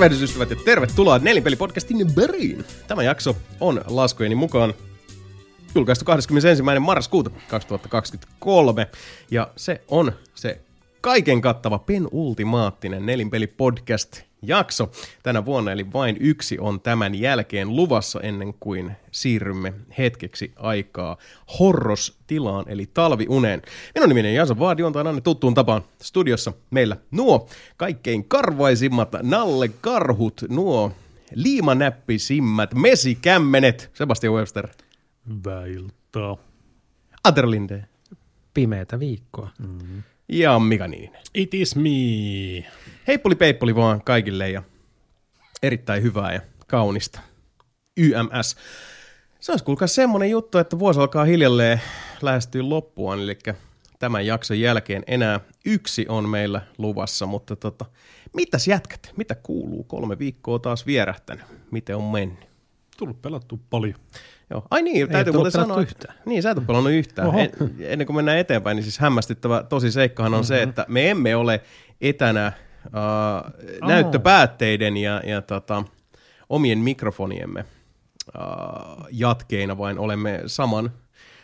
Tervehdysystävät ja tervetuloa Nelinpeli-podcastin bariin. Tämä jakso on laskujeni mukaan julkaistu 21. marraskuuta 2023. Ja se on se kaiken kattava penultimaattinen Nelinpeli-podcast jakso tänä vuonna, eli vain yksi on tämän jälkeen luvassa ennen kuin siirrymme hetkeksi aikaa horrostilaan, eli talviuneen. Minun nimeni on Jaso Vaadi, on aina tuttuun tapaan studiossa meillä nuo kaikkein karvaisimmat Nalle Karhut, nuo liimanäppisimmät mesikämmenet, Sebastian Webster, Hyvää iltaa. Aterlinde pimeätä viikkoa. Mm. ja Mika Niininen. It is me. Heippuli peippuli vaan kaikille ja erittäin hyvää ja kaunista. YMS. Se olisi kuulkaa semmonen juttu, että vuosi alkaa hiljalleen lähestyä loppuaan, eli tämän jakson jälkeen enää yksi on meillä luvassa, mutta tota, mitäs jätkät? Mitä kuuluu? Kolme viikkoa taas vierähtänyt. Miten on mennyt? Tullut pelattu paljon. Joo. Ai niin, täytyy tullut muuten sanoa. yhtään. Niin, sä et ole pelannut yhtään. Oho. En, ennen kuin mennään eteenpäin, niin siis hämmästyttävä tosi seikkahan on mm-hmm. se, että me emme ole etänä uh, näyttöpäätteiden ja, ja tota, omien mikrofoniemme uh, jatkeina, vaan olemme saman,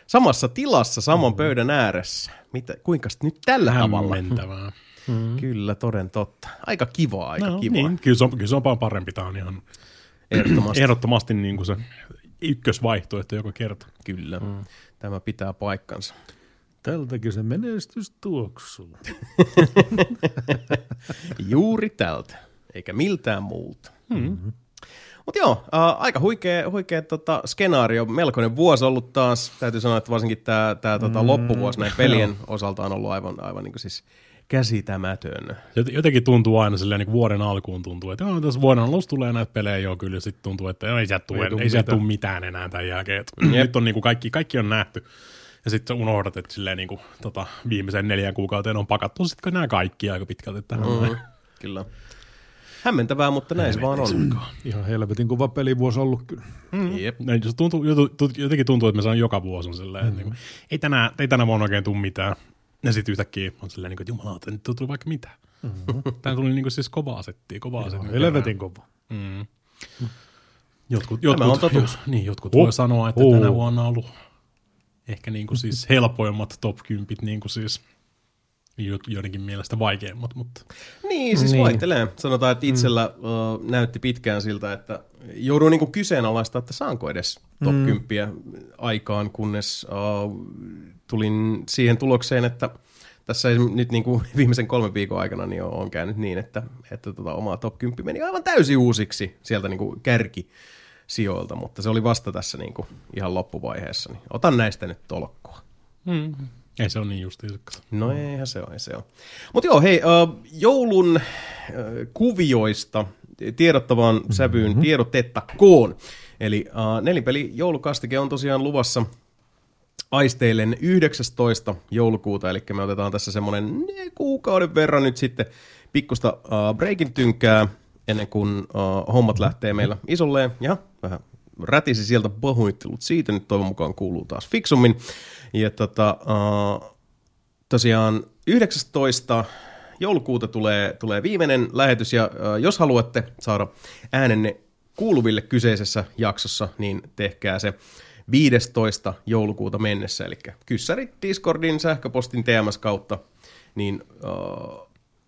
samassa tilassa, saman mm-hmm. pöydän ääressä. Mitä, kuinka nyt tällä tavalla? Hämmentävää. Mm. Kyllä, toden totta. Aika kivaa, aika No, kivaa. niin, kyllä se, on, kyllä se on paljon parempi. Tämä on ihan Ehdottomasti. ehdottomasti niin kuin se ykkösvaihtoehto joka kerta. Kyllä, mm. tämä pitää paikkansa. Tältäkin se menestys tuoksuu. Juuri tältä, eikä miltään muulta. Mm-hmm. Mutta joo, äh, aika huikea, huikea tota, skenaario, melkoinen vuosi ollut taas. Täytyy sanoa, että varsinkin tämä tää, tota, Mm, loppuvuosi näin pelien osalta on ollut aivan, aivan niin siis käsitämätön. Jot- Jotenkin tuntuu aina silleen, niin vuoden alkuun tuntuu, että joo, tässä vuoden alussa tulee näitä pelejä jo kyllä, ja sitten tuntuu, että joo, ei sieltä tule, Ei tuu ei sieltä mitään. tule mitään enää tämän jälkeen. Et Nyt on niin kuin kaikki, kaikki on nähty. Ja sitten unohdat, että silleen niin kuin, tota, viimeisen neljän kuukauteen on pakattu sitten nämä kaikki aika pitkälti tähän. Mm, kyllä. Hämmentävää, mutta näin se vaan on. Ihan helvetin kuva pelivuosi ollut kyllä. Mm. Jep. Näin, se tuntuu, jotenkin tuntuu, että me saan joka vuosi on silleen, mm. että niin kuin, ei, tänä, ei tänä vuonna oikein tule mitään. Ja sitten yhtäkkiä on silleen, niin kuin, että jumalauta, nyt tuli vaikka mitä. Mm-hmm. Tämä tuli niin kuin, siis kovaa settiä, kovaa settiä. Helvetin kova. Mm. Jotkut, Tämä jotkut, on totuus. jo- niin, jotkut Oh. voi sanoa, että Oh. tänä vuonna on ollut ehkä niin kuin siis helpoimmat top 10, niin kuin siis jo- joidenkin mielestä vaikeimmat, mutta Niin, siis Niin. vaihtelee. Sanotaan, että itsellä mm. uh, näytti pitkään siltä, että joudun niinku kyseenalaistaa, että saanko edes top mm. 10 aikaan, kunnes uh, tulin siihen tulokseen, että tässä nyt niinku viimeisen kolmen viikon aikana niin on, on käynyt niin, että, että tota oma top 10 meni aivan täysin uusiksi sieltä niinku kärki sijoilta, mutta se oli vasta tässä niinku ihan loppuvaiheessa. Niin otan näistä nyt tolkkua. mm. ei se ole niin justiinsa. No eihän se ole, ei se ole. Mutta joo, hei, joulun kuvioista tiedottavaan sävyyn mm-hmm. tiedotettakoon. Eli nelipeli joulukastike on tosiaan luvassa aisteillen 19. joulukuuta, eli me otetaan tässä semmoinen kuukauden verran nyt sitten pikkusta breakin tynkää ennen kuin uh, hommat lähtee meillä isolleen. Ja vähän rätisi sieltä pahoittelut siitä, nyt toivon mukaan kuuluu taas fiksummin. Ja tota, uh, tosiaan 19. joulukuuta tulee, tulee viimeinen lähetys, ja uh, jos haluatte saada äänenne kuuluville kyseisessä jaksossa, niin tehkää se 15. joulukuuta mennessä, eli kyssärit Discordin, sähköpostin TMS kautta, niin uh,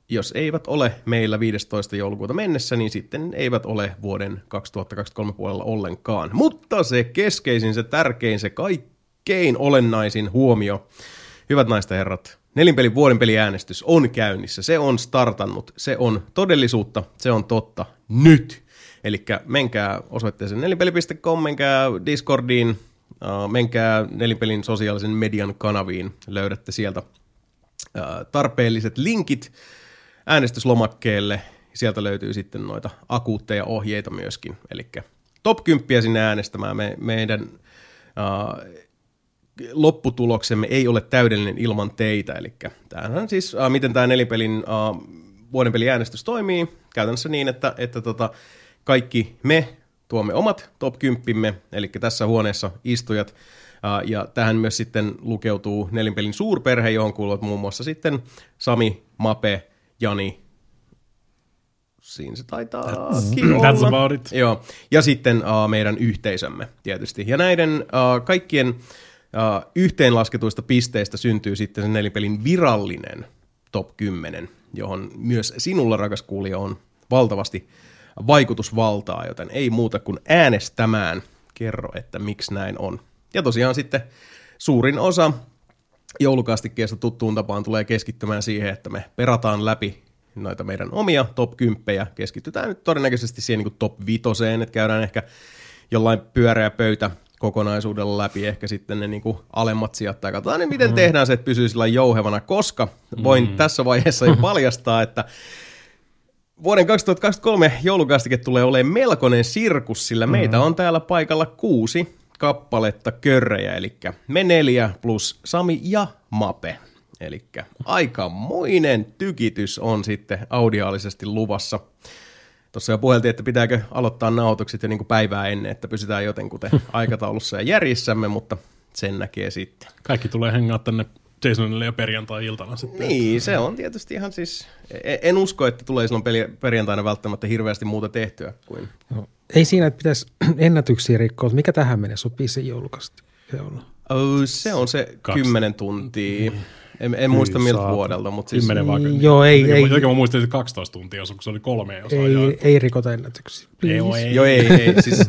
jos eivät ole meillä 15. joulukuuta mennessä, niin sitten eivät ole vuoden 2023 puolella ollenkaan. Mutta se keskeisin, se tärkein, se kaikkein olennaisin huomio, hyvät naiset ja herrat, nelinpelin vuoden peliäänestys on käynnissä, se on startannut, se on todellisuutta, se on totta nyt. Eli menkää osoitteeseen nelinpeli.com, menkää Discordiin, menkää nelinpelin sosiaalisen median kanaviin, löydätte sieltä tarpeelliset linkit äänestyslomakkeelle. Sieltä löytyy sitten noita akuutteja ohjeita myöskin. Eli top 10 sinne äänestämään. Me, meidän uh, lopputuloksemme ei ole täydellinen ilman teitä. Eli tämähän siis, uh, miten tämä nelipelin uh, vuoden peliäänestys toimii. Käytännössä niin, että, että tota, kaikki me tuomme omat top 10, eli tässä huoneessa istujat, ja tähän myös sitten lukeutuu nelinpelin suurperhe, johon kuuluvat muun muassa sitten Sami, Mape, Jani, siinä se taitaa That's about it. Joo. Ja sitten uh, meidän yhteisömme tietysti. Ja näiden uh, kaikkien uh, yhteenlasketuista pisteistä syntyy sitten sen nelipelin virallinen top 10, johon myös sinulla, rakas kuulija, on valtavasti vaikutusvaltaa, joten ei muuta kuin äänestämään kerro, että miksi näin on. Ja tosiaan sitten suurin osa joulukastikkeesta tuttuun tapaan tulee keskittymään siihen, että me perataan läpi noita meidän omia top 10. Keskitytään nyt todennäköisesti siihen niin top 5, että käydään ehkä jollain pyöreä pöytä kokonaisuudella läpi, ehkä sitten ne niin kuin alemmat sijat, tai katsotaan niin miten tehdään se, että pysyy sillä jouhevana, koska voin mm. tässä vaiheessa jo paljastaa, että vuoden 2023 joulukastike tulee olemaan melkoinen sirkus, sillä mm. meitä on täällä paikalla kuusi kappaletta körrejä, eli me neljä plus Sami ja Mape. Eli aikamoinen tykitys on sitten audiaalisesti luvassa. Tuossa jo puheltiin, että pitääkö aloittaa nauhoitukset jo niin kuin päivää ennen, että pysytään jotenkuten aikataulussa ja järjissämme, mutta sen näkee sitten. Kaikki tulee hengaa tänne Jasonille jo perjantai-iltana sitten. Niin, se on tietysti ihan siis, e- en usko, että tulee silloin peli- perjantaina välttämättä hirveästi muuta tehtyä kuin... No, ei siinä, että pitäisi ennätyksiä rikkoa. Mikä tähän menee? Sopii se joulukasti. Se on. Oh, se on se Kaksi. kymmenen tuntia. En, en muista miltä saatana. vuodelta, mutta siis... Kymmenen vaikka. Joo, ei- Jotenkin ei- mä- Jotenkin mä muistin, että 12 tuntia, kun se oli kolme osaa. Ei, ei rikota ennätyksiä. ei, joo, ei. Joo, ei, ei. Siis,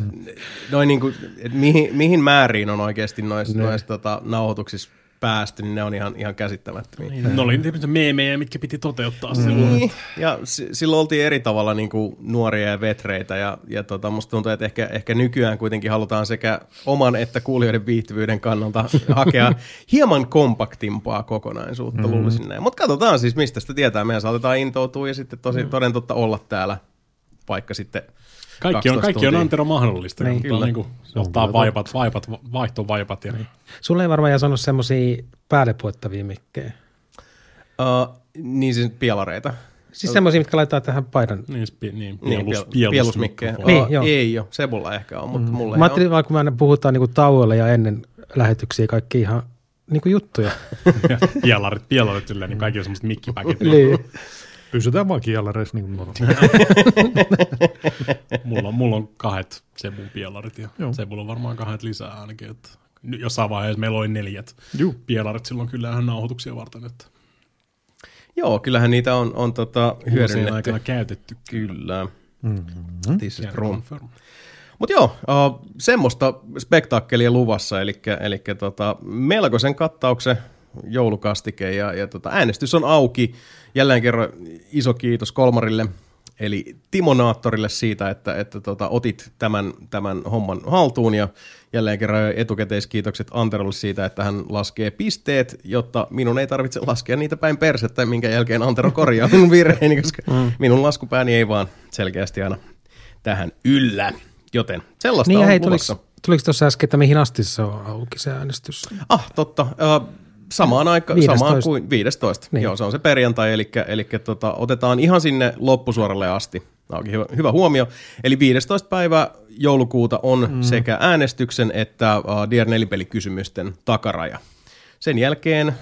noin niinku, et mihin, mihin määriin on oikeasti noissa nois, tota, nauhoituksissa päästy, niin ne on ihan, ihan käsittämättömiä. Niin, Ne oli niitä meemejä, mitkä piti toteuttaa silloin. Niin, ja s- silloin oltiin eri tavalla niin kuin nuoria ja vetreitä, ja, ja tota, musta tuntuu, että ehkä, ehkä nykyään kuitenkin halutaan sekä oman että kuulijoiden viihtyvyyden kannalta hakea hieman kompaktimpaa kokonaisuutta, mm. luulisin näin. Mutta katsotaan siis, mistä sitä tietää. Meidän saatetaan intoutua ja sitten tosi, toden totta olla täällä vaikka sitten Kaikki on, 12 kaikki on. Antero mahdollista, Niin. niin, Kyllä. niin kuin, ottaa vaipat, vaipat, vaihtovaipat. Ja, Sulle ei varmaan jää semmoisia päälle puettavia mikkejä. Uh, niin siis pielareita. Siis semmoisia, mitkä laitetaan tähän paidan. niin, spi, niin, Niin, pielus, piel- pielus, pielusmikkejä. Niin, joo. Ei ole, Sebulla ehkä on, mutta mm. mulla Mä ei ajattelin vaan, kun me aina puhutaan niinku tauolla ja ennen lähetyksiä kaikki ihan niinku juttuja. Ja pielarit, pielarit silleen, niin kaikki on semmoiset mikkipäkit. niin. Pysytään vaan kielareissa niin kuin normaali. mulla, on, mulla on kahdet Sebun pielarit ja Joo. Sebulla on varmaan kahdet lisää ainakin. Että nyt jossain vaiheessa meillä oli neljät Juu. pielarit silloin kyllä ihan nauhoituksia varten, että Joo, kyllähän niitä on, on tota, hyödynnetty. aikana käytetty. Kyllä. Mm-hmm. This is true. confirm. Mutta joo, uh, semmoista spektaakkelia luvassa, eli, eli tota, melkoisen kattauksen joulukastike ja, ja tota, äänestys on auki. Jälleen kerran iso kiitos Kolmarille, eli Timonaattorille siitä, että, että tota, otit tämän, tämän homman haltuun ja jälleen kerran etukäteiskiitokset Anterolle siitä, että hän laskee pisteet, jotta minun ei tarvitse laskea niitä päin persettä, minkä jälkeen Antero korjaa minun virheeni, koska minun laskupääni ei vaan selkeästi aina tähän yllä. Joten sellaista Niin on hei, luvassa. tuliko, tuliko tuossa äsken, että mihin asti se on auki se äänestys? Ah, totta. Uh, samaan aikaan, 15. samaan kuin 15. Niin. Joo, se on se perjantai, eli, eli tota, otetaan ihan sinne loppusuoralle asti. Onkin hyvä, hyvä huomio. Eli 15. päivä joulukuuta on mm. sekä äänestyksen että uh, DR4-pelikysymysten takaraja. Sen jälkeen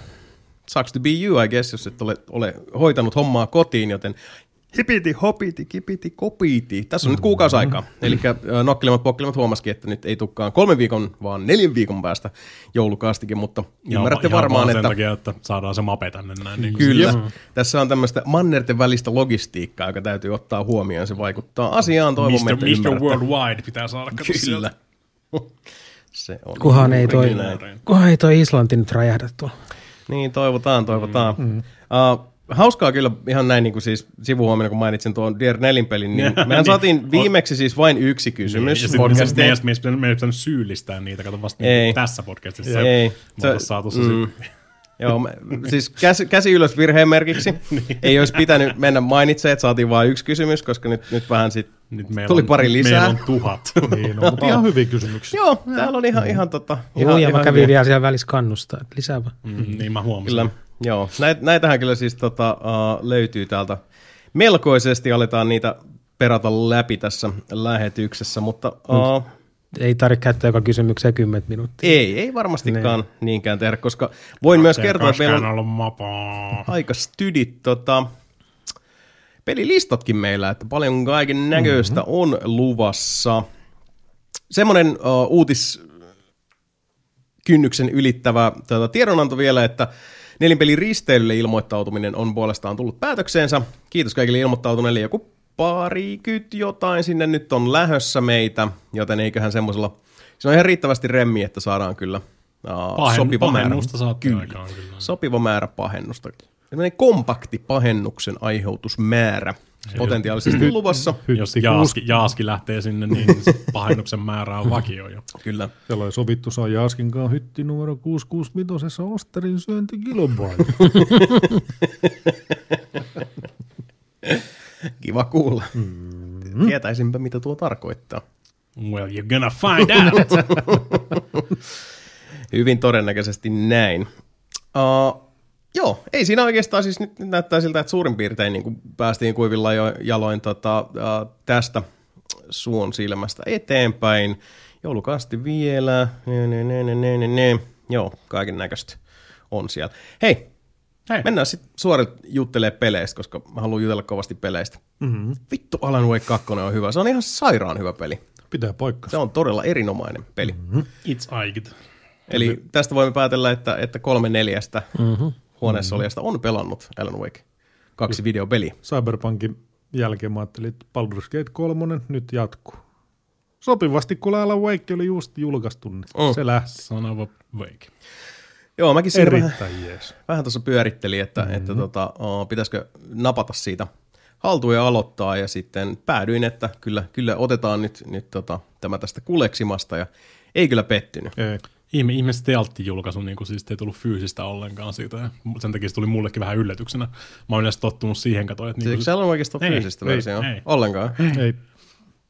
sucks to be you, I guess, jos et ole, ole hoitanut hommaa kotiin, joten hipiti, hopiti, kipiti, kopiti. Tässä on nyt kuukausi aikaa. Eli nokkelemat pokkelemat huomasikin, että nyt ei tukkaan kolmen viikon, vaan neljän viikon päästä joulukaastikin, mutta Ja ymmärrätte ihan varmaan, vaan sen että takia, että saadaan se mape tänne näin. Niin kyllä, siis- tässä on tämmöistä mannerten välistä logistiikkaa, joka täytyy ottaa huomioon. Se vaikuttaa asiaan, toivomme, Mr. että Mr. Worldwide pitää saada katsoa Kyllä. sieltä. Se on Kuhan ei, toi, kuhan ei toi Islanti nyt räjähdä tuolla. Niin, toivotaan, toivotaan. Mm. Uh, hauskaa kyllä ihan näin niin kuin siis sivuhuomioon, kun mainitsin tuon DR4 pelin, niin mehän Niin. saatiin viimeksi siis vain yksi kysymys Ja sitten meidän- meidän pitänyt syyllistää niitä, kato vasta Ei. niin tässä podcastissa. Ei. Me oltais saatu se mm, Joo, me, siis käsi, käsi ylös virheen merkiksi. Niin. Ei olisi pitänyt mennä mainitsemaan, että saatiin vain yksi kysymys, koska nyt, nyt vähän sit Nyt meillä tuli on, pari lisää. Meillä on tuhat. Niin, no, mutta ihan hyviä kysymyksiä. Joo, täällä on ihan, ihan, tota, Joo, ihan, ja mä ihan kävin hyviä. vielä siellä välissä kannustaa, että lisää vaan. Mm, niin mä huomasin. Kyllä, joo. Näit, näitähän kyllä siis tota, uh, löytyy täältä melkoisesti, aletaan niitä perata läpi tässä lähetyksessä, mutta uh, Ei tarvitse käyttää joka kysymykseen 10 minuuttia. ei, ei varmastikaan niinkään tehdä, koska voin myös kertoa, että meillä on mapaa. aika stydit tota, pelilistatkin meillä, että paljon kaiken näköistä mm-hmm. on luvassa. Semmoinen uh, uutis kynnyksen ylittävä tuota, tiedonanto vielä, että nelinpelin risteilylle ilmoittautuminen on puolestaan tullut päätökseensä. Kiitos kaikille ilmoittautuneille. Joku parikyt jotain sinne nyt on lähössä meitä, joten eiköhän semmoisella... Se on ihan riittävästi remmi, että saadaan kyllä uh, Pahen, sopiva määrä. Kyllä. aikaan kyllä. Sopiva määrä pahennusta. Sellainen kompakti pahennuksen aiheutusmäärä potentiaalisesti luvassa. Jos Jaaski, Jaaski lähtee sinne, niin se pahennuksen määrä on vakio jo. Kyllä. Siellä on sovittu saa Jaaskinkaan hytti numero 665 Osterin syöntikilpailu. Kiva kuulla. Mm-hmm. Tietäisinpä, mitä tuo tarkoittaa. Well, you're gonna find out. Hyvin todennäköisesti näin. Uh, joo, ei siinä oikeastaan siis nyt näyttää siltä, että suurin piirtein niin kuin päästiin kuivilla jo jaloin tota, uh, tästä suon silmästä eteenpäin. Joulukasti vielä. Ne, ne, ne, ne, ne, ne, ne. Joo, kaiken näköistä on siellä. Hei, Hei. mennään sitten suoraan juttelemaan peleistä, koska mä haluan jutella kovasti peleistä. Mm-hmm. Vittu, Alan Wake 2 on hyvä. Se on ihan sairaan hyvä peli. Pitää paikkansa. Se on todella erinomainen peli. Mm-hmm. It's Aikit. Eli tästä voimme päätellä, että, että kolme neljästä mm-hmm. Huoneessa olijasta on pelannut Alan Wake kaksi videopeliä. Cyberpunkin jälkeen mä ajattelin, että Baldur's Gate 3 nyt jatkuu. Sopivasti, kun Alan Wake oli just julkaistu, niin Mm. se lähti. Son of a Wake. Joo, mäkin siinä vähän, jees. vähän tuossa pyörittelin, että, mm-hmm. että tota, o, pitäisikö napata siitä haltuun ja aloittaa, ja sitten päädyin, että kyllä, kyllä otetaan nyt, nyt tota, tämä tästä kuleksimasta, ja ei kyllä pettynyt. Ei. Ihme, ihme Stealth-julkaisu, niin siis ei tullut fyysistä ollenkaan siitä. Ja sen takia se tuli mullekin vähän yllätyksenä. Mä oon yleensä tottunut siihen, katoin, että... Niin eikö siellä ole oikeastaan Ei, fyysistä ei, versiota? ei. Ollenkaan. Ei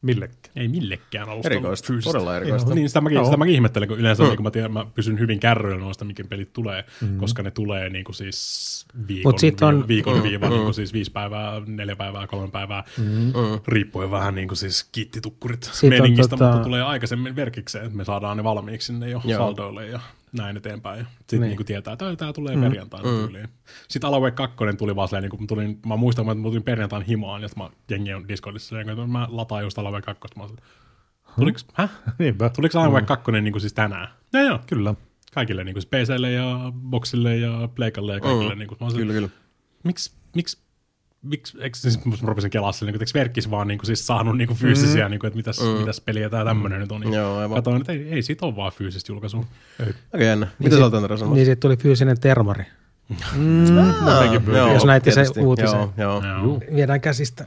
millekään. ei millekään alusta Erikoista, fyysistä. todella erikoista. Niin, sitä mäkin, Joo. sitä mäkin ihmettelen, kun yleensä niin kun mä, tiedän, mä pysyn hyvin kärryillä noista, mikä pelit tulee, mm-hmm. koska ne tulee niin kuin siis viikon, Mut sit on- viikon mm-hmm. viiva, niin kuin siis viisi päivää, neljä päivää, kolme päivää, mm-hmm. riippuen vähän niin kuin siis kittitukkurit Sit on meningistä, tota- mutta tulee aikaisemmin verkikseen, että me saadaan ne valmiiksi sinne jo Joo. saldoille ja näin eteenpäin. Sitten Niin. niin. niin tietää, että tämä tulee mm. perjantaina mm. tyyliin. Sitten Alan Wake 2 tuli vaan silleen, niin kun tulin, mä muistan, että mä tulin perjantain himaan, ja sitten mä jengi on Discordissa, silleen, että mä lataan just Alan Wake 2. Mä olin, Tuliko, häh? Niinpä. Tuliko Alan Wake 2 niin kuin siis tänään? Joo, joo. Kyllä. Kaikille niin kuin siis PClle ja Boxille ja Pleikalle ja kaikille. Mm. Niin kuin, mä olin, Kyllä, kyllä. Miksi, miksi, miksi, eikö, siis mä rupesin kelaa silleen, niin eikö Verkkis vaan niin kuin, siis saanut niin kuin fyysisiä, mm. niin kuin, että mitäs, mm. mitäs peliä tää tämmönen nyt on. Niin Joo, aivan. Katoin, että ei, ei sit ole vaan fyysistä julkaisua. Okei, jännä. Mitä sä olet Andrea sanonut? Niin siitä tuli fyysinen termari. Jotenkin Joo, Jos näitte sen tietysti. uutisen. Joo, joo. Joo. Viedään käsistä.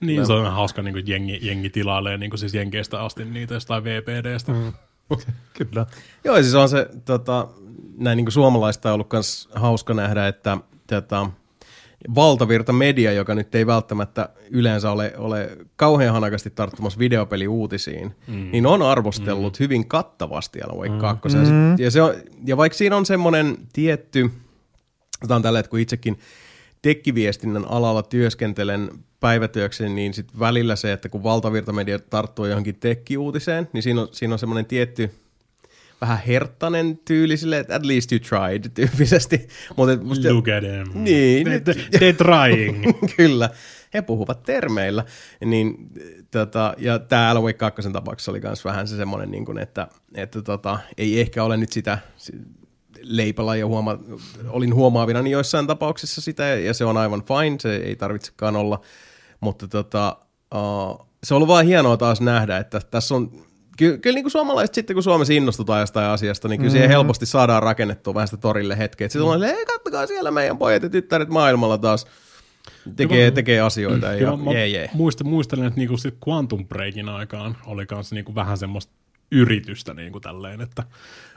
Niin, se on ihan hauska, niin kuin jengi, jengi tilailee niin kuin siis jenkeistä asti niitä jostain VPDstä. Mm. Kyllä. Joo, siis on se tota, näin niin kuin suomalaista ollut myös hauska nähdä, että tota, valtavirta media, joka nyt ei välttämättä yleensä ole, ole kauhean hanakasti tarttumassa videopeliuutisiin, mm. niin on arvostellut mm. hyvin kattavasti Alan Wake 2. Mm. Ja, sit, ja, se on, ja vaikka siinä on semmoinen tietty, otan tällä, että kun itsekin tekkiviestinnän alalla työskentelen päivätyökseni, niin sitten välillä se, että kun valtavirtamedia tarttuu johonkin tekkiuutiseen, niin siinä on, siinä on semmoinen tietty vähän herttainen tyyli sille, että at least you tried tyyppisesti. Mutta musta, Look at them. Niin, They, they're trying. Kyllä, he puhuvat termeillä. Niin, tota, ja tämä Alan Wake 2 tapauksessa oli myös vähän se semmoinen, niin kuin, että, että tota, ei ehkä ole nyt sitä si- leipälajia huoma- olin huomaavina niin joissain tapauksissa sitä, ja se on aivan fine, se ei tarvitsekaan olla, mutta tota, uh, se on ollut vaan hienoa taas nähdä, että tässä on Ky- kyllä niin kuin suomalaiset sitten, kun Suomessa innostutaan jostain asiasta, niin kyllä mm-hmm. siihen helposti saadaan rakennettua vähän sitä torille hetkeä. Sitten mm-hmm. on, ei kattokaa siellä meidän pojat ja tyttäret maailmalla taas tekee, tekee asioita. Ja, Kyllä mä jee, jee. Muistan, muistelen, että niinku sit Quantum Breakin aikaan oli kanssa niinku vähän semmoista yritystä niinku tälleen, että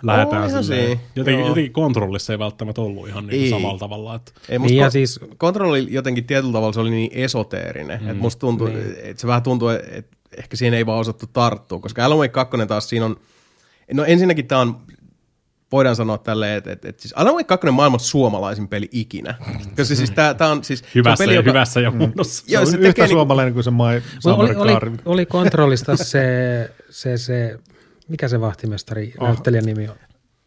lähdetään silleen. siinä, Jotenkin, joo. jotenkin kontrollissa ei välttämättä ollut ihan Ei. niinku samalla tavalla. Että, Ei, musta Niin ja ko- siis- kontrolli jotenkin tietyllä tavalla se oli niin esoteerinen, mm. että musta tuntuu, niin. että se vähän tuntuu, että ehkä siihen ei vaan osattu tarttua, koska Alan Wake 2 taas siinä on, no ensinnäkin tämä on, voidaan sanoa tälleen, että, että, että siis Alan Wake 2 on maailman suomalaisin peli ikinä. Koska siis tää, tää on siis... se on hyvässä, peli, ja, joka- hyvässä ja huonossa. Joo, Joo, se se tekee yhtä niinku- suomalainen kuin se Mai Oli, oli, Samarkaari. oli kontrollista se, se, se, mikä se vahtimestari, Oh. näyttelijän nimi on?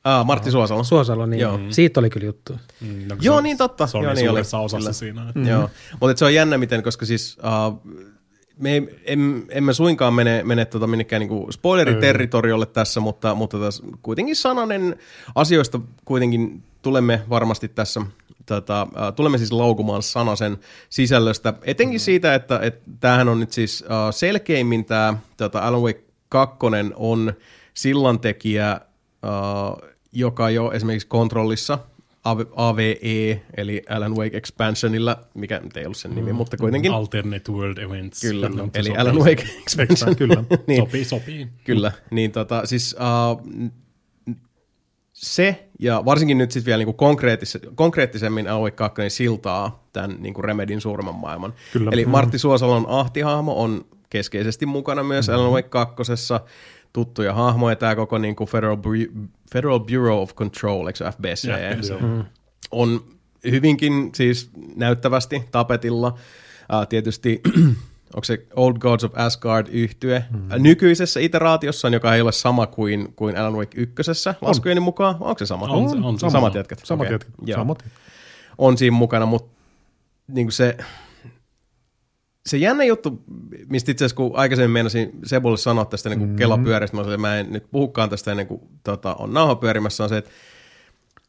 Ah, Martti Suosalo. Suosalo, niin Joo. siitä oli kyllä juttu. Mm, no, Joo, se- niin totta. Se on Joo, niin niin oli. suuressa osassa Kyllä. siinä. Mm-hmm. Joo, mutta se on jännä miten, koska siis uh, me ei, em, emme suinkaan mene, mene tota minnekään niinku spoileriterritoriolle tässä, mutta, mutta tässä kuitenkin sananen asioista kuitenkin tulemme varmasti tässä Tota, tulemme siis laukumaan sanasen sisällöstä, etenkin siitä, että et, tämähän on nyt siis uh, selkeimmin tämä tota Alan Wake 2 on sillantekijä, uh, joka jo esimerkiksi kontrollissa AVE, eli Alan Wake Expansionilla, mikä nyt ei ollut sen nimi, mutta kuitenkin. Alternate World Events. Kyllä, se eli sopii. Alan Wake Expansion. Kyllä. niin, Sopii, sopii. Kyllä, niin tota, siis uh, se, ja varsinkin nyt sitten vielä niinku konkreettis- konkreettisemmin Alan Wake 2 niin siltaa tämän niinku Remedin suuremman maailman. Kyllä. Eli Martti Suosalon ahtihahmo on keskeisesti mukana myös Mm-hmm. Alan Wake 2 tuttuja hahmoja, tämä koko niinku Federal, Bu- Federal Bureau of Control, eikö FBC, FBC. on hyvinkin siis näyttävästi tapetilla. Uh, tietysti, onko se Old Gods of Asgard yhtye mm. nykyisessä iteraatiossa, joka ei ole sama kuin, kuin Alan Wake ykkösessä laskujeni mukaan. Onko se sama? On se, on se. Samat jätkät. Samat Okei, jätkät. joo. Samat. On siinä mukana, mutta niin se, se jännä juttu, mistä itse asiassa kun aikaisemmin meinasin Sebulle sanoa tästä niin kuin mm-hmm. kelapyöristä, mä, sanoin, mä en nyt puhukaan tästä ennen kuin tota, on nauha pyörimässä, on se, että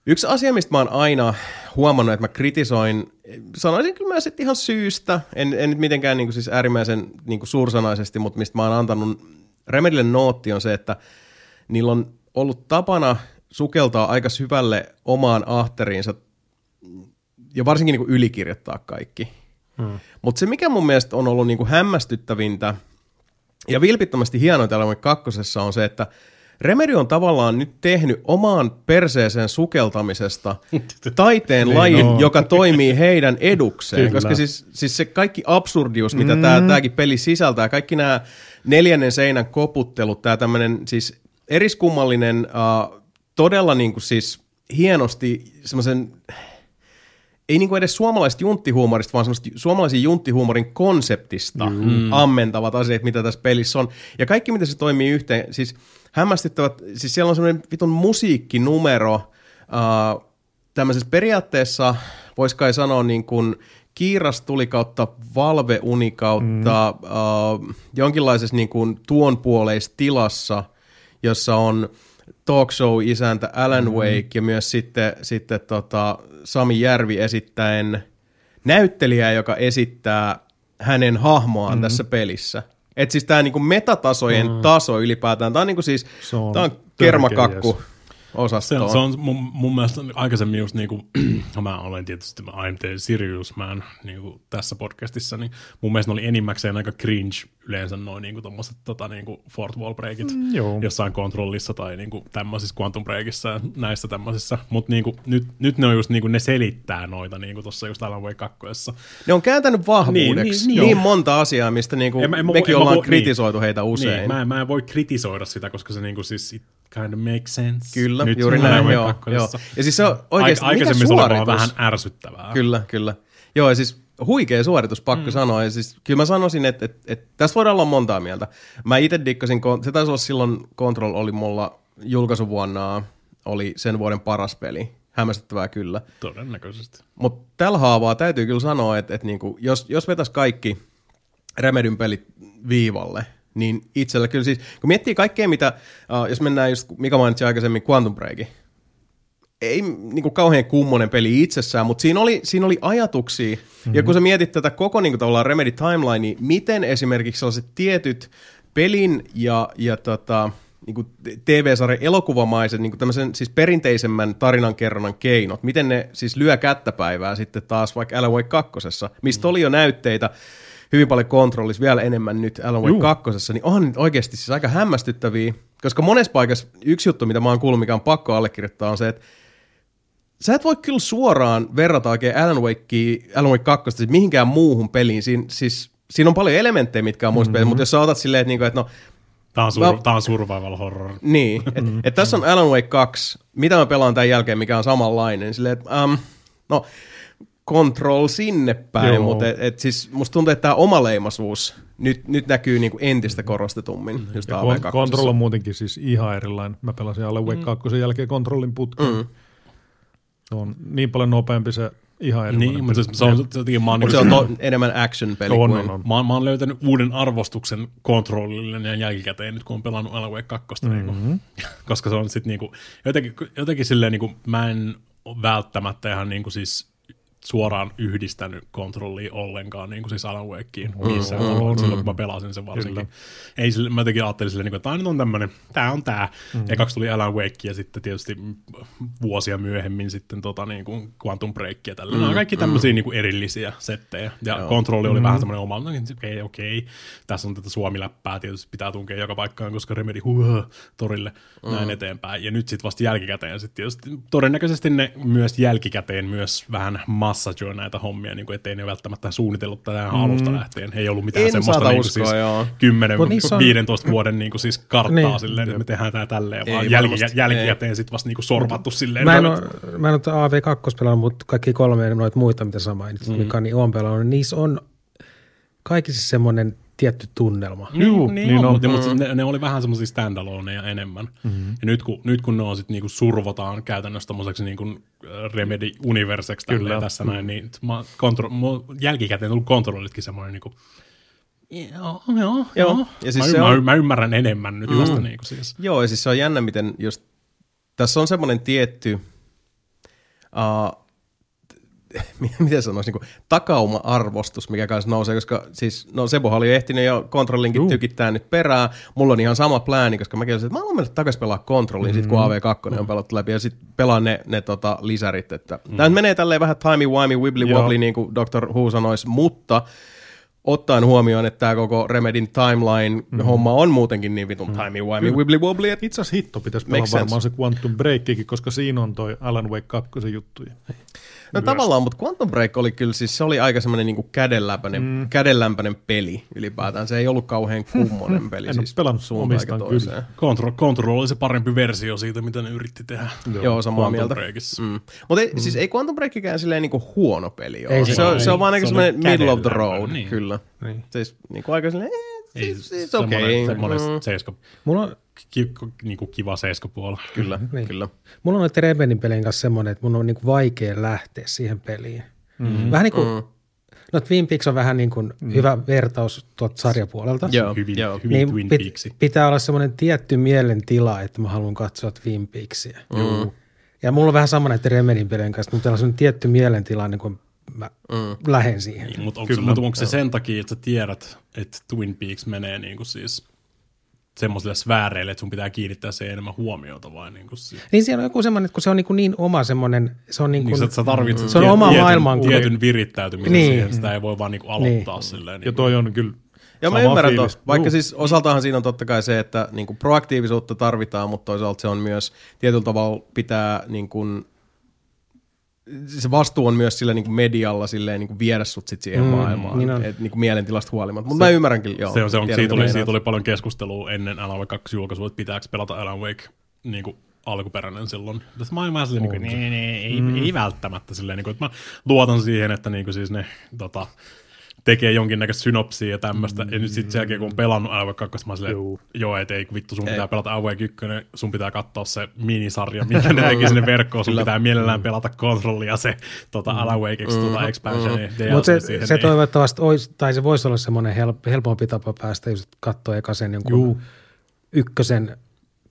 Yksi asia, mistä mä oon aina huomannut, että mä kritisoin, sanoisin kyllä myös, että ihan syystä, en, en nyt mitenkään niin kuin siis äärimmäisen niin kuin suursanaisesti, mutta mistä mä oon antanut Remedille nootti on se, että niillä on ollut tapana sukeltaa aika syvälle omaan ahteriinsa ja varsinkin niin kuin ylikirjoittaa kaikki. Hmm. Mutta se, mikä mun mielestä on ollut niin kuin hämmästyttävintä ja vilpittömästi Alan Wake kakkosessa on se, että Remedy on tavallaan nyt tehnyt omaan perseeseen sukeltamisesta taiteen Niin lajin, on. joka toimii heidän edukseen. Kyllä. Koska siis, siis se kaikki absurdius, mitä mm. tämäkin peli sisältää, kaikki nämä neljännen seinän koputtelut, tämä tämmöinen siis eriskummallinen, uh, todella niin kuin siis hienosti semmoisen ei niinku edes suomalaisesta junttihuumorista, vaan semmoista suomalaisen junttihuumorin konseptista mm. ammentavat asiat, mitä tässä pelissä on. Ja kaikki, mitä se toimii yhteen, siis hämmästyttävät, siis siellä on semmoinen vitun musiikkinumero, äh, tämmöisessä periaatteessa, vois kai sanoa niin kuin kiiras tuli kautta valveuni kautta mm. äh, jonkinlaisessa niin kuin tuonpuoleisessa tilassa, jossa on talk show-isäntä Alan mm. Wake ja myös sitten, sitten tota Sami Järvi esittäen näyttelijää, joka esittää hänen hahmoaan mm. tässä pelissä. Et siis tämä niinku metatasojen mm. taso ylipäätään, tämä on niinku siis, Se on tää on kermakakku jees. Se, osastoon. se on mun, mun mielestä aikaisemmin just niinku, mä olen tietysti mä I'm the Sirius Man niinku tässä podcastissa, niin mun mielestä ne oli enimmäkseen aika cringe yleensä noin niinku tommoset tota, niinku fourth wall breakit Mm, joo. jossain kontrollissa tai niinku tämmöisissä quantum breakissä ja näissä tämmöisissä, mutta niinku, nyt, nyt ne on just niinku, ne selittää noita niinku tuossa just Alan Wake 2. Ne on kääntänyt vahvuudeksi niin, Niin, niin, niin, niin joo. monta asiaa, mistä niinku En en mekin en ollaan voi- kritisoitu niin. heitä usein. Niin, mä, en- mä en voi kritisoida sitä, koska se niinku siis it kind of makes sense. Kyllä, Nyt juuri näin, joo, 2:ssa. joo. Ja siis se on oikeasti, Aik- mikä suoritus? vähän ärsyttävää. Kyllä, kyllä. Joo, ja siis huikea suoritus, pakko mm. sanoa. Ja siis, kyllä mä sanoisin, että, että, että tästä voidaan olla montaa mieltä. Mä itse dikkasin, se taisi olla silloin, Control oli mulla julkaisuvuonna, oli sen vuoden paras peli. Hämmästyttävää kyllä. Todennäköisesti. Mutta tällä haavaa täytyy kyllä sanoa, että, että niinku, jos, jos vetäisi kaikki Remedyn pelit viivalle, niin itsellä kyllä siis, kun miettii kaikkea mitä, uh, jos mennään just, mikä mainitsi aikaisemmin, Quantum Break, ei niinku kauhean kummonen peli itsessään, mutta siinä oli, siinä oli ajatuksia. Mm-hmm. Ja kun sä mietit tätä koko niinku, tavallaan Remedy timeline, niin miten esimerkiksi sellaiset tietyt pelin ja, ja tota, niinku TV-sarjan elokuvamaiset, niinku tämmöisen siis perinteisemmän tarinankerronnan keinot, miten ne siis lyö kättäpäivää sitten taas vaikka Alan Wake 2, mistä oli jo näytteitä hyvin paljon kontrollissa, vielä enemmän nyt Alan Wake Juu. 2, niin on oikeasti siis aika hämmästyttäviä, koska monessa paikassa yksi juttu, mitä mä oon kuullut, mikä on pakko allekirjoittaa, on se, että sä et voi kyllä suoraan verrata oikein Alan Wakea, Alan Wake 2 siis mihinkään muuhun peliin. Siin, siis, siinä on paljon elementtejä, mitkä on muista mm-hmm. mutta jos sä otat silleen, että, niinku, että no, Tää on, sur- Mä- tää on survival horror. niin, että et tässä on Alan Wake 2, mitä mä pelaan tämän jälkeen, mikä on samanlainen, silleen, että um, no, control sinne päin, Joo. mutta et, et siis musta tuntuu, että tämä omaleimaisuus nyt, nyt näkyy niinku entistä korostetummin. Just Ja AV2. kon- Control on muutenkin siis ihan erilainen. Mä pelasin Alan Wake 2 jälkeen Controlin putkeen. Mm. Se on niin paljon nopeampi se ihan erilainen. Niin, mutta se, se on, se, jotenkin mä oon, niin se on to, enemmän action-peli On, kuin... on, on. Mä, oon- mä oon löytänyt uuden arvostuksen kontrollille ja jälkikäteen nyt kun on pelannut Alan Wake 2. Mm-hmm. Niin koska se on sitten niinku, jotenkin, jotenkin silleen niinku, mä en välttämättä ihan niinku siis suoraan yhdistänyt kontrollia ollenkaan niin kuin siis Alan Wakeen missään mm, mm, silloin, kun mä pelasin sen varsinkin. Kyllä. Ei, sille, mä jotenkin ajattelin silleen, niin että tämä nyt on tämmöinen, tämä on tämä. Mm. Ekaksi tuli Alan Wake ja sitten tietysti vuosia myöhemmin sitten tota, niin kuin Quantum Break ja tällä. Mm, Nämä on kaikki tämmöisiä mm. niin kuin erillisiä settejä. Ja Joo. kontrolli oli mm. vähän semmoinen oma, no, okei, okei. Tässä on tätä suomiläppää, tietysti pitää tunkea joka paikkaan, koska Remedy huh, torille mm. näin eteenpäin. Ja nyt sitten vasta jälkikäteen sitten tietysti todennäköisesti ne myös jälkikäteen myös vähän massageo näitä hommia, niin kuin ettei ne välttämättä suunnitellut tätä mm. alusta lähtien. Ei ollut mitään En semmoista niin uskoa, siis joo. 10-15 vuoden niin kuin siis karttaa Niin. silleen, että me tehdään tää tälleen, Ei vaan jälki, jälkikäteen sitten vasta niin kuin sorvattu silleen. Mä en, no, ole, mä en ole AV2 pelannut, mutta kaikki kolme noita muita, mitä sä mainitsit, mm. mikä niin on pelannut, niissä on kaikissa semmoinen tietty tunnelma. Niin, Juu, niin, niin on, on. mutta, mutta ne, ne, oli vähän semmoisia standaloneja enemmän. Mm-hmm. Ja nyt kun, nyt kun ne on sit niinku survotaan käytännössä tommoseksi niinku äh, Remedy-universeksi tälleen Kyllä. tässä näin, niin mä, kontro, mä, jälkikäteen tullut kontrollitkin semmoinen niinku, joo, joo, joo. Ja siis mä, se mä, on- mä, ymmärrän enemmän nyt mm. tästä niinku siis. Joo, ja siis se on jännä, miten just, tässä on semmoinen tietty, uh, miten sanoisi, niin takauma-arvostus, mikä kanssa nousee, koska siis, no Sebohan oli jo ehtinyt jo kontrollinkin Juu. tykittää nyt perään. Mulla on ihan sama plääni, koska mäkin olisin, että mä haluan mennä takaisin pelaa kontrollin, mm-hmm. sit kun AV2 on pelattu läpi, ja sitten pelaan ne, ne tota, lisärit. Että, mm. Tämä menee tälleen vähän timey-wimey, wibbly-wobbly, niin kuin Dr. Who sanoisi, mutta ottaen huomioon, että tämä koko Remedin timeline-homma on muutenkin niin vitun timey-wimey, wibbly-wobbly, että Itse asiassa hitto pitäisi pelaa varmaan sense. se Quantum Breakikin, koska siinä on toi Alan Wake 2 juttuja. No tavallaan, mutta Quantum Break oli kyllä siis, se oli aika semmoinen niinku kädenlämpöinen, mm. kädenlämpöinen peli ylipäätään. Se ei ollut kauhean kummonen peli. En siis pelannut, suuntaan omistan toiseen. kyllä. Control, Control oli se parempi versio siitä, mitä ne yritti tehdä. Joo, Joo samaa Quantum mieltä. Breakissa. Mm. Mutta mm. siis ei Quantum Breakikään silleen niinku huono peli ole. Ei se, se on, ole. se on vaan aika semmoinen middle of the road, niin. kyllä. Niin. Siis niinku aika silleen, eh, Ei, siis, siis semmoinen, okei. semmoinen Mm. seiska, Mulla on, ki, niinku kiva seiskapuolella. Kyllä, Niin. kyllä. mulla on noiden Rebenin pelien kanssa semmoinen, että mun on niinku vaikea lähteä siihen peliin. Mm-hmm. Vähän niin kuin, mm. no Twin Peaks on vähän niin kuin mm. hyvä vertaus tuolta sarjapuolelta. Joo, hyvin, joo. hyvin Niin Twin pit, Peaksi. pitää olla semmoinen tietty mielentila, että mä haluan katsoa Twin Peaksia. Mm. Ja mulla on vähän sama näiden Remenin pelien kanssa, mutta on semmoinen tietty mielentila, niin kuin mä mm. lähden siihen. Niin, mutta onko, se, mutta onko se sen takia, että sä tiedät, että Twin Peaks menee niin kuin siis semmoisille sfääreille, että sun pitää kiinnittää siihen enemmän huomiota vai niin kuin siis, Niin siellä on joku semmoinen, että kun se on niin, kuin niin oma semmoinen, se on niin niin kuin, sä, sä tarvitset Se on tiet- oma tietyn, tietyn virittäytymisen Niin. siihen, sitä ei voi vaan niin kuin aloittaa Niin. silleen. Ja Niin toi on kyllä Ja mä ymmärrän tuon, vaikka Juu. siis osaltahan siinä on totta kai se, että niin kuin proaktiivisuutta tarvitaan, mutta toisaalta se on myös tietyllä tavalla pitää niin kuin, se vastuu on myös sillä niin kuin medialla silleen, niin kuin viedä sut sit siihen mm, maailmaan, niin et, niin kuin mielentilasta huolimatta. Mutta mä ymmärrän kyllä, joo. se on, se on, siitä, oli, siitä oli paljon keskustelua ennen Alan Wake 2 julkaisua, että pitääkö pelata Alan Wake niin kuin alkuperäinen silloin. Tässä mä olin vähän silleen, niin kuin, nee, nee, ei, mm. ei välttämättä silleen, niin kuin, että mä luotan siihen, että niin kuin siis ne tota, tekee jonkinnäköistä synopsia ja tämmöistä. Mm. Ja nyt sitten sen jälkeen, kun on pelannut Alan Wake 2, mä silleen, Joo. joo, et ei vittu, sun Ei. pitää pelata Alan Wake 1, sun pitää katsoa se minisarja, minkä ne teki sinne verkkoon, sun Kyllä. pitää mielellään pelata kontrollia se tota, Alan Wake X, tota expansion, mm. mutta se, siihen, se niin- toivottavasti olisi, tai se voisi olla semmoinen help, helpompi tapa päästä just katsoa eka sen jonkun Juu. ykkösen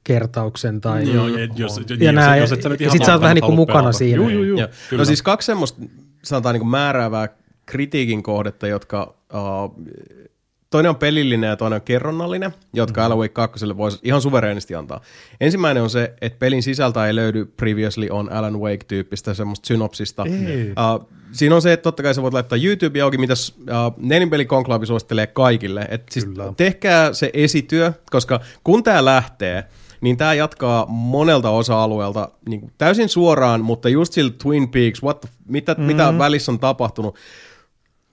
kertauksen tai Joo, ja jos, ja, jos, nää, jos et sä nyt ja ihan sit sä oot vähän niin halua mukana pelata. siinä. Juu, juu, juu. No siis kaksi semmoista, sanotaan niin kuin määräävää kritiikin kohdetta, jotka uh, toinen on pelillinen ja toinen on kerronnallinen, jotka mm. Alan Wake 2 voisi ihan suvereenisti antaa. Ensimmäinen on se, että pelin sisältä ei löydy previously on Alan Wake-tyyppistä semmoista synopsista. Ei. Uh, siinä on se, että totta kai sä voit laittaa YouTube auki, mitä uh, nelinpelikonklaavi suosittelee kaikille. Et siis Kyllä. tehkää se esityö, koska kun tämä lähtee, niin tämä jatkaa monelta osa-alueelta niin täysin suoraan, mutta just sillä Twin Peaks, what the, mitä, mm. mitä välissä on tapahtunut.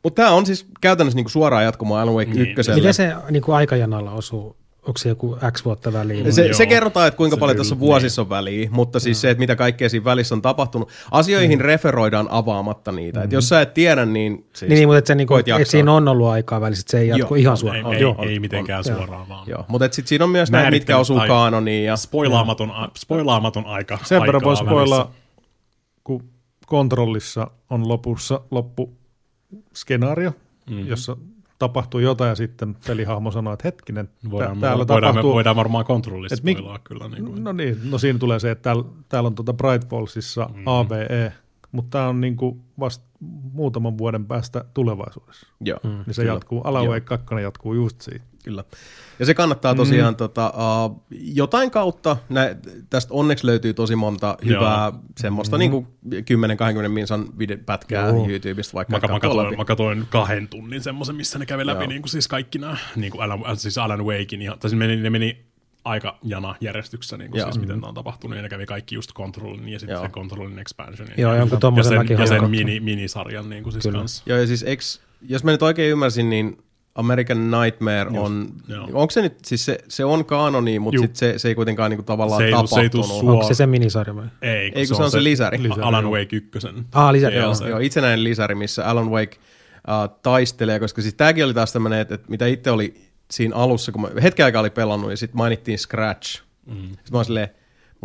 Mutta tämä on siis käytännössä niin kuin suoraan jatkumoa Alan Wake Niin. ykköselle. Miten se niin kuin aikajanalla osuu, onko se joku X vuotta väliin? Se, Joo. se kerrotaan, että kuinka Se paljon kyllä, tässä vuosissa on väliä, mutta siis se, että mitä kaikkea siinä välissä on tapahtunut. Asioihin referoidaan avaamatta niitä. Et jos sä et tiedä, niin siis Niin, niin mutta et se, niinku, et siinä on ollut aikaa välissä, että se ei jatku Joo. ihan Ei, suoraan. ei, Joo. ei mitenkään suoraan vaan. Joo, mutta sitten siinä on myös näitä, mitkä osuu kaanoniin. Ja, Spoilaamaton, a- spoilaamaton aika. Sen verran voi spoilaa, kun kontrollissa on lopussa loppuskenaario, Mhm. mm-hmm. jossa tapahtuu jotain ja sitten pelihahmo sanoo, että hetkinen, Voidaan, tää- täällä voidaan, tapahtuu... me, voidaan varmaan kontrollista mik- spoilaa kyllä. Niin kuin, No niin, no siinä tulee se, että täällä, täällä on tuota Bright Fallsissa mm. AVE, mutta tämä on niinku vasta muutaman vuoden päästä tulevaisuudessa. joo, Niin se kyllä. jatkuu, Alan Wake 2 jatkuu just siitä. Kyllä. Ja se kannattaa tosiaan mm. tota, uh, jotain kautta, nä, tästä onneksi löytyy tosi monta hyvää semmoista mm. niin 10-20 minsan pätkää Joo. YouTubesta vaikka Mä, mä, katoin, mä katoin kahden tunnin semmoisen, missä ne kävi läpi Joo. niin kuin siis kaikki nämä, niin kuin Alan, äh, siis Alan Wakein, ja, tai siis meni, ne meni aika jana järjestyksessä, niin kuin Joo. siis miten tämä on tapahtunut, ja ne kävi kaikki just Controlin ja sitten Joo. se Controlin expansion. Joo, ja, jonkun ja tommosen sen, ja sen mini, minisarjan niin kuin siis Kyllä. kanssa. Joo, ja siis eks, jos mä nyt oikein ymmärsin, niin American Nightmare on, joo. onko se nyt, siis se, se on kanoni, mutta sit se, se ei kuitenkaan niinku tavallaan Se ei tuu- se ei tuu tapahtunut. suoraan. Onko se se minisarja vai? Ei, Ei, kun se on se lisäri. lisäri Alan Wake 1. Ah, lisäri, Joo, joo. se- itsenäinen lisäri, missä Alan Wake uh, taistelee, koska siis tämäkin oli taas tämmöinen, että, että mitä itse oli siinä alussa, kun mä hetken aikaa oli pelannut ja sitten mainittiin Scratch. Mm. Sitten mä oon silleen,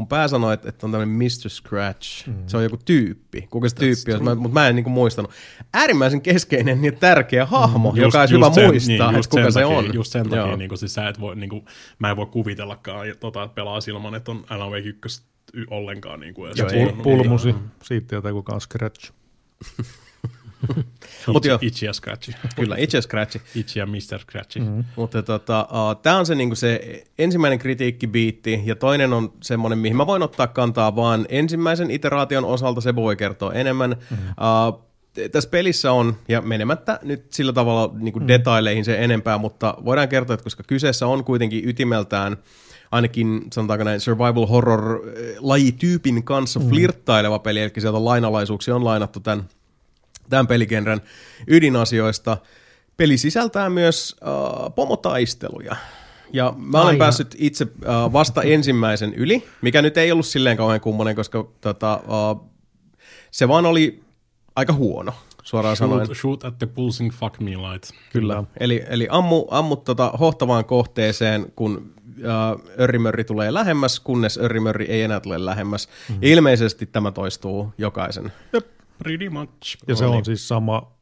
mun pää sanoi, että, että on tämmöinen Mr. Scratch. Mm. Se on joku tyyppi. Kuka se tyyppi on, mutta mä en niinku muistanut. Äärimmäisen keskeinen ja tärkeä hahmo, mm, joka olisi hyvä sen- muistaa, niin, että kuka se takia, on. Just sen takia, Joo. niin kuin, siis sä et voi, niin kuin, mä en voi kuvitellakaan, ja tota, että pelaa ilman, että on Alan Wake 1 y- ollenkaan. Niin kuin, edes Joo, pul- Pulmusi, siitä tietää kuka on Scratch. Mut joo. Itchy, itchy ja Scratchy. Kyllä, itse Scratch. Itchy ja Mr. Scratchy. Mm-hmm. Mutta tota, uh, tämä on se, niinku se ensimmäinen kritiikkibiitti, ja toinen on semmoinen, mihin mä voin ottaa kantaa vaan ensimmäisen iteraation osalta, se voi kertoa enemmän. Mm-hmm. Uh, tässä pelissä on, ja menemättä nyt sillä tavalla niin kuin detaileihin se enempää, mutta voidaan kertoa, että koska kyseessä on kuitenkin ytimeltään ainakin sanotaanko näin survival horror eh, lajityypin kanssa flirttaileva peli, eli sieltä lainalaisuuksia on lainattu tämän tämän peligenren ydinasioista. Peli sisältää myös äh, pomotaisteluja. Ja mä olen Aina. päässyt itse äh, vasta ensimmäisen yli, mikä nyt ei ollut silleen kauhean kummonen, koska tota, äh, se vaan oli aika huono, suoraan sanoen. Shoot, shoot at the pulsing fuck me light. Kyllä. Eli, eli ammu, ammu tota hohtavaan kohteeseen, kun äh, örrimörri tulee lähemmäs, kunnes örrimörri ei enää tule lähemmäs. Mm. Ja ilmeisesti tämä toistuu jokaisen. Pretty much. Ja se on siis sama,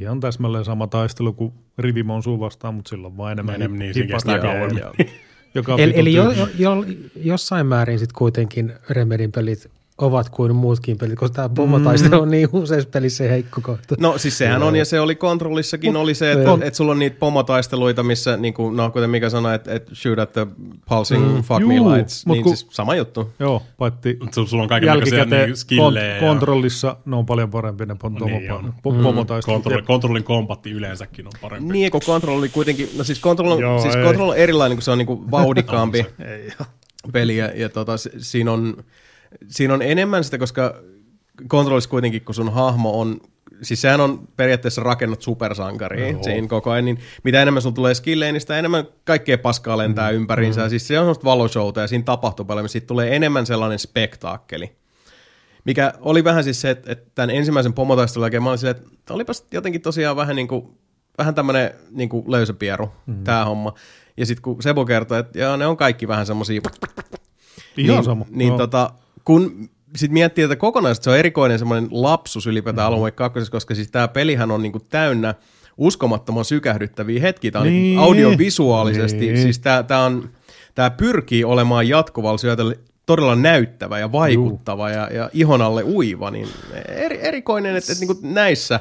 ihan täsmälleen sama taistelu kuin Rivimonsuu vastaan, mutta silloin vaan enemmän, Enemmän, niin, hip- se kauemmin. Joka Eli, eli jo, jo, jo, jossain määrin sitten kuitenkin Remedin pelit ovat kuin muutkin pelit, koska tämä pommotaistelu on niin useissa pelissä heikko kohta. No siis sehän on, ja se oli kontrollissakin, oli se, että et sulla on niitä pomotaisteluita, missä, niin kuin, no kuten Mika sanoi, että et shoot at the pulsing mm, fuck juu, me lights, niin kun- siis sama juttu. Joo, paitsi Sulla on kaikenlaisia jälkikäteen niin, skillejä. kont- kontrollissa ne on paljon parempi ne pom- Niin on. pomo- ja pomotaistelut. kontrolli, kontrollin kompatti yleensäkin on parempi. Niin, kun control oli kuitenkin, no siis control on, Joo, siis control on erilainen, kun se on niin kuin vauhdikkaampi Ei, peli, ja, ja tota, si- siinä, on, siinä on enemmän sitä, koska kontrollissa kuitenkin, kun sun hahmo on, siis sehän on periaatteessa rakennut supersankariin Joo. siinä koko ajan, niin mitä enemmän sun tulee skillejä, niin sitä enemmän kaikkea paskaa lentää mm. ympäriinsä, ja siis se on semmoista valoshowta, ja siinä tapahtuu paljon, siitä tulee enemmän sellainen spektaakkeli. Mikä oli vähän siis se, että, että tämän ensimmäisen pomotaistelun jälkeen mä olin silleen, että olipas jotenkin tosiaan vähän niin kuin, vähän tämmöinen niin kuin löysäpieru, mm. tämä homma. Ja sitten kun Sebo kertoi, että joo, ne on kaikki vähän semmoisia Ihan niin, sama. Niin tota, kun sitten miettii, että kokonaisesti se on erikoinen semmoinen lapsus ylipäätään mm. Alan Wake 2, koska siis tämä pelihän on niinku täynnä uskomattoman sykähdyttäviä hetkiä. Tämä on niin. Niin. audiovisuaalisesti, niin. Siis tämä, on, tämä pyrkii olemaan jatkuvalla syötöllä todella näyttävä ja vaikuttava ja, ja ihon alle uiva, niin eri, erikoinen, että, että niin näissä,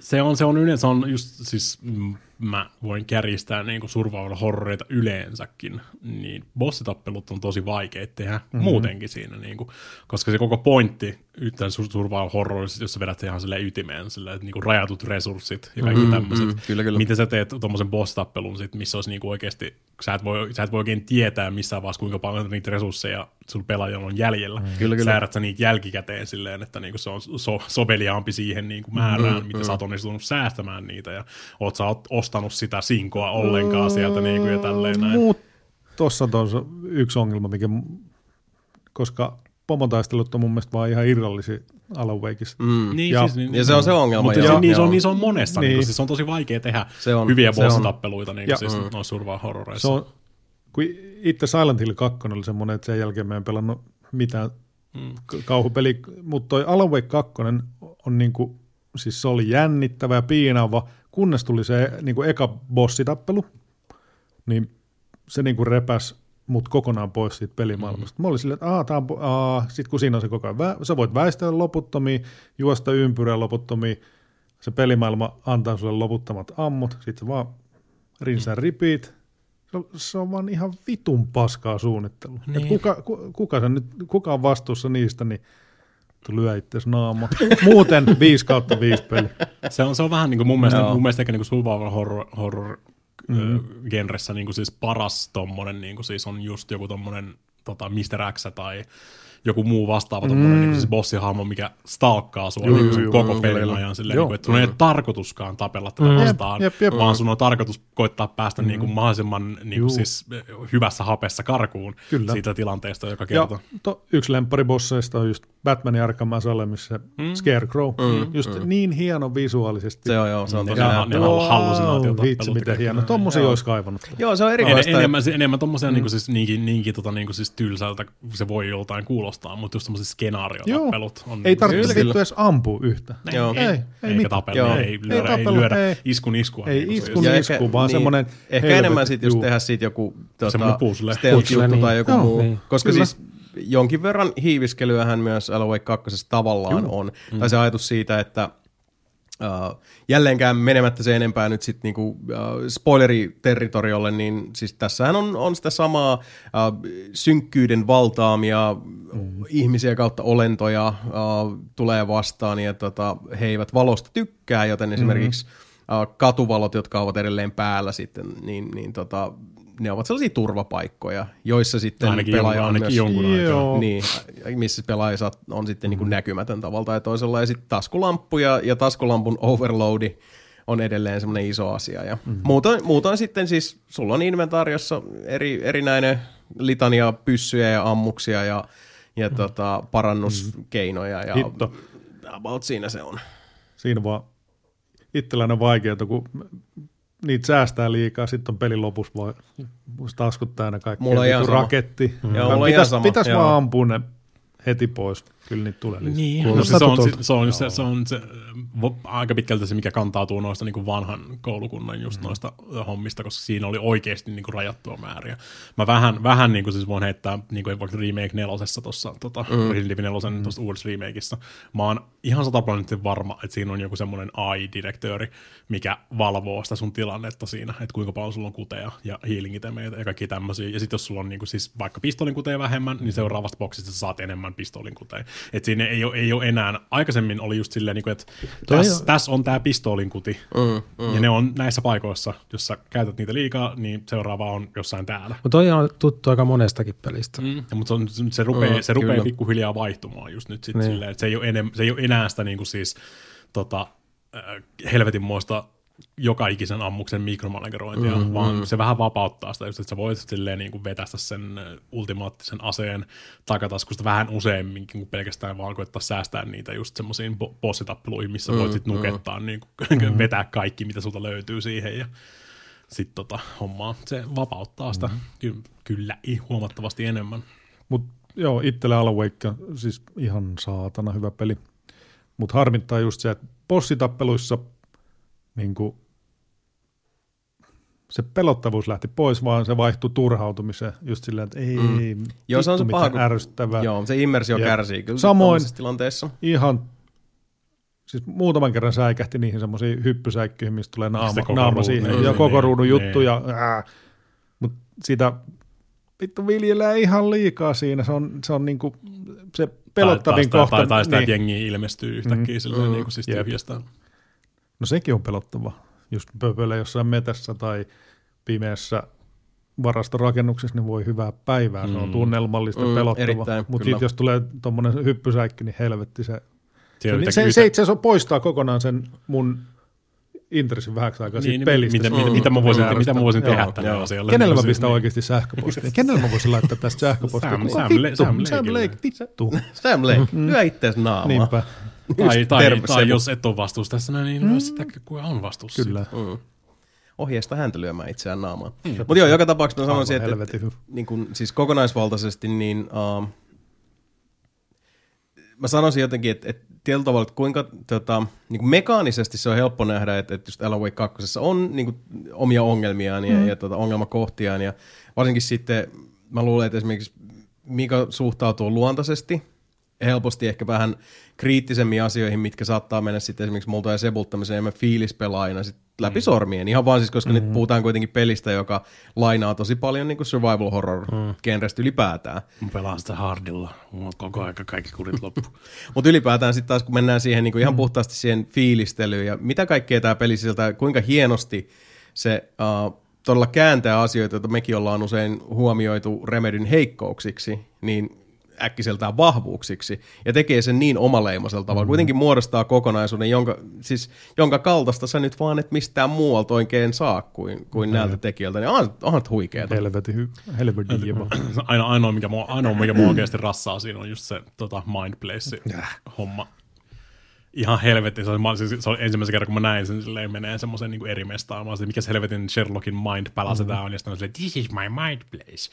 Se on, se on yleensä, on just siis, mm, mä voin kärjistää niin kuin survival horroreita yleensäkin, niin bossitappelut on tosi vaikeita tehdä mm-hmm. muutenkin siinä, niin kuin, koska se koko pointti yhteen survival horrorissa, jos sä vedät ihan silleen ytimeen, silleen, että niin kuin rajatut resurssit ja kaikki mm, tämmöiset. mm, kyllä, kyllä. Miten sä teet tuommoisen boss-tappelun, sit, missä olisi niin kuin oikeasti, sä et, voi, sä et voi oikein tietää missään vaiheessa, kuinka paljon niitä resursseja sun pelaajalla on jäljellä. Mm, kyllä, kyllä. Säädät sä niitä jälkikäteen silleen, että niin kuin se on so, soveliaampi siihen niin kuin määrään, mm, miten mm. sä oot onnistunut säästämään niitä ja oot sä ostanut sitä sinkoa ollenkaan sieltä niin kuin ja tälleen näin. Mutta Tuossa on yksi ongelma, mikä, koska pomotaistelut on mun mielestä vaan ihan irrallisia Alan Wakeissa. Mm. Niin, Ja- siis, niin, Ja se on se ongelma. Mutta joo, se, niin, se on, niin se on monessa, niin. Niin. Niin, siis se on tosi vaikea tehdä Se on, hyviä bossitappeluita niin Ja- siis Mm. noissa survival horroreissa. Se on, kun itse Silent Hill 2 oli semmoinen, että sen jälkeen mä en pelannut mitään Mm. kauhupeli, mutta toi Alan Wake 2 on niinku, siis se oli jännittävä ja piinaava, kunnes tuli se niinku eka bossitappelu, niin se niinku repäs mut kokonaan pois siitä pelimaailmasta. Mm. Mä olin silleen, että aah, on, po- aah. sit kun siinä on se koko ajan, vä- sä voit väistellä loputtomia, juosta ympyrää loputtomia, se pelimaailma antaa sulle loputtomat ammut, sit sä vaan rinsää repeat, se on, se on vaan ihan vitun paskaa suunnittelu. Niin. Niin. kuka, ku, kuka, sen nyt, kuka on vastuussa niistä, niin lyö itses naama. Muuten 5 kautta 5 peli. Se on, se on vähän niin kuin mun mielestä, Joo. mun mielestä ehkä niin kuin survival horror, horror mm. genressä niin kuin siis paras tommonen, niin kuin siis on just joku tommonen tota Mr. X tai joku muu vastaava tommonen mm. niin kuin siis bossihahmo, mikä stalkkaa sua Juu, niin juu, koko juu, pelin ajan silleen, Joo. niin kuin, että sun ei ole tarkoituskaan tapella tätä Mm. vastaan, Jep, jep. vaan sun on tarkoitus koittaa päästä niin kuin mahdollisimman niin kuin siis hyvässä hapessa karkuun Kyllä. siitä tilanteesta joka Ja kerta. to, yksi lempparibosseista on just Batmanin Arkham Asylumissä se mm. Scarecrow. Mm, just mm. niin hieno visuaalisesti. Se on joo, se on tosi Ja- näyttävä. ne on hallusinaatiotappelut vitsi, miten ja hieno. Tommosia olisi kaivannut. Joo, se on erikoista. enemmän, enemmän tommosia mm. niinku siis, niinkin, niinkin tota, niinku siis tylsältä se voi joltain kuulostaa, mutta just tommosia skenaariotappelut on Ei niinku tarvitse vittu edes ampua yhtä. Joo. Ei, ei, ei tapella, Joo. ei, Ei lyödä, ei, tapella, lyödä ei. iskun iskua. Ei niinku iskun siis. Ja isku, vaan semmonen Ehkä helvetin- enemmän sitten just tehdä siitä joku tota, stealth-juttu Puzzle, niin. tai joku Joo, muu. niin. Koska Kyllä. siis jonkin verran hiiviskelyähän myös Alan Wake 2 tavallaan on. Mm. Tai se ajatus siitä, että Uh, jälleenkään menemättä se enempää nyt sitten niinku, uh, spoileriterritoriolle, niin siis tässähän on, on sitä samaa uh, synkkyyden valtaamia mm. ihmisiä kautta olentoja uh, tulee vastaan ja tota, he eivät valosta tykkää, joten esimerkiksi uh, katuvalot, jotka ovat edelleen päällä sitten, niin, niin tota, ne ovat sellaisia turvapaikkoja, joissa sitten Ainakin, pelaaja jonkun, on ainakin myös, jonkun aikaa. Joo. niin, missä pelaaja on sitten niin kuin näkymätön tavalla tai toisella. Ja sitten taskulamppu ja, ja taskulampun overloadi on edelleen semmoinen iso asia. Ja mm. muutoin, muutoin sitten siis sulla on inventaariossa eri, erinäinen litania pyssyjä ja ammuksia ja, ja mm. tota, parannuskeinoja. Ja Hitto. about siinä se on. Siinä vaan itselläni on vaikeaa, kun niitä säästää liikaa, sitten on pelin lopussa vaan taskut täynnä kaikkea. Mulla on sama. raketti. Joo, mulla on ihan pitäis, sama, pitäis joo. vaan ampua ne heti pois. Kyllä niitä tulee lisää. Niin, no, se, on, se, on, se, se on se, vo- aika pitkälti se, mikä kantautuu noista niin kuin vanhan koulukunnan just mm. noista hommista, koska siinä oli oikeasti niin kuin rajattua määriä. Mä vähän, vähän niin kuin siis voin heittää niin kuin vaikka Remake nelosessa tuossa tota, mm. Resident Evil nelosen mm. tuossa uudessa remakeissa. Mä oon ihan sataprosenttisesti varma, että siinä on joku semmoinen AI-direktööri, mikä valvoo sitä sun tilannetta siinä, että kuinka paljon sulla on kuteja ja healing-itemeitä ja kaikki tämmöisiä. Ja sitten jos sulla on niin kuin siis vaikka pistolin kuteja vähemmän, niin seuraavasta boksista sä saat enemmän pistolin kuteja. Että siinä ei ole, ei ole enää, aikaisemmin oli just silleen, niin kuin, että tässä on- täs on tämä pistolin kuti, Mm, mm. ja ne on näissä paikoissa, jos sä käytät niitä liikaa, niin seuraava on jossain täällä. Mutta toi on tuttu aika monestakin pelistä. Mm. Ja, mutta se, on, se rupeaa, Mm, se rupeaa pikkuhiljaa vaihtumaan just nyt sit Niin. silleen, että se ei ole, enem, se ei ole enää sitä niin kuin siis, tota, äh, helvetinmoista joka ikisen ammuksen mikromanagerointia, mm, vaan mm. se vähän vapauttaa sitä just, että sä voit silleen niin kuin vetästä sen ultimaattisen aseen takataskusta vähän useamminkin kuin pelkästään vaan koettaa säästää niitä just semmoisiin bo- bossitappeluihin, missä mm, voit sit nukettaa, niin kuin, vetää kaikki, mitä sulta löytyy siihen ja sitten tota hommaa. Se vapauttaa sitä ky- kyllä huomattavasti enemmän. Mutta joo, itsellä Alan Wake on siis ihan saatana hyvä peli. Mutta harmittaa just se, että bossitappeluissa niin se pelottavuus lähti pois, vaan se vaihtui turhautumiseen. Just silleen, että ei, mm. Joo, se on se paha, kun- ärsyttävää. Joo, se immersio Jep. kärsii kyllä Samoin- tilanteessa. Ihan, siis muutaman kerran säikähti niihin semmoisiin hyppysäikkyihin, mistä tulee naama, koko naama ruudun, siihen. niin, ja niin, koko ruudun niin. juttu. Ja, mutta sitä vittu viljelee ihan liikaa siinä. Se on, se on niinku se pelottavin tai, tai, kohta. Tai, tai sitä, niin. että jengi ilmestyy yhtäkkiä mm, silleen, mm, niin kuin siis jep. tyhjästä. No sekin on pelottava. Just pöpöllä jossain metässä tai pimeässä varastorakennuksessa, niin voi hyvää päivää. Se on Mm. tunnelmallista Mm, mm, pelottava. erittäin, Mutta jos tulee tuommoinen hyppysäikki, niin helvetti se. Siellä Se, se, yhtä- se itse asiassa poistaa kokonaan sen mun intressin vähäksi aikaa siitä Niin, pelistä. mitä, mitä, mitä, mä voisin, mitä mä voisin Joo, tehdä tälle joo. asialle. Kenelle Niin mä pistän siis- oikeasti sähköpostia? Kenelle mä voisin laittaa tästä sähköpostia? Sam- Sam-? Sam Sam. Lake, vittu. Sam Lake, lyö ittees naamaa. Niinpä, Tai, tai, terve, tai jos et ole vastuussa tässä, niin mm. sitä kuka on vastuussa. kyllä. ohjeista häntä lyömään itseään naamaan. Mm. Mutta joo, joka tapauksessa mä sanoisin, että, hyvä. niin kun, siis kokonaisvaltaisesti, niin uh, mä sanoisin jotenkin, että, että tietyllä tavalla, että kuinka tota, niin kuin mekaanisesti se on helppo nähdä, että, että just Alan Wake 2 on niin kuin, omia ongelmiaan ja, mm. ja tota, ongelmakohtiaan ja varsinkin sitten mä luulen, että esimerkiksi Mika suhtautuu luontaisesti helposti ehkä vähän kriittisemmin asioihin, mitkä saattaa mennä sitten esimerkiksi multa ja Sebulta tämmöisen enemmän fiilispelaajina sit läpi mm. sormien. Ihan vaan siis, koska mm. nyt puhutaan kuitenkin pelistä, joka lainaa tosi paljon niin kuin survival horror mm. genrestä ylipäätään. Mä pelaan sitä hardilla. Mulla on koko aika kaikki kurit loppu. Mutta ylipäätään sitten taas, kun mennään siihen niin kuin ihan puhtaasti siihen fiilistelyyn ja mitä kaikkea tämä peli sisältää, kuinka hienosti se uh, todella kääntää asioita, joita mekin ollaan usein huomioitu Remedyn heikkouksiksi, niin äkkiseltään vahvuuksiksi ja tekee sen niin omaleimaisella tavalla. Mm. Kuitenkin muodostaa kokonaisuuden, jonka, siis, jonka kaltaista sä nyt vaan et mistään muualta oikein saa kuin, kuin mm. näiltä tekijöiltä. Niin onhan, onhan huikeeta. Helvetin, hy- helvetin jiva. Ainoa, ainoa, mikä mua, ainoa, mikä mua oikeasti rassaa siinä on just se tota, Mind Place homma. Ihan helvetin. Se oli, siis, se oli ensimmäisen kerran, kun mä näin sen, silleen menee semmoisen niin eri mestaan. Mä olin, mikä se helvetin Sherlockin Mind Palace mm-hmm. tää on. Ja sitten on silleen, this is my mind place.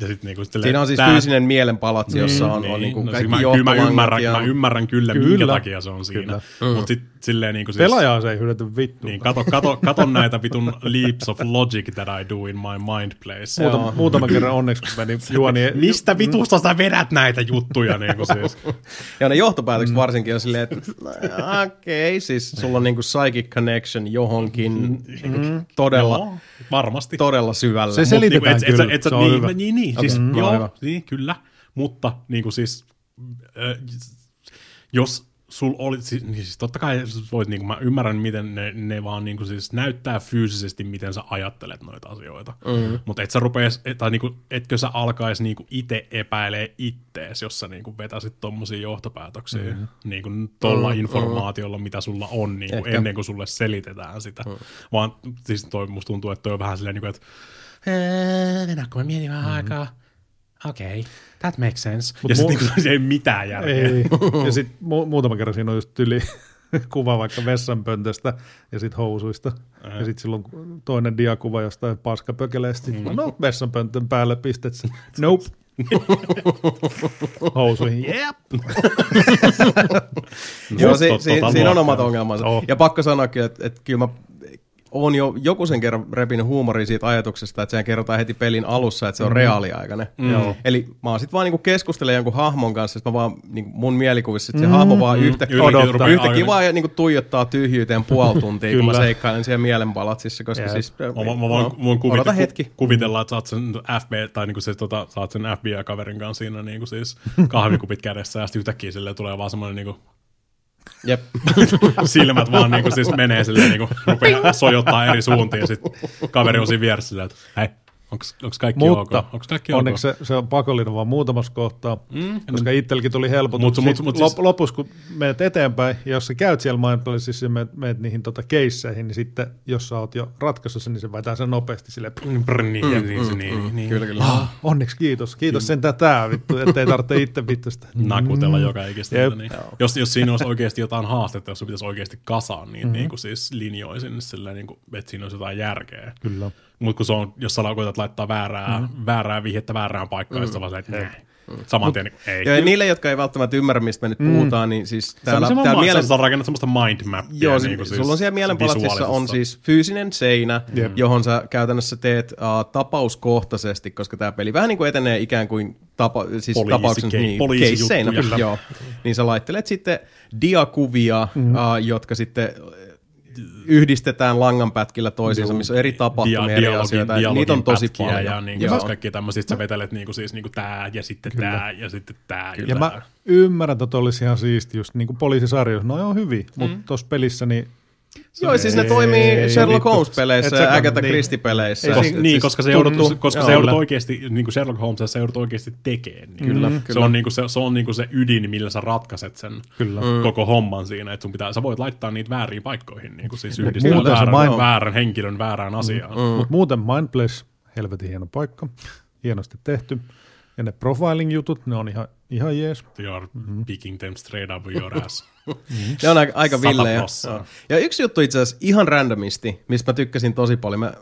Ja sit, niinku, silleen, Siinä on siis tää- fyysinen mielenpalatsi, jossa on, on niin. kuin no, kaikki siis mä, kyllä mä ymmärrän, ja... mä ymmärrän kyllä, kyllä, minkä takia se on siinä. Mutta sitten silleen niin kuin siis, Pelaajaa se ei hyödytä vittu. niin, kato, kato, kato näitä vitun leaps of logic that I do in my mind place. Muutama, muutama kerran onneksi, kun meni juoni. Mistä vitusta sä vedät näitä juttuja? Niin kuin siis. Ja ne johtopäätökset mm. varsinkin on silleen, että no, okei, okay, siis sulla on niinku psychic connection johonkin mm. todella, Joo, varmasti. todella syvällä. Se Mut- selitetään Niinku, et- et kyllä, sä- et sä- se on niin, hyvä. Niin, niin, siis, Okei, joo, niin, kyllä, mutta niin kuin siis, äh, jos sul oli, siis, niin siis totta kai voit, niin kuin, mä ymmärrän, miten ne, ne vaan niin kuin, siis näyttää fyysisesti, miten sä ajattelet noita asioita. Mm-hmm. Mutta et sä rupees, et, tai niin kuin, etkö sä alkaisi niin kuin itse epäilee ittees, jos sä niin kuin vetäisit tommosia johtopäätöksiä mm-hmm. niin kuin tolla mm-hmm. informaatiolla, mitä sulla on, niin kuin Ehkä. ennen kuin sulle selitetään sitä. Mm-hmm. Vaan siis toi, musta tuntuu, että toi on vähän silleen, niin kuin, että "Ee, Venä, kun mä mietin vähän mm-hmm. aikaa, okei, okay, that makes sense. Mut ja sitten mu- niinku, se ei mitään järkeä. Ei. Ja sitten mu- muutama kerran siinä on just yli kuva vaikka vessanpöntöstä ja sitten housuista. Ja sitten silloin toinen diakuva jostain paskapökeleestä. Mm. No, vessanpöntön päälle pistet sen. Nope. Housuihin. Jep. Joo, si, si, siinä on omat ongelmansa. Oh. Ja pakko sanoakin, että, että kyllä mä oon jo joku sen kerran repinyt huumoria siitä ajatuksesta, että sehän kerrotaan heti pelin alussa, että se on mm. reaaliaikainen. Mm. Eli mä oon sit vaan niinku keskustelen jonkun hahmon kanssa, että mä vaan niinku mun mielikuvissa, että se hahmo vaan yhtäkkiä, Yhtäkkiä odottaa, aina- vaan ja niinku tuijottaa tyhjyyteen puoli tuntia, kun mä seikkailen siellä mielenpalatsissa, koska Jep. siis... Mä, mä, mä no, voin, voin kuvite, odota hetki. kuvitella, että sä oot sen FB, tai niinku se, tota, sä oot sen FBI-kaverin kanssa siinä niinku siis kahvikupit kädessä, ja sitten yhtäkkiä sille tulee vaan semmoinen niinku Jep. silmät vaan niinku siis menee silleen niinku rupeaa sojottaa eri suuntiin, ja sitten kaveri on siinä vieressä silleen, että hei, onks, onks kaikki Mutta ok? Onks kaikki onneksi ok? se, se on pakollinen vaan muutamassa kohtaa, mm, koska itselläkin tuli helpotus. Mut- Mut, mut- lop, siis- lopussa, kun menet eteenpäin, ja jos sä käyt siellä mindfulnessissa ja menet, menet niihin tota keisseihin, niin sitten jos sä oot jo ratkaisussa, sen, niin se vetää sen nopeasti sille. Brr, niin, mm, niin, mm, niin, niin. Kyllä, kyllä. Ah, onneksi kiitos. Kiitos sentään tää vittu, ettei tarvitse itse vittu sitä. nakutella joka ikistä. Jep. Niin. Jos, jos siinä olisi oikeasti jotain haastetta, jos sun pitäisi oikeasti kasaa, niin, mm-hmm. niin kuin siis linjoisin sillä, niin kuin, että siinä olisi jotain järkeä. Kyllä. Mutta kun se on, jos sä koetat laittaa väärää, mm. väärää vihjettä väärään paikkaan, mm. sitten vaan se, että saman tien, niin ei. Ja niille, jotka ei välttämättä ymmärrä, mistä me nyt puhutaan, niin siis täällä, Täällä, täällä mielen... mielen... Sä rakennat semmoista mind mappia. Joo, niin niin siis, sulla on siellä mielenpalatsissa on siis fyysinen seinä, Jep. johon sä käytännössä teet uh, tapauskohtaisesti, koska tämä peli vähän niin kuin etenee ikään kuin tapa, siis Poliisi- tapauksen kei- niin, keisseinä. Joo. Niin sä laittelet sitten diakuvia, mm. uh, jotka sitten yhdistetään langanpätkillä toisiinsa, missä on eri tapahtumia, eri asioita. Niitä on tosi paljon. Ja niin kuin kaikki tämmöiset, sä vetelet niin kuin siis niin kuin tää ja sitten Kyllä. tää ja sitten tää. Ja mä ymmärrän, että olisi ihan siisti just niin kuin poliisisarjoissa, no on hyvin, Mm. mutta tuossa pelissä niin Joo, siis ne Ei, toimii Sherlock vittu. Holmes-peleissä Agatha niin. Christie-peleissä. Ei Kos, Siis- niin, siis koska se joudut, koska se joudut oikeasti, niin kuin Sherlock Holmes, se joudut oikeasti tekemään. Niin. Kyllä, Se kyllä. on, niin kuin se, se on niin kuin se ydin, millä sä ratkaiset sen Kyllä. mm. koko homman siinä, että sun pitää, sä voit laittaa niitä vääriin paikkoihin, niin kuin siis yhdistää se väärän, main- väärän henkilön väärään asiaan. Mm. Mutta muuten Mindplace, helvetin hieno paikka, hienosti tehty. Ja ne profiling-jutut, ne on ihan, ihan jees. You are Mm-hmm. picking them straight up your ass. Ne on aika, aika villejä. Joo. Ja yksi juttu itse asiassa ihan randomisti, mistä mä tykkäsin tosi paljon. Mä,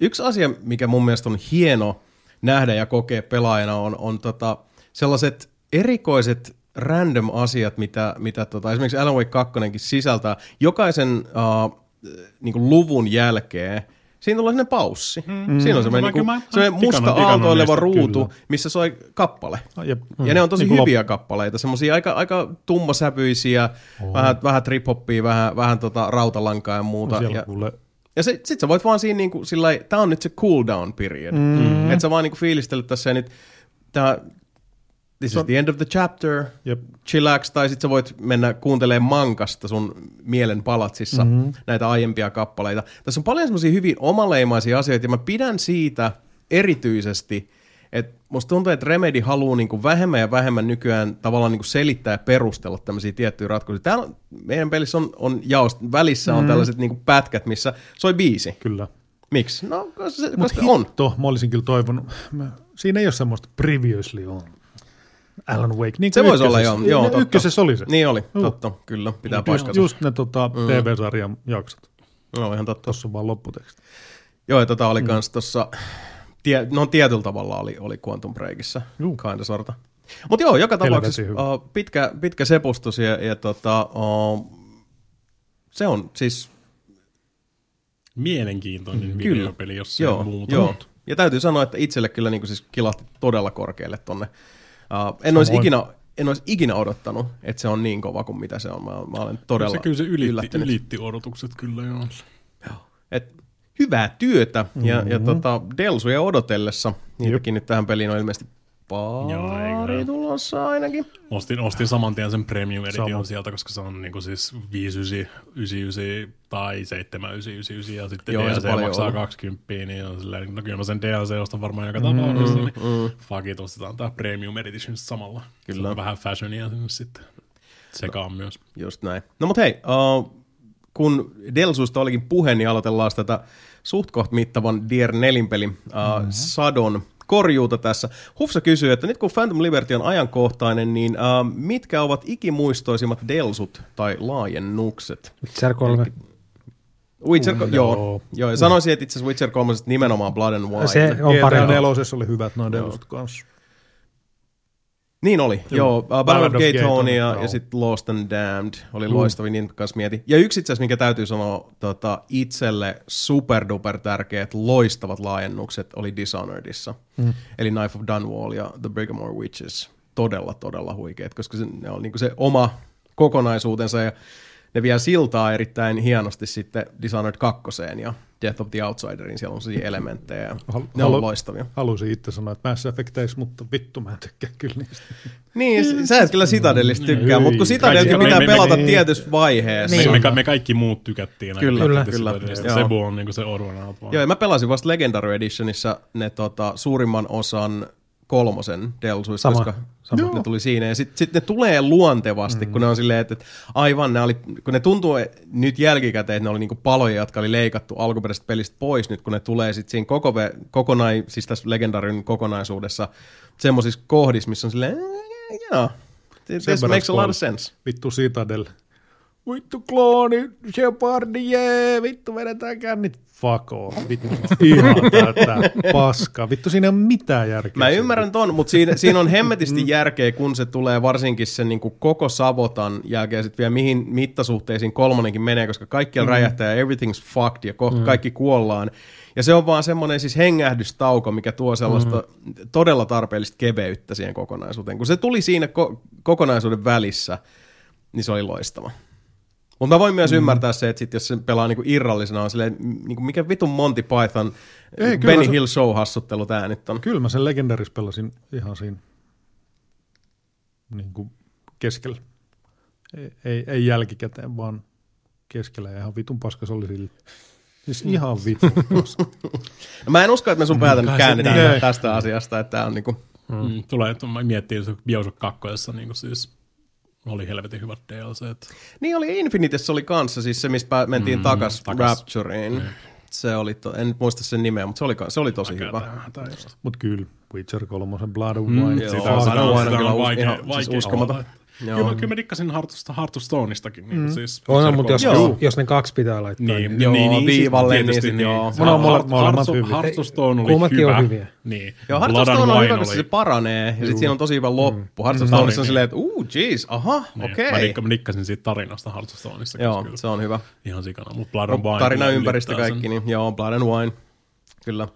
yksi asia, mikä mun mielestä on hieno nähdä ja kokea pelaajana, on, on tota, sellaiset erikoiset random asiat, mitä, mitä tota, esimerkiksi Alan Wake 2 sisältää. Jokaisen uh, niin luvun jälkeen Siinä tulee sellainen paussi. Mm. Siinä on semmoinen, Kyllä niinku, mä- semmoinen musta digannut aaltoileva ruutu, kyllä. missä soi kappale. No, jep. Ja ne on tosi Niin hyviä kappaleita, semmoisia aika, aika tummasävyisiä, oh. vähän, vähän trip-hoppia, vähän, vähän tota rautalankaa ja muuta. siellä Ja, kuule, ja sit, sit sä voit vaan siinä niinku, sillä tää on nyt se cool down period. Mm. Että sä vaan niinku fiilistelet tässä ja nyt, tää, this is the end of the chapter, Jep. chillax, tai sit sä voit mennä kuuntelemaan mankasta sun mielen palatsissa mm-hmm. näitä aiempia kappaleita. Tässä on paljon semmoisia hyvin omaleimaisia asioita, ja mä pidän siitä erityisesti, että musta tuntuu, että Remedy haluaa niinku vähemmän ja vähemmän nykyään tavallaan niinku selittää ja perustella tämmöisiä tiettyjä ratkaisuja. Täällä on, meidän pelissä on, on jaost, välissä on tällaiset niinku pätkät, missä soi biisi. Kyllä. Miksi? No, koska, se, Mut koska on. hitto, mä olisin kyllä toivonut. Mä, siinä ei ole semmoista previously on. Alan Wake. Niin Se voisi olla, joo. joo Ne- totta. Ykkösessä oli se. Niin oli, Joo. totta, kyllä, pitää Just, paikkansa. just ne tota, Mm. TV-sarjan jaksot. No, ihan totta. Tossa on vaan lopputeksti. Joo, ja tota oli kans tossa, tie, no tietyllä tavalla oli, oli Quantum Breakissä, Juu. kinda sorta. Mutta joo, joka tapauksessa uh, pitkä, pitkä sepustus ja, ja tota, uh, se on siis, Mielenkiintoinen Kyllä. videopeli, jos se joo, ei muuta. joo. Ja täytyy sanoa, että itselle kyllä niin siis kilahti todella korkealle tonne. Uh, en, olisi ikinä, en olisi ikinä odottanut, että se on niin kova kuin mitä se on. Mä, mä olen todella se, kyllä se ylitti, yllättynyt. ylitti odotukset kyllä joo. Et hyvää työtä ja, Mm-hmm. ja tota, Delsuja odotellessa. Niitäkin nyt tähän peliin on ilmeisesti pari tulossa ainakin. Ostin, ostin saman tien sen premium edition Sama. sieltä, koska se on niinku siis 5999 tai 7999 ja sitten Joo, se DLC paljon maksaa ollut. 20, niin on silleen, no kyllä mä sen DLC ostan varmaan joka tapauksessa, niin fuck it, ostetaan tää premium edition samalla. Kyllä. Se on vähän fashionia sinne sitten sekaan myös. Just näin. No mut hei, uh, kun Delsuista olikin puhe, niin aloitellaan tätä suht koht mittavan Dier 4 pelin uh, mm-hmm. Sadon korjuuta tässä. Hufsa kysyy, että nyt kun Phantom Liberty on ajankohtainen, niin uh, mitkä ovat ikimuistoisimmat Delsut tai laajennukset? Witcher 3. Witcher, Mm, joo. joo. joo. ja sanoisin, että itse asiassa Witcher 3 nimenomaan Blood and Wine. Se on parempi. 4 oli hyvät noin delusut kanssa. Niin oli, joo. joo uh, Battle of of Gay Gay Tony Tony, ja, ja sitten Lost and Damned oli loistavia, niin kanssa mietin. Ja yksi itse asiassa, minkä täytyy sanoa tota, itselle superduper tärkeät, loistavat laajennukset oli Dishonoredissa. Mm. Eli Knife of Dunwall ja The Brigamore Witches. Todella, todella huikeet, koska se, ne on niinku se oma kokonaisuutensa ja ne vie siltaa erittäin hienosti sitten Dishonored 2 ja Death of the Outsiderin. Siellä on sellaisia elementtejä ja Hal- ne on halu- loistavia. Halusin itse sanoa, että Mass Effecteissa, mutta vittu mä en tykkää kyllä niistä. Niin, sä et kyllä Citadellista tykkää, Ei. mutta kun Citadelkin pitää me- pelata me- tietyssä vaiheessa. Me, Niin. me, ka- me, kaikki muut tykättiin. Kyllä, kyllä, Citadelista. joo. Sebu on niinku se vaan. Joo, ja mä pelasin vasta Legendary Editionissa ne tota, suurimman osan kolmosen Delsuista, Sama, koska sama. ne tuli siinä. Ja sitten sit ne tulee luontevasti, mm. kun ne on silleen, että, että aivan, ne oli, kun ne tuntuu nyt jälkikäteen, että ne oli niinku paloja, jotka oli leikattu alkuperäisestä pelistä pois, nyt kun ne tulee sitten siinä koko, kokonai, siis tässä Legendaryn kokonaisuudessa semmoisissa kohdissa, missä on silleen, "Eh, joo, this makes a lot of sense. Vittu Citadel. Vittu klooni, Shepardi, jee, vittu vedetään kännit. Fuck off, vittu. Ihan tätä paskaa. Vittu siinä ei ole mitään järkeä. Mä siinä. ymmärrän ton, mutta siinä, siinä on hemmetisti järkeä, kun se tulee varsinkin sen niin kuin koko Savotan jälkeen sitten vielä mihin mittasuhteisiin kolmonenkin menee, koska kaikkialla mm. räjähtää ja everything's fucked ja kohta mm. kaikki kuollaan. Ja se on vaan semmoinen siis hengähdystauko, mikä tuo sellaista mm. todella tarpeellista keveyttä siihen kokonaisuuteen. Kun se tuli siinä ko- kokonaisuuden välissä, niin se oli loistava. Mutta mä voin myös mm. ymmärtää se, että sit jos se pelaa niinku irrallisena, on silleen, niinku mikä vitun Monty Python, Ei, Benny se- Hill Show-hassuttelu tää nyt on. Kyllä mä sen Legendaris pelasin ihan siinä niin kuin keskellä. Ei, ei, ei jälkikäteen, vaan keskellä ja ihan vitun paska se oli sille. Siis ihan vitun paska. No, mä en usko, että me sun päätä nyt käännetään niin. tästä asiasta, että tää on niinku... Mm. Tulee, että mä miettii, että Bioshock 2, niin siis oli helvetin hyvät DLC. Niin oli Infinitessä oli kanssa, siis se, mistä mentiin mm, takas, takas. Raptureen. Se oli, to, en nyt muista sen nimeä, mutta se oli, se oli tosi hyvä. Mut kyllä, Witcher 3, Blood of Mm, Wine. joo, sitä, sitä on- sitä, sitä on, on sitä kyllä on siis. Joo. Kyllä, kyllä mä dikkasin Heart, Heart of Stoneistakin. Niin, siis On, Witcher mutta jos. Joo. jos ne kaksi pitää laittaa. Niin, Joo, niin, niin, viivalle, siis niin tietysti, sit joo. Molemmat- on molemmat hyviä. Hearts of Stone oli Kummatkin on hyvä. hyviä. Niin. Joo, Heart of Blood and Stone on hyvä, koska se paranee, ja sitten siinä on tosi hyvä loppu. Heart of Stone on silleen, että uu, jeez, aha, Niin. okei. Mä, dikka, mä dikkasin siitä tarinasta Hearts of Stoneissa. Joo, kyllä. se on hyvä. Ihan sikana, mutta Blood and Wine Tarina ympäristö kaikki, niin joo, Blood and Wine, kyllä.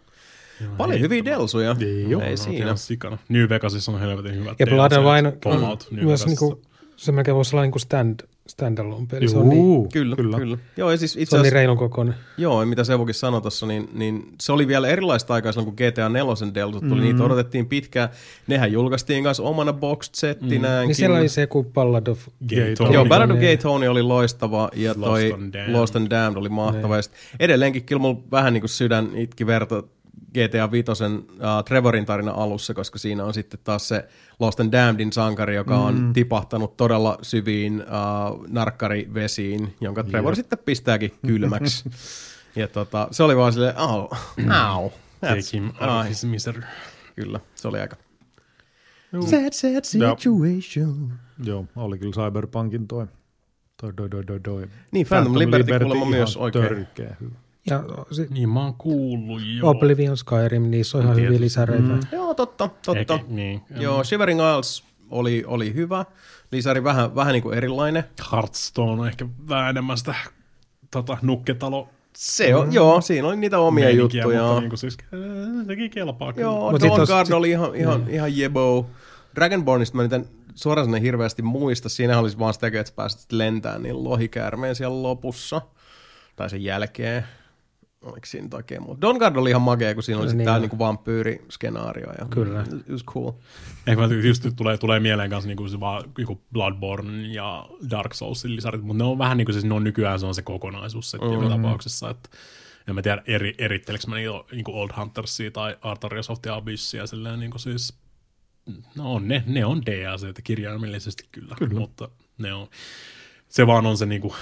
Paljon hyviä delsuja, Joo. ei No, siinä. ihan sikana. New Vegasissa on helvetin hyvät Ja Blood and DLCt. Wine Fallout on myös niinku, se melkein voisi olla niinku stand, standalone peli. Se on niin, Kyllä, kyllä, kyllä. Joo, ja siis itse se on niin reilun kokoinen. joo, ja mitä Sevokin sanoi tuossa, niin, niin, se oli vielä erilaista aikaa silloin, kun GTA 4 delsut tuli, mm. niitä odotettiin pitkään. Nehän julkaistiin kanssa omana boxed settinäänkin. Niin siellä oli se kuin Ballad of... Gay Tony. Joo. Ballad of Niin. Gay Tony oli loistava ja Lost toi and Damned. Lost and Damned oli mahtava. Ja sit edelleenkin kyllä mulla vähän niin kuin sydän itki verta GTA 5 uh, Trevorin tarina alussa, koska siinä on sitten taas se Lost and Damnedin sankari, joka on mm. tipahtanut todella syviin uh, narkkarivesiin, jonka Trevor sitten pistääkin kylmäksi. ja tota, se oli vaan silleen, au, au. Take him out of his misery. Kyllä, se oli aika sad, sad situation. Joo, oli kyllä Cyberpunkin toi. Toi, toi, toi, toi, toi. Niin, Phantom Liberty kuulemma ihan myös oikein. Törkeä hyvä. Ja sit Niin mä oon kuullut jo. Oblivion Skyrim, niissä on ihan hyviä lisäreitä. Mm. Joo, totta, totta. Eikä, niin. Joo, Shivering Isles oli, oli hyvä. Lisäri vähän, vähän niin kuin erilainen. Hearthstone on ehkä vähän enemmän sitä tota, nukketalo Se on, mm. joo, siinä oli niitä omia meininkiä, juttuja. Mutta niinku siis, äh, sekin kelpaa kyllä. Joo, Mut Dawn Guard sit- oli ihan, ihan, ihan jebo. Dragonbornista mä nyt en suoraan sanoen hirveästi muista. Siinä olisi vaan sitä, että pääsit lentämään niin lohikäärmeen siellä lopussa. Tai sen jälkeen. Oliko siinä oikein muuta? Dawn Guard oli ihan makea, kun siinä oli No niin on. niinku vampyyriskenaario. Ja Kyllä. It was cool. Ehkä mä just tulee, tulee mieleen kanssa niinku se vaan joku Bloodborne ja Dark Soulsin lisärit, mutta ne on vähän niinku siis ne on nykyään se on se kokonaisuus se mm-hmm. joka tapauksessa, että en mä tiedä eri, erittelekö mä niitä niinku Old Huntersia tai Artorias of the Abyssia silleen niinku siis no on ne, ne on DLC kirjaimellisesti kyllä, kyllä, mutta ne on, se vaan on se niinku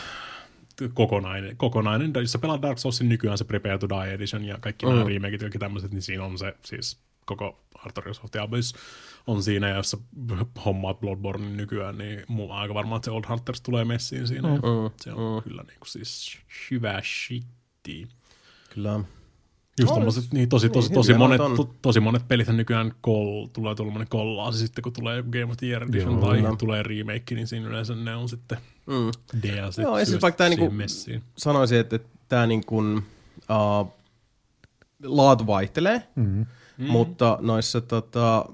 kokonainen, kokonainen, jos sä pelaat Dark Soulsin nykyään se Prepare to Die Edition ja kaikki mm. nämä remakeit ja tämmöiset, niin siinä on se siis koko Artorias of the Abyss on siinä, ja jos sä hommaat Bloodborne nykyään, niin mun aika varmaan, että se Old Hunters tulee messiin siinä. Mm. Se on mm. kyllä niinku siis hyvä shitti. Kyllä. Just On. tommoset, niin tosi, tosi, Niin, tosi, hyviä monet, to, tosi monet pelit nykyään kol, tulee tuollainen kollaasi sitten, kun tulee joku Game of the Year Edition Joo. tai Kyllä. tulee remake, niin siinä yleensä ne on sitten Mm. DLC. Joo, ja siis vaikka siihen niinku- messiin. sanoisin, että, että tämä niin kuin, uh, laatu vaihtelee, mm-hmm. mutta noissa tota,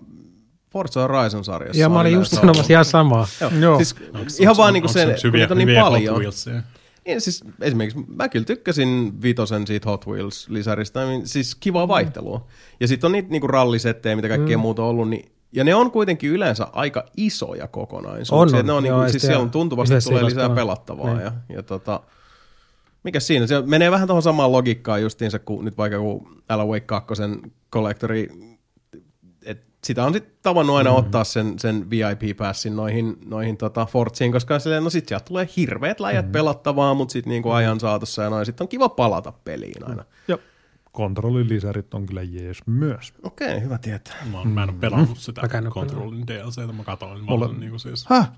Forza Horizon-sarjassa Ja mä on olin just sanomassa ihan samaa. Joo. Joo. Siis Onks- ihan onks- vaan niin onks kuin se, se kun hyviä, niitä on niin hyviä paljon. Hot Wheelsia? Niin, siis esimerkiksi mä kyllä tykkäsin vitosen siitä Hot Wheels-lisäristä, niin siis kivaa vaihtelua. Ja sitten on niitä niinku rallisettejä, mitä kaikkea mm. muuta on ollut, niin ja ne on kuitenkin yleensä aika isoja kokonaisuuksia. On. Ne on Joo, niinku, siis siellä on tuntuvasti tulee lisää pelattavaa. Niin. Ja, ja tota, mikä siinä? Se menee vähän tuohon samaan logiikkaan justiinsa kuin nyt vaikka kun Alan Wake 2 Collectori, et sitä on sitten tavannut aina mm. ottaa sen, sen VIP-passin noihin, noihin tota Fortsiin, koska silleen, no sit sieltä tulee hirveät läjät mm. pelattavaa, mutta sitten niinku ajan saatossa ja noin, sit on kiva palata peliin aina. Ja kontrollilisärit on kyllä jees myös. Okei, okay, hyvä tietää. Mä, oon- mä en ole pelannut sitä Mäkään en oo Controlin DLCtä, mä katsoin. Mä Ole- olen niin siis... Häh?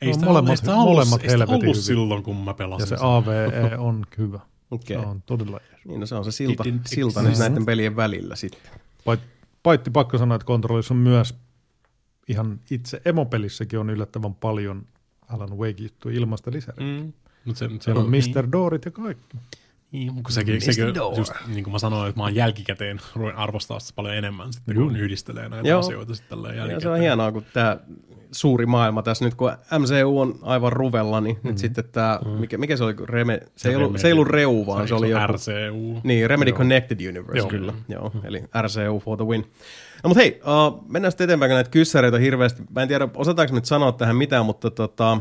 Ei No, sitä, molemmat- ei sitä ollut, molemmat ei sitä helvetin ollut hyviä. silloin, kun mä pelasin Ja se sen. AVE on hyvä. Okei. Se Okay. on todella jees. Niin, no se on se silta, silta nyt näiden pelien välillä sitten. Pait- Paitti pakko sanoa, että kontrollissa on myös ihan itse emopelissäkin on yllättävän paljon Alan Wake juttuja ilmasta lisäriä. Mm. Mut se, se Siellä on Mr. Doorit ja kaikki. Niin, mutta sekin, sekin just niin kuin mä sanoin, että mä oon jälkikäteen ruin arvostaa sitä paljon enemmän sitten, kun yhdistelee näitä Joo. asioita sitten tälleen Ja jälkikäteen. se on hienoa, kun tämä suuri maailma tässä nyt, kun MCU on aivan ruvella, niin mm. nyt sitten tämä, mikä, mikä se oli, Reme, se, ei ollut, se ei ollut Reu, vaan se, se oli joku, RCU. niin, Remedy Connected Universe, Joo. kyllä, joo, eli RCU for the win. No mutta hei, uh, mennään sitten eteenpäin, näitä kyssäreitä hirveästi. Mä en tiedä, osataanko nyt sanoa tähän mitään, mutta tota, uh,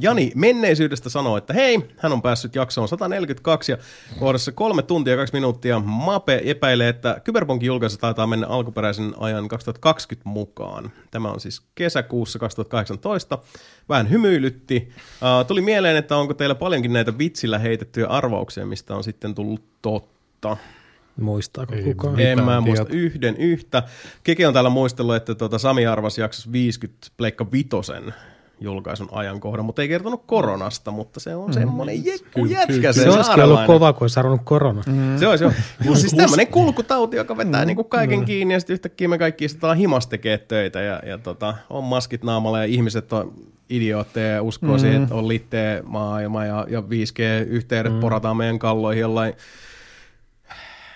Jani menneisyydestä sanoo, että hei, hän on päässyt jaksoon 142 ja kohdassa kolme tuntia ja kaksi minuuttia. Mape epäilee, että Cyberpunkin julkaisu taitaa mennä alkuperäisen ajan 2020 mukaan. Tämä on siis kesäkuussa 2018. Vähän hymyilytti. Uh, tuli mieleen, että onko teillä paljonkin näitä vitsillä heitettyjä arvauksia, mistä on sitten tullut totta. Muistaako Ei kukaan? mitään En mä muista tietoa. yhden yhtä. Keke on täällä muistellut, että tuota Sami arvasi jaksossa 50 Pleikka Vitosen julkaisun ajankohdan, mutta ei kertonut koronasta, mutta se on semmoinen jekku jätkä se, Se olisikin ollut kova, kun olisi arvonnut korona. Mm. Se olisi jo. Mutta siis tämmöinen kulkutauti, joka vetää niinku kaiken kiinni ja sitten yhtäkkiä me kaikki istutaan himas tekee töitä ja, ja tota, on maskit naamalla ja ihmiset on idiootteja ja uskoo mm. siihen, että on litteä maailma ja, ja 5G-yhteydet mm. porataan meidän kalloihin jollain.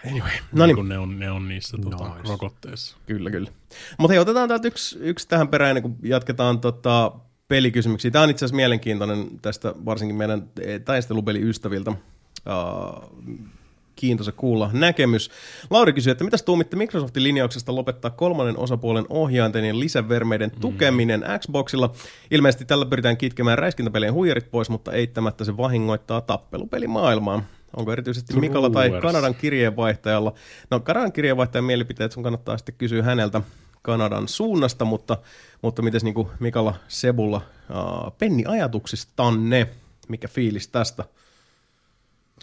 Anyway, no niin. niin. Ne on, ne on niissä tota, Nice. rokotteissa. Kyllä, kyllä. Mutta hei, otetaan täältä yksi, yksi tähän perään, kuin jatketaan tota pelikysymyksiä. Tämä on itse asiassa mielenkiintoinen tästä varsinkin meidän eh, taistelupeliystäviltä. Uh, kiintoisa kuulla näkemys. Lauri kysyy, että mitäs tuumitte Microsoftin linjauksesta lopettaa kolmannen osapuolen ohjainten ja lisävermeiden tukeminen Xboxilla? Ilmeisesti tällä pyritään kitkemään räiskintäpelien huijarit pois, mutta eittämättä se vahingoittaa tappelupelimaailmaa. Onko erityisesti Mikalla tai. Kanadan kirjeenvaihtajalla? No Kanadan kirjeenvaihtajan mielipiteet sun kannattaa sitten kysyä häneltä Kanadan suunnasta, mutta, mutta miten niin Mikalla Sebulla uh, penni ajatuksistanne? Mikä fiilis tästä?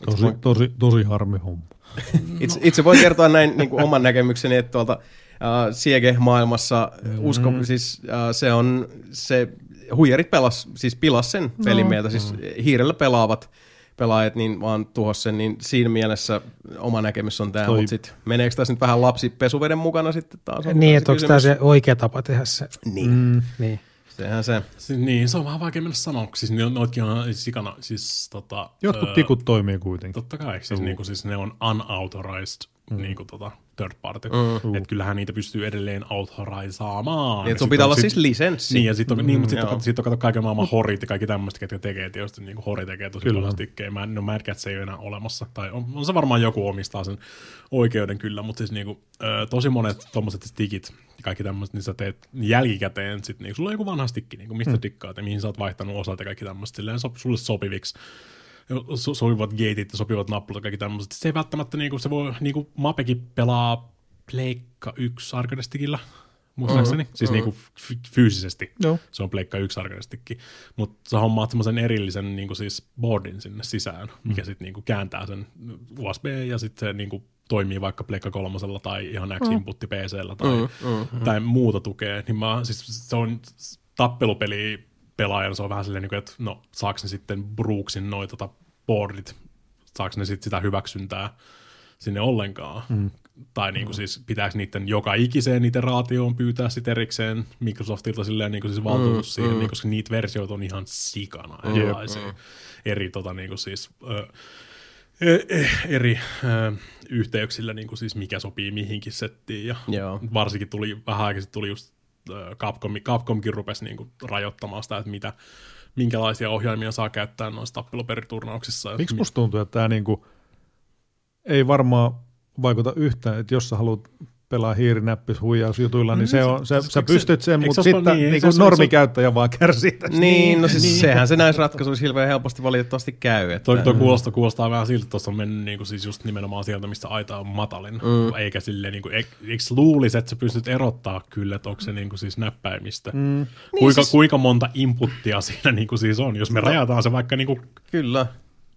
Tosi, tosi, tosi harmi homma. Itse, itse voin kertoa näin niin kuin oman näkemykseni, että tuolta äh, Siege-maailmassa mm-hmm. usko, siis äh, se on se, huijarit pelas, siis pilas sen pelin no. mieltä, siis hiirellä pelaavat pelaajat niin vaan tuhos sen, niin siinä mielessä oma näkemys on tämä, mutta sitten meneekö tässä nyt vähän lapsi pesuveden mukana sitten taas? on Niin, taas että onko tämä se oikea tapa tehdä se? Niin, mm. Niin. sehän se. Siis, niin, se on vähän vaikea mennä sanoa, siis ne, noitkin on sikana, siis tota... Jotkut öö, tikut toimii kuitenkin. Totta kai, siis, niinku, siis ne on unauthorized mm. niinku, tota, third party. Mm. Mm. Että kyllähän niitä pystyy edelleen authorizaamaan. Niin, että sun pitää on olla sit- siis lisenssi. Niin, ja sitten on, niin, mutta sitten on, sit on kato kaiken maailman horit ja kaikki tämmöistä, ketkä tekee tietysti, niin kuin hori tekee tosi Kyllä. paljon stikkejä. Mä, no Mad Cats ei ole enää olemassa, tai on, on se varmaan joku omistaa sen oikeuden kyllä, mutta siis niinku, ö, tosi monet tommoset stickit ja kaikki tämmöiset, niin sä teet jälkikäteen, sit, niin, sulla on joku vanha stikki, niin kuin mistä mm. tikkaat ja mihin sä oot vaihtanut osat ja kaikki tämmöiset, silleen so, sulle sopiviksi so, sopivat geitit ja sopivat nappulat ja kaikki tämmöiset. Se ei välttämättä, niinku, se voi, niinku Mapekin pelaa Pleikka 1 arcade muistaakseni, mm-hmm. siis niinku f- fyysisesti. Joo. Se on Pleikka 1 arcade mutta sä hommaat semmoisen erillisen niinku siis boardin sinne sisään, mikä sitten niinku kääntää sen USB ja sitten se niinku toimii vaikka Pleikka kolmosella tai ihan X-inputti PCllä tai, mm, mm, tai muuta tukee, niin mä, siis se on tappelupeli pelaajana, se on vähän silleen, niinku, että no saako ne sitten Brooksin noita tota boardit, saako ne sitten sitä hyväksyntää sinne ollenkaan. Mm. Tai niinku siis pitääkö niiden joka ikiseen niiden raatioon pyytää sitten erikseen Microsoftilta silleen niinku siis valtuutus mm, siihen, mm. Niin, koska niitä versioita on ihan sikana erilaisia. Mm. Eri tota niinku siis ö, e- e- eri ö, yhteyksillä niinku siis mikä sopii mihinkin settiin ja Joo. varsinkin tuli vähän aikaa sitten tuli just Capcom, Capcomkin rupesi niinku rajoittamaan sitä, että mitä, minkälaisia ohjaimia saa käyttää noissa tappeluperiturnauksissa. Miksi musta tuntuu, että tämä niinku ei varmaan vaikuta yhtään, että jos sä haluat pelaa hiirinäppis huijausjutuilla, niin se on, se, sä eikö pystyt sen, mutta se sitten niin, niin, niin se ole- normikäyttäjä vaan kärsii tästä. Niin, no siis niin. sehän se näissä ratkaisuissa hirveän helposti valitettavasti käy. Että, Toi, toi kuulostaa, kuulostaa vähän siltä, että tuossa on mennyt niinku siis just nimenomaan sieltä, mistä aita on matalin. Mm. Eikä silleen, niinku, eikö luulisi, että sä pystyt erottaa kyllä, että onko se niinku siis näppäimistä. Mm. Kuinka, siis- kuinka monta inputtia siinä niinku siis on, jos me rajataan se vaikka niinku Kyllä.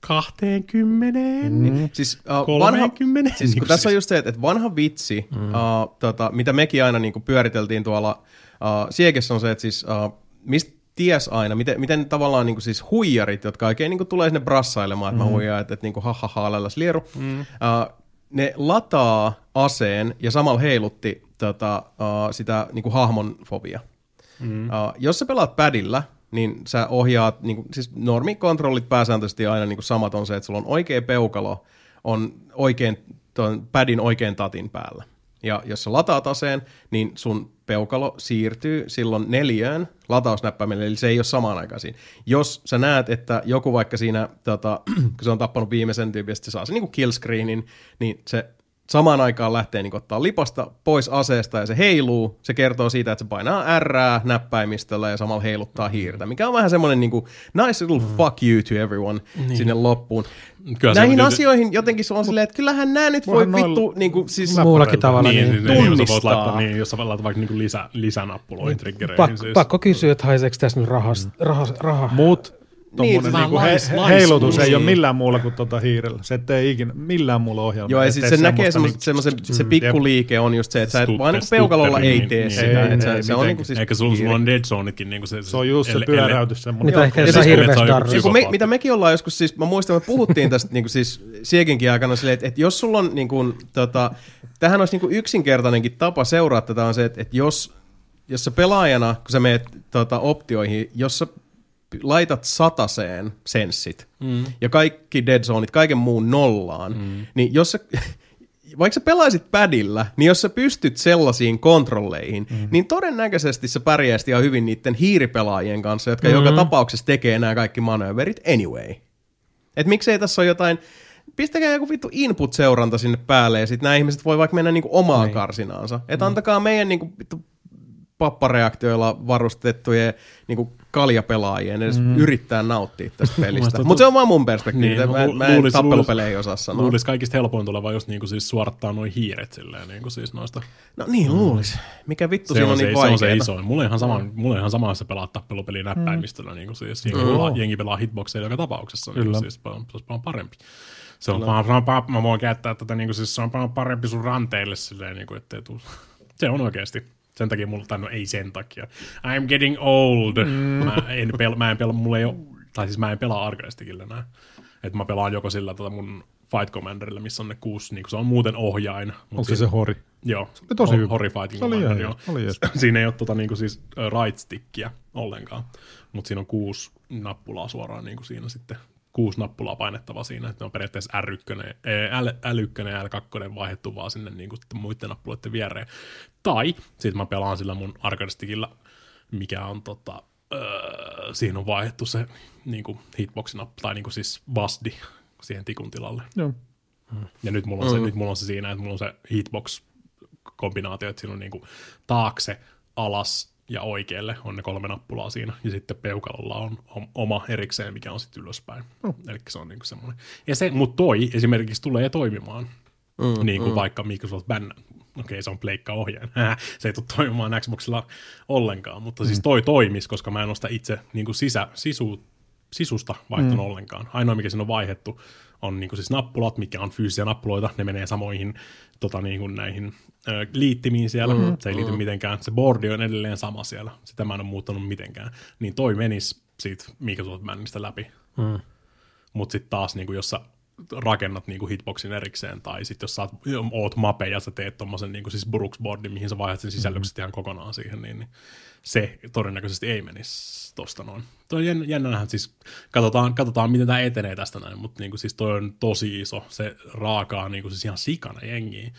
20, mm. Siis, uh, vanha, 30. siis kun Niinku tässä on siis- just se, että, vanha vitsi, mm. uh, tota, mitä mekin aina niin kuin pyöriteltiin tuolla uh, Siegessä on se, että siis uh, mistä ties aina, miten, miten tavallaan niin kuin siis huijarit, jotka oikein niin kuin tulee sinne brassailemaan, että mm. mä huijaan, että, että niin kuin ha ha ha lälläs lieru, mm. uh, ne lataa aseen ja samalla heilutti tota, uh, sitä niin kuin hahmon fobia. Mm. Uh, jos sä pelaat padilla, niin sä ohjaat, niin kuin, siis normikontrollit pääsääntöisesti aina niin kuin samat on se, että sulla on oikea peukalo, on oikein, ton padin oikein tatin päällä. Ja jos sä lataat aseen, niin sun peukalo siirtyy silloin neljään latausnäppäimelle, eli se ei ole samaan aikaan siinä. Jos sä näet, että joku vaikka siinä, tota, kun se on tappanut viimeisen tyypin, se saa se niin killscreenin, niin se samaan aikaan lähtee niin ottaa lipasta pois aseesta ja se heiluu. Se kertoo siitä, että se painaa R näppäimistöllä ja samalla heiluttaa hiirtä, mikä on vähän semmoinen niin kuin, nice little fuck you to everyone niin. sinne loppuun. Kyllä se Näihin on- asioihin jotenkin se on silleen, että kyllähän nämä nyt voi vittu, niin kuin, siis Muullakin tavalla. Niin, Niin, niin, niin, jos sä voit tunnistaa. laittaa, niin, jos sä laitat vaikka niinku lisä, lisänappuloihin triggereihin. pakko, siis. pakko kysyä, että haiseeko tässä nyt rahas, raha, raha. Mut Niin, se niinku vähän he, lais- heilutus ei ole millään muulla kuin tota hiirellä. Se ettei ikinä millään muulla ohjelmalla. Joo, ja sitten se näkee semmoista semmoisen, niinku- se pikkuliike on just se, että sä et Stutter- vaan niin peukalolla ei stutteri, tee niin, sitä. ei, että se, ei, se on niin kuin siis Eikä sulla, sulla kiire. on Dead Zoneitkin. Niin se, Se on just se pyöräytys semmoinen. Mitä ehkä jossain siis, hirveässä darrissa. Niin kuin me, mitä mekin ollaan joskus, siis mä muistan, että me puhuttiin tästä niin kuin siis Siekinkin aikana silleen, että, että jos sulla on niin kuin, tota, tähän olisi niin kuin yksinkertainenkin tapa seurata tätä on se, että, että jos, jos sä pelaajana, kun sä meet tota, optioihin, jos sä laitat sataseen senssit mm. ja kaikki dead zoneit, kaiken muun nollaan, mm. niin jos sä, vaikka sä pelaisit padilla, niin jos sä pystyt sellaisiin kontrolleihin, mm. niin todennäköisesti sä pärjäisit ihan hyvin niiden hiiripelaajien kanssa, jotka mm. joka tapauksessa tekee nämä kaikki manööverit anyway. Et miksei tässä ole jotain, pistäkää joku vittu input-seuranta sinne päälle ja sitten nämä ihmiset voi vaikka mennä niinku omaan Niin. karsinaansa. Että antakaa meidän niinku vittu pappareaktioilla varustettujen niinku kaljapelaajien edes mm. yrittää nauttia tästä pelistä. Mutta se on vaan mun perspektiivi. Niin, mä, lu- mä en luulis- tappelupelejä osaa sanoa. Luulisi kaikista helpoin tuleva just niinku siis suorattaa noin hiiret silleen niinku siis noista. No niin, luulis. Mikä vittu Se siinä on, on se, niin se on se isoin. Mulla on ihan sama, mulla on ihan sama, jos sä pelaat tappelupeliä näppäimistöllä, niin kuin siis jengi, pelaa, jengi pelaa hitboxeja joka tapauksessa, niin Kyllä. kuin siis se olisi paljon parempi. Se on vaan, vaan, mä voin käyttää tätä, niin kuin siis se on paljon parempi sun ranteille silleen, niin kuin, ettei tuu. Se on oikeasti. Sen takia mulla, tai no ei sen takia. I'm getting old. Mm. Mä en pelaa, mä en pelaa, mulla ei ole, tai siis mä en pelaa Arcadestikillä näin. Että mä pelaan joko sillä tota mun Fight Commanderilla, missä on ne kuusi, niin se on muuten ohjain. mut Onko se siinä- se hori? Joo, oli tosi hyvä. Hori Fighting Se oli Commander, joo. oli jees. Siinä ei ole tota, niinku, siis, right stickia ollenkaan, mutta siinä on kuusi nappulaa suoraan niinku siinä sitten kuusi nappulaa painettava siinä, että ne on periaatteessa R1, ää, L, L1 ja L2 vaihdettu vaan sinne niinku muiden nappuloiden viereen. Tai sitten mä pelaan sillä mun arcade mikä on tota, öö, siihen on vaihdettu se niinku hitbox-nappu, tai niinku siis VASDI siihen tikun tilalle. Joo. Ja nyt mulla on, se, nyt mulla on se siinä, että mulla on se hitbox-kombinaatio, että siinä on niinku taakse, alas ja oikealle on ne kolme nappulaa siinä. Ja sitten peukalolla on om- oma erikseen, mikä on sitten ylöspäin. Oh. Eli se on niinku semmoinen. Ja se, mutta toi esimerkiksi tulee toimimaan. Mm, niin kuin mm. vaikka Microsoft bännä. Okei, se on pleikka ohjaaja. se ei tule toimimaan Xboxilla ollenkaan, mutta siis toi toimisi, koska mä en ole sitä itse niin kuin sisä, sisu, sisusta vaihtanut mm. ollenkaan. Ainoa, mikä siinä on vaihdettu, on niin kuin siis nappulat, mikä on fyysisiä nappuloita. Ne menee samoihin tota, niin kuin näihin ö, liittimiin siellä. Mm, se ei liity mm. mitenkään. Se boardi on edelleen sama siellä. Sitä mä en ole muuttanut mitenkään. Niin toi menisi siitä Microsoft Bännistä läpi. Mm. Mutta sitten taas, niin kuin, jos sä rakennat niin kuin hitboxin erikseen, tai sitten jos sä oot, mape ja sä teet tommosen niin kuin siis Brooks-boardin, mihin sä vaihdat sen sisällykset ihan kokonaan siihen, niin, niin se todennäköisesti ei menisi tosta noin. Toi on jännä, jännä nähdä, siis katsotaan, katsotaan miten tämä etenee tästä näin, mutta niin kuin siis toi on tosi iso, se raakaa niin kuin siis ihan sikana jengiä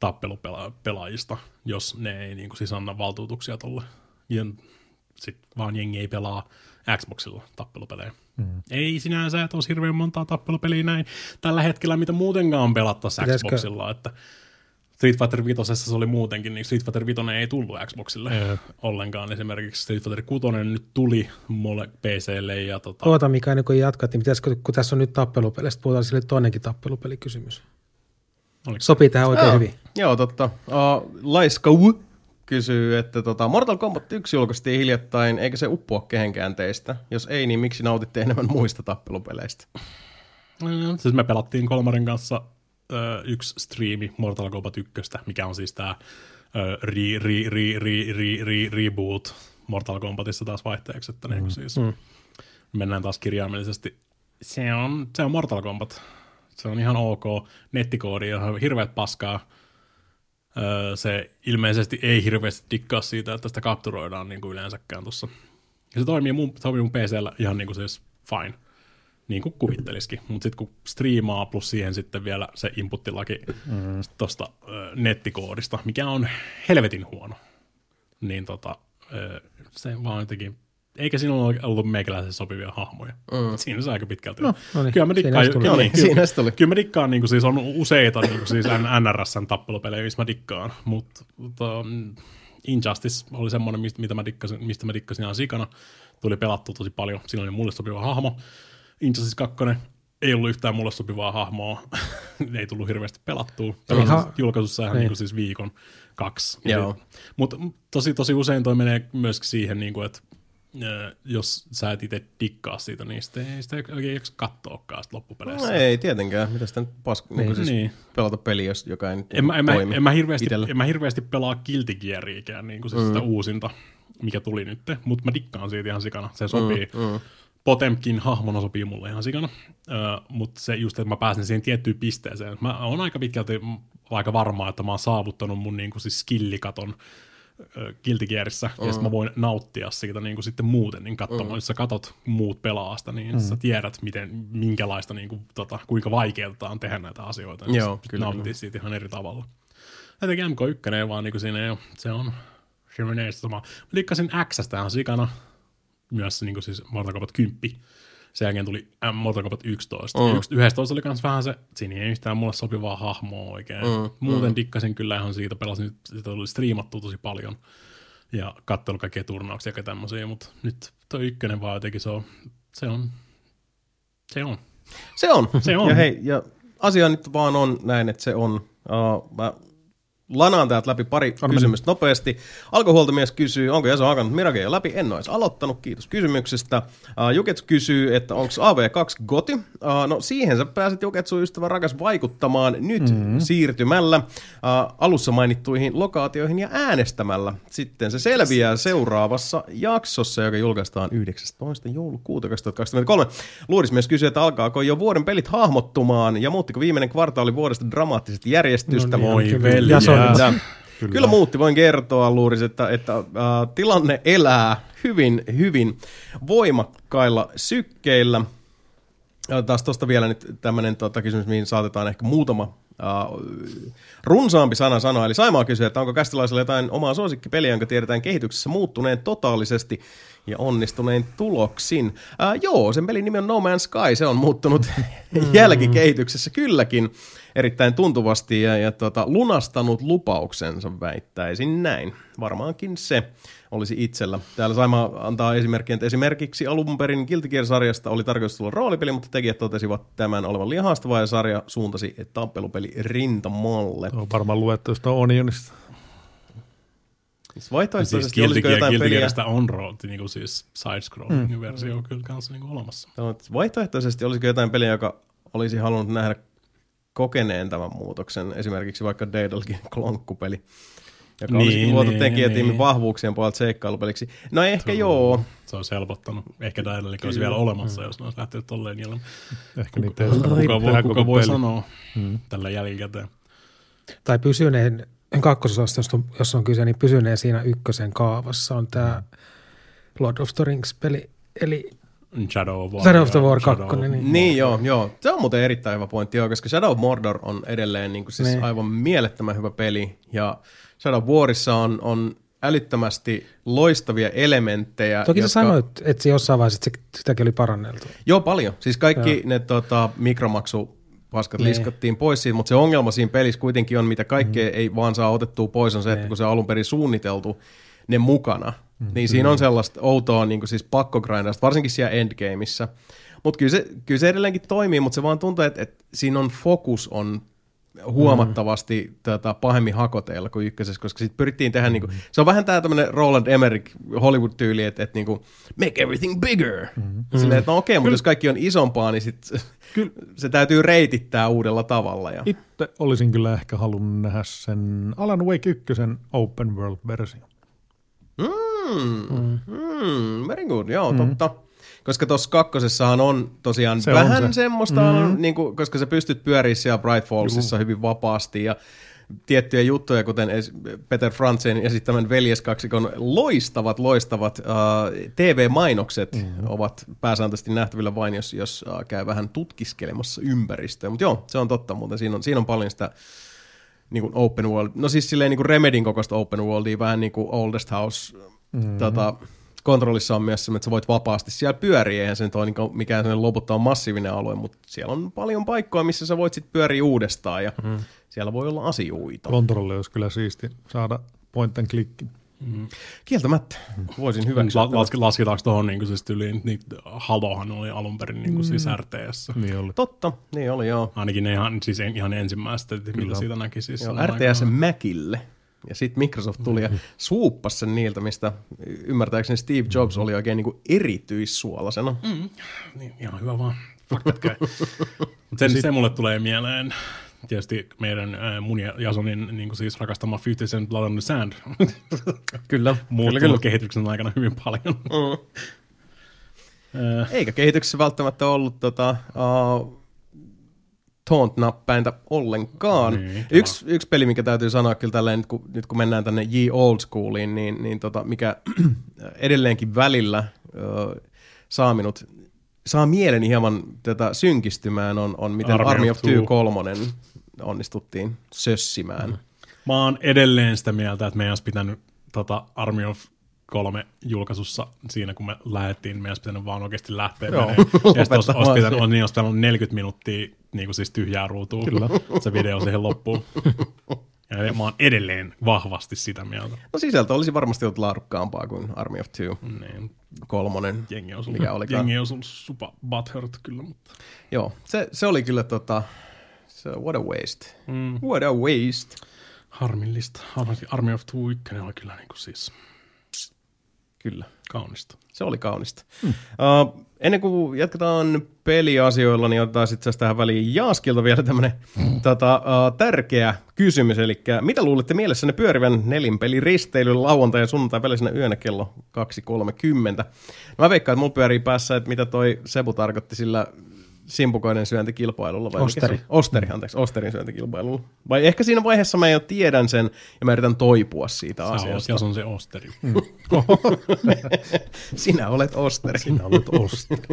tappelupelaajista, jos ne ei niin kuin siis anna valtuutuksia tolle. Ja sitten vaan jengi ei pelaa Xboxilla tappelupelejä. Mm. Ei sinänsä, että olisi hirveän montaa tappelupeliä näin tällä hetkellä, mitä muutenkaan pelattaisiin Pitäisikö- Xboxilla, että Street Fighter 5 se oli muutenkin, niin Street Fighter 5 ei tullut Xboxille Ei. ollenkaan. Esimerkiksi Street Fighter 6 nyt tuli mulle PClle ja tota, Oota Mika, ennen kuin jatkat, niin pitäisikö, kun tässä on nyt tappelupelistä, puhutaan sille toinenkin tappelupelikysymys. Oliko? Sopii tähän oikein hyvin. Joo, totta. Uh, Laiskau kysyy, että tota, Mortal Kombat 1 julkaistiin hiljattain, eikä se uppoa kehenkään teistä? Jos ei, niin miksi nautitte enemmän muista tappelupeleistä? Mm, Siis me pelattiin Kolmarin kanssa ö, yksi striimi Mortal Kombat 1, mikä on siis tämä re, re, re, re, re, re, reboot Mortal Kombatissa taas vaihteeksi, että mm. siis mm. mennään taas kirjaimellisesti. Se on, se on Mortal Kombat. Se on ihan ok. Nettikoodi on hirveät paskaa. Öö, se ilmeisesti ei hirveästi dikkaa siitä, että sitä kapturoidaan niin kuin yleensäkään tuossa. Ja se toimii mun, toimii mun PCllä ihan niin kuin siis fine. niin kuin kuvittelisikin. Mutta sitten kun striimaa plus siihen sitten vielä se inputtilaki mm. tuosta nettikoodista, mikä on helvetin huono, niin tota, ö, se vaan jotenkin eikä siinä ole ollut meikäläisen sopivia hahmoja. Mm. Siinä se aika pitkälti. No, no niin, kyllä mä dikkaan, siinä se tuli. kyllä, No niin, kyllä, tuli. kyllä mä dikkaan niin kuin siis on useita niin kuin siis NRSn tappelupelejä, missä mä dikkaan, mutta um, Injustice oli semmoinen, mistä, mitä mä dikkasin, mistä mä dikkasin ihan sikana. Tuli pelattu tosi paljon, siinä oli mulle sopiva hahmo. Injustice 2 ei ollut yhtään mulle sopivaa hahmoa, ei tullut hirveästi pelattua. Pelasin Ihan- julkaisussa ihan niin. niin kuin siis viikon, kaksi. Joo. Mutta tosi, tosi usein toi menee myöskin siihen, niin kuin, että jos sä et itse dikkaa siitä, niin sitten ei sitä oikein jaksa katsoakaan sitä loppupeleissä. No ei tietenkään. Mitä sitä nyt pask... Niin, niin. siis Niin. pelata peli, jos joka ei nyt En mä, en, mä, toimi en, mä hirveästi, itellä. en mä hirveästi pelaa Guilty Geariikään, niin kuin siis mm. sitä uusinta, mikä tuli nyt, mutta mä dikkaan siitä ihan sikana. Se sopii. Mm, mm. Potemkin hahmona sopii mulle ihan sikana, uh, mutta se just, että mä pääsen siihen tiettyyn pisteeseen. Mä oon aika pitkälti aika varma, että mä oon saavuttanut mun niin kuin siis skillikaton Guilty Gearissa, mm. ja sitten mä voin nauttia siitä niin kuin sitten muuten, niin katsomaan, mm. jos sä katot muut pelaasta, niin mm. sä tiedät, miten, minkälaista, niin kuin, tota, kuinka vaikeaa on tehdä näitä asioita, niin Joo, kyllä, nauttii kyllä. siitä ihan eri tavalla. Jotenkin MK1 ei vaan niin kuin siinä ei ole, se on, se menee samaa. Mä likkasin Xstä ihan sikana, myös niin kuin siis Mortal Kombat 10. Sen jälkeen tuli M- Mortal Kombat 11. Mm. 11 oli myös vähän se, siinä ei yhtään mulle sopivaa hahmoa oikein. Mm. Muuten mm. dikkasin kyllä ihan siitä, pelasin, sitä oli striimattu tosi paljon. Ja katsellut kaikkia turnauksia ja tämmöisiä, mutta nyt toi ykkönen vaan jotenkin se on, se on, se on. Se on. Se on. Ja hei, ja asia nyt vaan on näin, että se on. Uh, mä lanaan täältä läpi pari on kysymystä nopeasti. Alkohuoltomies kysyy, onko Jaso hakannut Mirage jo läpi? En ole edes aloittanut, kiitos kysymyksestä. Uh, Juketsu kysyy, että onko AV2 goti? Uh, no siihen sä pääset Juketsu ystävä rakas vaikuttamaan nyt mm-hmm. siirtymällä uh, alussa mainittuihin lokaatioihin ja äänestämällä. Sitten se selviää seuraavassa jaksossa, joka julkaistaan 19. joulukuuta 2023. Luurismies kysyy, että alkaako jo vuoden pelit hahmottumaan ja muuttiko viimeinen kvartaali vuodesta dramaattisesti järjestystä? No niin, Voi veljeä. Kyllä. Kyllä. Kyllä muutti, voin kertoa Luuris, että, että äh, tilanne elää hyvin, hyvin voimakkailla sykkeillä. Ja taas tuosta vielä nyt tämmöinen tota, kysymys, mihin saatetaan ehkä muutama uh, runsaampi sana sanoa. Eli Saimaa kysyy, että onko kästilaisella jotain omaa suosikkipeliä, jonka tiedetään kehityksessä muuttuneen totaalisesti ja onnistuneen tuloksin. Uh, joo, sen pelin nimi on No Man's Sky, se on muuttunut jälkikehityksessä kylläkin erittäin tuntuvasti ja, ja tota, lunastanut lupauksensa väittäisin näin. Varmaankin se olisi itsellä. Täällä Saima antaa esimerkkiä, että esimerkiksi alun perin Guilty Gear-sarjasta oli tarkoitus tulla roolipeli, mutta tekijät totesivat tämän olevan liian haastavaa ja sarja suuntasi tappelupeli rintamalle. On varmaan luettu jostain Onionista. Siis Vaihtoehtoisesti Siis olisiko jotain Guilty peliä... On ro, niin kuin siis side-scrolling mm. versio kyllä kanssa niin kuin olemassa. Vaihtoehtoisesti olisiko jotain peliä, joka olisi halunnut nähdä kokeneen tämän muutoksen, esimerkiksi vaikka Daedalkin klonkkupeli, joka niin, Niin, olisikin luotu niin, tekijätiimin niin. vahvuuksien puolelta seikkailupeliksi. No ehkä joo. Se olisi helpottanut. Ehkä Daedalic olisi vielä olemassa, jos ne olisi lähtenyt tolleen ilman. Ehkä niitä ei olisi Kuka, tarvinnut voi, kuka voi peli. sanoa mm. tällä jälkikäteen? Tai pysyneen, kakkososasta, jos on, jos on kyse, niin pysyneen siinä ykkösen kaavassa on tämä Lord of the Rings-peli, eli Shadow of War. Shadow of the War Shadow- 2, niin- Niin joo, joo. Se on muuten erittäin hyvä pointti, joo, koska Shadow of Mordor on edelleen niin kuin siis Niin. aivan mielettömän hyvä peli. Ja Shadow of Warissa on, on älyttömästi loistavia elementtejä. toki sä jotka- sanoit, että se jossain vaiheessa että se, sitäkin oli paranneltu. Joo, paljon. Siis kaikki ne tota, mikromaksu paskat Niin. liskattiin pois siitä, mutta se ongelma siinä pelissä kuitenkin on, mitä kaikkea mm. ei vaan saa otettua pois, on se, että Niin. kun se on alun perin suunniteltu ne mukana, mm. niin siinä on sellaista outoa niin kuin siis pakkogrindausta, varsinkin siellä endgameissa. Mutta kyllä se, kyllä se edelleenkin toimii, mutta se vaan tuntuu, että, että siinä on fokus on huomattavasti mm. tota, pahemmin hakoteilla kuin ykkösessä, koska sitten pyrittiin tehdä, mm. niinku, se on vähän tämä tämmöinen Roland Emmerich Hollywood-tyyli, että, että niinku, make everything bigger. Mm. Silleen, että no okei, mutta jos kaikki on isompaa, niin sit, kyllä. se täytyy reitittää uudella tavalla. Ja... Itse olisin kyllä ehkä halunnut nähdä sen Alan Wake 1 open world-versio. Mm, mm. Mm, very good, joo, mm. totta. Koska tuossa kakkosessahan on tosiaan Se se on vähän se. semmoista, mm. niin kuin, koska sä pystyt pyörimään siellä Bright Fallsissa hyvin vapaasti ja tiettyjä juttuja, kuten Peter Franzen esittämän veljeskaksikon loistavat, loistavat uh, TV-mainokset mm-hmm. ovat pääsääntöisesti nähtävillä vain, jos, jos uh, käy vähän tutkiskelemassa ympäristöä. Mutta joo, se on totta muuten. Siinä on, siinä on paljon sitä niin kuin open world, no siis silleen niin kuin Remedin kokoista open worldia, vähän niin kuin Oldest House mm-hmm. tota, kontrollissa on myös se, että sä voit vapaasti siellä pyöriä, eihän se nyt ole niin mikään sellainen loputtoman massiivinen alue, mutta siellä on paljon paikkoja, missä sä voit sitten pyöriä uudestaan ja mm. siellä voi olla asioita. Kontrolli olisi kyllä siisti saada point and clickin. Mm. Kieltämättä. Voisin hyväksyä. La- las- lasketaanko tuohon niin siis yli, niin Halohan oli alun perin niin kuin siis RTS. Niin oli. Totta, niin oli joo. Ainakin ne ihan, siis en- ihan ensimmäistä, että mitä siitä näki. Siis joo RTS aikanaan. Macille. Ja sitten Microsoft tuli ja suuppasi sen niiltä, mistä ymmärtääkseni Steve Jobs oli oikein niin kuin erityissuolasena. Mm. Niin, ihan hyvä vaan. Faktat käy. Mut sen, se mulle tulee mieleen tietysti meidän äh, mun ja Jasonin niin kuin siis rakastama 50 Cent Blood on the Sand. Kyllä, Muuttunut kyllä, kyllä. kehityksen aikana hyvin paljon. Mm. Eikä kehityksessä välttämättä ollut tota, uh, taunt-näppäintä ollenkaan. Niin, yksi, yksi peli, mikä täytyy sanoa kyllä tälleen, nyt kun, nyt kun mennään tänne Ye Old Schooliin, niin, niin tota, mikä edelleenkin välillä uh, saa minut, saa mieleni hieman tätä synkistymään, on, on miten Army Army, of Two Two. kolmonen onnistuttiin sössimään. Mm. Mä oon edelleen sitä mieltä, että meidän olisi pitänyt tota Army of kolme julkaisussa siinä, kun me lähdettiin, meidän olisi pitänyt vaan oikeasti lähteä Joo. Ja sitten olisi, olisi, pitänyt, siihen. niin olisi pitänyt 40 minuuttia niin kuin siis tyhjää ruutua Kyllä. se video siihen loppuun. Ja mä oon edelleen vahvasti sitä mieltä. No sisältö olisi varmasti ollut laadukkaampaa kuin Army of Two Niin, kolmonen. jengi on Mikä olikaan? jengi on supa butthurt kyllä, mutta Joo, se, se oli kyllä tota, se, what a waste. mm. What a waste. harmillista. Army- Army of Two 1 oli kyllä niin kuin siis Kyllä. kaunista. Se oli kaunista. Hmm. Uh, ennen kuin jatketaan peliasioilla, niin otetaan sitten tähän väliin Jaaskilta vielä tämmöinen hmm. tota, uh, tärkeä kysymys. Eli mitä luulette mielessänne pyörivän nelinpeli risteilyn lauantai- ja sunnuntai välisenä yönä kello 2.30? No mä veikkaan, että mulla pyörii päässä, että mitä toi Sebu tarkoitti sillä simpukoiden syöntikilpailulla. Vai mikä Osteri. oli? Osteri, anteeksi, Osterin syöntikilpailulla. Vai ehkä siinä vaiheessa mä jo tiedän sen ja mä yritän toipua siitä Sä oot, asiasta. jos on se osteri. Sinä olet Osteri. Sinä olet osta.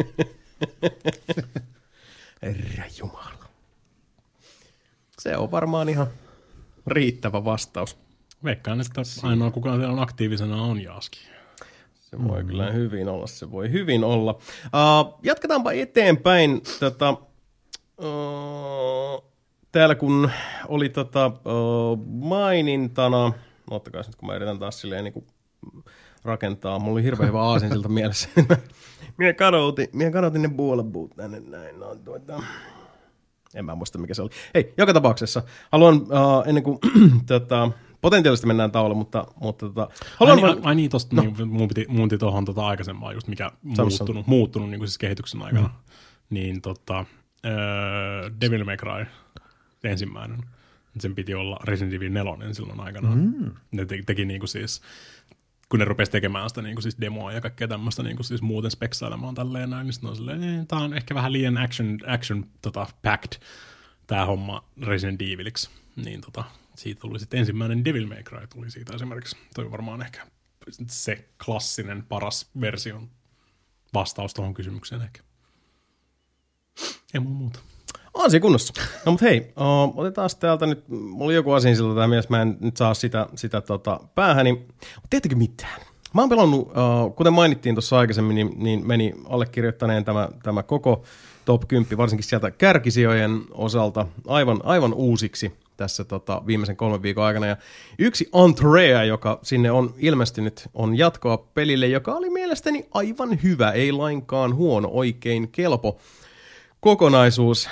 Herra Jumala. Se on varmaan ihan riittävä vastaus. Veikkaan, että ainoa kuka siellä on aktiivisena on Jaaski. Se voi mm. kyllä hyvin olla, se voi hyvin olla. Uh, jatketaanpa eteenpäin. Tota, uh, täällä kun oli tota, uh, mainintana, ottakaa nyt kun mä yritän taas silleen niin kuin rakentaa, mulla oli hirveän hyvä aasinsilta mielessä. Minä kadotin, minä kadotin ne buolebuut tänne näin. No, tuota. En mä muista mikä se oli. Hei, joka tapauksessa haluan uh, ennen kuin tota, potentiaalisesti mennään tauluun, mutta, mutta tota, Ai, haluan niin, vaan- ai niin, tosta, no. niin, mun piti, mun piti tuohon tota aikaisempaa just, mikä muuttunut, muuttunut niin kuin siis kehityksen aikana. Mm. Niin tota, öö, Devil May Cry, ensimmäinen, sen piti olla Resident Evil 4 silloin aikanaan. Mm. Ne te, teki niin kuin siis, kun ne rupesi tekemään sitä niin kuin siis demoa ja kaikkea tämmöistä niin kuin siis muuten speksailemaan tälleen näin, niin sitten on silleen, "Eh, tää on ehkä vähän liian action, action tota, packed tää homma Resident Eviliksi. Niin tota, siitä tuli sitten ensimmäinen Devil May Cry tuli siitä esimerkiksi. Toi varmaan ehkä se klassinen paras version vastaus tuohon kysymykseen ehkä. Ei mulla muuta. On se kunnossa. No mutta hei, uh, otetaan täältä nyt, mulla oli joku asia siltä tämä mielessä, mä en nyt saa sitä, sitä tota, päähäni. Mutta teettekö mitään? Mä oon pelannut, uh, kuten mainittiin tuossa aikaisemmin, niin, niin meni allekirjoittaneen tämä, tämä koko top 10, varsinkin sieltä kärkisijojen osalta, aivan, aivan uusiksi tässä tota, viimeisen kolmen viikon aikana. Ja yksi Antrea, joka sinne on ilmestynyt, on jatkoa pelille, joka oli mielestäni aivan hyvä, ei lainkaan huono, oikein kelpo kokonaisuus,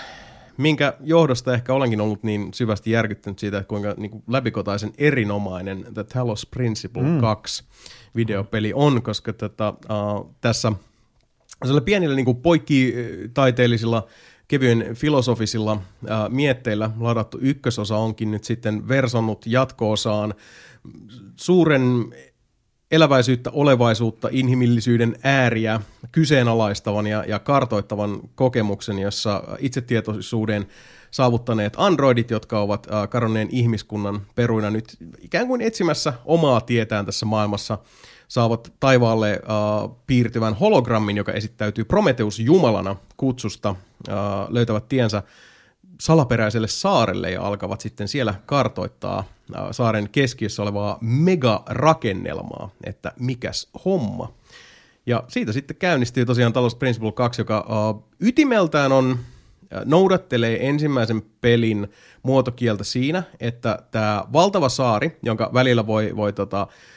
minkä johdosta ehkä olenkin ollut niin syvästi järkyttynyt siitä, että kuinka niin kuin läpikotaisen erinomainen The Talos Principle mm. 2 videopeli on, koska tätä, uh, tässä pienillä niin kuin poikkitaiteellisilla kevyen filosofisilla ää, mietteillä ladattu ykkösosa onkin nyt sitten versonnut jatko-osaan. Suuren eläväisyyttä, olevaisuutta, inhimillisyyden ääriä kyseenalaistavan ja, ja kartoittavan kokemuksen, jossa itsetietoisuuden saavuttaneet androidit, jotka ovat kadonneen ihmiskunnan peruina nyt ikään kuin etsimässä omaa tietään tässä maailmassa, saavat taivaalle äh, piirtyvän hologrammin, joka esittäytyy Prometheus Jumalana kutsusta, äh, löytävät tiensä salaperäiselle saarelle ja alkavat sitten siellä kartoittaa äh, saaren keskiössä olevaa megarakennelmaa, että mikäs homma. Ja siitä sitten käynnistyy tosiaan Talos Principle 2, joka uh, ytimeltään on, uh, noudattelee ensimmäisen pelin muotokieltä siinä, että tämä valtava saari, jonka välillä voi, voi tota, uh,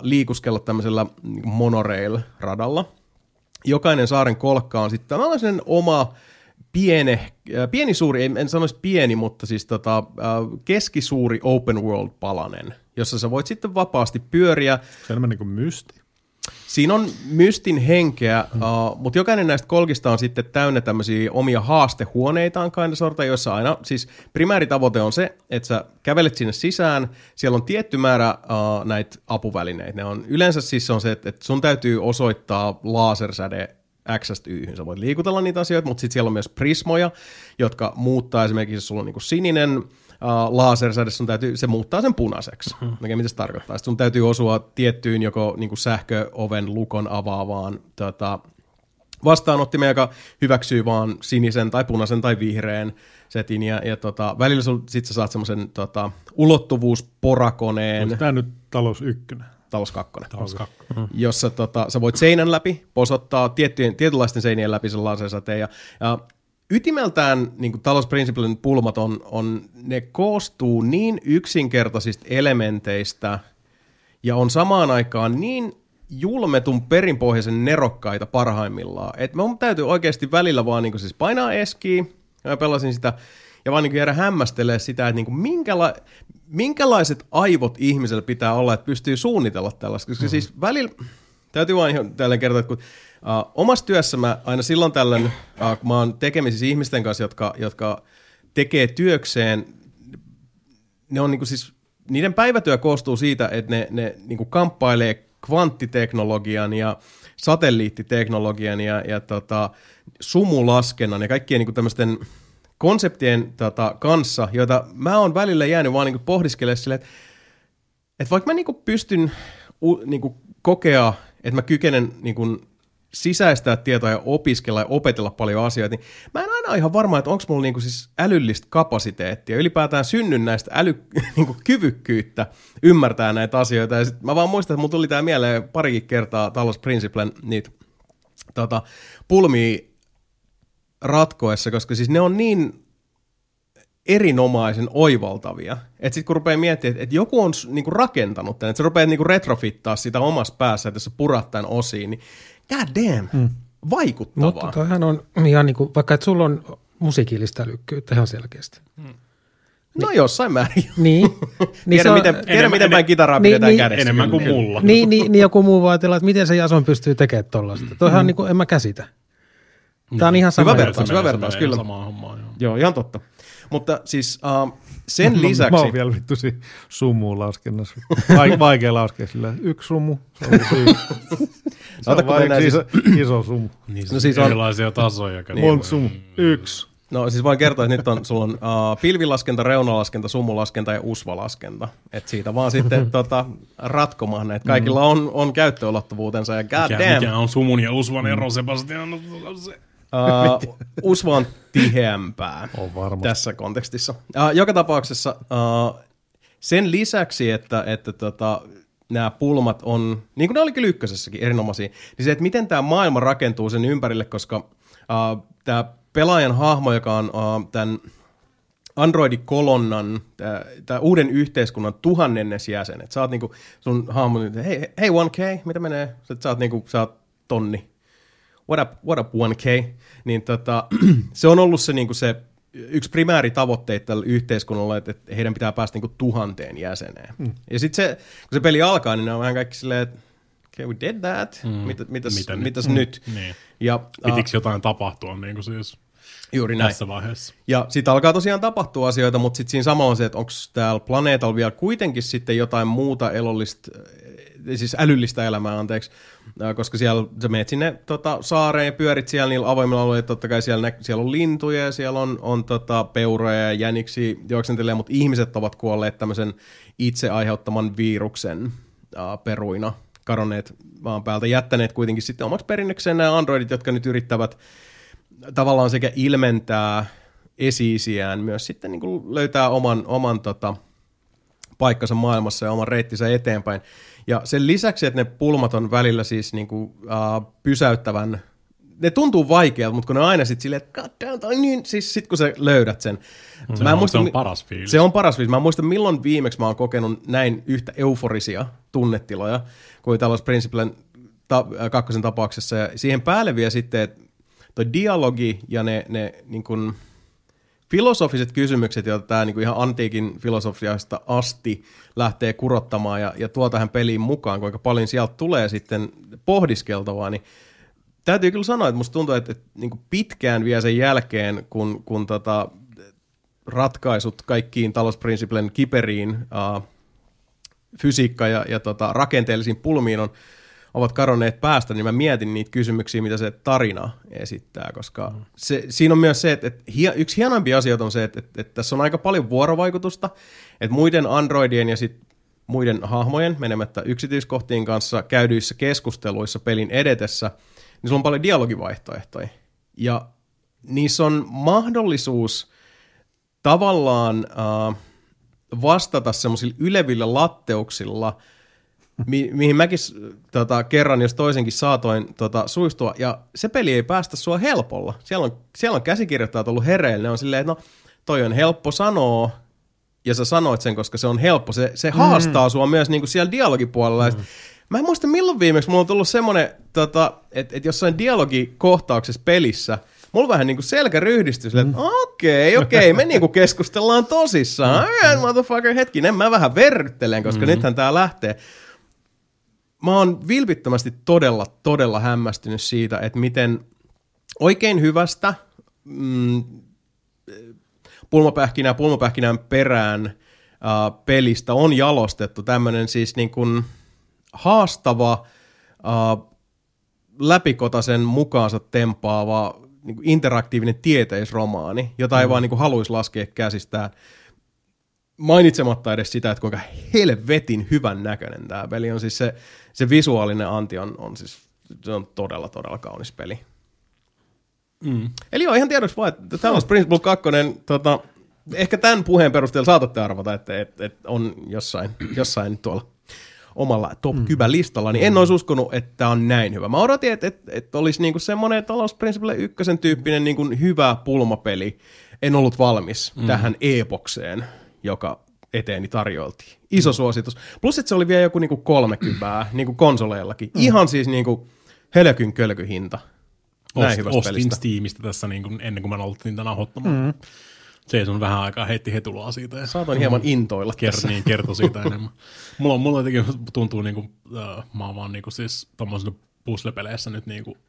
liikuskella tämmöisellä monorail-radalla, jokainen saaren kolkka on sitten tällaisen oma piene, äh, pieni suuri, en, en sanoisi pieni, mutta siis tota, äh, keskisuuri open world palanen, jossa sä voit sitten vapaasti pyöriä. Se on niin kuin mysti. Siinä on mystin henkeä, hmm. uh, mutta jokainen näistä kolkista on sitten täynnä tämmöisiä omia haastehuoneitaan kind sorta, joissa aina, siis primääritavoite on se, että sä kävelet sinne sisään, siellä on tietty määrä uh, näitä apuvälineitä. Ne on, yleensä siis on se, että, että sun täytyy osoittaa lasersäde x y Sä voit liikutella niitä asioita, mutta sitten siellä on myös prismoja, jotka muuttaa esimerkiksi, jos sulla on niinku sininen uh, lasersäde, sun täytyy, se muuttaa sen punaiseksi. Mm-hmm. Okay, mitä se tarkoittaa? Sitten sun täytyy osua tiettyyn joko niinku sähköoven lukon avaavaan tota, vastaanottimeen, joka hyväksyy vaan sinisen tai punaisen tai vihreän setin, ja, ja tota, välillä sul, sit sä saat semmoisen tota, ulottuvuusporakoneen. Onko tämä nyt talous ykkönen? Talous 2. Talous 2. Jossa tota, sä voit seinän läpi posottaa tiettyjen, tietynlaisten seinien läpi sen lasersäteen. Ja, ja ytimeltään niin talousprinsipilin pulmat on, on, ne koostuu niin yksinkertaisista elementeistä ja on samaan aikaan niin julmetun perinpohjaisen nerokkaita parhaimmillaan. Että mun täytyy oikeasti välillä vaan niin siis painaa eskiä, ja mä pelasin sitä, ja vaan niin jäädä hämmästelee sitä, että niin minkäla- minkälaiset aivot ihmisellä pitää olla, että pystyy suunnitella tällaista. Koska mm-hmm. siis välillä, täytyy vain ihan tällä kertoa, että kun uh, omassa työssä mä aina silloin tällöin, uh, kun mä oon tekemisissä ihmisten kanssa, jotka, jotka tekee työkseen, ne on niin kuin siis, niiden päivätyö koostuu siitä, että ne, ne niin kuin kamppailee kvanttiteknologian ja satelliittiteknologian ja, ja tota, sumulaskennan ja kaikkien niin tämmöisten konseptien tota, kanssa, joita mä oon välillä jäänyt vaan niin pohdiskelemaan silleen, että, että vaikka mä niin pystyn u, niin kokea, että mä kykenen niin kuin, sisäistää tietoa ja opiskella ja opetella paljon asioita, niin mä en aina ihan varma, että onko mulla niinku siis älyllistä kapasiteettia, ylipäätään synnyn näistä älykyvykkyyttä ymmärtää näitä asioita. Ja sit mä vaan muistan, että mulla tuli tää mieleen parikin kertaa Talos Principlen niitä tota, pulmia ratkoessa, koska siis ne on niin erinomaisen oivaltavia. Että sitten kun rupeaa miettimään, että, että joku on niinku rakentanut tämän, että sä rupeat niinku retrofittaa sitä omassa päässä, että jos sä purat tämän osiin, niin god damn, mm. vaikuttavaa. Mutta toihan on ihan niin kuin, vaikka että sulla on musiikillista älykkyyttä ihan selkeästi. Mm. No jossain määrin. Niin. niin tiedän, miten, tiedän, miten päin kitaraa niin, pidetään niin, kädessä. Enemmän kuin mulla. Niin, niin, niin joku muu voi ajatella, että miten se Jason pystyy tekemään tollaista. Toihan mm. niin kuin, en mä käsitä. Tämä on ihan sama. Hyvä vertaus, hyvä vertaus, kyllä. Samaa hommaa, joo. joo, ihan totta. Mutta siis uh, sen lisäksi... Mä oon vielä vittusi sumuun laskennassa. Vaikea laskea sillä. Yksi sumu. Se on, se on vain iso, iso sumu. Niin, no siis on erilaisia tasoja. Niin, Monta sumu. Yksi. No siis voin kertoa, että nyt on, sulla on uh, pilvilaskenta, reunalaskenta, sumulaskenta ja usvalaskenta. Et siitä vaan sitten tota, ratkomaan näitä. Kaikilla on, on käyttöulottuvuutensa ja god mikä, damn. Mikä on sumun ja usvan ero, Sebastian? Se. Uh, usva on tiheämpää on tässä kontekstissa. Uh, joka tapauksessa uh, sen lisäksi, että, että tota, nämä pulmat on, niin kuin ne olikin ykkösessäkin, erinomaisia, niin se, että miten tämä maailma rakentuu sen ympärille, koska uh, tämä pelaajan hahmo, joka on uh, tämän Android-kolonnan, tämä uuden yhteiskunnan tuhannennes jäsen, että sä oot niinku sun hahmo, hei, hei 1K, mitä menee? Sä oot niinku, sä oot tonni what up, what up 1K, niin tota, se on ollut se, niin kuin se yksi primääri tavoitteet tällä yhteiskunnalla, että heidän pitää päästä niin kuin tuhanteen jäseneen. Mm. Ja sitten se, kun se peli alkaa, niin ne on vähän kaikki silleen, että okay, we did that, mm. Mitä, mitäs, Mitä mitäs nyt? Mm. Niin. Ja, Pitikö uh, jotain tapahtua niin kuin siis Juuri näin. tässä vaiheessa? Ja sitten alkaa tosiaan tapahtua asioita, mutta sitten siinä samalla on se, että onko täällä planeetalla vielä kuitenkin sitten jotain muuta elollista siis älyllistä elämää, anteeksi, koska siellä sä menet sinne tota, saareen ja pyörit siellä niillä avoimilla alueilla, totta kai siellä, nä- siellä on lintuja ja siellä on, on tota, peuroja ja jäniksi juoksentelee, mutta ihmiset ovat kuolleet tämmöisen itse aiheuttaman viruksen ää, peruina, kadonneet maan päältä, jättäneet kuitenkin sitten omaksi perinnökseen nämä androidit, jotka nyt yrittävät tavallaan sekä ilmentää esiisiään, myös sitten niin löytää oman, oman tota, paikkansa maailmassa ja oman reittinsä eteenpäin. Ja sen lisäksi, että ne pulmat on välillä siis niin kuin, uh, pysäyttävän, ne tuntuu vaikealta, mutta kun ne on aina sitten silleen, että god damn, on niin, siis sit kun sä löydät sen. Se on- se on paras fiilis. Se on paras fiilis. Mä en muista milloin viimeksi mä oon kokenut näin yhtä euforisia tunnetiloja kuin tällaisen Principlen ta- äh, kakkosen tapauksessa. Ja siihen päälle vielä sitten, että toi dialogi ja ne, ne niin kuin, filosofiset kysymykset, joita tämä niin ihan antiikin filosofiasta asti lähtee kurottamaan ja, ja tuo tähän peliin mukaan, kuinka paljon sieltä tulee sitten pohdiskeltavaa, niin täytyy kyllä sanoa, että musta tuntuu, että, että niin pitkään vielä sen jälkeen, kun, kun tota, ratkaisut kaikkiin talousprinsiplen kiperiin uh, fysiikka- ja, ja tota, rakenteellisiin pulmiin on, ovat kadonneet päästä, niin mä mietin niitä kysymyksiä, mitä se tarina esittää, koska mm. se, siinä on myös se, että, että yksi hienoimpia asioita on se, että, että, että tässä on aika paljon vuorovaikutusta, että muiden androidien ja sit muiden hahmojen menemättä yksityiskohtiin kanssa käydyissä keskusteluissa pelin edetessä, niin sulla on paljon dialogivaihtoehtoja. Ja niissä on mahdollisuus tavallaan uh, vastata semmoisilla ylevillä latteuksilla, mi- mihin mäkin tota, kerran jos toisenkin saatoin tota, suistua, ja se peli ei päästä sua helpolla. Siellä on, siellä on käsikirjoittajat ollut hereillä, ne on silleen, että no toi on helppo sanoa, ja sä sanoit sen, koska se on helppo. Se, se haastaa sua myös niin kuin siellä dialogipuolella. Mm. Mä en muista milloin viimeksi mulla on tullut semmoinen, tota, että, että jossain dialogikohtauksessa pelissä, mulla vähän niin kuin selkä ryhdistys, että okei, okei, me niin kuin keskustellaan tosissaan. Mm. Motherfucker, hetkinen, mä vähän verryttelen, koska mm. nythän tää lähtee. Mä oon vilpittömästi todella, todella hämmästynyt siitä, että miten oikein hyvästä mm, pulmapähkinää pulmapähkinän perään äh, pelistä on jalostettu tämmöinen siis niin kuin haastava, äh, läpikotaisen mukaansa tempaava niin kuin interaktiivinen tieteisromaani, jota ei mm. vaan niin kuin haluaisi laskea käsistään mainitsematta edes sitä, että kuinka helvetin hyvän näköinen tämä peli on. Siis se, se visuaalinen anti on, on siis se on todella, todella kaunis peli. Mm. Eli joo, ihan tiedoksi vaan, että tämä on Principle 2, tota, ehkä tämän puheen perusteella saatatte arvata, että, että, että on jossain, jossain tuolla omalla top mm. listalla, niin en olisi uskonut, että tämä on näin hyvä. Mä odotin, että, että, että olisi niinku semmoinen Talos Principle ykkösen tyyppinen niinku hyvä pulmapeli. En ollut valmis mm. tähän epokseen, joka eteeni tarjoiltiin. Iso suositus. Plus, että se oli vielä joku niinku 30 niinku konsoleillakin. Mm. Ihan siis niinku helkyn kölky hinta. Näin Ost, hyvästä ostin pelistä. Steamista tässä niin kuin, ennen kuin mä aloitin tämän nauhoittamaan. Mm. Jason vähän aikaa heitti hetulaa siitä. Ja Saatoin hieman intoilla Ker- tässä. niin, kertoi siitä enemmän. Mulla, on- mulla jotenkin tuntuu, niin kuin, äh, mä oon vaan niin kuin, siis tommosissa puzzle-peleissä nyt niin kuin, äh,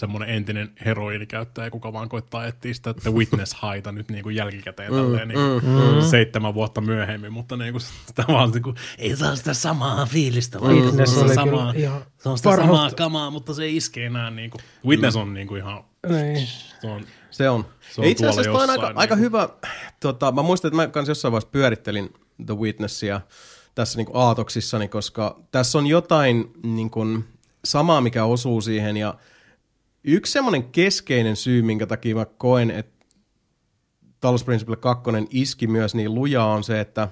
semmoinen entinen heroinikäyttäjä, kuka vaan koittaa etsiä sitä The Witness-haita nyt niin kuin jälkikäteen tälleen, niin kuin, seitsemän vuotta myöhemmin, mutta niin kuin, sitä vaan niin kuin, ei saa sitä samaa fiilistä, vaan Witness se on samaa, se on sitä samaa kamaa, mutta se ei iske enää. Niin kuin. Witness on niin kuin ihan, Niin. se on, Se on. Se on itse asiassa on aika, jossain aika niinku. hyvä, tota, mä muistan, että mä kans jossain vaiheessa pyörittelin The Witnessia tässä niinku aatoksissani, koska tässä on jotain niinku, samaa, mikä osuu siihen, ja yksi semmoinen keskeinen syy, minkä takia mä koen, että Talos Principle 2 iski myös niin lujaa, on se, että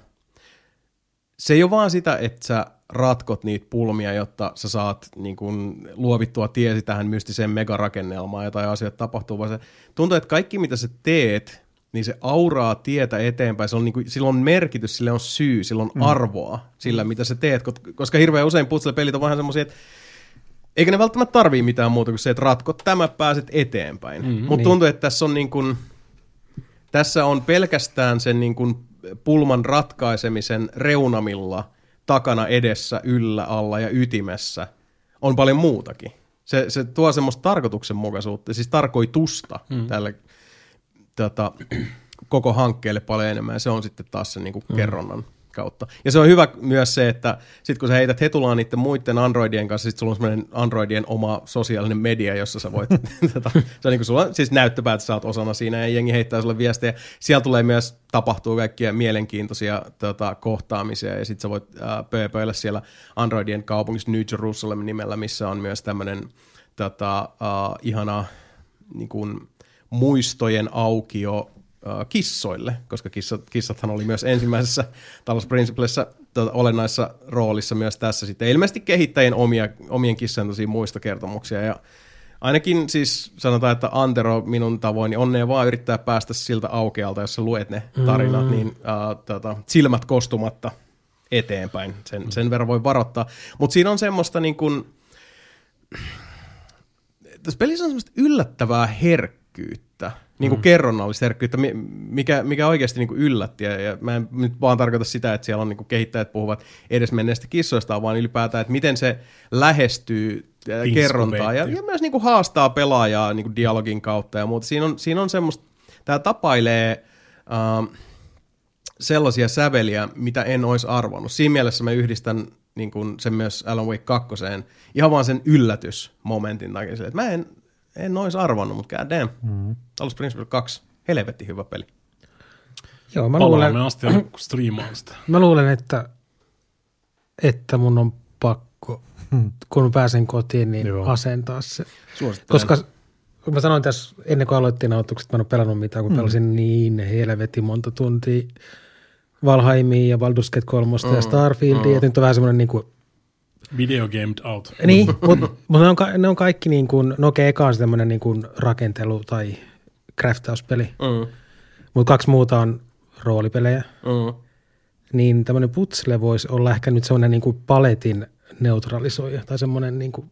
se ei ole vaan sitä, että sä ratkot niitä pulmia, jotta sä saat niin kun, luovittua tiesi tähän mystiseen megarakennelmaan ja tai asiat tapahtuu, vaan se tuntuu, että kaikki mitä sä teet, niin se auraa tietä eteenpäin. Se on, niin kuin, sillä on merkitys, sillä on syy, sillä on arvoa sillä, mitä sä teet, koska hirveän usein puzzle-pelit on vähän semmoisia, että eikä ne välttämättä tarvii mitään muuta kuin se, että ratkot tämä, pääset eteenpäin. Mm, Mutta niin. tuntuu, että tässä on niin kuin, tässä on pelkästään sen niin kuin pulman ratkaisemisen reunamilla takana edessä, yllä, alla ja ytimessä on paljon muutakin. Se, se tuo semmoista tarkoituksenmukaisuutta, siis tarkoitusta mm. tälle tota, koko hankkeelle paljon enemmän, ja se on sitten taas se niin kuin kerronnan kautta. Ja se on hyvä myös se, että sit kun sä heität hetulaan niiden muiden Androidien kanssa, sit sulla on semmoinen Androidien oma sosiaalinen media, jossa sä voit, tota, se on niin sulla on siis näyttöpäät, sä oot osana siinä ja jengi heittää sulle viestejä. Siellä tulee myös tapahtuu kaikkia mielenkiintoisia tota, kohtaamisia ja sit sä voit äh, pööpöillä siellä Androidien kaupungissa New Jerusalem nimellä, missä on myös tämmöinen tota, äh, ihana niin kuin, muistojen aukio kissoille, koska kissat, kissathan oli myös ensimmäisessä Talos Principlessa tota, olennaisessa roolissa myös tässä sitten. Ilmeisesti kehittäjien omia, omien kissojen tosi muistokertomuksia ja Ainakin siis sanotaan, että Antero minun tavoin, niin onnea vaan yrittää päästä siltä aukealta, jos sä luet ne tarinat, mm. niin uh, tota, silmät kostumatta eteenpäin. Sen, sen verran voi varoittaa. Mutta siinä on semmoista niin kuin, tässä pelissä on semmoista yllättävää herkkyyttä, niin kuin mm. kerronnallista herkkyyttä, mikä, mikä oikeasti niin kuin yllätti. Ja, ja mä en nyt vaan tarkoita sitä, että siellä on niin kuin kehittäjät puhuvat edesmenneistä kissoista, vaan ylipäätään, että miten se lähestyy kerrontaa ja, ja myös niin kuin haastaa pelaajaa niin kuin dialogin kautta ja muuta. Siinä on, siinä on semmoista, tämä tapailee uh, sellaisia säveliä, mitä en olisi arvonnut. Siinä mielessä mä yhdistän niin kuin sen myös Alan Wake 2, ihan vaan sen yllätysmomentin takia, että mä en, en olisi arvonnut, mutta god damn. Mm-hmm. Talos Principle 2, helvetti hyvä peli. Joo, mä luulen, asti striimaan sitä. Mä luulen, että, että mun on pakko, kun pääsen kotiin, niin Joo. asentaa se. Koska kun mä sanoin tässä ennen kuin aloittiin nautukset, että mä en ole pelannut mitään, kun mm. pelasin niin helvetin monta tuntia Valheimia ja Baldur's Gate 3 mm, ja Starfieldia, mm. ja nyt on vähän semmoinen niin kuin Video gamed out. Niin, mutta mut ne, on, ne on kaikki niin kuin, no okei, eka on semmoinen niin kuin rakentelu tai craftauspeli, mm. mutta kaksi muuta on roolipelejä. Mm. Niin tämmöinen putsle voisi olla ehkä nyt semmoinen niin kuin paletin neutralisoija tai semmoinen niin kuin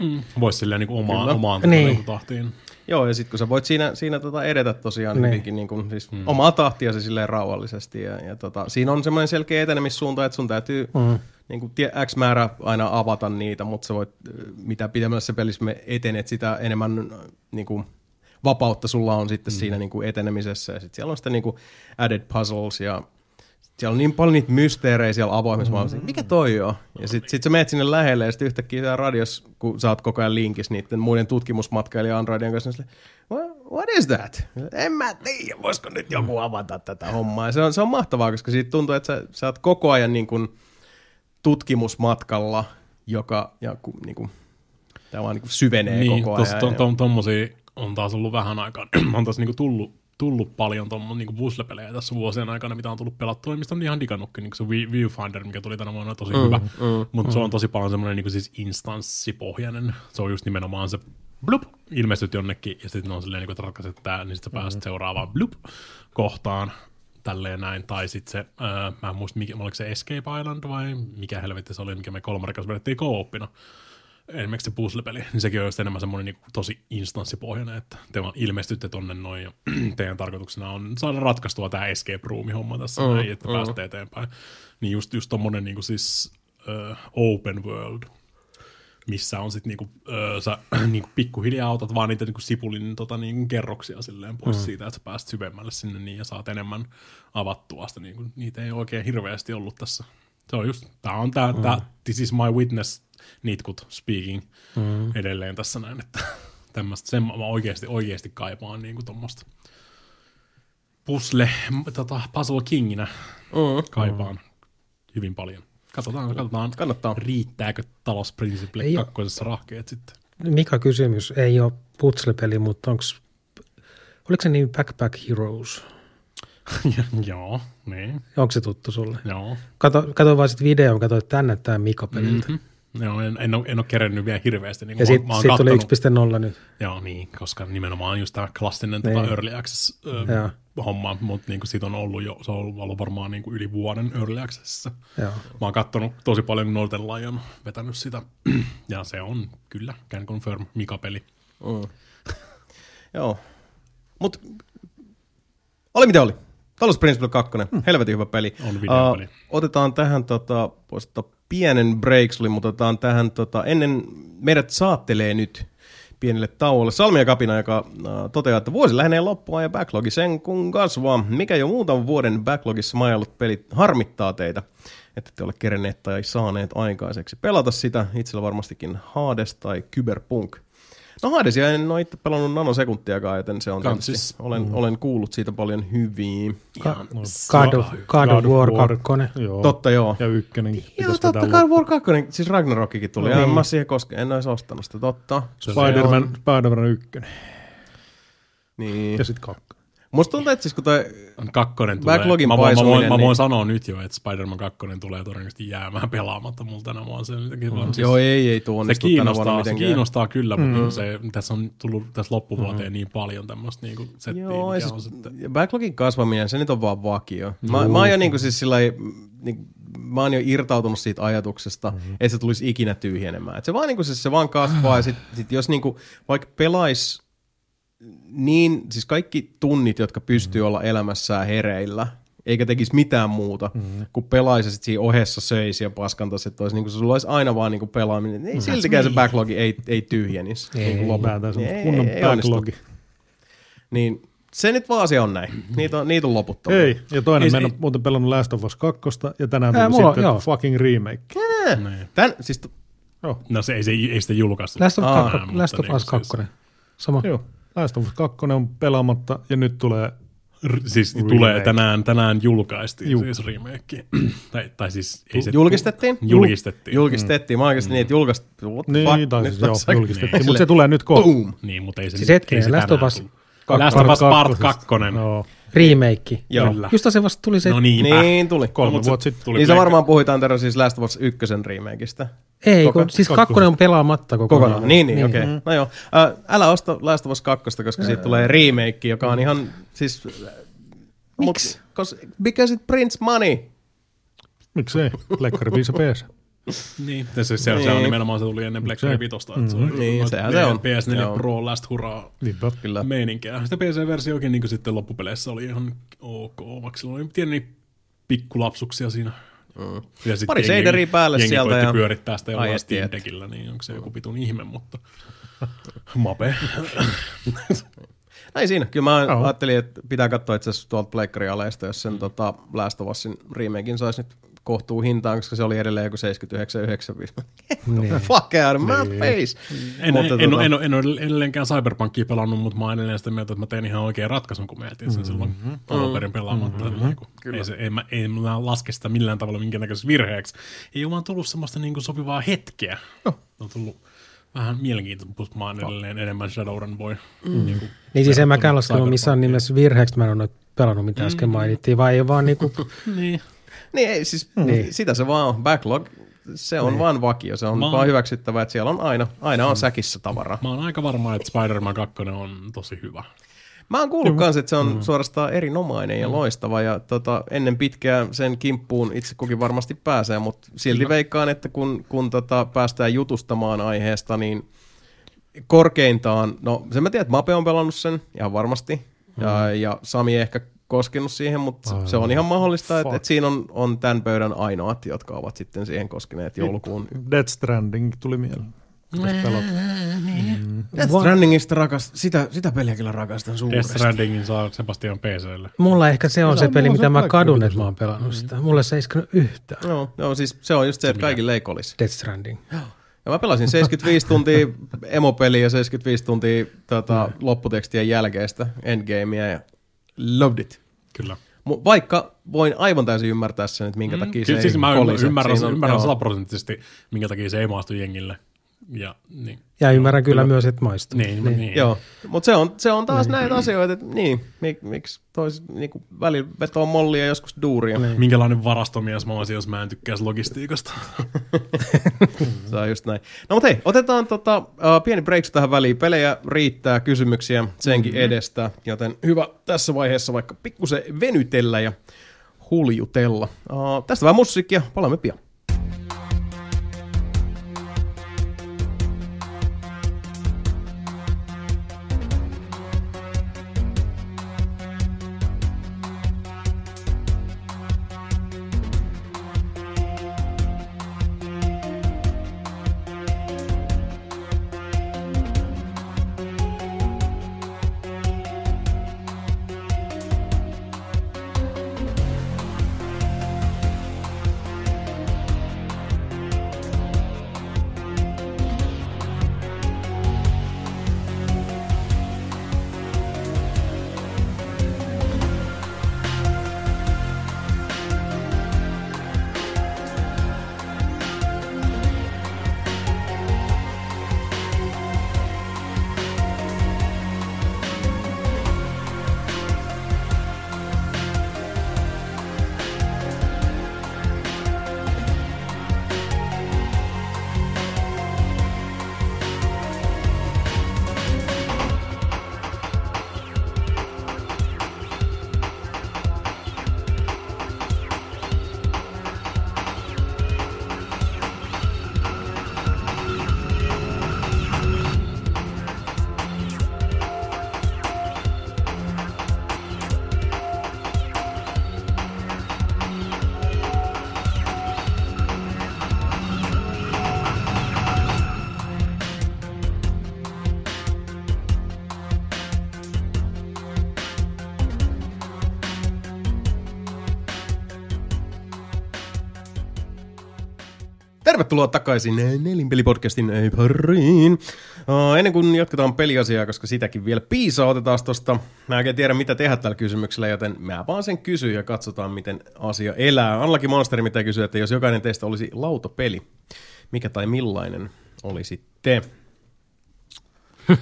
Mm. Voisi silleen niin omaan, omaan niin. Niin tahtiin. Joo, ja sitten kun sä voit siinä, siinä tota edetä tosiaan niin. hyvinkin niin kuin, siis mm. omaa tahtia se silleen rauhallisesti. Ja, ja tota, siinä on semmoinen selkeä etenemissuunta, että sun täytyy mm. niin kuin, X määrä aina avata niitä, mutta sä voit, mitä pidemmällä se pelissä me etenet, sitä enemmän niin kuin, vapautta sulla on sitten mm. siinä niin kuin etenemisessä. Ja sitten siellä on sitten niin kuin added puzzles ja siellä on niin paljon niitä mysteerejä siellä avoimessa mm-hmm. mikä toi on? Ja sitten sit sä menet sinne lähelle ja sitten yhtäkkiä siellä radios, kun sä oot koko ajan linkissä niiden muiden tutkimusmatkailijan Androidien kanssa, niin what, what is that? En mä tiedä, voisiko nyt joku avata tätä hommaa. Ja se on, se on mahtavaa, koska siitä tuntuu, että sä, sä oot koko ajan niin kuin tutkimusmatkalla, joka ja, niin kuin, tämä vaan niin kuin syvenee niin, koko ajan. Niin, to, tommosia on taas ollut vähän aikaa. on taas niin kuin tullut tullut paljon tuommoista niin puzzle-pelejä tässä vuosien aikana, mitä on tullut pelattua, mistä on ihan digannutkin, niin se Viewfinder, mikä tuli tänä vuonna tosi mm, hyvä, mm, mutta mm. se on tosi paljon semmoinen niin siis instanssipohjainen, se on just nimenomaan se blup, ilmestyt jonnekin, ja sitten on silleen, niin että ratkaiset tää, niin sitten pääset mm. seuraavaan blup kohtaan, tälleen näin, tai sitten se, äh, mä en muista, mikä, oliko se Escape Island vai mikä helvetti se oli, mikä me kolme vedettiin co-opina, esimerkiksi se puzzle-peli, niin sekin on just enemmän semmoinen niin tosi instanssipohjainen, että te vaan ilmestytte tonne noin ja teidän tarkoituksena on saada ratkaistua tämä escape room-homma tässä mm, näin, että mm. pääsette eteenpäin. Niin just, just tommonen niin siis uh, open world, missä on sitten niinku, uh, sä niinku pikkuhiljaa otat vaan niitä niinku sipulin tota, niinku kerroksia silleen pois mm. siitä, että sä pääset syvemmälle sinne niin ja saat enemmän avattua sitä. Niinku, niitä ei oikein hirveästi ollut tässä. Se on just, tää on tää, mm. tää This is my witness nitkut speaking mm. edelleen tässä näin, että tämmöistä, sen mä oikeasti, oikeasti kaipaan niin kuin tuommoista pusle, tota, puzzle kinginä mm. kaipaan mm. hyvin paljon. Katsotaan, katsotaan Kannattaa. riittääkö Talos Principle kakkosessa rahkeet sitten. Mikä kysymys? Ei ole puzzle-peli, mutta onko, oliko se niin Backpack Heroes? Joo, niin. Onko se tuttu sulle? Joo. Kato, kato vaan sitten video, kato tänne tämä Mika-peliltä. Mm-hmm. Joo, en, en, ole, en ole kerennyt vielä hirveästi. Niin ja sitten sit tuli 1.0 nyt. Joo, niin, koska nimenomaan just tämä klassinen tota niin. Early Access ö, homma, mutta niin siitä on ollut jo, se on ollut varmaan niin kuin yli vuoden Early Accessissa. Joo. Mä oon kattonut tosi paljon Northern Lion, vetänyt sitä, ja se on kyllä, can confirm, Mika-peli. Mm. Joo, mutta oli mitä oli. Talos Principle 2, hmm. helvetin hyvä peli. On videopeli. Uh, otetaan tähän, tota, pienen break, mutta otetaan tähän, tota, ennen meidät saattelee nyt pienelle tauolle. Salmia Kapina, joka äh, toteaa, että vuosi lähenee loppua ja backlogi sen kun kasvaa. Mikä jo muutaman vuoden backlogissa majallut pelit harmittaa teitä, että te ole kerenneet tai saaneet aikaiseksi pelata sitä. Itsellä varmastikin Hades tai Cyberpunk. No Hadesia en ole itse pelannut nanosekuntiakaan, joten se on tietysti, siis, olen, mm. olen kuullut siitä paljon hyviä. Ka- no, God, of, God, God of War 2. Joo. Totta joo. Ja ykkönen. Joo, totta, God of War 2, siis Ragnarokikin tuli. No, niin. Mä siihen koske, en olisi ostanut sitä, totta. Spider-Man, Spider-Man 1. Niin. Ja sitten 2. Musta tuntuu, että siis kun toi kakkonen tulee, backlogin mä, voin, mä, voin, niin... mä voin sanoa nyt jo, että Spider-Man 2 tulee todennäköisesti jäämään pelaamatta mulla tänä vuonna. Se, mm. siis, Joo, ei, ei tuo se kiinnostaa, se kiinnostaa kyllä, mm. mutta se, tässä on tullut tässä loppuvuoteen mm. niin paljon tämmöistä niin settiä, Joo, mikä on sitten... Backlogin kasvaminen, se nyt on vaan vakio. Mä, mä oon jo niin kuin siis sillä niin, mä oon jo irtautunut siitä ajatuksesta, mm-hmm. että se tulisi ikinä tyhjenemään. Et se vaan, niin kuin, siis se vaan kasvaa, ja sit, sit jos niin kuin, vaikka pelaisi niin, siis kaikki tunnit, jotka pystyy mm. olla elämässään hereillä, eikä tekisi mitään muuta, mm. kun pelaisi sit siinä ohessa söisi ja paskantaisi, että olisi, niin kuin, sulla olisi aina vaan niin kuin pelaaminen. Ei mm. siltikään se backlogi ei, ei tyhjenisi. Ei, niin ei, ei, kunnon ei, backlogi. Niin se nyt vaan asia on näin. Niitä on, niitä on loputtomia. Ei, ja toinen, ei, mä en ole muuten pelannut Last of Us 2, ja tänään tuli mulla, sitten joo. fucking remake. Niin. Tän, siis, Joo. No se ei, se, ei sitä julkaistu. Last of, Aa, 2, Last of Us 2. Siis- Sama. Joo. Last of Us 2 on pelaamatta ja nyt tulee R- siis remake. tulee tänään, tänään julkaistiin Juh. siis remake. tai, tai siis ei se... Julkistettiin? Julkistettiin. Julkistettiin. Mä oikeasti mm. niin, että julkaistettiin. Niin, tai siis joo, julkistettiin. Niin. Mutta se tulee nyt kohta. Niin, mutta ei se, siis hetken, ei se Last of Us... Last of Us Part 2. No. Remake. Joo. Kyllä. Just se vasta tuli se... No niinpä. Niin tuli. Kolme no, vuotta sitten tuli. Niin se varmaan puhutaan terä siis Last of Us 1 remakeista. Ei, Koko, kun, siis kakkonen on pelaamatta kokonaan. kokonaan. Niin, niin, niin. okei. Okay. Mm. No joo. Äh, älä osta Last of Us 2, koska siitä tulee remake, joka on ihan siis... Miksi? because it prints money. Miksei? Plekkari 5 PS. Niin, se, se, se, niin. se on nimenomaan, se tuli ennen Black Friday Vitosta, että mm-hmm. se on niin, sehän se on. PS4 Joo. Pro last hurraa Niinpä. Kyllä. meininkiä. Sitä PC-versiokin niin sitten loppupeleissä oli ihan ok, vaikka sillä oli pieni pikkulapsuksia siinä. Mm. Ja Pari seideriä päälle jengi sieltä. ja pyörittää sitä jollain Steam Deckillä, niin onko se joku pitun ihme, mutta mape. Näin siinä. Kyllä mä oh. ajattelin, että pitää katsoa itse asiassa tuolta Pleikkari aleista, jos sen mm. tota, Last of Usin remakein saisi nyt kohtuu hintaan, koska se oli edelleen joku 79,95. Niin. Fuck out of my niin. face. En, mutta, en, tuota... en, en, en, ole edelleenkään Cyberpunkia pelannut, mutta mä oon edelleen sitä mieltä, että mä tein ihan oikean ratkaisun, kun mä jätin sen mm-hmm. silloin alun perin pelaamatta. Mm-hmm. Niin kuin, ei, se, ei, mä, ei mä laske sitä millään tavalla minkä näköisessä virheeksi. Ei ole vaan tullut semmoista niin kuin sopivaa hetkeä. Oh. On tullut vähän mielenkiintoista, mutta mä oon edelleen enemmän Shadowrun boy. Mm. Niin, kuin niin siis en mäkään laskenut missään nimessä virheeksi, mä en ole pelannut, mitä äsken mm. mainittiin, vai ei vaan niinku... niin. Niin, ei, siis niin. sitä se vaan on. Backlog, se on niin. vaan vakio. Se on mä... vaan hyväksyttävä, että siellä on aina, aina on säkissä tavaraa. Mä oon aika varma, että Spider-Man 2 on tosi hyvä. Mä oon kuullut myös, että se on mm. suorastaan erinomainen ja mm. loistava ja tota, ennen pitkää sen kimppuun itse kukin varmasti pääsee, mutta silti veikkaan, että kun, kun tota, päästään jutustamaan aiheesta, niin korkeintaan, no sen mä tiedän, että Mape on pelannut sen ihan varmasti ja, mm. ja Sami ehkä koskenut siihen, mutta Aivan. se on ihan mahdollista, että, että siinä on, on tämän pöydän ainoat, jotka ovat sitten siihen koskeneet joulukuun. Dead Stranding tuli mieleen. Niin. Mm. Death Strandingista rakas, sitä, sitä peliä kyllä rakastan suuresti. Death Strandingin saa Sebastian PClle. Mulla ehkä se on se, se peli, mitä mä kadun, että mä oon pelannut sitä. Mulle se ei iskenut yhtään. Joo, joo, siis se on just se, että kaikille ei kolisi. Death Stranding. Ja mä pelasin 75 tuntia emopeliä ja 75 tuntia tota, mm. lopputekstien jälkeistä endgamea ja loved it. Kyllä. Vaikka voin aivan täysin ymmärtää sen, että minkä mm. takia se siis ei mä kolise. Ymmärrän, on, ymmärrän sataprosenttisesti, minkä takia se ei maastu jengille. Ja, niin. ja ymmärrän kyllä, kyllä myös, että maistuu. Niin, niin. niin. Joo, mutta se on, se on taas niin. näitä asioita, että niin, mik, miksi tois niinku, välillä vetoo mollia joskus duuria. Niin. Minkälainen varastomies mä olisin, jos mä en tykkäisi logistiikasta. se on just näin. No mutta hei, otetaan tota, uh, pieni break tähän väliin. Pelejä riittää, kysymyksiä senkin mm-hmm. edestä, joten hyvä tässä vaiheessa vaikka pikkusen venytellä ja huljutella. Uh, tästä vähän musiikkia, palaamme pian. Tervetuloa takaisin Nelinpelipodcastin pariin. Uh, ennen kuin jatketaan peliasiaa, koska sitäkin vielä piisaa, otetaan tuosta. Mä en tiedä, mitä tehdä tällä kysymyksellä, joten mä vaan sen kysyn ja katsotaan, miten asia elää. Anlaki Monsteri mitä kysyy, että jos jokainen teistä olisi lautapeli, mikä tai millainen olisi te?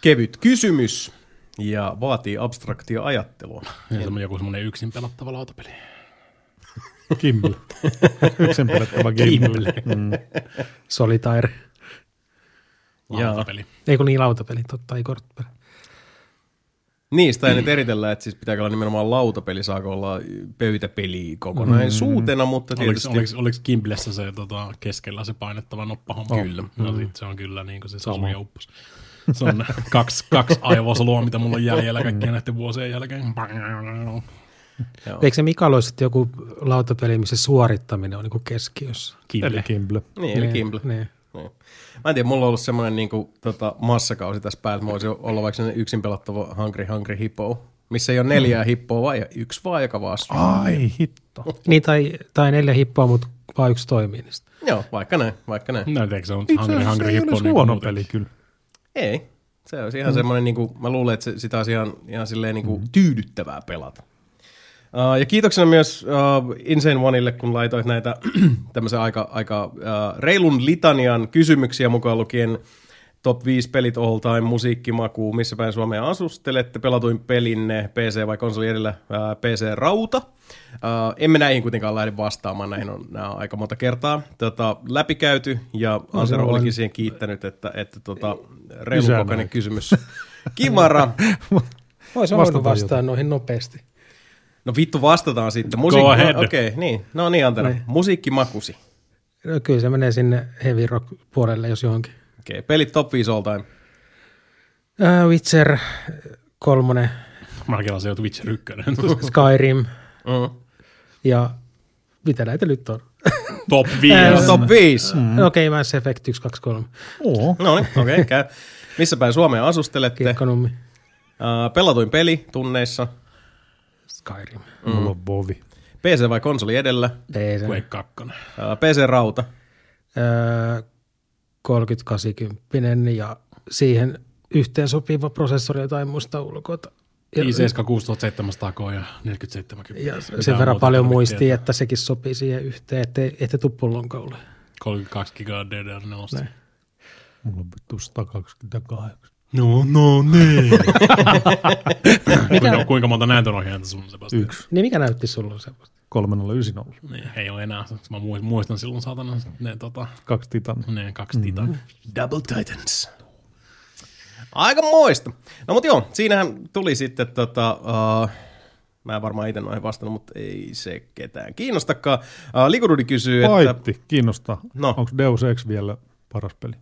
Kevyt kysymys ja vaatii abstraktia ajattelua. Ja semmoinen joku semmoinen yksin pelattava lautapeli. Kimble. Yksin pelattava Kimble. Mm. Solitaire. Lautapeli. Ei kun niin lautapeli, totta, ei korttipeli. Niistä ei nyt eritellä, että siis pitääkö olla nimenomaan lautapeli, saako olla pöytäpeli kokonaisuutena, mm. mutta tietysti... Oliko, oliko, oliko Kimblessä se tota, keskellä se painettava noppahomma? Oh. Kyllä. No mm. sit se on kyllä niin kuin se Sama. uppos. Se on kaksi, kaksi aivosolua, mitä mulla on jäljellä kaikkien näiden vuosien jälkeen. Joo. Eikö se Mikael olisi joku lautapeli, missä suorittaminen on niin keskiössä? Kimble. Eli Kimble. Niin, eli Kimble. Niin. Niin. Mä en tiedä, mulla on ollut semmoinen niin kuin, tota, massakausi tässä päällä, että mä voisin olla vaikka yksin pelattava Hungry Hungry Hippo, missä ei ole neljää mm. hippoa, vaan yksi vaan, joka vaan Ai hitto. niin, tai, tai neljä hippoa, mutta vaan yksi toimii niistä. Joo, vaikka näin, vaikka näin. No, eikö se on Hungry Hungry Hippo? Niin huono peli kyllä. Ei, se on ihan mm. semmoinen, niin kuin, mä luulen, että se, sitä on ihan, ihan silleen niin kuin, mm. tyydyttävää pelata. Uh, ja kiitoksena myös uh, Insane Oneille, kun laitoit näitä tämmöisen aika, aika uh, reilun litanian kysymyksiä mukaan lukien top 5 pelit all time, musiikkimaku, missä päin Suomea asustelette, pelatuin pelinne, PC vai konsoli edellä, uh, PC-rauta. Uh, emme näihin kuitenkaan lähde vastaamaan, näihin on, nämä on aika monta kertaa tota, läpikäyty, ja no, Antero olikin siihen kiittänyt, että, että tota, reilun kysymys. Kimara. Voisi vastaa noihin nopeasti. No vittu, vastataan sitten. Musiik- Go ahead. Okei, okay, niin. No niin, Antero. Niin. Musiikkimakusi. No, kyllä se menee sinne heavy rock puolelle, jos johonkin. Okei, okay. pelit top 5 all time. Uh, Witcher kolmonen. Mä se on Witcher ykkönen. Skyrim. Mm. Ja mitä näitä nyt on? Top 5. top 5. Mm. Okei, okay, Mass Effect 1, 2, 3. Oh. No niin, okei. Okay, Missä päin Suomeen asustelette? Kirkkonummi. Uh, pelatuin peli tunneissa. Skyrim. Mm. Mulla on Bovi. PC vai konsoli edellä? PC. Quake 2. Uh, PC-rauta? Uh, 3080 ja siihen yhteen sopiva prosessori jotain muista ulkoa. Ja, i7 6700K ja 4070. Ja sen verran paljon muistii, että sekin sopii siihen yhteen, ettei, ettei tuu pullonkaulle. 32 gigaa DDR4. Mulla on vittu 128. No, no niin. kuinka, kuinka monta näytönohjainta sulla on Sebastian? Yksi. Niin mikä näytti sulla Sebastian? 3090. Niin, ei ole enää. Mä muistan silloin saatana ne tota... Kaksi titan. Ne kaksi mm-hmm. titan. Double Titans. Aika moista. No mutta joo, siinähän tuli sitten tota... Uh, Mä en varmaan itse noihin vastannut, mutta ei se ketään kiinnostakaan. Uh, Likurudi kysyy, Paitti, että... kiinnostaa. No. Onko Deus Ex vielä paras peli?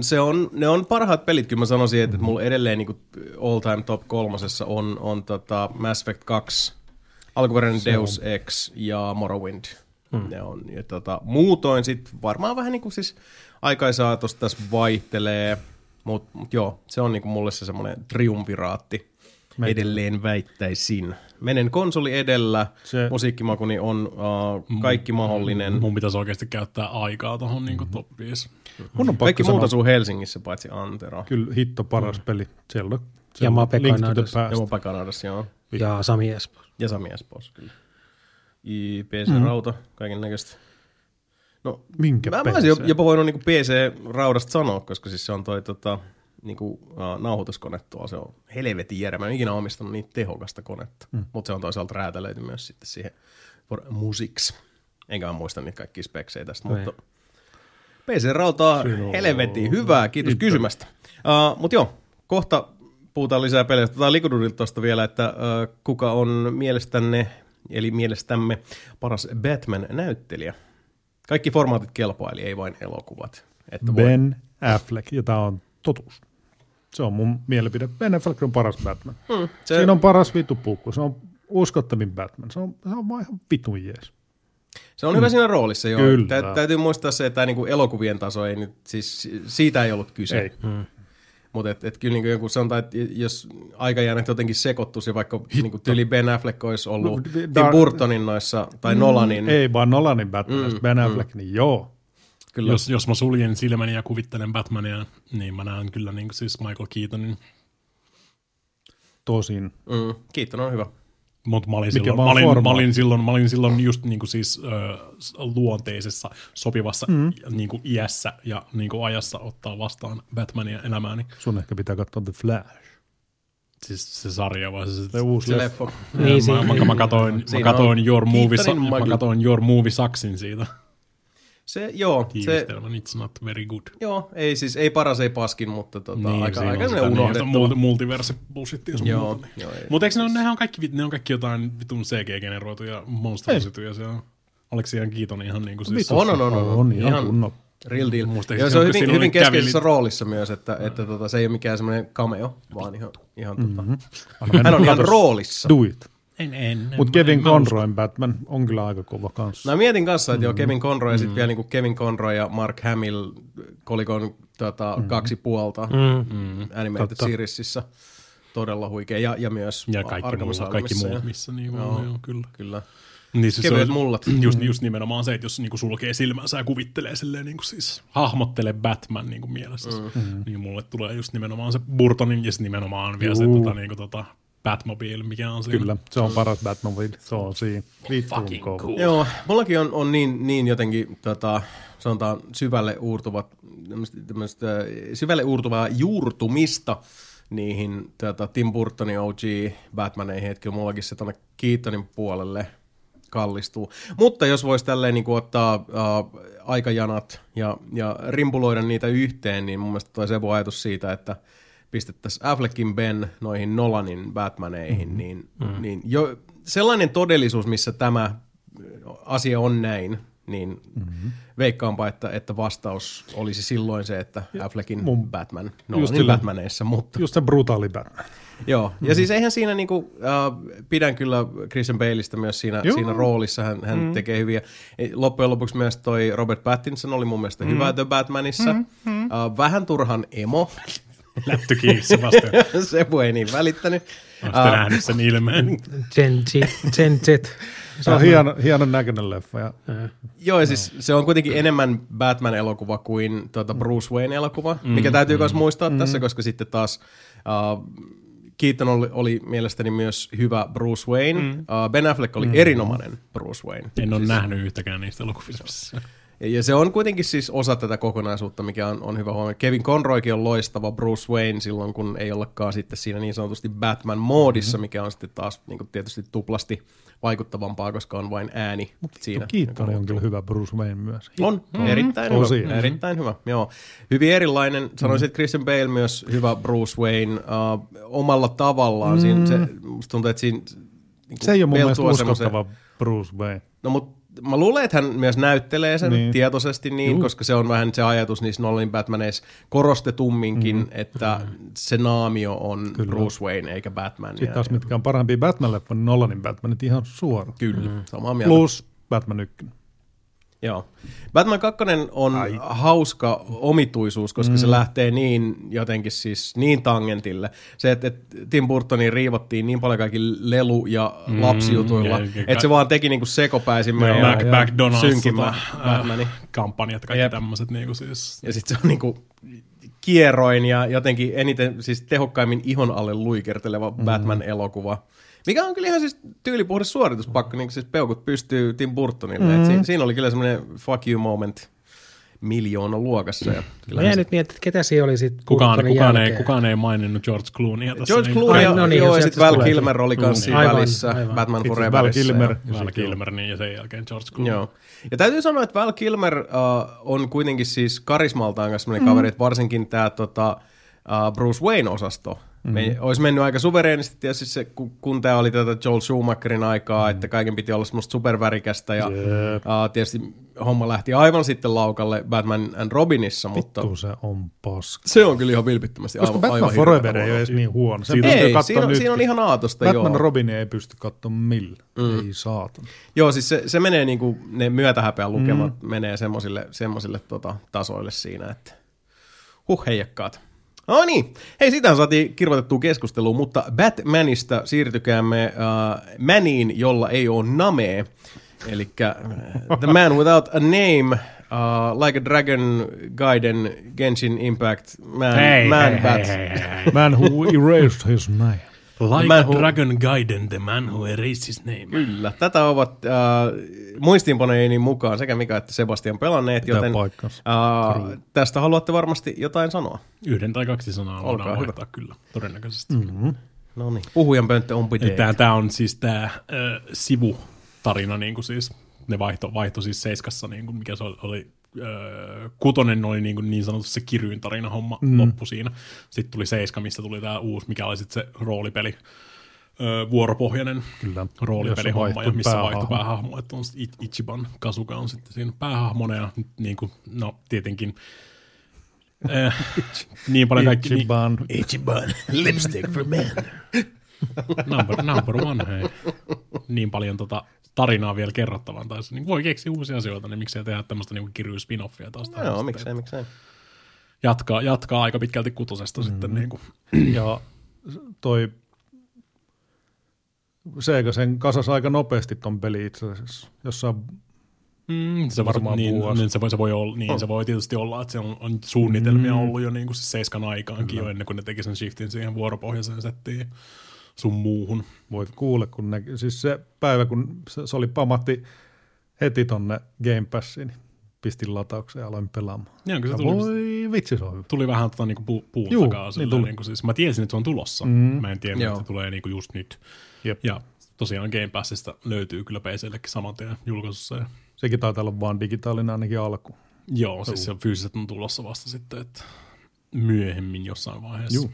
Se on, ne on parhaat pelit, kyllä mä sanoisin, että, mm-hmm. mulla edelleen niin all time top kolmosessa on, on tota Mass Effect 2, alkuperäinen se Deus on. Ex ja Morrowind. Mm. Ne on, ja tota, muutoin sitten varmaan vähän niin kuin siis aikaisaatosta tässä vaihtelee, mutta mut joo, se on niin kuin mulle se semmoinen triumviraatti. Meitä. Edelleen väittäisin. Menen konsoli edellä, se... musiikkimakuni on uh, kaikki mahdollinen. Mun pitäisi oikeasti käyttää aikaa tuohon niin mm-hmm. top 5. Mun on Kaikki muuta asuu Helsingissä, paitsi Antero. Kyllä hitto paras mm. peli. Siellä on, ja Mape Kanadassa. Ja Mape Kanadassa, joo. Ja Sami Espoos. Ja Sami Espoos, kyllä. PC-rauta, mm. kaiken näköistä. No, Minkä mä, mä olisin jopa voinut niinku PC-raudasta sanoa, koska siis se on toi tota, niinku, uh, nauhoituskone tuolla, se on helvetin järä. Mä en ikinä omistanut niin tehokasta konetta, mm. mutta se on toisaalta räätälöity myös sitten siihen for musics. Enkä mä muista niitä kaikkia speksejä tästä, Ei. mutta PC-rautaa helvetin hyvää, kiitos Itse. kysymästä. Uh, mutta joo, kohta puhutaan lisää peleistä. Likududilta tuosta vielä, että uh, kuka on mielestänne, eli mielestämme paras Batman-näyttelijä. Kaikki formaatit kelpaa, eli ei vain elokuvat. Että ben voi... Affleck, ja tämä on totuus. Se on mun mielipide. Ben Affleck on paras Batman. Hmm, se... Siinä on paras vitupukku. Se on uskottavin Batman. Se on, se on vaan ihan vitun jees. Se on mm. hyvä siinä roolissa, joo. Kyllä. Tä, täytyy muistaa se, että niinku elokuvien taso ei nyt, siis siitä ei ollut kyse. Ei. Mm. Mutta et, et kyllä niin kuin sanotaan, että jos aikajäänet jotenkin sekoittuisi, vaikka niin kuin tyyli Ben Affleck olisi ollut no, Tim Burtonin noissa, tai mm, Nolanin. Ei vaan Nolanin Batman, mm, Ben mm. Affleck, mm. niin joo. Kyllä. Jos, jos mä suljen silmäni ja kuvittelen Batmania, niin mä näen kyllä niin siis Michael Keatonin. Tosin. Mm, Keaton on hyvä. Mutta mä, olin silloin, mä, olin, mä, olin silloin, mä olin silloin just niinku siis, ö, luonteisessa, sopivassa mm. niinku iässä ja niinku ajassa ottaa vastaan Batmania elämääni. Sun ehkä pitää katsoa The Flash. Siis se sarja vai se, se uusi leffa. Niin, mä, mä, mä, katoin, mä katoin Your Movie, mä katoin Your Movie Saksin siitä. Se, joo. Se, it's not very good. Joo, ei siis, ei paras, ei paskin, mutta tota, niin, aika, aika ne unohdettava. Niin, multiverse bullshittia sun joo, muuta. Niin. Joo, mutta eikö ne, on, nehän on kaikki, ne on kaikki jotain vitun CG-generoituja monsterisituja siellä? Oliko se ihan kiiton ihan niin kuin siis? On, on, on, on, on, ihan, ihan kunno. Real deal. ja se on hyvin, hyvin keskeisessä kävili... roolissa myös, että, että tota, se ei ole mikään semmoinen cameo, vaan ihan, ihan mm-hmm. tota, hän on ihan roolissa. Do it. En, en. Mutta Kevin Conroyn Batman on kyllä aika kova kanssa. No mietin kanssa, että mm. joo, Kevin Conroy ja sitten mm. vielä niin Kevin Conroy ja Mark Hamill kolikon tota, mm. kaksi puolta mm. Mm. Animated Totta. Seriesissä. Todella huikea. Ja, ja myös ja kaikki muut, kaikki muut, missä niin joo, joo, kyllä. kyllä. Niin siis Kevyet mullat. Just, just nimenomaan se, että jos niinku sulkee silmänsä ja kuvittelee silleen, niinku siis hahmottelee Batman niinku mielessä, mm. niin mulle tulee just nimenomaan se Burtonin ja nimenomaan vielä se tota, niinku, tota, Batmobile, mikä on siinä. Kyllä, se on paras Batmobile, se on siinä. Fucking cool. Joo, mullakin on, on niin, niin jotenkin, tota, sanotaan, syvälle uurtuvat, tämmöistä, syvälle uurtuvaa juurtumista niihin tota, Tim Burtonin OG Batmaneihin, että kyllä mullakin se tuonne Keatonin puolelle kallistuu. Mutta jos voisi tälleen niin kuin ottaa uh, aikajanat ja, ja rimpuloida niitä yhteen, niin mun mielestä toi se ajatus siitä, että – pistettäisiin Affleckin Ben noihin Nolanin Batmaneihin, mm-hmm. niin, mm-hmm. niin jo sellainen todellisuus, missä tämä asia on näin, niin mm-hmm. veikkaanpa, että, että vastaus olisi silloin se, että Affleckin Mun, Batman, Nolanin Batmaneissa. Mutta... Just se brutaali Batman. Joo, mm-hmm. ja siis eihän siinä niinku, äh, pidän kyllä Christian Baleista myös siinä, siinä roolissa, hän, hän mm-hmm. tekee hyviä. Loppujen lopuksi myös toi Robert Pattinson oli mun mielestä mm-hmm. hyvä The Batmanissa. Mm-hmm. Äh, vähän turhan emo, Lätty kiinni Sebastian. Sebu ei niin välittänyt. Oletko uh, nähnyt sen ilmeen? Gen Z. Gen Z. Se on hieno, hieno näköinen leffa. Ja... Joo, ja siis se on kuitenkin enemmän Batman-elokuva kuin tuota Bruce Wayne-elokuva, mm, mikä täytyy mm, myös muistaa mm. tässä, koska sitten taas uh, Keaton oli, oli mielestäni myös hyvä Bruce Wayne. Mm. Uh, ben Affleck oli mm. erinomainen Bruce Wayne. En ole siis... nähnyt yhtäkään niistä elokuvista. Ja se on kuitenkin siis osa tätä kokonaisuutta, mikä on, on hyvä huomioon. Kevin Conroykin on loistava Bruce Wayne silloin, kun ei ollakaan sitten siinä niin sanotusti Batman-moodissa, mm-hmm. mikä on sitten taas niin kuin tietysti tuplasti vaikuttavampaa, koska on vain ääni Mutta siinä. Keaton on kyllä hyvä Bruce Wayne myös. On, mm-hmm. erittäin hyvä. Mm-hmm. Erittäin hyvä, joo. Hyvin erilainen, sanoisin, että Christian Bale myös hyvä Bruce Wayne uh, omalla tavallaan. Mm-hmm. Siinä, se, musta tuntuu, että siinä niin se ei ole mun mielestä uskottava Bruce Wayne. No mutta mä luulen, että hän myös näyttelee sen niin. tietoisesti niin, Juh. koska se on vähän se ajatus niissä Nolan Batmaneissa korostetumminkin, mm. että mm. se naamio on Kyllä. Bruce Wayne eikä Batman. Sitten taas mitkä on parempi Batman-leffa, niin Nolanin Batmanit ihan suora. Kyllä, mm. samaa mieltä. Plus Batman 1. Joo. Batman 2 on Ai. hauska omituisuus, koska mm. se lähtee niin jotenkin siis niin tangentille. Se, että, että Tim Burtonin riivottiin niin paljon kaikki lelu- ja mm, lapsijutuilla, ja, että se vaan teki niinku sekopäisimmän ja, ja, ja synkimmän tota, kampanjat, kaikki tämmöiset. Niinku siis. Ja sitten se on niinku kierroin ja jotenkin eniten, siis tehokkaimmin ihon alle luikerteleva mm. Batman-elokuva. Mikä on kyllä ihan siis tyylipuhdas suorituspakko, niin siis peukut pystyy Tim Burtonille. Mm-hmm. siinä, siinä oli kyllä semmoinen fuck you moment miljoona luokassa. Ja Mä jään nyt miettiä, että ketä siellä oli sitten kukaan, kukaan, ei, kukaan ei maininnut George Clooneya tässä. George Clooney, Ai, no niin, joo, ja sitten Val Kilmer oli kanssa siinä aivan, välissä aivan. Batman Forever. Val Kilmer. Val Kilmer, niin ja sen jälkeen George Clooney. Joo. Ja täytyy sanoa, että Val Kilmer uh, on kuitenkin siis karismaltaan kanssa sellainen mm. kaveri, että varsinkin tämä tota, uh, Bruce Wayne-osasto, Mm-hmm. Me olisi mennyt aika suvereenisti tietysti se, kun, kun tämä oli tätä Joel Schumacherin aikaa, mm-hmm. että kaiken piti olla semmoista supervärikästä ja yep. uh, tietysti homma lähti aivan sitten laukalle Batman and Robinissa. Vittu mutta se on paska. Se on kyllä ihan vilpittömästi Koska aivan, Batman aivan Forever ei ole edes niin huono. Sen ei, siinä on, siinä on ihan aatosta, Batman joo. Robin ei pysty katsomaan millä. Mm. Ei saatan. Joo, siis se, se menee niin kuin, ne myötähäpeän lukemat mm. menee semmoisille, semmoisille tota, tasoille siinä, että huh heijakkaat. No niin, hei sitä saatiin kirjoitettua keskusteluun, mutta Batmanista siirtykäämme uh, Maniin, jolla ei ole namee. Eli The Man Without a Name, uh, Like a Dragon, Gaiden, Genshin Impact, Man, Hei, man hei, Bat. hei, hei, hei. Man who erased his name. Like Man who- Dragon Gaiden, the man who erased his name. Kyllä, tätä ovat uh, muistiinpanojeni mukaan sekä Mika että Sebastian pelanneet, Pitää joten uh, tästä haluatte varmasti jotain sanoa. Yhden tai kaksi sanaa Olkaa voidaan hyvä. vaihtaa kyllä, todennäköisesti. Mm-hmm. No niin, puhujan pönttö on pitää. Tämä, tämä on siis tämä äh, sivutarina, niin kuin siis ne vaihto, vaihto siis Seiskassa, niin kuin mikä se oli, kutonen oli niin, kuin niin sanotusti se kiryin tarina homma mm. loppu siinä. Sitten tuli Seiska, mistä tuli tämä uusi, mikä oli sitten se roolipeli, vuoropohjainen Kyllä. roolipelihomma, Jossa ja missä päähahmo. vaihtui päähahmo, että on Ich- Ichiban Kasuga on sitten siinä päähahmona, ja niin kuin, no tietenkin äh, niin paljon kaikki, niin, Ichiban. Ichiban, lipstick for men. Number, number one, hei. Niin paljon tota tarinaa vielä kerrottavan. Tai se, niin voi keksiä uusia asioita, niin miksei tehdä tämmöistä niin kirju spin-offia taas. tähän Joo, miksei, miksei. Jatkaa, jatkaa aika pitkälti kutosesta mm-hmm. sitten. Niin kuin. Ja toi Sega sen kasas aika nopeasti ton peli itse asiassa. Jossain Mm, se, var, Varmaan niin, niin, se, voi, se, voi olla, niin, se voi tietysti olla, että se on, on suunnitelmia mm. ollut jo niin kuin siis seiskan aikaankin jo ennen kuin ne teki sen shiftin siihen vuoropohjaiseen settiin sun muuhun. voi kuule, kun ne, siis se päivä, kun se, se oli pamatti heti tonne Game Passiin, niin pistin lataukseen ja aloin pelaamaan. Kun se tuli, voi vitsi, se on hyvä. tuli vähän tota, niin kuin pu, puun Juu, takaa. niin Niin tuli. niin kuin, siis, mä tiesin, että se on tulossa. Mm. Mä en tiennyt, Joo. että se tulee niin kuin just nyt. Jep. Ja tosiaan Game Passista löytyy kyllä PCllekin saman tien julkaisussa. Ja, Sekin taitaa olla vaan digitaalinen ainakin alku. joo, siis se fyysiset on tulossa vasta sitten, että myöhemmin jossain vaiheessa. Juu.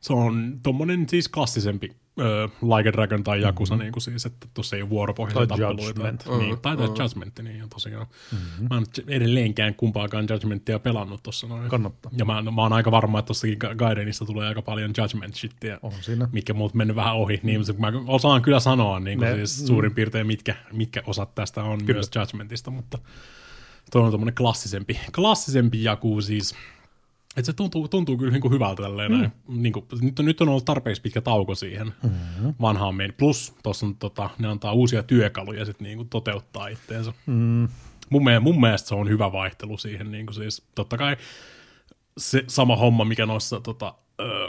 Se on tommonen siis klassisempi ö, Like a Dragon tai Jakusa, mm-hmm. niin kuin siis, että tuossa ei ole vuoropohjaisia Tai tappeluita. Judgment. Että, niin, tai mm-hmm. Judgment, niin on tosiaan. Mm-hmm. Mä en edelleenkään kumpaakaan Judgmentia pelannut tuossa noin. Kannattaa. Ja mä, mä oon aika varma, että tossakin Ga- Gaidenissa tulee aika paljon Judgment shittiä, On siinä. mitkä muut mennyt vähän ohi. Niin mm. mä osaan kyllä sanoa niin kuin Ne- siis suurin piirtein, mitkä, mitkä osat tästä on kyllä. myös Judgmentista, mutta toi on tommonen klassisempi, klassisempi Jaku siis. Et se tuntuu, tuntuu kyllä niinku hyvältä tälleen mm. näin. Niinku, nyt, on, nyt on ollut tarpeeksi pitkä tauko siihen mm-hmm. vanhaan meihin. Plus tuossa on, tota, ne antaa uusia työkaluja sit niinku toteuttaa itteensä. Mm, Mun, mielestä, mun mielestä se on hyvä vaihtelu siihen. Niinku siis, totta kai se sama homma, mikä noissa tota,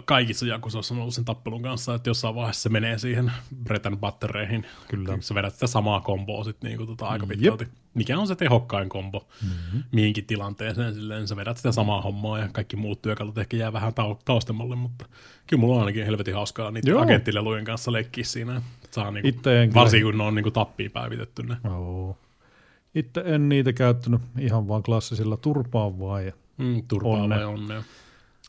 kaikissa jakusoissa on ollut sen tappelun kanssa, että jossain vaiheessa se menee siihen bread and buttereihin. Kyllä. Sä vedät sitä samaa komboa sit niinku tota aika pitkälti. Mikä on se tehokkain kombo mm-hmm. mihinkin tilanteeseen. Silleen sä vedät sitä samaa hommaa ja kaikki muut työkalut ehkä jää vähän tau- taustemmalle, mutta kyllä mulla on ainakin helvetin hauskaa niitä Joo. agenttilelujen kanssa leikkiä siinä. Saa niinku, varsinkin kun ne on niinku tappiin päivitetty ne. joo. Itse en niitä käyttänyt ihan vaan klassisilla turpaan. Ja Mm, turpaa Onne. vai onnea.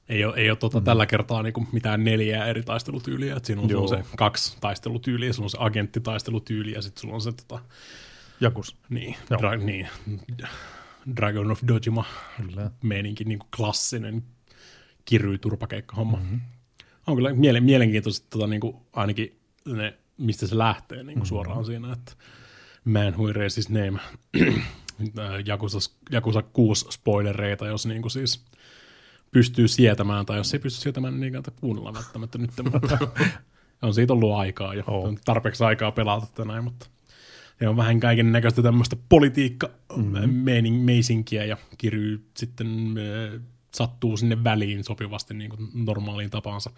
Ei ole, ei ole tota, mm. tällä kertaa niinku mitään neljää eri taistelutyyliä. Et siinä on, sulla on Joo. se kaksi taistelutyyliä, sulla on se agenttitaistelutyyli ja sitten sulla on se tota, Jakus. niin, Joo. dra- niin, Dragon of Dojima Kyllä. meininki, niin kuin klassinen kirry turpakeikka-homma. Mm-hmm. On kyllä miele- mielenkiintoista tota, niin kuin ainakin ne, mistä se lähtee niin kuin mm-hmm. suoraan siinä, että Man Who Erased His Name, Jakusa, Jakusa 6 spoilereita, jos niin kuin siis pystyy sietämään, tai jos ei pysty sietämään, niin kannattaa kuunnella välttämättä nyt, mutta on siitä ollut aikaa jo, Oo. on tarpeeksi aikaa pelata tätä näin, mutta ja on vähän kaiken näköistä tämmöistä politiikka mm-hmm. meisinkiä ja kirjy sitten äh, sattuu sinne väliin sopivasti niin kuin normaaliin tapaansa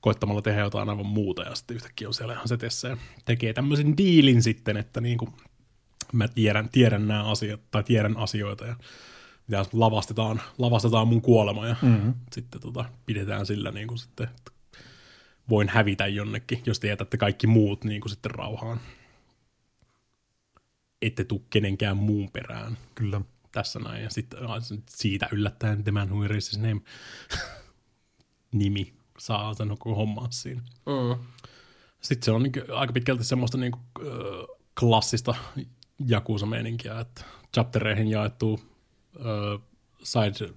koittamalla tehdä jotain aivan muuta ja sitten yhtäkkiä on siellä ihan setessä ja tekee tämmöisen diilin sitten, että niin kuin mä tiedän, tiedän nämä asiat tai tiedän asioita ja mitä lavastetaan, lavastetaan mun kuolema ja mm-hmm. sitten tota, pidetään sillä niin kuin sitten, että voin hävitä jonnekin, jos te jätätte kaikki muut niin kuin sitten rauhaan ette tuu kenenkään muun perään Kyllä. tässä näin. Ja sitten siitä yllättäen The Man Who Erased His Name nimi saa sen koko hommaa siinä. Mm. Sitten se on niin aika pitkälti semmoista niin kuin, äh, klassista Jakusa-meininkiä, että chaptereihin jaettu äh, side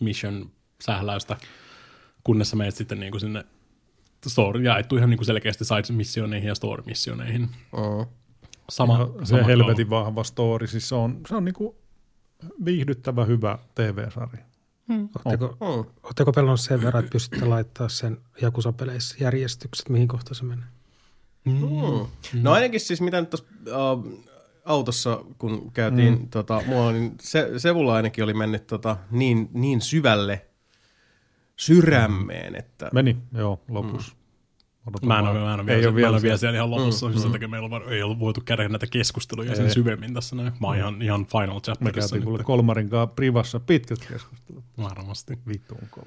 mission sähläystä, kunnes sä menet sitten niin kuin sinne story, jaettu ihan niin kuin selkeästi side-missioneihin ja story-missioneihin. Mm. Sama, Ja se sama helvetin vahva story, siis se on, se on niinku viihdyttävä hyvä TV-sarja. Mm. Oletteko, oh. oletteko pelannut sen verran, että pystytte laittaa sen Jakusa-peleissä järjestykset, mihin kohta se menee? Mm. Mm. No ainakin siis mitä nyt tuossa uh, autossa, kun käytiin, mm. tota, mulla, niin se, Sevulla ainakin oli mennyt tota, niin, niin syvälle sydämeen, että... Meni, joo, lopussa. Mm. Mä en, ole, mä en ole, ei vielä, ole vielä, vielä siellä ihan lopussa, mm, siis mm. takia meillä on, ei ollut voitu käydä näitä keskusteluja ei. sen syvemmin tässä näin. Mä oon ihan, ihan final chapterissa. Me käytiin kuule Kolmarin kanssa privassa pitkät keskustelut. Varmasti. Vittuun kova.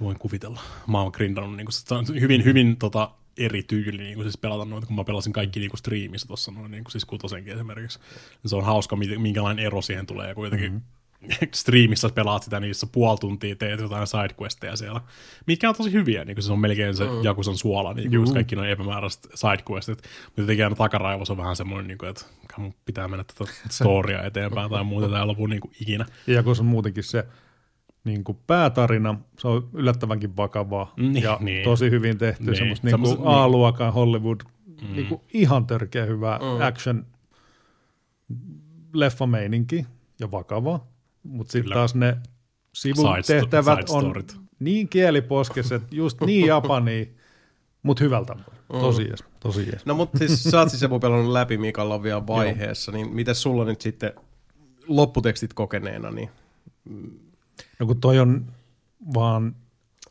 Voin kuvitella. Mä oon grindannut niin kuin, hyvin, hyvin tota, eri tyyli niin kuin siis pelata noita, kun mä pelasin kaikki niin kuin striimissä tuossa noin, niin kuin siis kutosenkin esimerkiksi. Se on hauska, minkälainen ero siihen tulee, kun jotenkin mm-hmm striimissä pelaat sitä niissä puoli tuntia, teet jotain sidequesteja siellä, mitkä on tosi hyviä, niin se on melkein se mm. Jakusan suola, niin kuin, kaikki noin epämääräiset sidequestit, mutta jotenkin aina takaraivos on vähän semmoinen, niin kuin, että mun pitää mennä tätä storia eteenpäin tai muuta, tai lopu niin kuin ikinä. Ja Jakusa on muutenkin se niin kuin päätarina, se on yllättävänkin vakavaa niin, ja niin. tosi hyvin tehty, niin. semmoista niin kuin A-luokan Hollywood, mm. niin kuin ihan törkeä hyvä mm. action leffameininki ja vakava. Mutta sitten taas ne sivutehtävät on niin kieliposkessa, että just niin japani, mutta hyvältä mm. Tosi jees, tosi jees. No mutta siis sä oot siis pelannut läpi Mikalla vielä vaiheessa, niin miten sulla nyt sitten lopputekstit kokeneena, niin... No kun toi on vaan...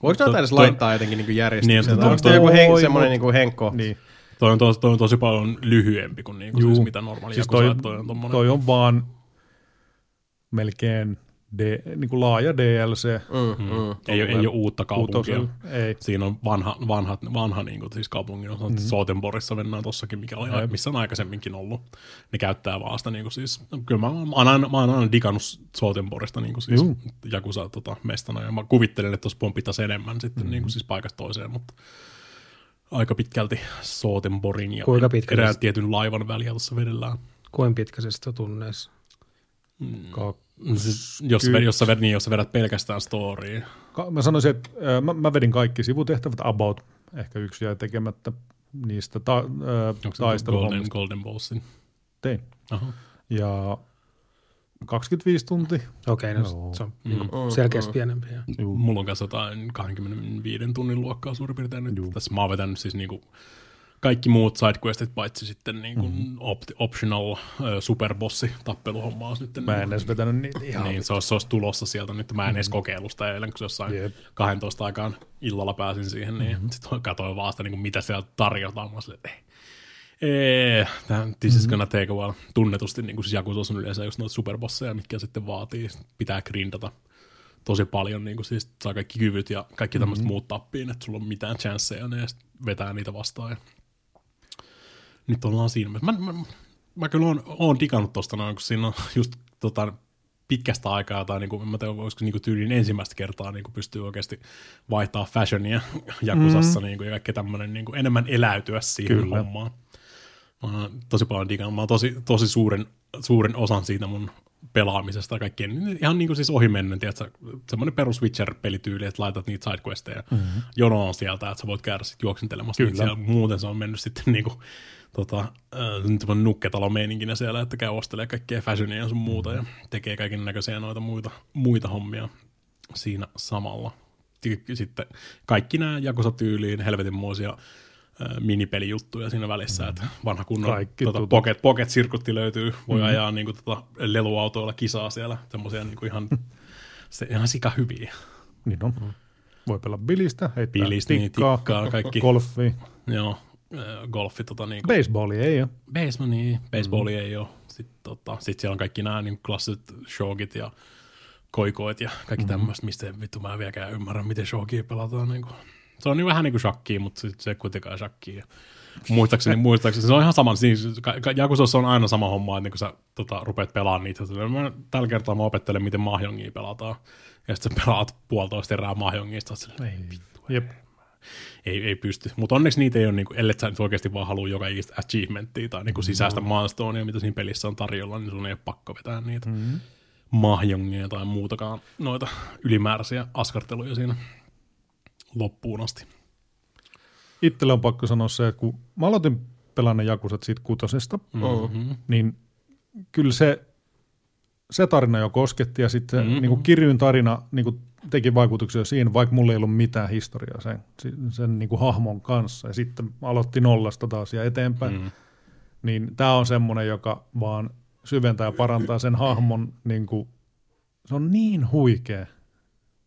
Voiko näitä edes laittaa jotenkin niin järjestykseen? Niin, Onko toi joku hen, semmoinen niin henkko? Niin. Toi on, tosi, toi on tosi paljon lyhyempi kuin, niin kuin siis mitä normaali siis toi, toi, on tommonen. toi on vaan melkein D, niin kuin laaja DLC. Mm, mm. Ei, ei ole uutta kaupunkia. Ei. Siinä on vanha, vanha, vanha niin kuin, siis kaupunki, on mm. Sotenborissa mennään tossakin, mikä oli, missä on aikaisemminkin ollut. Ne käyttää vaan sitä, niin kuin, siis, kyllä mä, mä, oon aina, mä oon aina digannut Sotenborista niin kuin, siis, mm. Jakusa tota, mestana, ja mä kuvittelen, että tuossa pomppittaisi enemmän sitten mm. niin kuin, siis paikasta toiseen, mutta aika pitkälti Sotenborin ja Kuinka erään tietyn laivan väliä tuossa vedellään. Kuinka pitkä se sitten tunneissa? Mm. Siis, jos, Ky- jos, sä vedät, niin, jos sä vedät pelkästään storyin. Ka- mä sanoisin, että äh, mä, mä vedin kaikki sivutehtävät about, ehkä yksi jäi tekemättä niistä ta- äh, taisteluhommista. Golden, Golden Ballsin? Tein. Aha. Ja 25 tuntia. Okei, okay, no, se on mm. selkeästi pienempi. Mulla on kanssa jotain 25 tunnin luokkaa suurin piirtein nyt. Juu. Tässä mä oon vetänyt siis niinku kaikki muut sidequestit, paitsi sitten niin kuin mm-hmm. op- optional uh, superbossi tappeluhomma on sitten. Mä en edes vetänyt niitä ihan. Niin, se olisi, se olisi tulossa sieltä nyt. Mä en mm-hmm. edes kokeilusta eilen, kun se jossain yep. 12 aikaan illalla pääsin siihen, niin mm-hmm. sitten katsoin vaan sitä, niin kuin mitä siellä tarjotaan. Mä sille, eh, eh, this is gonna take a while. Tunnetusti niin kuin siis Jakusos on yleensä just noita superbosseja, mitkä sitten vaatii, pitää grindata tosi paljon, niin kuin siis saa kaikki kyvyt ja kaikki tämmöiset mm-hmm. muut tappiin, että sulla on mitään chanceja, ne vetää niitä vastaan. Ja nyt ollaan siinä. Mä, mä, mä, mä kyllä oon, oon digannut tosta noin, kun siinä on just tota, pitkästä aikaa, tai niin kuin, mä tiedän, olisiko niin kuin tyyliin ensimmäistä kertaa niin kuin pystyy oikeasti vaihtaa fashionia Jakusassa mm. niin kuin, ja kaikki tämmöinen niin kuin, enemmän eläytyä siihen Kyllä. hommaan. Mä oon tosi paljon digannut. Mä oon tosi, tosi suuren, suuren osan siitä mun pelaamisesta kaikkien, ihan niin kuin siis ohi menneen, tiedätkö, semmoinen perus Witcher-pelityyli, että laitat niitä sidequesteja mm-hmm. jonoon sieltä, että sä voit käydä sitten juoksentelemassa Kyllä. Siellä, muuten se on mennyt sitten niin kuin tota, äh, nukketalo meininkinä siellä, että käy ostelemaan kaikkea fashionia ja sun muuta ja tekee kaiken näköisiä noita muita, muita hommia siinä samalla. Sitten kaikki nämä jakosatyyliin helvetinmoisia minipelijuttuja siinä välissä, mm. että vanha kunnon tota, pocket, pocket sirkutti löytyy, voi mm. ajaa niin kuin, tota, leluautoilla kisaa siellä, semmoisia niin kuin ihan, se, ihan sika hyviä. Niin on. Mm. Voi pelaa bilistä, heittää bilistä, tikkaa, niin, tikkaa kaikki. golfi. Joo, golfi. Tota, niin kuin, Baseballi ei ole. Baseball, niin, baseballi mm. ei ole. Sitten tota, sit siellä on kaikki nämä niin klassiset shogit ja koikoit ja kaikki mm. tämmöistä, mistä vittu mä en vieläkään ymmärrä, miten shogia pelataan. Niin kuin. Se on niin vähän niin kuin shakkiin, mutta sit se ei kuitenkaan shakkiin. Muistaakseni, muistaakseni, se on ihan sama, siis Jakusossa on aina sama homma, että kun sä tota, rupeat pelaamaan niitä, mä, tällä kertaa mä opettelen, miten mahjongia pelataan, ja sitten sä pelaat puolitoista erää mahjongista, ei vittu, Jep ei, ei pysty. Mutta onneksi niitä ei ole, niin kuin, ellei sä nyt oikeasti vaan halua joka ikistä achievementtia tai niin kuin sisäistä no. milestonea, mitä siinä pelissä on tarjolla, niin sun ei ole pakko vetää niitä mm-hmm. mahjongia tai muutakaan noita ylimääräisiä askarteluja siinä loppuun asti. Itselle on pakko sanoa se, että kun mä aloitin pelaa ne jakusat siitä kutosesta, mm-hmm. niin kyllä se se tarina jo kosketti ja sitten mm-hmm. niin kirjyn tarina niin kuin teki vaikutuksia siinä, vaikka mulla ei ollut mitään historiaa sen, sen niin kuin hahmon kanssa. Ja sitten aloitti nollasta taas ja eteenpäin. Mm-hmm. Niin tämä on semmoinen, joka vaan syventää ja parantaa sen hahmon, niin kuin, se on niin huikea,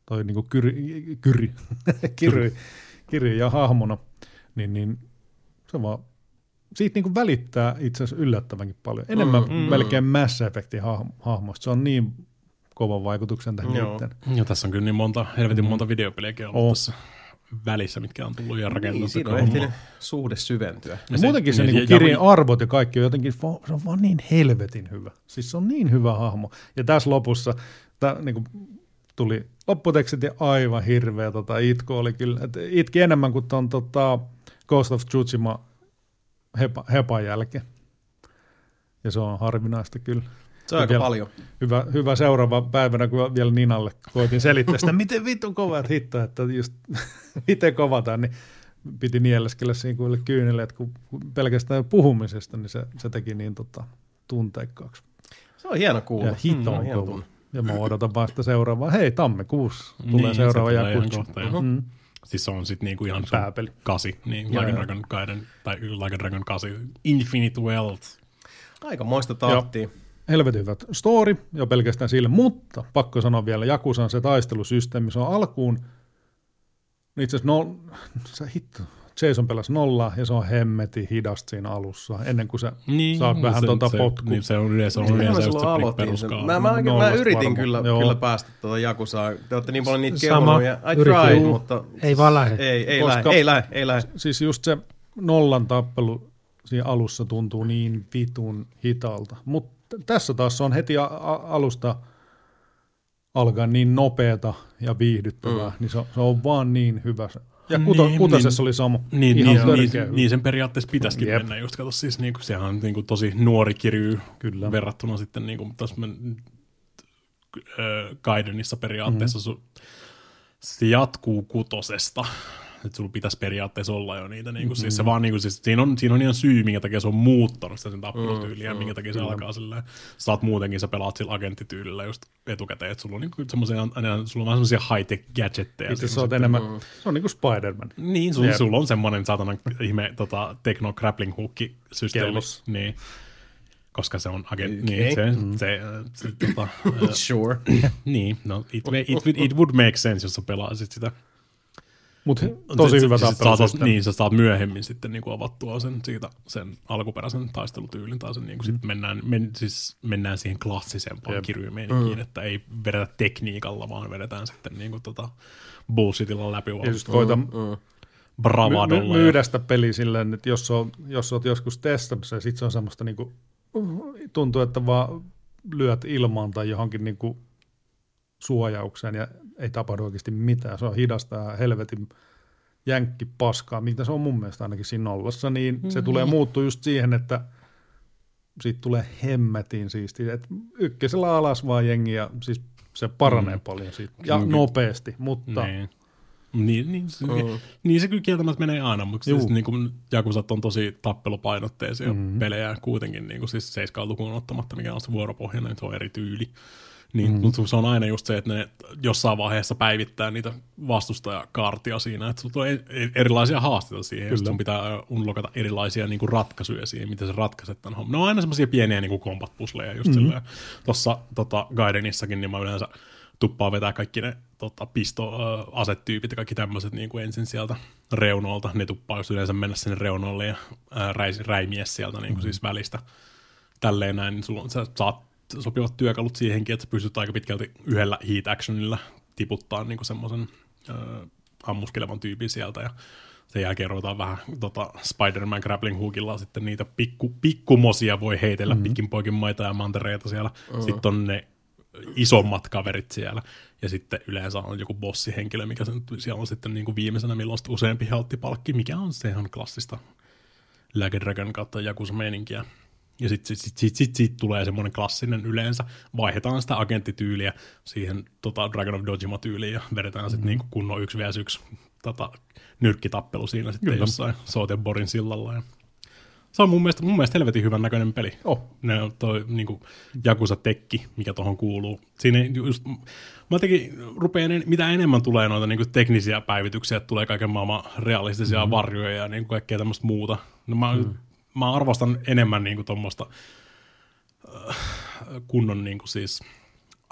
toi niin kuin kyri, kyri, kyri, kyri ja hahmona, niin, niin se vaan siitä niin kuin välittää itse asiassa yllättävänkin paljon. Enemmän mm, mm. melkein Mass Effectin hahmosta. Se on niin kovan vaikutuksen tähän Joo. Joo, tässä on kyllä niin monta, helvetin mm. monta videopeliäkin ollut oh. tässä välissä, mitkä on tullut ja rakennettu. Niin, siinä on ehtinyt suhde syventyä. Ja, ja se, muutenkin se, niin kirjan ja, arvot ja kaikki on jotenkin, se on vaan niin helvetin hyvä. Siis se on niin hyvä hahmo. Ja tässä lopussa tää, niin kuin, tuli lopputekstit ja aivan hirveä tota, itku oli kyllä. Et itki enemmän kuin tuon tota, Ghost of Tsushima hepa, hepan jälkeen. Ja se on harvinaista kyllä. Se on aika vielä, paljon. Hyvä, hyvä seuraava päivänä, kun vielä Ninalle koitin selittää sitä, miten vitun kovat hitto, että just miten kovataan, niin piti nieleskellä siinä kuin kyynelle, että kun pelkästään puhumisesta, niin se, se teki niin tota, tunteikkaaksi. Se on hieno kuulla. Ja hito on mm, kova. Ja mä odotan vasta seuraavaa. Hei, tammikuussa tulee niin, seuraava jakutsu. Mm. Siis se on sitten niinku ihan Pääpeli. kasi, niin Like Dragon Gaiden, tai Like Dragon 8, Infinite Wealth. Aika moista tahtia. Helvetin hyvät story, jo pelkästään sille, mutta pakko sanoa vielä, Jakusan se taistelusysteemi, se on alkuun, itse asiassa no, se hitto, Jason pelasi nolla ja se on hemmeti hidasta siinä alussa, ennen kuin sä niin, saat vähän se, tuota potkua. Niin se on yleensä, on yleensä just se Mä, mä, mä yritin kyllä, kyllä päästä tuota Jakusaa. Te olette niin paljon niitä kehunut ja I tried, mutta... Ei vaan lähde. Ei, ei lähde, ei lähde, ei lähde. Siis just se nollan tappelu siinä alussa tuntuu niin vitun hitalta. Mutta tässä taas on heti a- alusta alkaa niin nopeata ja viihdyttävää, mm. niin se, se on vaan niin hyvä ja kuto, niin, kutosessa niin, oli sama. Niin, Ihan niin, niin, niin, sen periaatteessa pitäisikin Jep. mennä just, kato siis niin kuin, sehän on niin kuin, tosi nuori kirju Kyllä. verrattuna sitten niin kuin, tässä men, äh, Gaidenissa periaatteessa mm. su, se jatkuu kutosesta että sulla pitäisi periaatteessa olla jo niitä. Niin kuin, mm-hmm. siis se vaan, niin kuin, siis, siinä, on, siinä on ihan syy, minkä takia se on muuttanut sitä sen tappelutyyliä, mm-hmm. minkä takia se mm-hmm. alkaa silleen. Sä oot muutenkin, sä pelaat sillä agenttityylillä just etukäteen, että sulla on, niin kuin, semmoisia, sulla on vähän semmoisia high-tech gadgetteja. Itse se on enemmän, mm. se on niin kuin Spider-Man. Niin, sulla, sulla on semmoinen saatana ihme tota, techno grappling hookki systeemi. Niin koska se on agent, okay. niin se, mm. se, se, se tota, sure. niin, no, it, it, it, would make sense, jos sä pelaisit sitä mutta tosi hyvä tappelu. Saat, niin, sä saat myöhemmin sitten niin kuin avattua sen, siitä, sen alkuperäisen taistelutyylin, tai sen, niin kuin mm. sit mennään, men, siis mennään siihen klassisempaan yep. kirjymeenkin, mm. että ei vedetä tekniikalla, vaan vedetään sitten niin kuin, tota, bullshitilla läpi. Ja just koita mm. mm. bravadolla. My, my, myydä sitä peliä silleen, että jos, on, jos olet joskus testannut se, sit se on semmoista niin kuin, tuntuu, että vaan lyöt ilmaan tai johonkin niin kuin suojaukseen ja ei tapahdu oikeasti mitään. Se on hidasta ja helvetin jänkki paskaa, mitä se on mun mielestä ainakin siinä nollassa, niin mm-hmm. se tulee muuttua just siihen, että siitä tulee hemmetin siisti. Et ykkösellä alas vaan jengi ja siis se paranee mm. paljon siitä. Ja mm. nopeasti, mutta... Niin. Niin, niin, se, mm. niin se kyllä kieltämättä menee aina, mutta siis niin kuin Jakusat on tosi tappelupainotteisia mm-hmm. pelejä kuitenkin, niin kuin siis 7 lukuun ottamatta, mikä on se vuoropohjainen, niin se on eri tyyli. Niin, mm. mutta se on aina just se, että ne jossain vaiheessa päivittää niitä vastustajakaartia siinä, että sulla on e-, e-, erilaisia haasteita siihen, Kyllä. sun pitää unlokata erilaisia niin kuin ratkaisuja siihen, miten sä ratkaiset tämän homman. Ne on aina semmoisia pieniä niin kuin combat-pusleja just mm-hmm. silleen. Tuossa tota, Gaidenissakin, niin mä yleensä tuppaa vetää kaikki ne tota, pistoasetyypit ja kaikki tämmöiset niin kuin ensin sieltä reunolta. Ne tuppaa just yleensä mennä sinne reunolle ja ää, räis, räimiä sieltä niin kuin mm-hmm. siis välistä. Tälleen näin, niin sulla, sä saat sopivat työkalut siihenkin, että pystyt aika pitkälti yhdellä heat actionilla tiputtaa niin semmoisen äh, ammuskelevan tyypin sieltä ja sen jälkeen ruvetaan vähän tota, Spider-Man grappling hookilla sitten niitä pikku, pikkumosia voi heitellä mm-hmm. pitkin poikin maita ja mantereita siellä. Mm-hmm. Sitten on ne isommat kaverit siellä. Ja sitten yleensä on joku bossihenkilö, mikä sen, siellä on sitten niin kuin viimeisenä, milloin on useampi halttipalkki, mikä on se ihan klassista Like Dragon kautta Jakusa-meininkiä. Ja sitten sit, sit, sit, sit, sit tulee semmoinen klassinen yleensä, vaihdetaan sitä agenttityyliä siihen tota Dragon of Dojima-tyyliin ja vedetään sitten mm-hmm. niinku kunnon 1 vs 1 tota, nyrkkitappelu siinä sitten Kyllä. jossain Sotenborin sillalla. Ja se on mun mielestä, mun mielestä helvetin hyvän näköinen peli. Oh. Ne on toi niinku, Jakusa Tekki, mikä tuohon kuuluu. Siinä just, mä jotenkin rupean, mitä enemmän tulee noita niinku, teknisiä päivityksiä, tulee kaiken maailman realistisia mm. varjoja ja niinku, kaikkea tämmöistä muuta. No, mä, mm. Mä arvostan enemmän niinku, tuommoista äh, kunnon niinku, siis,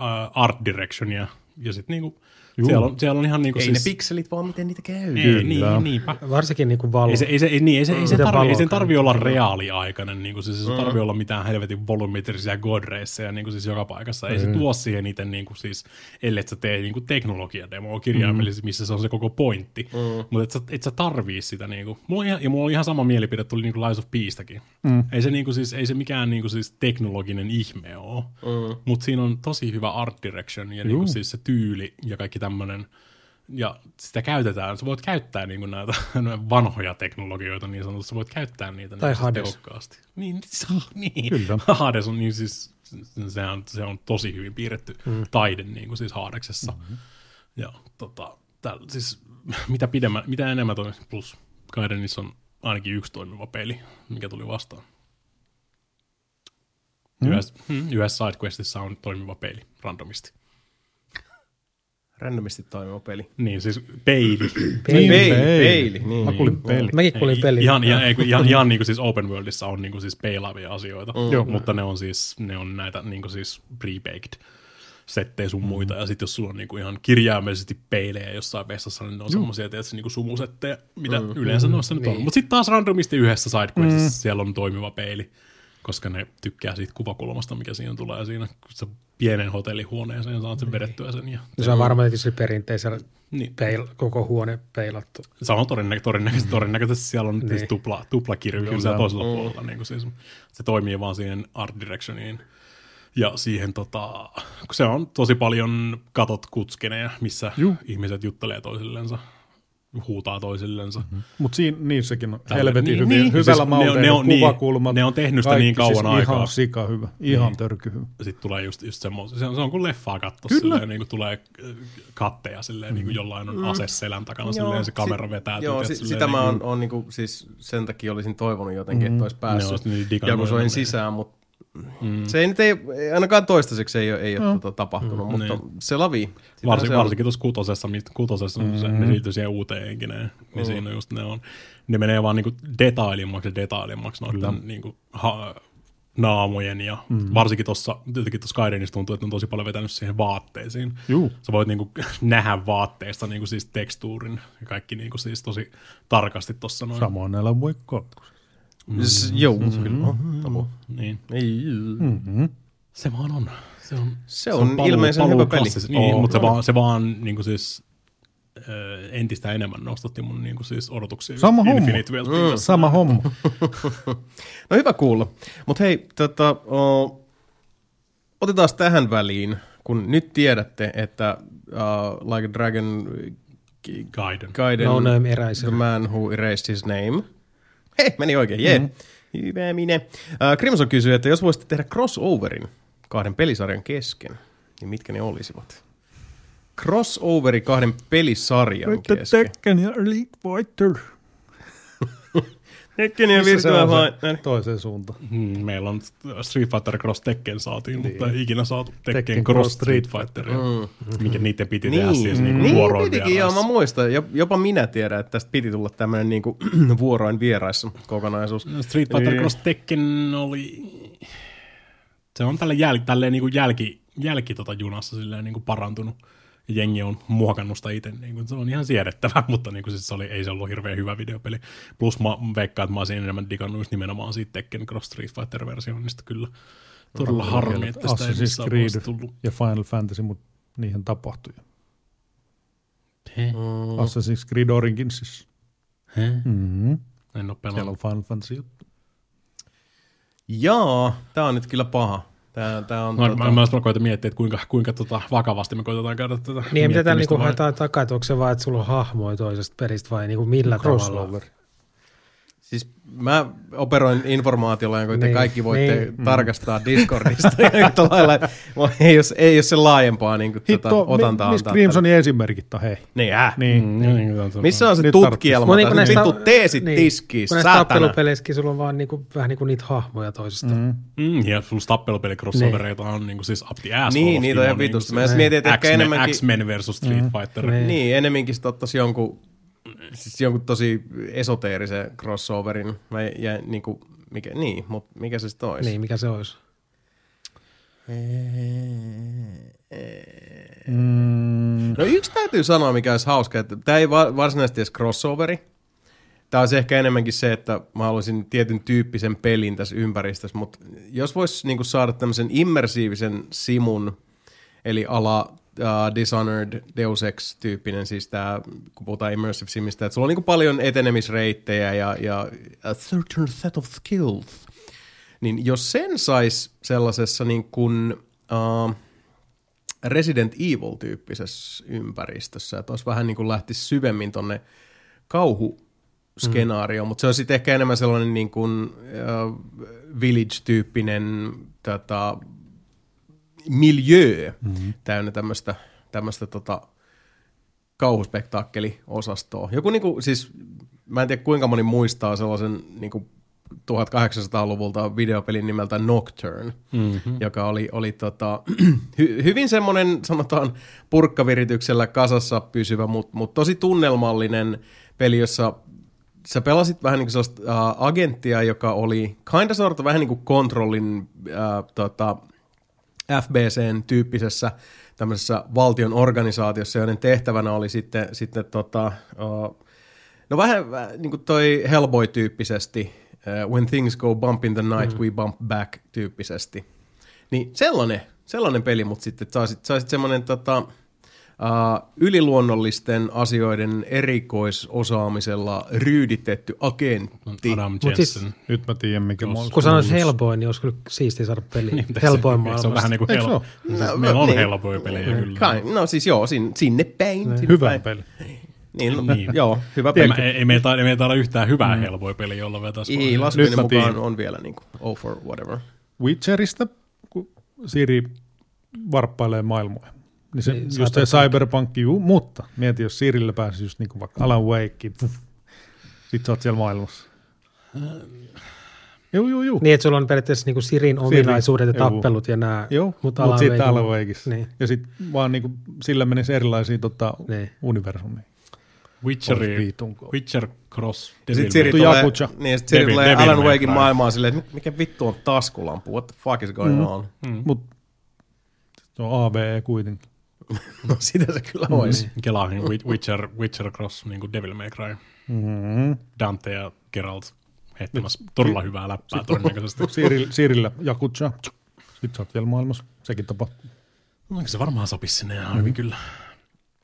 äh, art directionia ja sitten niinku, siellä on, siellä on ihan niinku ei siis... ne pikselit vaan miten niitä käy. Ei, niin, niinpä. Varsinkin niinku valo. Ei se, ei se, ei, niin, ei se, ei se tarvi, ei sen tarvi olla reaaliaikainen, niin kuin siis se mm. tarvi olla mitään helvetin volumetrisia godreisseja niin kuin siis joka paikassa. Ei mm. se tuo siihen niitä niin kuin siis, ellei sä tee niin kuin teknologiademoa kirjaimellisesti, mm. missä se on se koko pointti. Mm. Mutta et sä, et sä tarvii sitä. Niin kuin. Mulla on ihan, ja mulla on ihan sama mielipide, tuli niin kuin Lies of Peacestäkin. Mm. Ei, se, niin kuin siis, ei se mikään niin kuin siis teknologinen ihme ole, mm. mutta siinä on tosi hyvä art direction ja niin kuin siis se tyyli ja kaikki tämmöinen – ja sitä käytetään, sä voit käyttää niin kuin näitä vanhoja teknologioita niin sanotusti, sä voit käyttää niitä tai niin Hades. tehokkaasti. Niin, niin. Kyllä. Hades on niin siis, se on, se on tosi hyvin piirretty mm. taide niin kuin siis Hadeksessa. Mm-hmm. Ja tota, tää, siis mitä, pidemmän, mitä enemmän toi, plus Gaidenissa on ainakin yksi toimiva peli, mikä tuli vastaan. Mm. Yhdessä, mm, yhdessä sidequestissa on toimiva peli randomisti randomisti toimiva peli. Niin, siis peili. peili. peili. peili. Niin. Mä kuulin peli. Mäkin kuulin peli. Ihan, ihan, ihan, ihan, ihan niin kuin siis open worldissa on niin kuin siis peilaavia asioita, mm. mutta ne on siis ne on näitä niin kuin siis pre-baked settejä sun muita, mm. ja sitten jos sulla on niinku ihan kirjaimellisesti peilejä jossain vessassa, niin ne on semmoisia tietysti niinku sumusetteja, mitä mm. yleensä mm. noissa nyt niin. on. Mutta sitten taas randomisti yhdessä sidequestissa mm. siellä on toimiva peili, koska ne tykkää siitä kuvakulmasta, mikä siinä tulee siinä, kun sä pienen hotellihuoneeseen, saat sen niin. vedettyä sen. Ja se on varmaan tietysti perinteisellä niin. peil, koko huone peilattu. Se on todennäkö, todennäköisesti, todennäköisesti siellä on niin. tupla, tupla kirjoitus siellä toisella mm. puolella. Niin kuin siis, se toimii vaan siihen art directioniin. Ja siihen, tota, kun se on tosi paljon katot kutskeneja, missä Juh. ihmiset juttelee toisillensa huutaa toisillensa. Mm-hmm. Mutta niissäkin on helvetin niin, hyvin, niin. hyvällä siis malteilla ne, on, kuvakulmat. Ne on tehnyt sitä niin kauan siis aikaa. Ihan sika hyvä, ihan niin. törky hyvä. Sitten tulee just, just semmoinen, se on, se on kuin leffaa katsoa silleen, niin kuin tulee äh, katteja silleen, mm. niin kuin jollain on mm. ase selän takana, joo, silleen se kamera vetää. Joo, si- sitä mä oon, niin kuin, on, niin kuin, siis sen takia olisin toivonut jotenkin, mm. että olisi päässyt niin Jakusoin sisään, mutta Mm. Se ei nyt ei, ainakaan toistaiseksi ei ole, ei ole mm. tota, tapahtunut, mm. mutta niin. se lavi. Varsin, se varsinkin tuossa kutosessa, kutosessa mm. se, ne liittyy siihen uuteen enkineen, niin mm. siinä just ne on, ne menee vaan niinku detailimmaksi ja detailimmaksi noiden niinku, ha, naamojen ja mm. varsinkin tuossa, tietenkin tuossa Skyrimissa tuntuu, että on tosi paljon vetänyt siihen vaatteisiin. Juu. Sä voit niinku nähdä vaatteista niinku siis tekstuurin ja kaikki niinku siis tosi tarkasti tuossa noin. Samoin näillä voi Mm. Joo, kyllä on. Niin. Mm-hmm. Se vaan on. Se on, se on, se on paluu, ilmeisen paluu hyvä peli. Niin, oh, mutta se vaan, se vaan niin kuin siis, äh, entistä enemmän nostatti mun niin kuin siis odotuksia. Sama homma. Mm. Sama homma. no hyvä kuulla. Mutta hei, tota, oh, otetaan tähän väliin, kun nyt tiedätte, että uh, Like a Dragon Gaiden, Gaiden no name eraser. The Man Who Erased His Name – Hei, meni oikein, jee. Mm-hmm. Hyvä minä. Uh, Crimson kysyy, että jos voisitte tehdä crossoverin kahden pelisarjan kesken, niin mitkä ne olisivat? Crossoveri kahden pelisarjan kesken. Tekken ja Elite Fighter. Tekken ja Virtua Fighter. Toiseen suuntaan. Hmm, meillä on Street Fighter Cross Tekken saatiin, niin. mutta ei ikinä saatu Tekken, Tekken Cross Street Fighter. Mm. Minkä niiden piti niin. tehdä siis niinku niin, vuoroin pitikin, joo, mä muistan. Jopa minä tiedän, että tästä piti tulla tämmöinen niinku vuoroin vieraissa kokonaisuus. No, Street Fighter niin. Cross Tekken oli... Se on tälle jäl, tälleen niinku jälki, jälki tota junassa silleen niinku parantunut jengi on muokannut sitä itse. Niin kuin, se on ihan siedettävä, mutta niin kuin, siis se oli, ei se ollut hirveän hyvä videopeli. Plus mä veikkaan, että mä olisin enemmän digannut just nimenomaan siitä Tekken Cross Street Fighter-versioinnista kyllä. Todella no, harmi, että sitä ei missään Creed tullut. ja Final Fantasy, mutta niihin tapahtui. He? Mm. Assassin's Creed Originsissa. He? Mm-hmm. En ole pelannut. Siellä on Final Fantasy juttu. Jaa, tää on nyt kyllä paha. Tää, tää on, no, tota... Mä, mä koitan miettiä, että kuinka, kuinka tota, vakavasti me koitetaan käydä tätä Niin, mitä täällä niinku haetaan takaa, että onko se vaan, että sulla on hahmoja toisesta peristä vai niinku millä Crossover. tavalla? Siis mä operoin informaatiolla, jonka te niin, kaikki voitte niin. tarkastaa Discordista. lailla, ei, ole, ei ole se laajempaa niin kuin, Hitto, tota, otantaa. Missä Crimsonin esimerkit on, hei? Niin, äh. Niin. Mm, niin, niin, niin, Missä on se tutkielma? Niin, näistä, vittu teesit niin, tiskiin, kun näissä tappelupeleissäkin sulla on vaan niin kuin, vähän niin kuin niitä hahmoja toisista. Mm. Mm, ja sulla tappelupeli crossovereita niin. on niin kuin siis up the ass. Niin, niitä on ihan vitusti. Mä mietin, että ehkä enemmänkin... X-Men versus Street mm. Fighter. Niin, niin enemmänkin ottaisi jonkun siis jonkun tosi esoteerisen crossoverin. Mä jäin, niin kuin, mikä, niin, mutta mikä se sitten olisi? Niin, mikä se olisi? Mm. No yksi täytyy sanoa, mikä olisi hauska, että tämä ei varsinaisesti edes crossoveri. Tämä olisi ehkä enemmänkin se, että mä haluaisin tietyn tyyppisen pelin tässä ympäristössä, mutta jos voisi niin saada tämmöisen immersiivisen simun, eli ala uh, Dishonored, Deus Ex-tyyppinen, siis tämä, kun puhutaan Immersive Simistä, että sulla on niin paljon etenemisreittejä ja, ja a certain set of skills. Niin jos sen sais sellaisessa niin kuin, uh, Resident Evil-tyyppisessä ympäristössä, että olisi vähän niin kuin lähtisi syvemmin tonne kauhu skenaario, mm. mutta se on sitten ehkä enemmän sellainen niin kuin, uh, village-tyyppinen tota, miljö mm-hmm. täynnä tämmöistä, tämmöistä tota, kauhuspektaakkeliosastoa. Joku niinku, siis, mä en tiedä kuinka moni muistaa sellaisen niinku 1800-luvulta videopelin nimeltä Nocturne, mm-hmm. joka oli, oli tota, hy, hyvin semmoinen, sanotaan, purkkavirityksellä kasassa pysyvä, mutta mut tosi tunnelmallinen peli, jossa sä pelasit vähän niin kuin sellaista uh, agenttia, joka oli kinda sort vähän niin kuin kontrollin uh, tota, FBCn tyyppisessä tämmöisessä valtion organisaatiossa, joiden tehtävänä oli sitten, sitten tota, no vähän niin kuin toi Hellboy-tyyppisesti, when things go bump in the night, mm. we bump back tyyppisesti. Niin sellainen, sellainen peli, mutta sitten saisit, saisit semmoinen tota, uh, yliluonnollisten asioiden erikoisosaamisella ryyditetty agentti. Adam Jensen. Siis, nyt mä tiedän, mikä Jos, Kun sanois Hellboy, niin olisi kyllä siistiä saada peli niin, Hellboy maailmasta. Se on vähän niin kuin Hell... No, Meillä on niin, Hellboy-pelejä niin, kyllä. Kai, no siis joo, sinne, sinne päin. Niin. Hyvä päin. peli. Niin, no, niin. joo, hyvä peli. Ei, ei, meitä, ei meitä ole yhtään hyvää mm. Hellboy-peliä, jolla vetäisi. Ei, laskuni mukaan on vielä niin kuin, oh for whatever. Witcherista, kun Siri varppailee maailmoja se, niin, just se cyberpunk, juu, mutta mieti, jos Sirille pääsisi just niin kuin vaikka Alan Wake, sitten sä oot siellä maailmassa. Joo, joo, joo. Niin, että sulla on periaatteessa niin Sirin ominaisuudet ja tappelut ja nämä. Joo, mutta mut sitten Alan Wakeissa. Niin. Ja sitten vaan niin kuin, sillä menisi erilaisiin tota, niin. universumiin. Witcheri, Witcher Cross, Sitten Siri tulee, niin, sit Siri tulee Alan Wakein maailmaan silleen, että mikä vittu on taskulampu, what the fuck is going mm. on? Mm. Mutta se on AVE kuitenkin. no sitä se kyllä olisi. Mm. Kelaahin Witcher, Witcher Cross, niin kuin Devil May Cry. Mm-hmm. Dante ja Geralt heittämässä todella hyvää läppää todennäköisesti. Siirillä, Siirillä Jakutsa. Sitten sä oot vielä maailmassa. Sekin tapahtuu. No, se varmaan sopisi sinne ihan mm. hyvin kyllä.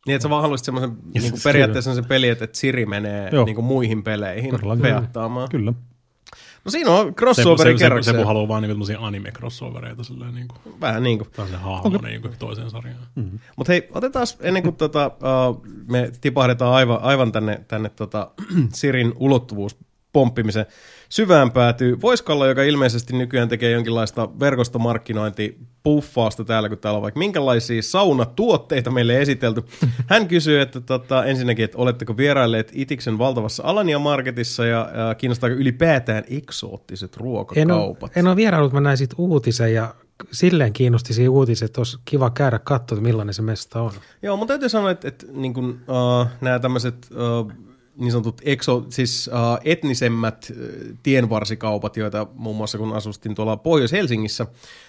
Niin, että sä vaan haluaisit semmoisen niin periaatteessa se peli, että Siri menee niin kuin muihin peleihin peattaamaan. Kyllä. No siinä on crossoveri kerrokseen. Sebu haluaa vaan niinku anime-crossovereita. Silleen, niinku, Vähän niin kuin. Tämä on se hahmo okay. niinku, toiseen sarjaan. Mm-hmm. Mutta hei, otetaan ennen kuin tota, uh, me tipahdetaan aivan, aivan tänne, tänne tota, Sirin ulottuvuus pomppimisen syvään päätyy Voiskalla, joka ilmeisesti nykyään tekee jonkinlaista verkostomarkkinointipuffausta täällä, kun täällä on vaikka minkälaisia saunatuotteita meille esitelty. Hän kysyy, että tota, ensinnäkin, että oletteko vierailleet Itiksen valtavassa Alania Marketissa ja, ja kiinnostaako ylipäätään eksoottiset ruokakaupat? En ole, en ole vierailut, mä näin siitä uutisen ja silleen kiinnosti siinä uutiset, että olisi kiva käydä katsoa, millainen se mesta on. Joo, mutta täytyy sanoa, että, että niin kuin, uh, nämä tämmöiset uh, niin sanotut exo, siis uh, etnisemmät uh, tienvarsikaupat, joita muun muassa kun asustin tuolla Pohjois-Helsingissä,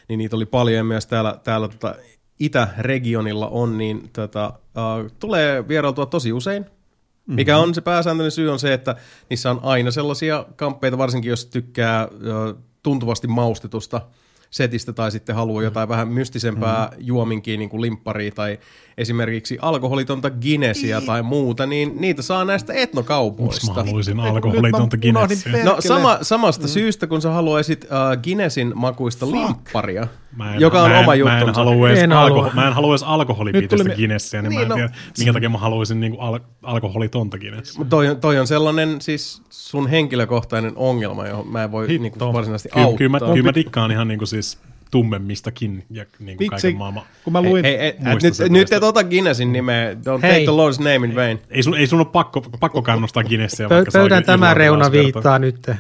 niin niitä oli paljon ja myös täällä, täällä tota, Itä-regionilla on, niin tota, uh, tulee vierailtua tosi usein. Mm-hmm. Mikä on se pääsääntöinen syy on se, että niissä on aina sellaisia kamppeita, varsinkin jos tykkää uh, tuntuvasti maustetusta – setistä tai sitten haluaa mm. jotain vähän mystisempää mm. juominkin, niin kuin limpparia tai esimerkiksi alkoholitonta Guinnessia tai muuta, niin niitä saa näistä etnokaupoista. Mä haluaisin alkoholitonta Guinnessia. No sama, samasta mm. syystä, kun sä haluaisit uh, Guinnessin makuista Fuck. limpparia, Mä en, joka on mä en, oma Mä en juttunsa. halua edes, En alko, halua. mä en halua edes alkoholipitoista Guinnessia, niin, Niin, mä en no- tiedä, minkä takia mä haluaisin niinku al- alkoholitonta Guinnessia. Mutta toi, on- toi on sellainen siis sun henkilökohtainen ongelma, johon mä en voi Hitto. niinku varsinaisesti Kyllä, auttaa. kyllä, mä, kyllä mä dikkaan ihan niinku siis tummemmistakin ja niinku Vitsi, kaiken maailman. kun mä luin, hei, hei, Muista nyt, nyt et ota Guinnessin nimeä. Don't take Hei. the Lord's name in vain. Ei sun, ei sun ole pakko, pakko kannustaa Guinnessia, Pö- pöydän tämä reuna viittaa nyt.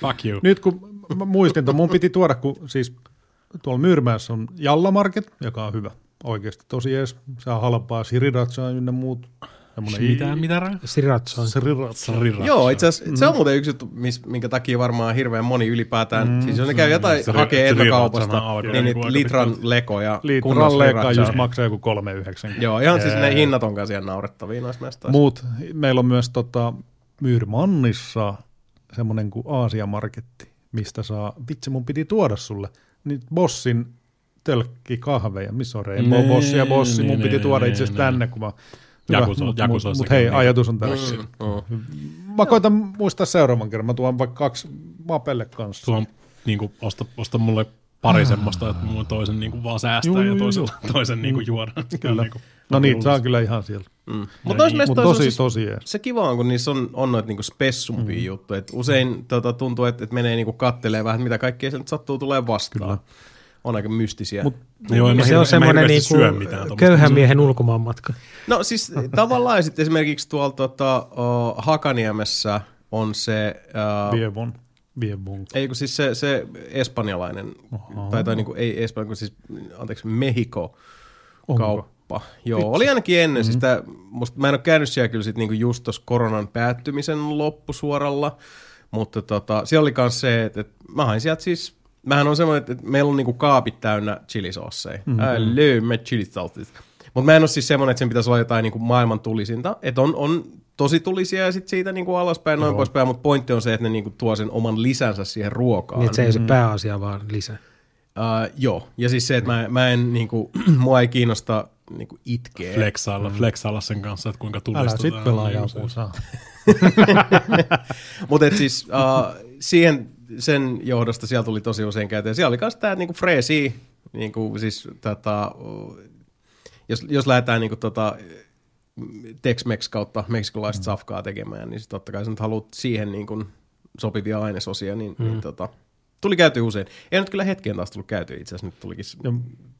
Fuck you. nyt kun mä muistin, että mun piti tuoda, kun siis tuolla Myyrmäessä on Jalla Market, joka on hyvä. Oikeasti tosi ees. Se on halpaa, Sriracha ynnä muut. Semmoinen Mitä, mitä rää? Sriracha. Sriracha. Joo, itse asiassa se on muuten yksi juttu, minkä takia varmaan hirveän moni ylipäätään, mm, siis jos ne käy jotain se- hakee alkaa niin niitä litran lekoja, Litran leka just maksaa joku 3,90. Joo, ihan siis ne hinnat on kanssa ihan naurettavia noissa mestoissa. Muut, meillä on myös tota, Myyrmannissa semmoinen kuin Aasia-marketti, mistä saa, vitsi mun piti tuoda sulle, niin Bossin tölkki kahveja, missä on Rainbow Nee, Bossi ja Bossi, mun piti tuoda itse asiassa nee. tänne, kun mä Jakuso- Mutta Jakusoissakin mut hei, niitä. ajatus on täysin. Mm. Mä koitan muistaa seuraavan kerran. Mä tuon vaikka kaksi mapelle kanssa. Sulla on niinku, osta, osta mulle pari semmoista, että mulla toisen niinku vaan säästää Juu, ja juu, toisen, toisen niinku juoda. Kyllä. Niinku, No niitä saa kyllä ihan siellä. Mm. Mutta niin, on tosi, siis, tosi jees. se kiva on, kun niissä on, on noita niinku spessumpia mm. juttuja. Et usein tota, tuntuu, että et menee niinku kattelee vähän, että mitä kaikkea sieltä sattuu tulee vastaan. Kyllä. On aika mystisiä. Mut, Joo, en mä se hirve- on en mä semmoinen niinku köyhän miehen ulkomaanmatka. no siis tavallaan sitten esimerkiksi tuolla tota, uh, Hakaniemessä on se... Uh, Vievon. Vievon. Ei kun siis se, se espanjalainen, Oho. tai, tai niin kuin, ei Espanja, kun siis, anteeksi, Mexico Onko? kauppa. Joo, oli ainakin ennen. Mm-hmm. Siis tää, musta, mä en ole käynyt siellä kyllä sit niinku just tuossa koronan päättymisen loppusuoralla, mutta tota, siellä oli myös se, että, että mä hain sieltä siis, mähän on semmoinen, että, että meillä on niinku kaapit täynnä chilisoosseja. Mm-hmm. I love chilisauces. Mutta mä en ole siis semmoinen, että sen pitäisi olla jotain niinku maailman tulisinta. Että on, on tosi tulisia ja sitten siitä niinku alaspäin, noin poispäin, mutta pointti on se, että ne niinku tuo sen oman lisänsä siihen ruokaan. Niin, että se ei ole se pääasia, vaan lisä. Uh, joo, ja siis se, että mä, mä en, niinku, mua ei kiinnosta niinku itkeä. Flexailla, flexailla sen kanssa, että kuinka Älä tulistetaan. sit pelaa niin saa. Mutta siis uh, siihen sen johdosta siellä tuli tosi usein käyty. Ja siellä oli myös tämä niinku freesi, niinku, siis, tota, uh, jos, jos lähdetään niinku, tota, Tex-Mex kautta meksikolaista mm. safkaa tekemään, niin sit totta kai sä nyt haluat siihen niinku, sopivia ainesosia, niin, mm. niin tota, tuli käyty usein. Ei nyt kyllä hetken taas tullut käyty itse asiassa, nyt tulikin, Ja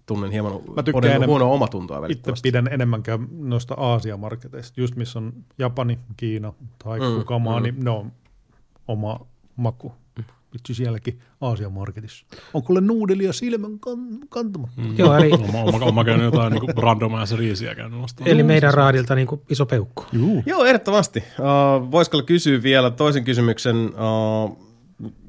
tunnen hieman tykkään olen enemmän- huonoa omatuntoa Itse pidän enemmän noista Aasia-marketeista, just missä on Japani, Kiina tai Mm, mm, kuka maa, mm. niin ne on oma maku. Vitsi sielläkin Aasia-marketissa. On kuule nuudelia silmän kan- kantama. Mm. Joo, eli, Oma, oma, oma käynyt jotain niin randomaisia riisiä käynyt nostaa. eli meidän raadilta niin kuin iso peukku. Juu. Joo, ehdottomasti. Uh, voisiko kysyä vielä toisen kysymyksen, uh,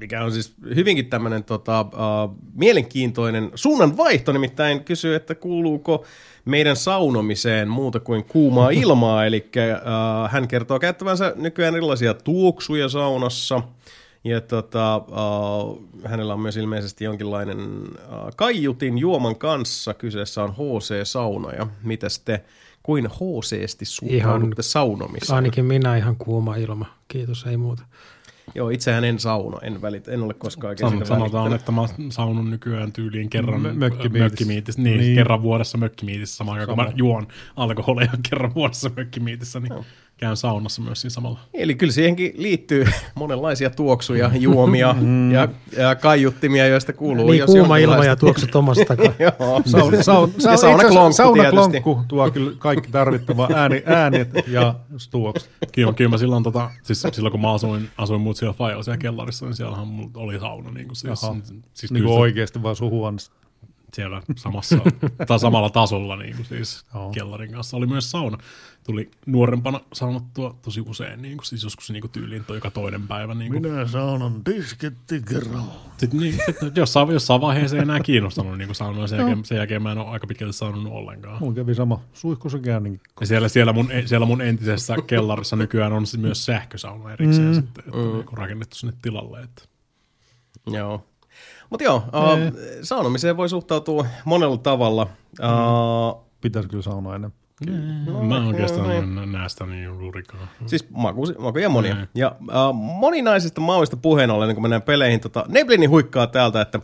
mikä on siis hyvinkin tämmöinen tota, uh, mielenkiintoinen suunnanvaihto, nimittäin kysyy, että kuuluuko meidän saunomiseen muuta kuin kuumaa ilmaa, eli uh, hän kertoo käyttävänsä nykyään erilaisia tuoksuja saunassa, ja tota, uh, hänellä on myös ilmeisesti jonkinlainen uh, kaiutin juoman kanssa. Kyseessä on HC-saunoja. Mitäs te kuin HC-sti suhtaudutte saunomiseen? Ainakin minä ihan kuuma ilma. Kiitos, ei muuta. Joo, itsehän en sauno, en, välit, en ole koskaan oikein San, sanotaan, välittänyt. että mä saunon nykyään tyyliin kerran Mö- mökkimiitissä. Niin, niin, Niin. kerran vuodessa mökkimiitissä samaan aikaan, kun mä juon alkoholia kerran vuodessa mökkimiitissä, niin käyn saunassa myös siinä samalla. Eli kyllä siihenkin liittyy monenlaisia tuoksuja, juomia ja, ja kaiuttimia, joista kuuluu. Niin jos kuuma ilma ja tuokset omasta takaa. Joo, Saun, saun, ja saun, saunaklonkku saunaklonkku tietysti. tuo kyllä kaikki tarvittava ääni, äänet ja tuokset. Kyllä, kyllä mä silloin, tota, siis silloin kun mä asuin, asuin muut siellä Fajo siellä kellarissa, niin siellähän mulla oli sauna. Niin kuin siis, Jaha. siis Niin kyllä kuin oikeasti vaan suhuannista. siellä samassa, tai samalla tasolla niin kuin siis Joo. kellarin kanssa. Oli myös sauna. Tuli nuorempana saunattua tosi usein, niin kuin, siis joskus niin kuin tyyliin toi joka toinen päivä. Niin kuin. Minä saunan disketti kerralla. Sitten niin, sit jossain, jossain vaiheessa ei enää kiinnostanut niin kuin saunoa, sen jälkeen, sen jälkeen mä en ole aika pitkälti saunonut ollenkaan. Mulla kävi sama suihkussa käynninkin. Ja siellä, siellä, mun, siellä mun entisessä kellarissa nykyään on siis myös sähkösauna erikseen mm. sitten, että mm. niin rakennettu sinne tilalle. Että. Joo. Mutta joo, uh, saunomiseen voi suhtautua monella tavalla. Uh, Pitäisi kyllä saunoa enemmän. No, mä oikeastaan en näe sitä niin juurikaan. Siis maku, makuja monia. Mm. Ja äh, moninaisista mauista puheen ollen, niin kun mennään peleihin, tota, Neblini huikkaa täältä, että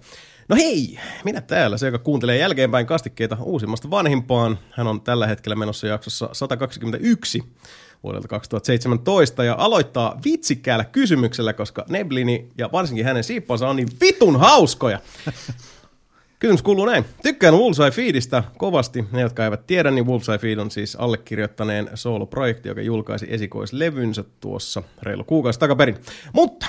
No hei, minä täällä, se joka kuuntelee jälkeenpäin kastikkeita uusimmasta vanhimpaan. Hän on tällä hetkellä menossa jaksossa 121 vuodelta 2017 ja aloittaa vitsikkäällä kysymyksellä, koska Neblini ja varsinkin hänen siipponsa on niin vitun hauskoja. Kysymys kuuluu näin. Tykkään Wolfseye Feedistä kovasti. Ne, jotka eivät tiedä, niin Wolfseye Feed on siis allekirjoittaneen solo-projekti, joka julkaisi esikoislevynsä tuossa reilu kuukausi takaperin. Mutta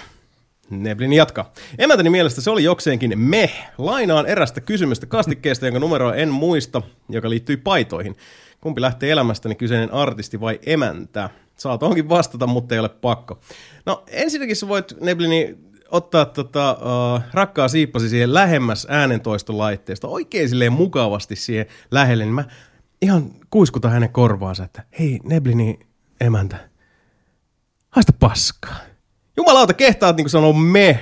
Neblin jatkaa. Emäntäni mielestä se oli jokseenkin me. Lainaan erästä kysymystä kastikkeesta, jonka numeroa en muista, joka liittyy paitoihin. Kumpi lähtee elämästäni, kyseinen artisti vai emäntä? Saat onkin vastata, mutta ei ole pakko. No ensinnäkin sä voit, Neblini, ottaa tota, uh, rakkaa siippasi siihen lähemmäs äänentoistolaitteesta, oikein silleen mukavasti siihen lähelle, niin mä ihan kuiskutan hänen korvaansa, että hei Neblini emäntä, haista paskaa. Jumalauta, kehtaat niin sanoa me.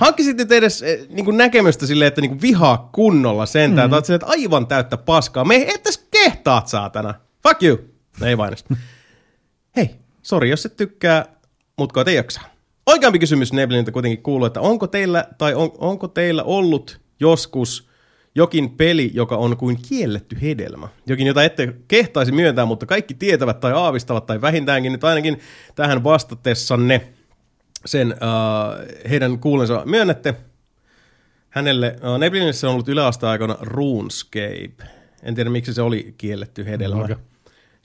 Hankkisit nyt edes eh, niin kuin näkemystä silleen, että niin kuin vihaa kunnolla sentään. Mm. Tai että aivan täyttä paskaa. Me ettäs kehtaat, saatana. Fuck you. No, ei vain Hei, sori jos et tykkää, mutta te jaksaa. Oikeampi kysymys Nebliniltä kuitenkin kuuluu, että onko teillä, tai on, onko teillä ollut joskus jokin peli, joka on kuin kielletty hedelmä. Jokin, jota ette kehtaisi myöntää, mutta kaikki tietävät tai aavistavat, tai vähintäänkin nyt ainakin tähän vastatessanne sen uh, heidän kuulensa myönnätte. Hänelle, uh, Neblinille on ollut yläasteaikana RuneScape. En tiedä, miksi se oli kielletty hedelmä. Okay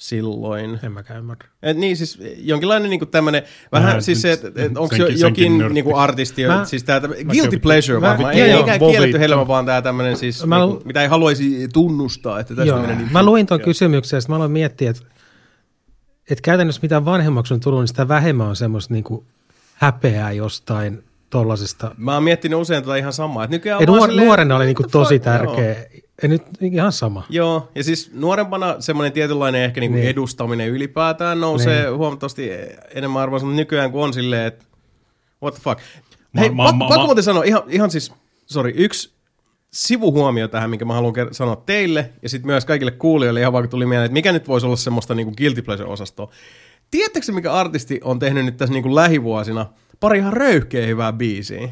silloin. En mäkään ymmärrä. Et niin, siis jonkinlainen niinku tämmönen, vähän mä, siis se, että et, onko jo, jokin niinku artisti, mä, siis tää guilty pleasure mä, varmaan, ei ikään kielletty helma, vaan tää tämmönen siis, mä, niinku, mitä ei haluaisi tunnustaa, että tästä joo, menee niin. Mä luin tuon kysymyksen, ja mä aloin miettiä, että et käytännössä mitä vanhemmaksi on tullut, niin sitä vähemmän on semmoista niinku häpeää jostain tollasesta. Mä oon miettinyt usein tota ihan samaa. Että nykyään nuor- silleen, nuorena oli niinku tosi tärkeä. Joo. Ja nyt ihan sama. Joo, ja siis nuorempana semmoinen tietynlainen ehkä niinku niin. edustaminen ylipäätään nousee niin. huomattavasti enemmän arvoisa, mutta nykyään kun on silleen, että what the fuck. Hei, ma, ma, pakko muuten sanoa, ihan, ihan siis, sorry, yksi sivuhuomio tähän, minkä mä haluan sanoa teille, ja sitten myös kaikille kuulijoille, ihan vaikka tuli mieleen, että mikä nyt voisi olla semmoista niinku guilty pleasure-osastoa. Tiedättekö mikä artisti on tehnyt nyt tässä niinku lähivuosina pari ihan röyhkeä hyvää biisiä?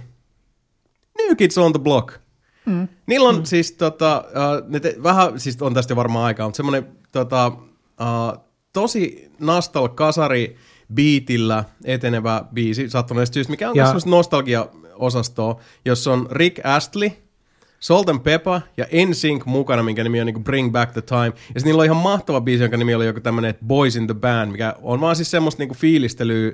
New Kids on the Block. Mm. Niillä on mm. siis tota, uh, ne te, vähän, siis on tästä jo varmaan aikaa, mutta semmoinen tota, uh, tosi nastal kasari biitillä etenevä biisi, sattuneesta syystä, mikä on ja... semmoista nostalgia-osastoa, jossa on Rick Astley, Salt and Pepper ja NSYNC mukana, minkä nimi on niin Bring Back the Time. Ja sitten niillä on ihan mahtava biisi, jonka nimi oli joku tämmöinen Boys in the Band, mikä on vaan siis semmoista niin fiilistelyä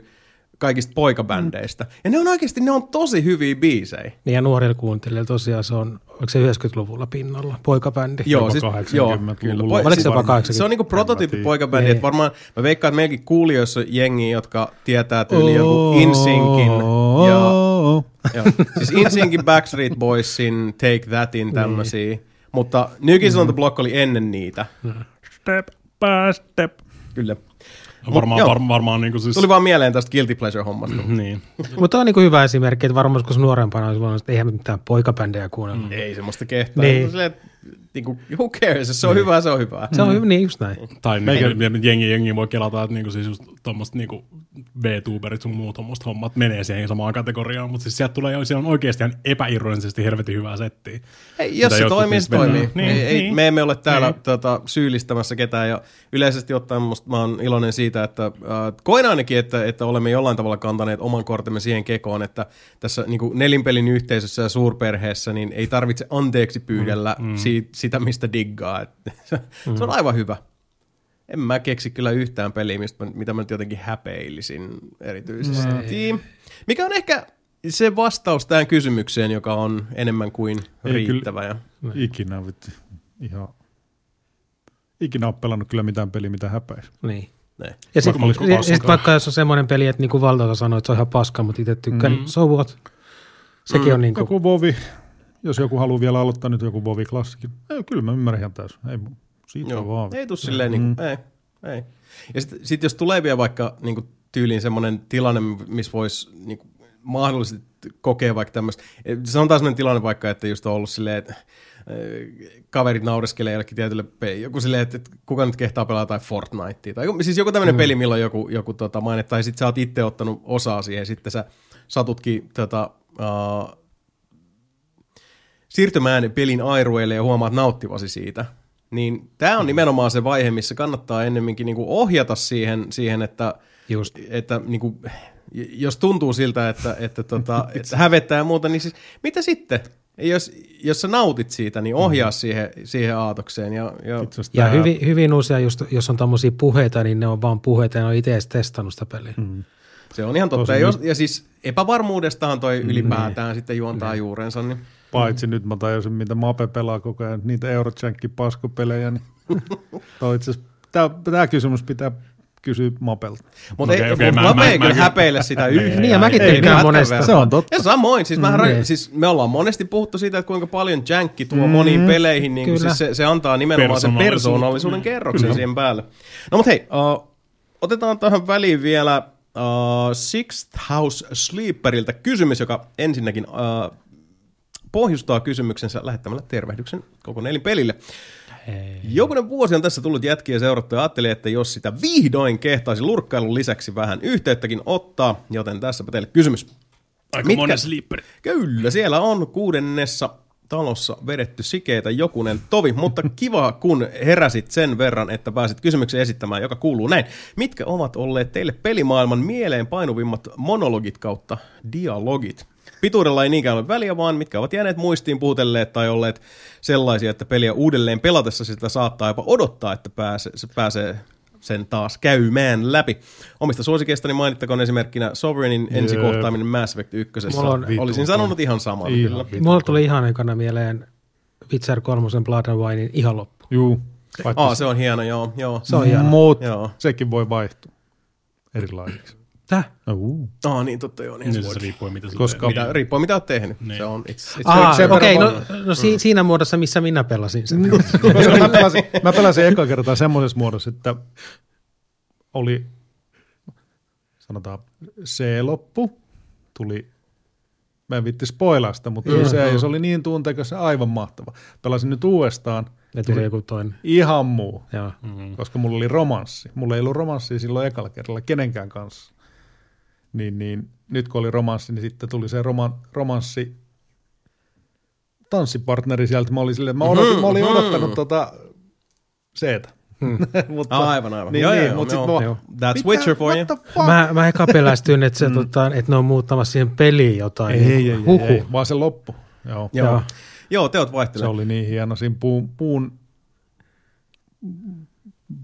kaikista poikabändeistä. Mm. Ja ne on oikeasti, ne on tosi hyviä biisejä. Niin ja nuorilla kuuntelijoilla tosiaan se on, onko se 90-luvulla pinnalla, poikabändi? Joo, siis, 80-luvulla. Joo, se, jopa 80 se on niinku prototyyppi poikabändi, että niin. varmaan mä veikkaan, että meilläkin kuulijoissa on jengi, jotka tietää tyyli oh, joku InSyncin ja, oh, ja siis InSyncin, Backstreet Boysin, Take Thatin tämmöisiä, niin. mutta New Kids mm. on the Block oli ennen niitä. Step by step. Kyllä. Varmaan, Mut, var, varmaan niin kuin siis... Tuli vaan mieleen tästä guilty pleasure-hommasta. Mm, niin. Mutta on niin kuin hyvä esimerkki, että varmaan kun nuorempana olisi että eihän mitään poikabändejä kuunnella. Mm. Ei semmoista kehtaa. Niin. Silleen, niin kuin, who cares, se on niin. hyvä, se on hyvä. Se on hyvä, niin just näin. Tai Meikä... niin, jengi, jengi voi kelata, että niinku siis just tommoset niinku V-tuberit sun muut tommoset hommat menee siihen samaan kategoriaan, mutta siis sieltä tulee siellä on oikeasti ihan epäironisesti helvetin hyvää settiä. Hei, jos se toimii, se toimii. Niin, ei, niin, me emme ole täällä niin. tota, syyllistämässä ketään ja yleisesti ottaen musta mä oon iloinen siitä, että äh, koen ainakin, että, että olemme jollain tavalla kantaneet oman kortemme siihen kekoon, että tässä niin kuin nelinpelin yhteisössä ja suurperheessä niin ei tarvitse anteeksi pyydellä mm, mm. siitä, sitä, mistä diggaa. se, mm. se on aivan hyvä. En mä keksi kyllä yhtään peliä, mistä mä, mitä mä nyt jotenkin häpeilisin erityisesti. Nee. Mikä on ehkä se vastaus tähän kysymykseen, joka on enemmän kuin Ei riittävä. Kyllä, ja... Ikinä, vittu. Ihan... Ikinä ole pelannut kyllä mitään peliä, mitä häpäisi. Niin. Ne. Ja sitten sit vaikka jos on semmoinen peli, että niinku valtaosa sanoo, että se on ihan paska, mutta itse tykkään, mm. so what? Sekin mm. on niinku... Joku Vovi, jos joku haluaa vielä aloittaa nyt joku Vovi klassikin. Ei, kyllä mä ymmärrän ihan täysin. Ei, siitä Joo. vaan. Ei tuu silleen, mm. niin kuin, ei, ei. Ja sitten sit jos tulee vielä vaikka niin kuin tyyliin semmoinen tilanne, missä voisi niin kuin, mahdollisesti kokea vaikka tämmöistä, sanotaan semmoinen tilanne vaikka, että just on ollut silleen, että kaverit naureskelee jollekin tietylle pe- joku silleen, että, että kuka nyt kehtaa pelata tai Fortnitea. Tai siis joku tämmöinen mm. peli, milloin joku, joku tota, maine, tai sitten sä oot itse ottanut osaa siihen, ja sitten sä satutkin tota, uh, siirtymään pelin airueille ja huomaat nauttivasi siitä, niin tämä on nimenomaan se vaihe, missä kannattaa ennemminkin niin kuin ohjata siihen, siihen että, Just. että niin kuin, jos tuntuu siltä, että, että, tota, että hävettää ja muuta, niin siis mitä sitten? Jos, jos sä nautit siitä, niin ohjaa mm. siihen, siihen aatokseen. Ja, ja, ja hyvin, hyvin usein, just, jos on tämmöisiä puheita, niin ne on vaan puheita ja ne on itse edes testannut sitä peliä. Mm. Se on ihan totta. Ja, jos, ja siis epävarmuudestahan toi mm. ylipäätään mm. sitten juontaa mm. juurensa. Niin. Paitsi mm. nyt mä tajusin, mitä Mape pelaa koko ajan, niitä Eurojankin paskopelejä. Niin tämä kysymys pitää kysyä Mapelta. Mutta okay, okay, Mape ei kyllä häpeile sitä yhtään. Niin, ja mäkin tykkään monesta. Se on totta. Ja samoin, siis, mähän, mm. siis me ollaan monesti puhuttu siitä, että kuinka paljon Jankki tuo mm, moniin peleihin, niin siis se, se antaa nimenomaan sen persoonallisuuden kerroksen kyllä. siihen päälle. No mutta hei, uh, otetaan tähän väliin vielä uh, Sixth House Sleeperiltä kysymys, joka ensinnäkin uh, pohjustaa kysymyksensä lähettämällä tervehdyksen koko nelin pelille. Hei. Jokunen vuosi on tässä tullut jätkiä seurattu ja ajattelin, että jos sitä vihdoin kehtaisi lurkkailun lisäksi vähän yhteyttäkin ottaa, joten tässäpä teille kysymys. Aika Mitkä... monen sleeper. Kyllä, siellä on kuudennessa talossa vedetty sikeitä jokunen tovi, mutta kiva kun heräsit sen verran, että pääsit kysymyksen esittämään, joka kuuluu näin. Mitkä ovat olleet teille pelimaailman mieleen painuvimmat monologit kautta dialogit? Pituudella ei niinkään ole väliä, vaan mitkä ovat jääneet muistiin puhutelleet tai olleet sellaisia, että peliä uudelleen pelatessa sitä saattaa jopa odottaa, että pääsee, se pääsee sen taas käymään läpi. Omista suosikeistani mainittakoon esimerkkinä Sovereignin ensikohtaaminen Mass Effect 1. On, Olisin sanonut ihan samaa. Ihan Mulla tuli ihan ekana mieleen Witcher 3 Blood and Winein ihan loppu. Juu. Aa, se on hieno, joo. joo. Se on hieno. Mutta sekin voi vaihtua erilaiseksi. Täh? Uh. Ah, niin totta joo. Niin, niin se riippuu, mitä Koska, mitä, riippuu mitä olet tehnyt. Niin. Se on it's, it's ah, okei, okay, no, no si, siinä muodossa, missä minä pelasin sen. mä, pelasin, mä pelasin eka kertaa semmoisessa muodossa, että oli, sanotaan, C-loppu, tuli, mä en vitti spoilaa sitä, mutta mm-hmm. se, se oli niin tunteikas ja aivan mahtava. Pelasin nyt uudestaan. Ja tuli joku toinen. Ihan muu, Joo. Mm-hmm. koska mulla oli romanssi. Mulla ei ollut romanssia silloin ekalla kerralla kenenkään kanssa niin, niin nyt kun oli romanssi, niin sitten tuli se roman, romanssi tanssipartneri sieltä. Mä olin, silleen, mä, odotin, mm, mä olin mm-hmm. odottanut mm. tota seetä. Hmm. mutta, aivan, aivan. Niin, joo, niin, joo, mutta joo, joo. That's mitä, Witcher for you. Mä, mä eka pelästyin, että, se, mm. tota, että ne on muuttamassa siihen peliin jotain. Ei, ei, ei, ei, ei, vaan se loppu. Joo. Joo. joo. joo teot vaihtelevat. Se oli niin hieno siinä puun, puun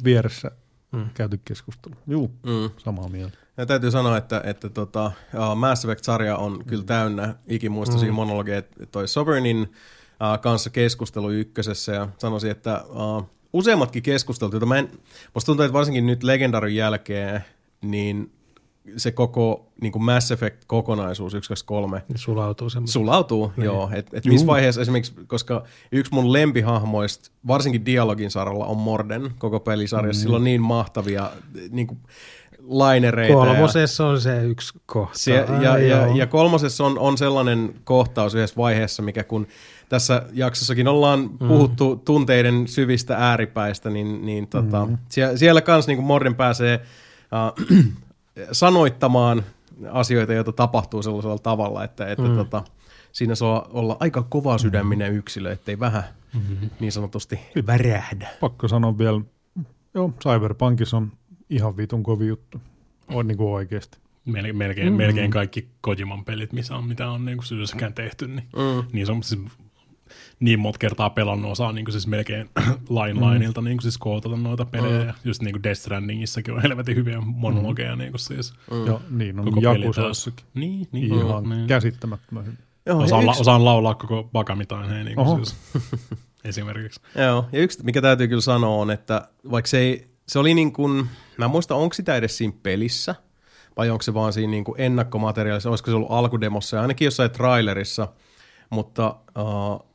vieressä mm. käyty keskustelu. Juu, mm. samaa mieltä. Ja täytyy sanoa, että, että tota, uh, Mass Effect-sarja on kyllä täynnä ikimuistoisia mm. monologeja. Toi Sovereignin uh, kanssa keskustelu ykkösessä ja sanoisin, että uh, useammatkin keskustelut, joita mä en, musta tuntuu, että varsinkin nyt Legendarin jälkeen, niin se koko niin kuin Mass Effect-kokonaisuus 1, 2, 3. Sulautuu semmoista. Sulautuu, niin. joo. Et, et missä vaiheessa esimerkiksi, koska yksi mun lempihahmoista, varsinkin dialogin saralla, on Morden koko pelisarjassa. Mm. Sillä on niin mahtavia niin kuin, lainereita. Kolmosessa ja, on se yksi kohta. Se, ja, ja, ja kolmosessa on, on sellainen kohtaus yhdessä vaiheessa, mikä kun tässä jaksossakin ollaan mm. puhuttu tunteiden syvistä ääripäistä, niin, niin tota, mm. siellä, siellä kanssa niin Morden pääsee uh, sanoittamaan asioita, joita tapahtuu sellaisella tavalla, että, että mm. tota, siinä saa olla aika kova sydäminen yksilö, ettei vähän mm-hmm. niin sanotusti värähdä. Pakko sanoa vielä, joo, Cyberpunkissa on ihan vitun kovi juttu. On niin kuin oikeasti. Mel- melkein, mm. melkein kaikki Kojiman pelit, missä on, mitä on niin kuin tehty, niin, mm. niin se on siis niin monta kertaa pelannut, osaa niin kuin siis melkein line mm. lineilta niin kuin siis kootata noita pelejä. Mm. Just niin kuin Death Strandingissakin on helvetin hyviä monologeja. Mm. Niin kuin siis mm. Joo, niin on Jakusassakin. Niin, niin. Ihan niin. käsittämättömän hyvin. Joo, osaan, la, osaan laulaa koko Bakamitain hei, niin kuin siis, esimerkiksi. Joo, ja yksi mikä täytyy kyllä sanoa on, että vaikka se ei, se oli niin kuin, mä en muista onko sitä edes siinä pelissä, vai onko se vaan siinä niin kuin ennakkomateriaalissa, olisiko se ollut alkudemossa ja ainakin jossain trailerissa, mutta uh,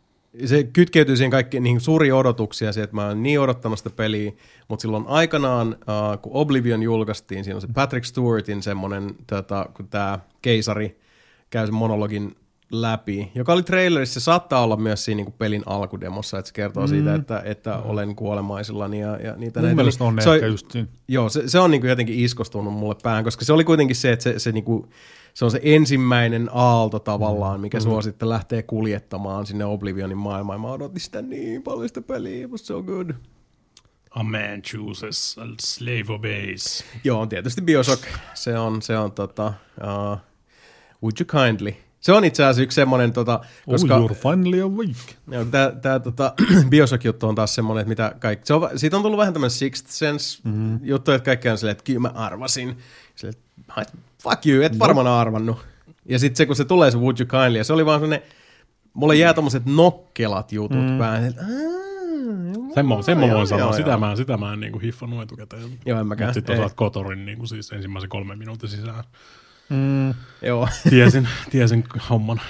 se kytkeytyy siihen kaikki niin suuri odotuksia, se, että mä oon niin odottanut sitä peliä, mutta silloin aikanaan, uh, kun Oblivion julkaistiin, siinä on se Patrick Stewartin semmoinen, tota, kun tämä keisari käy sen monologin läpi, joka oli trailerissa, se saattaa olla myös siinä niin pelin alkudemossa, että se kertoo mm. siitä, että, että mm. olen kuolemaisillani ja, ja niitä Mun näitä. mielestä on se ehkä just siinä. Joo, se, se on niin kuin jotenkin iskostunut mulle päähän, koska se oli kuitenkin se, että se, se niin kuin, se on se ensimmäinen aalto tavallaan, mikä mm. sua sitten lähtee kuljettamaan sinne Oblivionin maailmaan. Mä odotin sitä niin paljon sitä peliä, but so good. A man chooses, a slave obeys. Joo, on tietysti Bioshock. Se on, se on tota, uh, Would you kindly? Se on itse asiassa yksi semmoinen, tota, koska... Oh, you're finally awake. Tämä, tämä tota, Bioshock-juttu on taas semmoinen, että mitä kaikki... Se on, siitä on tullut vähän tämmöinen Sixth Sense-juttu, mm. että kaikki on silleen, että kyllä mä arvasin. Silleen, fuck you, et no. varmaan arvannut. Ja sitten se, kun se tulee se Would you kindly, ja se oli vaan semmoinen... Mulle jää tommoset nokkelat jutut mm. päähän, että sen mä, sen mä voin sanoa, sitä mä, sitä mä en niin hiffannut etukäteen. Joo, en mäkään. Sitten osaat Kotorin niin kuin siis ensimmäisen kolmen minuutin sisään. Mm. Joo. Tiesin, tiesin homman.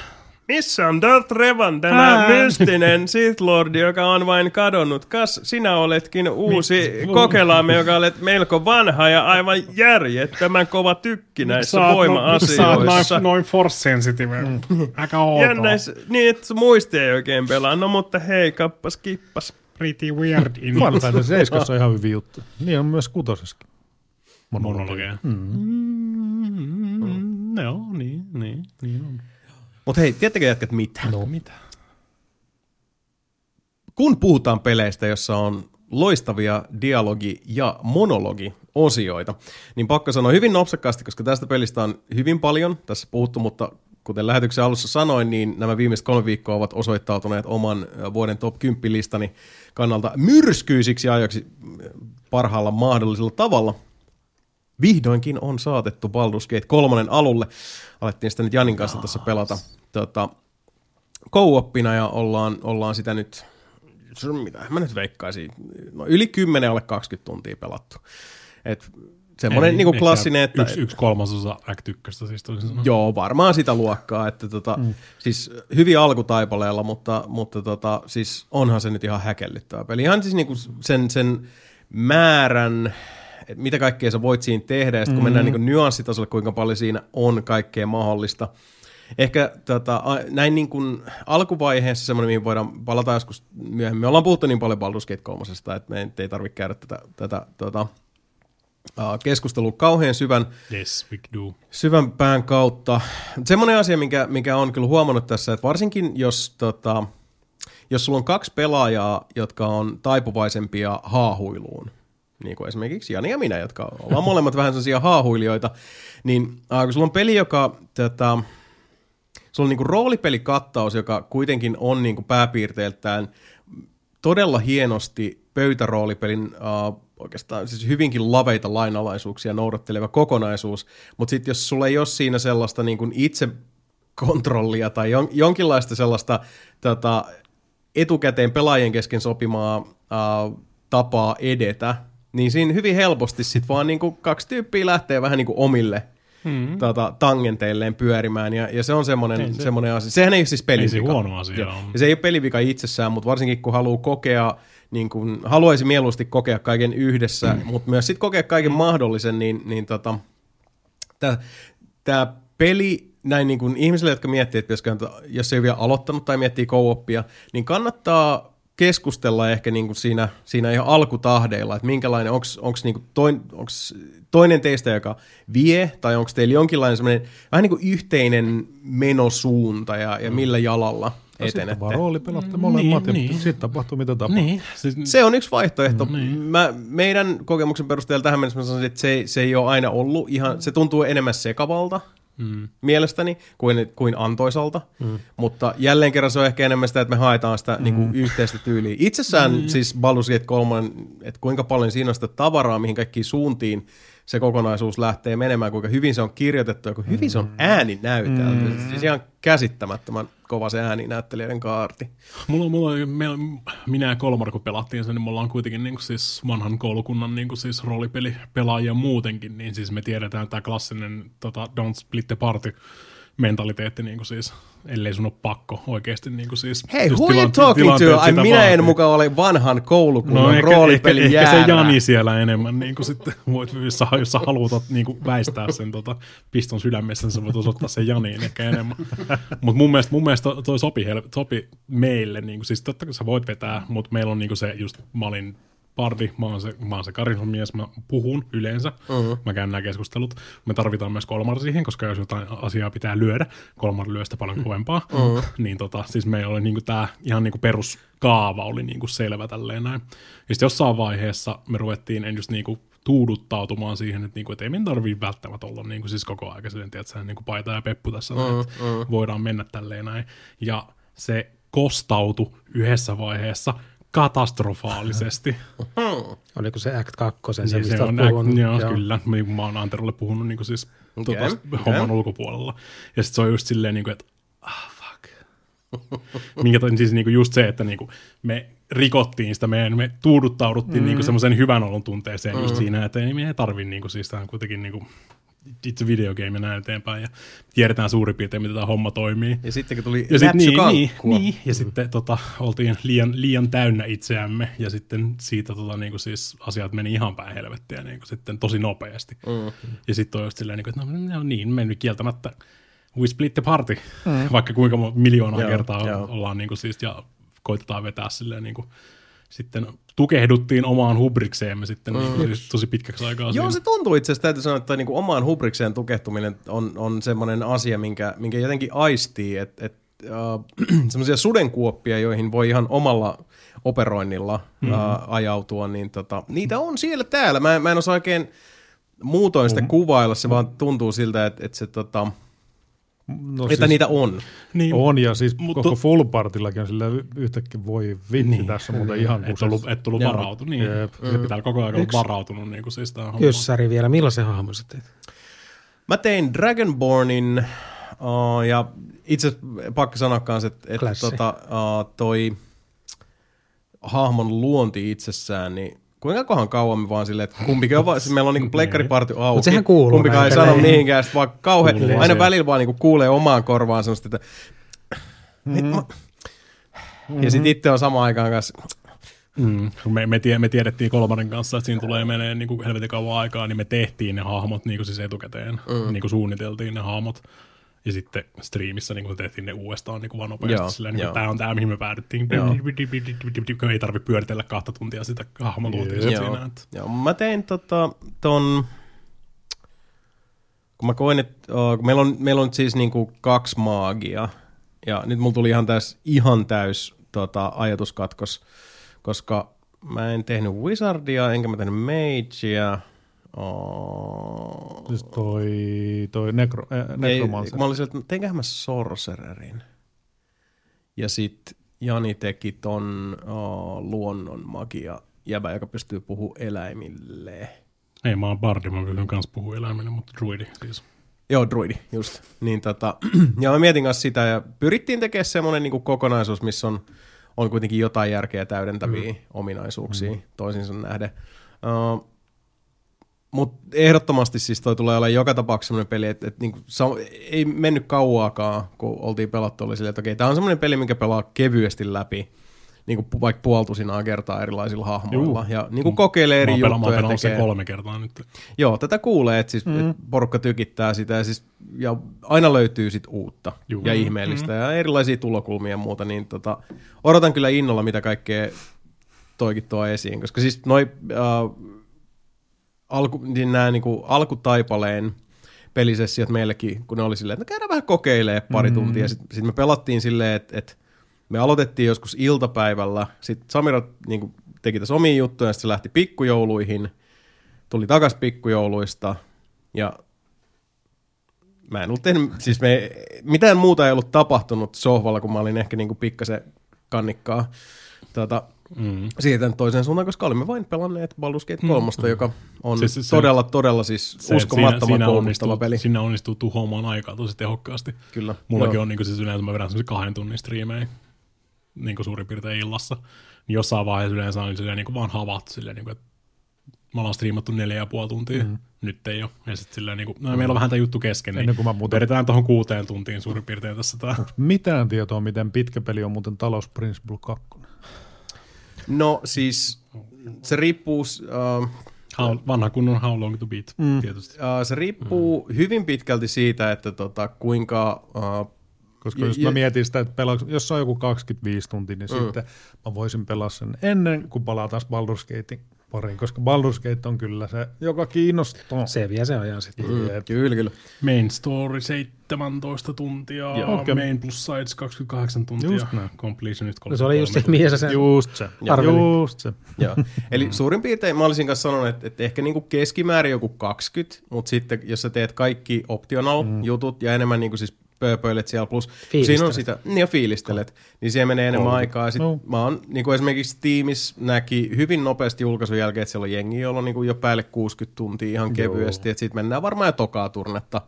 Missä on Darth Revan, tämä Ää. mystinen Sith Lord, joka on vain kadonnut? Kas, sinä oletkin uusi Mi- kokelaamme, joka olet melko vanha ja aivan järjettömän kova tykki näissä voima-asioissa. Sä oot noin, noin force sensitive. Mm. Aika outoa. Jännäis, niin, että muisti ei oikein pelaa. No mutta hei, kappas kippas. Pretty weird. Final Fantasy 7 on ihan hyvin juttu. Niin on myös kutosessakin. Monologeja. Mm. Mm. Joo, niin, niin, niin on. Mutta hei, tiedättekö jätkät mitä? No mitä? Kun puhutaan peleistä, jossa on loistavia dialogi- ja monologi-osioita, niin pakko sanoa hyvin nopsakkaasti, koska tästä pelistä on hyvin paljon tässä puhuttu, mutta kuten lähetyksen alussa sanoin, niin nämä viimeiset kolme viikkoa ovat osoittautuneet oman vuoden top 10 listani kannalta myrskyisiksi ajoiksi parhaalla mahdollisella tavalla vihdoinkin on saatettu Baldur's Gate 3 alulle. Alettiin sitä nyt Janin kanssa tässä pelata tota, co-oppina ja ollaan, ollaan sitä nyt, mitä mä nyt veikkaisin, no yli 10 alle 20 tuntia pelattu. Et semmoinen niin klassinen, että... Yksi, yksi kolmasosa Act 1, siis toisin sanoen. Joo, varmaan sitä luokkaa, että tota, mm. siis hyvin alkutaipaleella, mutta, mutta tota, siis onhan se nyt ihan häkellyttävä peli. Ihan siis niin kuin sen, sen määrän että mitä kaikkea sä voit siinä tehdä, ja sitten kun mm-hmm. mennään niin nyanssitasolle, kuinka paljon siinä on kaikkea mahdollista. Ehkä tota, näin niin kuin alkuvaiheessa semmoinen, mihin voidaan palata joskus myöhemmin. Me ollaan puhuttu niin paljon Baldur's Gate 3, että me ei tarvitse käydä tätä, tätä tota, keskustelua kauhean syvän, yes, we do. syvän pään kautta. Semmoinen asia, mikä, mikä on kyllä huomannut tässä, että varsinkin jos, tota, jos sulla on kaksi pelaajaa, jotka on taipuvaisempia haahuiluun, niin kuin esimerkiksi Jani ja minä, jotka ollaan molemmat vähän sellaisia haahuilijoita, niin äh, kun sulla on peli, joka, tätä, sulla on niin kuin roolipelikattaus, joka kuitenkin on niin kuin pääpiirteiltään todella hienosti pöytäroolipelin äh, oikeastaan siis hyvinkin laveita lainalaisuuksia noudatteleva kokonaisuus, mutta sitten jos sulla ei ole siinä sellaista niin kuin itse kontrollia tai jon, jonkinlaista sellaista tota, etukäteen pelaajien kesken sopimaa äh, tapaa edetä, niin siinä hyvin helposti sit vaan niin kuin kaksi tyyppiä lähtee vähän niin kuin omille mm. tota, tangenteilleen pyörimään, ja, ja se on semmoinen, se, semmoinen asia. Sehän ei ole siis pelivika. Ei se huono asia ja, ja se ei ole pelivika itsessään, mutta varsinkin kun haluaa kokea, niin kuin, haluaisi mieluusti kokea kaiken yhdessä, mm. mutta myös sitten kokea kaiken mahdollisen, niin, niin tota, tämä peli näin niin kuin ihmisille, jotka miettii, että jos ei ole vielä aloittanut tai miettii co niin kannattaa keskustella ehkä niin kuin siinä, siinä ihan alkutahdeilla, että minkälainen, onko niin toin, toinen teistä, joka vie, tai onko teillä jonkinlainen semmoinen vähän niin kuin yhteinen menosuunta ja, ja mm. millä jalalla no, etenette. Sitten vaan rooli pelatte molemmat niin, ja niin. sitten tapahtuu mitä tapahtuu. Niin. Siis, se on yksi vaihtoehto. Niin. Mä, meidän kokemuksen perusteella tähän mennessä mä sanoisin, että se, se ei ole aina ollut ihan, se tuntuu enemmän sekavalta mm. mielestäni kuin, kuin antoisalta, mm. mutta jälleen kerran se on ehkä enemmän sitä, että me haetaan sitä mm. niin kuin yhteistä tyyliä. Itsessään mm. siis Baldur's Gate 3, että kuinka paljon siinä on sitä tavaraa, mihin kaikkiin suuntiin se kokonaisuus lähtee menemään, kuinka hyvin se on kirjoitettu ja kuinka hyvin se on mm. ääni näytelty. Mm. Siis ihan käsittämättömän kova se ääninäyttelijöiden kaarti. Mulla, mulla, me, minä ja Kolmar, kun pelattiin sen, niin me ollaan kuitenkin niin kuin siis vanhan koulukunnan niin kuin siis roolipelipelaajia muutenkin, niin siis me tiedetään tämä klassinen tota, Don't Split the Party mentaliteetti niin kuin siis, ellei sun ole pakko oikeasti niin kuin siis. Hei, who are you talking to? Ai, minä vaatii. en mukaan ole vanhan koulukunnan no, roolipeli ehkä, ehkä, se Jani siellä enemmän niin kuin sitten voit, jos sä, jos sä haluat niin kuin väistää sen tota, piston sydämessä, niin sä voit osoittaa sen Janiin ehkä enemmän. mutta mun mielestä, mun mielestä toi sopi, sopi meille, niin kuin, siis totta kai sä voit vetää, mutta meillä on niin kuin se just, mä olin pardi, mä oon se, mä oon se karismamies, mä puhun yleensä, uh-huh. mä käyn nämä keskustelut. Me tarvitaan myös kolmar siihen, koska jos jotain asiaa pitää lyödä, kolmar lyö sitä paljon kovempaa, uh-huh. niin tota, siis meillä oli niinku tää ihan niinku peruskaava oli niinku selvä tälleen näin. Ja sitten jossain vaiheessa me ruvettiin en just niinku tuuduttautumaan siihen, että, niinku, että ei meidän tarvitse välttämättä olla niinku, siis koko ajan sen, tiedätkö, niinku paita ja peppu tässä, uh, näin, että uh. voidaan mennä tälleen näin. Ja se kostautu yhdessä vaiheessa katastrofaalisesti. Oliko se Act 2, se, niin, se on act, joo, joo, kyllä. Mä oon Anterolle puhunut niin kuin siis okay. tota, okay. homman ulkopuolella. Ja sitten se on just silleen, niin kuin, että ah, fuck. Minkä siis niin kuin just se, että niin kuin me rikottiin sitä, me, me tuuduttauduttiin mm. niin semmoisen hyvän olon tunteeseen mm. just siinä, että ei, me ei tarvitse niin kuin, siis tämä on kuitenkin niin kuin, itse videogame näin eteenpäin ja tiedetään suurin piirtein, miten tämä homma toimii. Ja sitten kun tuli ja sit, niin, niin, niin, ja sitten tota, oltiin liian, liian täynnä itseämme ja sitten siitä tota, niin kuin siis asiat meni ihan päin helvettiä niin kuin sitten tosi nopeasti. Mm. Ja sitten on just silleen, niin kuin, että no, no niin, me nyt kieltämättä we split the party, mm. vaikka kuinka miljoonaa joo, kertaa joo. ollaan niin kuin siis, ja koitetaan vetää silleen niin kuin, sitten tukehduttiin omaan hubrikseemme sitten mm. niin, siis tosi pitkäksi aikaa. Joo, siinä. se tuntuu itse asiassa, täytyy sanoa, että niin kuin omaan hubrikseen tukehtuminen on, on semmoinen asia, minkä, minkä jotenkin aistii, että, että äh, semmoisia sudenkuoppia, joihin voi ihan omalla operoinnilla mm-hmm. äh, ajautua, niin tota, niitä on siellä täällä. Mä, mä en osaa oikein muutoin sitä mm-hmm. kuvailla, se vaan tuntuu siltä, että, että se tota, No että siis, niitä on. Niin, on, ja siis mutta, koko full partillakin on sillä yhtäkkiä voi vitsi niin, tässä muuten niin, ihan Et tullut, et tullut varautunut, niin. Jep. Se pitää koko ajan olla varautunut. Niin kuin siis Kyssäri vielä, millaisen hahmon sä teit? Mä tein Dragonbornin, uh, ja itse pakko sanoa kanssa, että, että tota, uh, toi hahmon luonti itsessään, niin kuinka kohan kauan me vaan silleen, että kumpikin on vaan, siis meillä on niinku pleikkariparty auki. Mutta sehän kuuluu. Kumpikaan ei sano mihinkään, sitten vaan kauhean, kuuluu aina välillä vaan niinku kuulee omaan korvaan semmoista, että mm-hmm. mä... ja sitten itse on samaan aikaan kanssa, Mm. Me, me, tie, me tiedettiin kolmannen kanssa, että siinä tulee menee niin kuin helvetin kauan aikaa, niin me tehtiin ne hahmot niin kuin siis etukäteen, mm. niin kuin suunniteltiin ne hahmot. Ja sitten striimissä niin kun tehtiin ne uudestaan niin vaan nopeasti. Joo, silleen, niin tämä on tämä, mihin me päädyttiin. Joo. Ei tarvitse pyöritellä kahta tuntia sitä hahmoluotia siinä. Että. Joo, mä tein tota, ton... Kun mä koin, että uh, meillä, on, meillä on siis niin kuin kaksi maagia, ja nyt mulla tuli ihan, täys, ihan täys tota, ajatuskatkos, koska mä en tehnyt Wizardia, enkä mä tehnyt Magea, Oh. Siis toi, toi nekro, äh, nekromancer. Ei, mä olin että teinköhän mä Sorcererin. Ja sit Jani teki ton oh, luonnon magia jäbä, joka pystyy puhumaan eläimille. Ei, mä oon bardi, mä pystyn kanssa puhua eläimille, mutta druidi siis. Joo, druidi, just. Niin tota, ja mä mietin kanssa sitä, ja pyrittiin tekemään semmoinen niin kokonaisuus, missä on, on kuitenkin jotain järkeä täydentäviä mm. ominaisuuksia mm. toisinsa nähden. Uh, mutta ehdottomasti siis toi tulee olemaan joka tapauksessa sellainen peli, että, että niinku, ei mennyt kauaakaan, kun oltiin pelattu, oli silleen, että okei, tämä on semmoinen peli, minkä pelaa kevyesti läpi, niin kuin vaikka puoltusinaa kertaa erilaisilla hahmoilla. Juu. Ja niin kuin kokeilee eri juttuja. Mä oon tekee. kolme kertaa nyt. Joo, tätä kuulee, että siis, mm. et porukka tykittää sitä ja, siis, ja aina löytyy sit uutta Juu. ja ihmeellistä mm. ja erilaisia tulokulmia ja muuta. Niin tota, odotan kyllä innolla, mitä kaikkea toikin tuo esiin, koska siis noi... Uh, alku, niin nämä niin kuin alkutaipaleen pelisessiot meillekin, kun ne oli silleen, että no käydään vähän kokeilee pari mm-hmm. tuntia. Sitten sit me pelattiin silleen, että, että me aloitettiin joskus iltapäivällä, sitten Samira niin kuin, teki tässä omia juttuja, sitten se lähti pikkujouluihin, tuli takas pikkujouluista, ja mä en ollut tehnyt, siis me, mitään muuta ei ollut tapahtunut sohvalla, kun mä olin ehkä niin kuin pikkasen kannikkaa. Tuota, mm. siitä toiseen suuntaan, koska olimme vain pelanneet Baldur's Gate 3, mm. joka on siis, se, todella, se, todella siis se, uskomattoman koomistava peli. Siinä onnistuu tuhoamaan aikaa tosi tehokkaasti. Kyllä. Mullakin Joo. on niin kuin, siis yleensä mä vedän semmoisia kahden tunnin striimejä niin kuin suurin piirtein illassa. Niin jossain vaiheessa yleensä on silleen, niin kuin vaan havattu silleen, niin kuin, että me ollaan striimattu neljä ja puoli tuntia, mm. nyt ei ole. Ja sitten silleen, niin kuin, no, mm. meillä on vähän tämä juttu kesken, niin Ennen kuin mä muuten... vedetään tuohon kuuteen tuntiin suurin piirtein tässä. Tää. Mitään tietoa, miten pitkä peli on muuten Talos Principle 2? No siis se riippuu... Uh, how, vanha kunnon How Long to Beat mm. tietysti. Uh, se riippuu mm. hyvin pitkälti siitä, että tota, kuinka uh, Koska jos mä mietin sitä, että pelaa, jos se on joku 25 tuntia, niin mm. sitten mä voisin pelaa sen ennen kuin palaa taas Baldur's Gatein pariin, koska Baldur's Gate on kyllä se, joka kiinnostaa. Se vie se ajan sitten. Mm, kyllä, kyllä. Main story 17 tuntia, Joo, okay. main plus sides 28 tuntia, just näin. completion nyt no, Se oli just se, mihin sä sen Just se, arvelin. just se. Joo. Eli suurin piirtein mä olisin kanssa sanonut, että, että ehkä niinku keskimäärin joku 20, mutta sitten jos sä teet kaikki optional mm. jutut ja enemmän niinku siis pööpöilet siellä, plus siinä on sitä, niin ja fiilistelet, niin siihen menee enemmän Kolme. aikaa. Sitten no. mä oon, niin kuin esimerkiksi Teams näki hyvin nopeasti julkaisun jälkeen, että siellä on jengi, jolla on niin kuin jo päälle 60 tuntia ihan kevyesti, että sitten mennään varmaan jo tokaa turnetta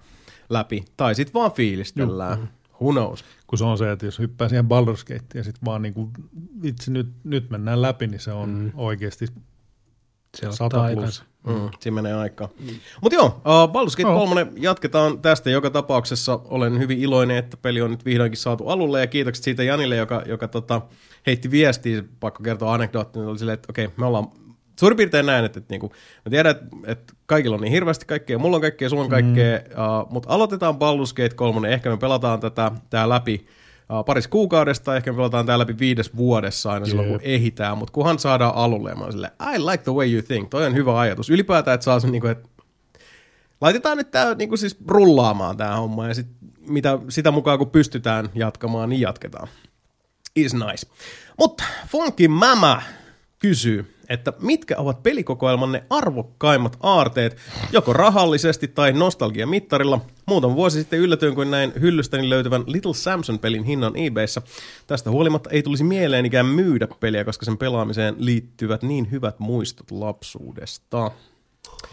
läpi, tai sitten vaan fiilistellään. Joo. Who knows? Kun se on se, että jos hyppää siihen Baldur's Gateen ja sitten vaan niin kuin, vitsi nyt, nyt mennään läpi, niin se on mm. oikeasti se Sata plus. Mm, siinä menee aikaa. Mm. Mutta joo, uh, Baldur's Gate oh. 3 jatketaan tästä. Joka tapauksessa olen hyvin iloinen, että peli on nyt vihdoinkin saatu alulle. Ja kiitokset siitä Janille, joka, joka tota, heitti viestiä, pakko kertoa anekdootti, oli silleen, että okei, okay, me ollaan suurin piirtein näin, että, että, että niinku, mä tiedän, että, että kaikilla on niin hirveästi kaikkea, mulla on kaikkea, sulla on kaikkea, mm. uh, mutta aloitetaan Baldur's Gate 3, ehkä me pelataan tätä tää läpi uh, paris kuukaudesta, ehkä me pelataan tää läpi viides vuodessa aina Jep. silloin, kun ehitään, mutta kunhan saadaan alulle, mä silleen, I like the way you think, toi on hyvä ajatus. Ylipäätään, että saa sen, niin kuin, että laitetaan nyt tää niin kuin siis rullaamaan tää homma, ja sit, mitä, sitä mukaan kun pystytään jatkamaan, niin jatketaan. Is nice. Mutta Funky Mama kysyy, että mitkä ovat pelikokoelmanne arvokkaimmat aarteet, joko rahallisesti tai nostalgiamittarilla. Muutama vuosi sitten yllätyin, kun näin hyllystäni löytyvän Little Samson-pelin hinnan eBayssä. Tästä huolimatta ei tulisi mieleen ikään myydä peliä, koska sen pelaamiseen liittyvät niin hyvät muistot lapsuudesta.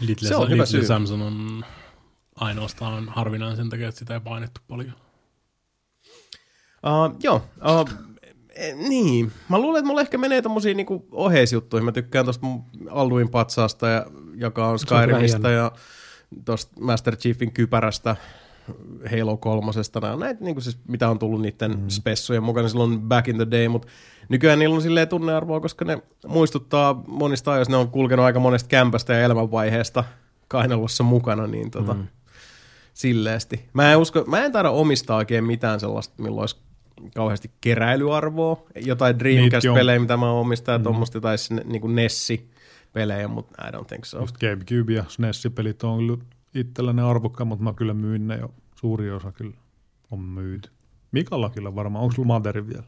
Little, se on hyvä Little syy. Samson on ainoastaan harvinainen sen takia, että sitä ei painettu paljon. Uh, joo, uh, niin. Mä luulen, että mulla ehkä menee tommosiin niinku oheisjuttuihin. Mä tykkään tosta Alduin patsaasta, ja, joka on Skyrimista, ja tosta Master Chiefin kypärästä, Halo kolmosesta. Nämä on näitä, niin siis, mitä on tullut niiden mm. spessujen mukana silloin back in the day, mutta nykyään niillä on silleen tunnearvoa, koska ne muistuttaa monista ajoista, ne on kulkenut aika monesta kämpästä ja elämänvaiheesta kainalossa mukana, niin tota, mm. silleesti. Mä en, usko, mä en taida omistaa oikein mitään sellaista, milloin olisi kauheasti keräilyarvoa. Jotain Dreamcast-pelejä, mitä mä omistan, mm. tuommoista, tai niin kuin Nessi-pelejä, mutta I don't think so. Just Gamecube ja SNES-pelit on kyllä itselläni arvokkaan, mutta mä kyllä myyn ne jo. Suuri osa kyllä on myyty. Mikalla kyllä varmaan. Onko sulla vielä?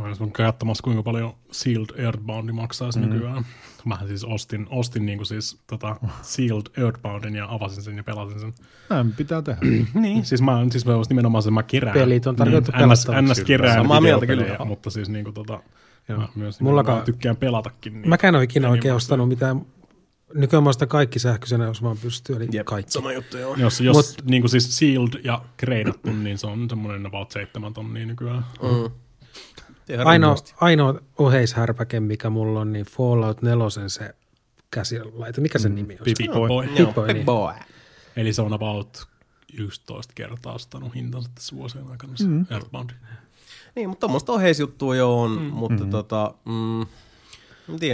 Mä olisin katsomassa, kuinka paljon Sealed Earthbound maksaa mm. nykyään. Mä siis ostin, ostin niinku siis tota Sealed Earthboundin ja avasin sen ja pelasin sen. Näin pitää tehdä. niin, siis mä, siis mä ostin nimenomaan sen, mä kerään. Pelit on tarkoitettu niin, pelattavaksi. NS kerään Samaa mieltä kyllä. Mutta siis niinku tota, ja myös Mullakaan, tykkään pelatakin. Niin Mäkään ole ikinä oikein ostanut mitään Nykyään mä kaikki sähköisenä, jos vaan pystyy, eli Jep, kaikki. Sama juttu, joo. Jos, jos Mut, niin kuin siis sealed ja kreidattu, niin se on semmoinen about seitsemän tonnia nykyään. Mm. Ainoa, ainoa oheishärpäke, mikä mulla on, niin Fallout 4 se käsilaite. Mikä sen mm, nimi on? Pip-Boy. Boy. Pip-Boy, niin. Boy. Eli se on about 11 kertaa ostanut hintansa tässä vuosien aikana se mm. Earthbound. Niin, mutta tuommoista oheisjuttua jo on, mm. mutta mm. tota... Mm,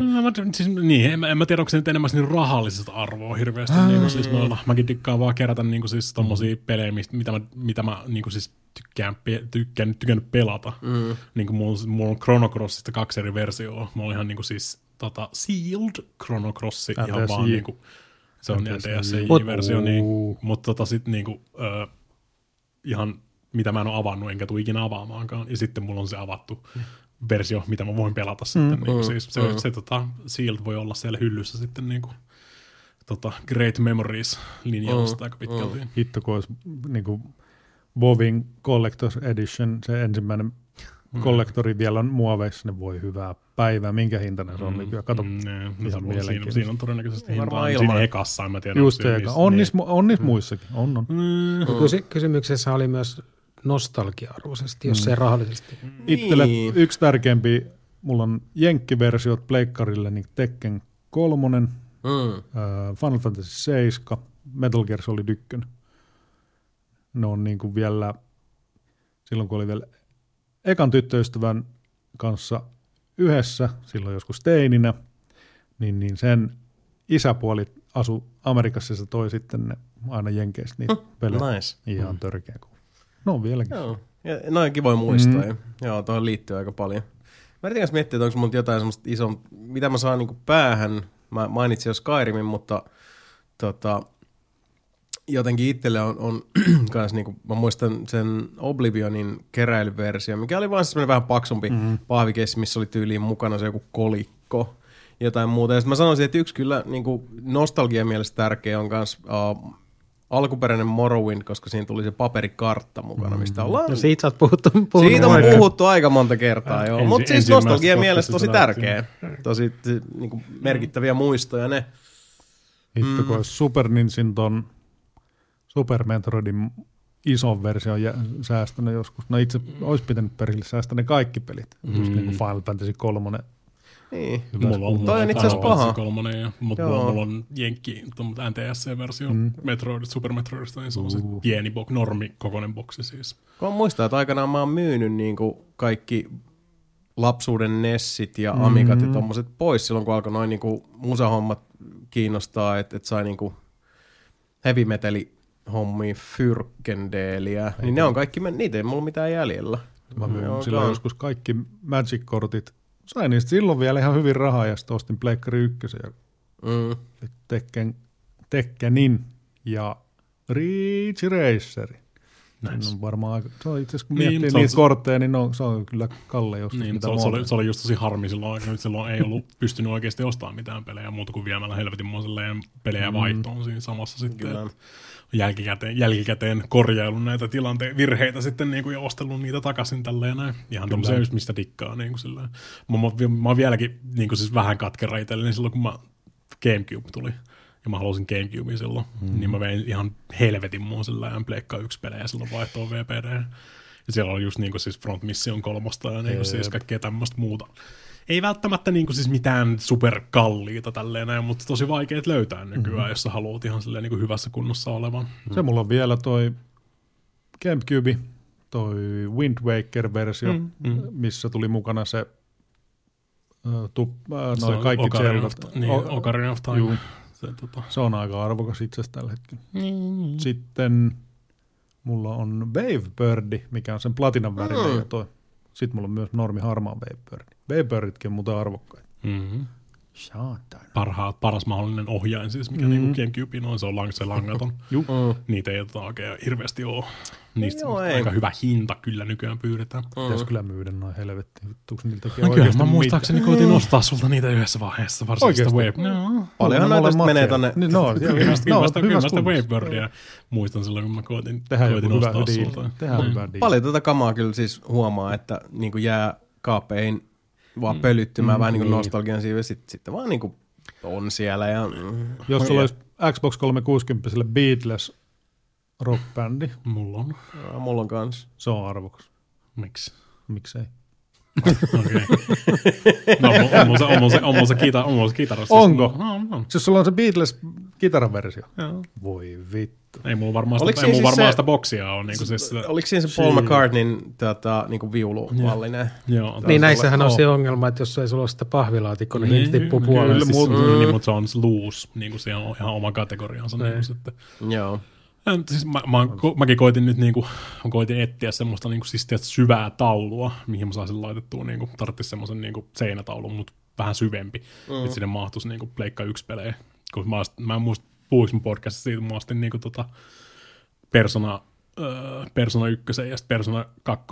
No, mä, siis, niin, en, en mä tiedä, onko se nyt enemmän niin rahallisesta arvoa hirveästi. Mm. Niin siis noilla, mäkin tykkään vaan kerätä niin siis tommosia mm. pelejä, mitä mä, mitä mä niin siis tykkään, tykkään, tykkään pelata. Mm. Niin kuin mulla, mulla on Chrono Crossista kaksi eri versioa. Mulla on ihan niin kuin, siis tota, Sealed Chrono Crossi, LTSI. ihan vaan niin kuin, se on ihan DSI-versio, niin, mutta tota, sit niin kuin, ihan mitä mä en ole avannut, enkä tule ikinä avaamaankaan. Ja sitten mulla on se avattu mm versio, mitä mä voin pelata mm, sitten. Niin kuin, mm, siis se, mm. se, se tota, Sealed voi olla siellä hyllyssä sitten niin kuin, tota, Great Memories linjausta mm, aika pitkälti. Mm. Hitto, kun olisi niin kuin Vovin Collector's Edition, se ensimmäinen mm. kollektori vielä on muoveissa, ne voi hyvää päivää. Minkä hintainen se on? Mm, Kato, mm, ne, ihan siinä, siinä, on todennäköisesti hintaa. Siinä ekassa, en mä tiedä. Just se eka. On, niin. on niissä mm. muissakin. On, on. Mm. Kysymyksessä oli myös nostalgia-arvoisesti, jos mm. ei rahallisesti. Itselle niin. yksi tärkeämpi, mulla on jenkkiversiot pleikkarille, niin Tekken 3, mm. uh, Final Fantasy 7, Metal Gear Solid 1. Ne on niin kuin vielä, silloin kun oli vielä ekan tyttöystävän kanssa yhdessä, silloin joskus teininä, niin, niin sen isäpuoli asu Amerikassa ja se toi sitten ne aina Jenkeistä niitä mm, pelejä. Nice. Ihan mm. törkeä No vieläkin. Joo. Ja noin kivoja muistoja. Mm. Joo, tuohon liittyy aika paljon. Mä yritin miettiä, että onko mun jotain semmoista iso, mitä mä saan niinku päähän. Mä mainitsin jo Skyrimin, mutta tota, jotenkin itselle on, on kans niinku, mä muistan sen Oblivionin keräilyversio, mikä oli vaan semmoinen vähän paksumpi mm-hmm. paavikessi, missä oli tyyliin mukana se joku kolikko jotain muuta. Ja mä sanoisin, että yksi kyllä niinku nostalgian mielestä tärkeä on kans uh, alkuperäinen Morrowind, koska siinä tuli se paperikartta mukana, mistä mm. ollaan... No siitä sä oot puhuttu, puhuttu Siitä on puhuttu aika monta kertaa, joo. Mutta siis nostalgia mielestä tosi tärkeä. Tosi niin kuin, merkittäviä muistoja ne. Hitto, kun mm. Super Nintendo Super Metroidin ison version jä, säästänyt joskus. No itse olisi pitänyt perille säästää ne kaikki pelit. Mm. Just niin kuin Final Fantasy 3 niin. Mulla on, Toi on itse asiassa paha. Kolmonen, ja, mutta mulla, mulla, on Jenkki, NTSC-versio mm. Metroid, Super Metroidista, niin se on se uh. pieni bok, normi kokoinen boksi siis. Kun muistaa, että aikanaan mä oon myynyt niin kuin kaikki lapsuuden Nessit ja Amigat mm. ja tommoset pois silloin, kun alkoi noin niin kuin musahommat kiinnostaa, että, että sai niin kuin heavy metali hommia Fyrkendeeliä, niin ne on kaikki, niitä ei mulla mitään jäljellä. Mä myin silloin joskus kaikki Magic-kortit sain niistä silloin vielä ihan hyvin rahaa ja sitten ostin Pleikkari 1 ja mm. Tekken, Tekkenin ja Reach Racerin. Nice. On varmaan aika, se on itse asiassa kun niin, miettii niitä se, kortteja, niin no, se on kyllä kalle joskus. Niin, mitä se, se, oli, se oli just tosi harmi silloin, että silloin ei ollut pystynyt oikeasti ostamaan mitään pelejä muuta kuin viemällä helvetin pelejä mm. vaihtoon siinä samassa sitten. Kyllä jälkikäteen, jälkikäteen korjaillut näitä tilanteen virheitä sitten niin kuin, ja ostellut niitä takaisin tälleen näin. Ihan tämmöisiä just mistä dikkaa. Niin kuin, silleen. Mä, mä, mä, oon vieläkin niin kuin, siis vähän katkera itselleni silloin, kun mä Gamecube tuli ja mä halusin Gamecube silloin, mm. niin mä vein ihan helvetin muun sillä Pleikka 1 pelejä silloin vaihtoon VPD. Ja siellä oli just niin kuin, siis Front Mission kolmosta ja niin kuin, siis kaikkea tämmöistä muuta ei välttämättä niinku siis mitään superkalliita tälleen näin, mutta tosi vaikeet löytää nykyään, mm-hmm. jos sä haluat ihan silleen niinku hyvässä kunnossa olevan. Se mulla on vielä toi Gamecube, toi Wind Waker-versio, mm-hmm. missä tuli mukana se uh, tu, uh, noin kaikki Ocarina of, niin, o- Ocarina of Time. Juu. Se, tota. se on aika arvokas itse asiassa tällä hetkellä. Mm-hmm. Sitten mulla on Wave Bird, mikä on sen platinan värinen mm. ja toi sitten mulla on myös normi harmaa Vaporit. Vaporitkin on muuten arvokkaita. Mm-hmm. Parhaat, paras mahdollinen ohjain siis, mikä mm-hmm. niin Gamecube on, se on lang, se langaton. Niitä ei tota oikein hirveästi ole. Niistä Joo, aika hyvä hinta kyllä nykyään pyydetään. Mm. Pitäisi kyllä myydä noin helvetti. Tuuks niiltäkin no, kyllä, mä muistaakseni koitin ostaa sulta niitä yhdessä vaiheessa varsinaista web. No. Paljonhan näitä menee tänne. Niin, no, kyllä, kyllä, sitä Wavebirdia muistan silloin, kun mä koitin, Tehdään koitin ostaa sulta. Tehdään mm. hyvä Paljon tätä kamaa kyllä siis huomaa, että niin jää kaapeihin vaan mm. pölyttymään mm, vähän niin kuin nostalgian siive, sitten sit vaan niin kuin on siellä. Ja, Jos sulla olisi Xbox 360 Beatles rockbändi. Mulla on. Ja, mulla on kans. Se on arvokas. Miksi? Miksei? Okei. No, on mulla se, on mulla se, on mulla se, kita, on mulla se kitara. Onko? No, on, on. Siis sulla on se Beatles kitaraversio? Joo. Voi vittu. Ei mulla varmaan, sitä, ei siis varmaan se, sitä boksia ole. Niin siis, oliko siinä se Paul McCartneyn tota, niin viulumallinen? Joo. Niin näissähän on se ongelma, että jos ei sulla ole sitä pahvilaatikkoa, niin, niin tippuu puolelle. Siis, mm. niin, mutta se on loose, niin kuin se on ihan oma kategoriansa. Niin. Niin sitten. Joo. Siis mä, mä, mäkin koitin nyt niinku, koitin etsiä semmoista niinku, siis tiedät, syvää taulua, mihin mä saisin laitettua, niinku, tarvitsisi semmoisen niinku, seinätaulun, mutta vähän syvempi, mm. että sinne mahtuisi niinku, pleikka yksi pelejä. Kun mä, mä en muista, puhuis mun podcastissa siitä, mä ostin niinku, tota, Persona, äh, Persona 1 ja Persona 2,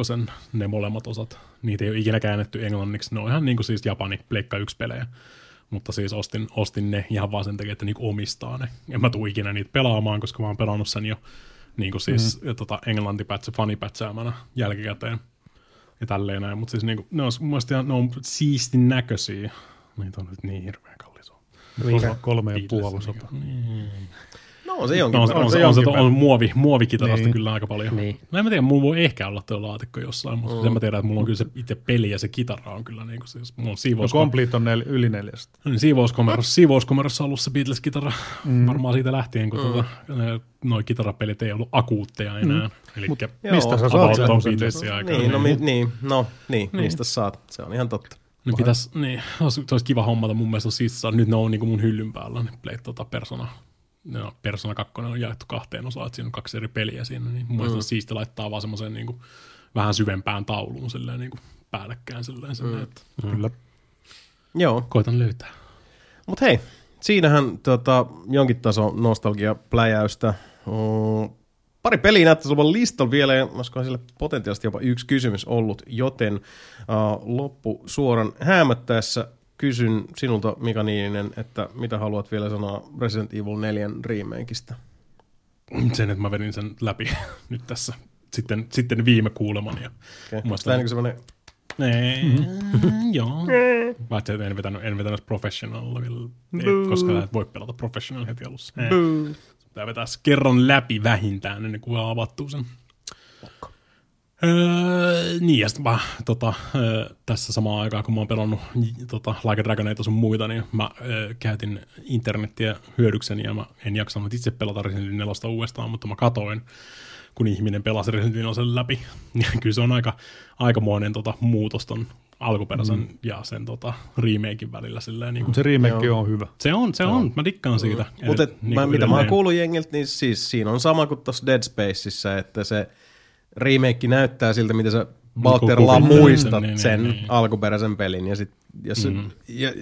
ne molemmat osat. Niitä ei ole ikinä käännetty englanniksi, ne on ihan niinku, siis Japani pleikka yksi pelejä mutta siis ostin, ostin ne ihan vaan sen takia, että niinku omistaa ne. En mä tuu ikinä niitä pelaamaan, koska mä oon pelannut sen jo niinku siis mm-hmm. tota, englantipätsä, fanipätsäämänä jälkikäteen ja tälleen näin, mutta siis niinku, ne on mun mielestä ihan, ne on siistin näköisiä. Niitä on nyt niin kallis. Kolme ja puoli sata. Niin. No on se jonkin no, on, on, on, se, on, se, on muovi, muovikitarasta niin. kyllä aika paljon. Niin. No en mä tiedä, mulla voi ehkä olla tuo laatikko jossain, mutta mm. en mä tiedä, että mulla on kyllä se itse peli ja se kitara on kyllä niin kuin siis, mulla on siivous... No Complete on nel, yli neljästä. Niin, siivouskomerossa, siivouskomerossa ollut se Beatles-kitara mm. varmaan siitä lähtien, kun mm. tuota, noi kitarapelit ei ollut akuutteja enää. Mm. Elikkä, mistä sä saat sen? Niin, no, mi, niin, no, niin, niin, mistä saat, se on ihan totta. Niin pitäis, niin, se olisi kiva hommata mun mielestä siis, nyt ne on niin kuin mun hyllyn päällä, ne play, tota, persona no, Persona 2 on jaettu kahteen osaan, että siinä on kaksi eri peliä siinä, niin mun mm. mielestä siisti laittaa vaan semmoiseen niin vähän syvempään tauluun silleen niin kuin päällekkäin silleen. silleen mm. että, mm. Kyllä. Joo. Koitan löytää. Mutta hei, siinähän tota, jonkin taso nostalgia-pläjäystä. Mm, pari peliä näyttäisi olevan listalla vielä, ja olisikohan sille potentiaalisesti jopa yksi kysymys ollut, joten uh, loppu suoran häämättäessä kysyn sinulta, Mika Niininen, että mitä haluat vielä sanoa Resident Evil 4 remakeista? Sen, että mä vedin sen läpi nyt tässä sitten, sitten viime kuulemani. Okay. Tämä niin semmoinen Nee, mm-hmm. joo. Paitsi että en vetänyt, en vetänyt professionalilla koska et voi pelata professional heti alussa. Pitää vetää kerran läpi vähintään ennen kuin avattuu sen. Öö, niin, ja sitten mä tota, öö, tässä samaan aikaan, kun mä oon pelannut tota, Like a Dragoneita sun muita, niin mä öö, käytin internettiä hyödykseni, ja mä en jaksanut itse pelata Resident Evil 4 uudestaan, mutta mä katoin kun ihminen pelasi Resident Evil läpi. Ja kyllä se on aika, aikamoinen tota, muutos ton alkuperäisen mm. ja sen tota, remakein välillä. Silleen, niin kuin, se remake on hyvä. Se on, se on. Mä dikkaan siitä. Mm. Mutta niin mitä mä oon kuullut jengiltä, niin siis siinä on sama kuin tuossa Dead Spaceissa, että se remake näyttää siltä, mitä sä Valterilla muistat niin, sen niin, niin. alkuperäisen pelin. Ja, sit, jos, mm. ja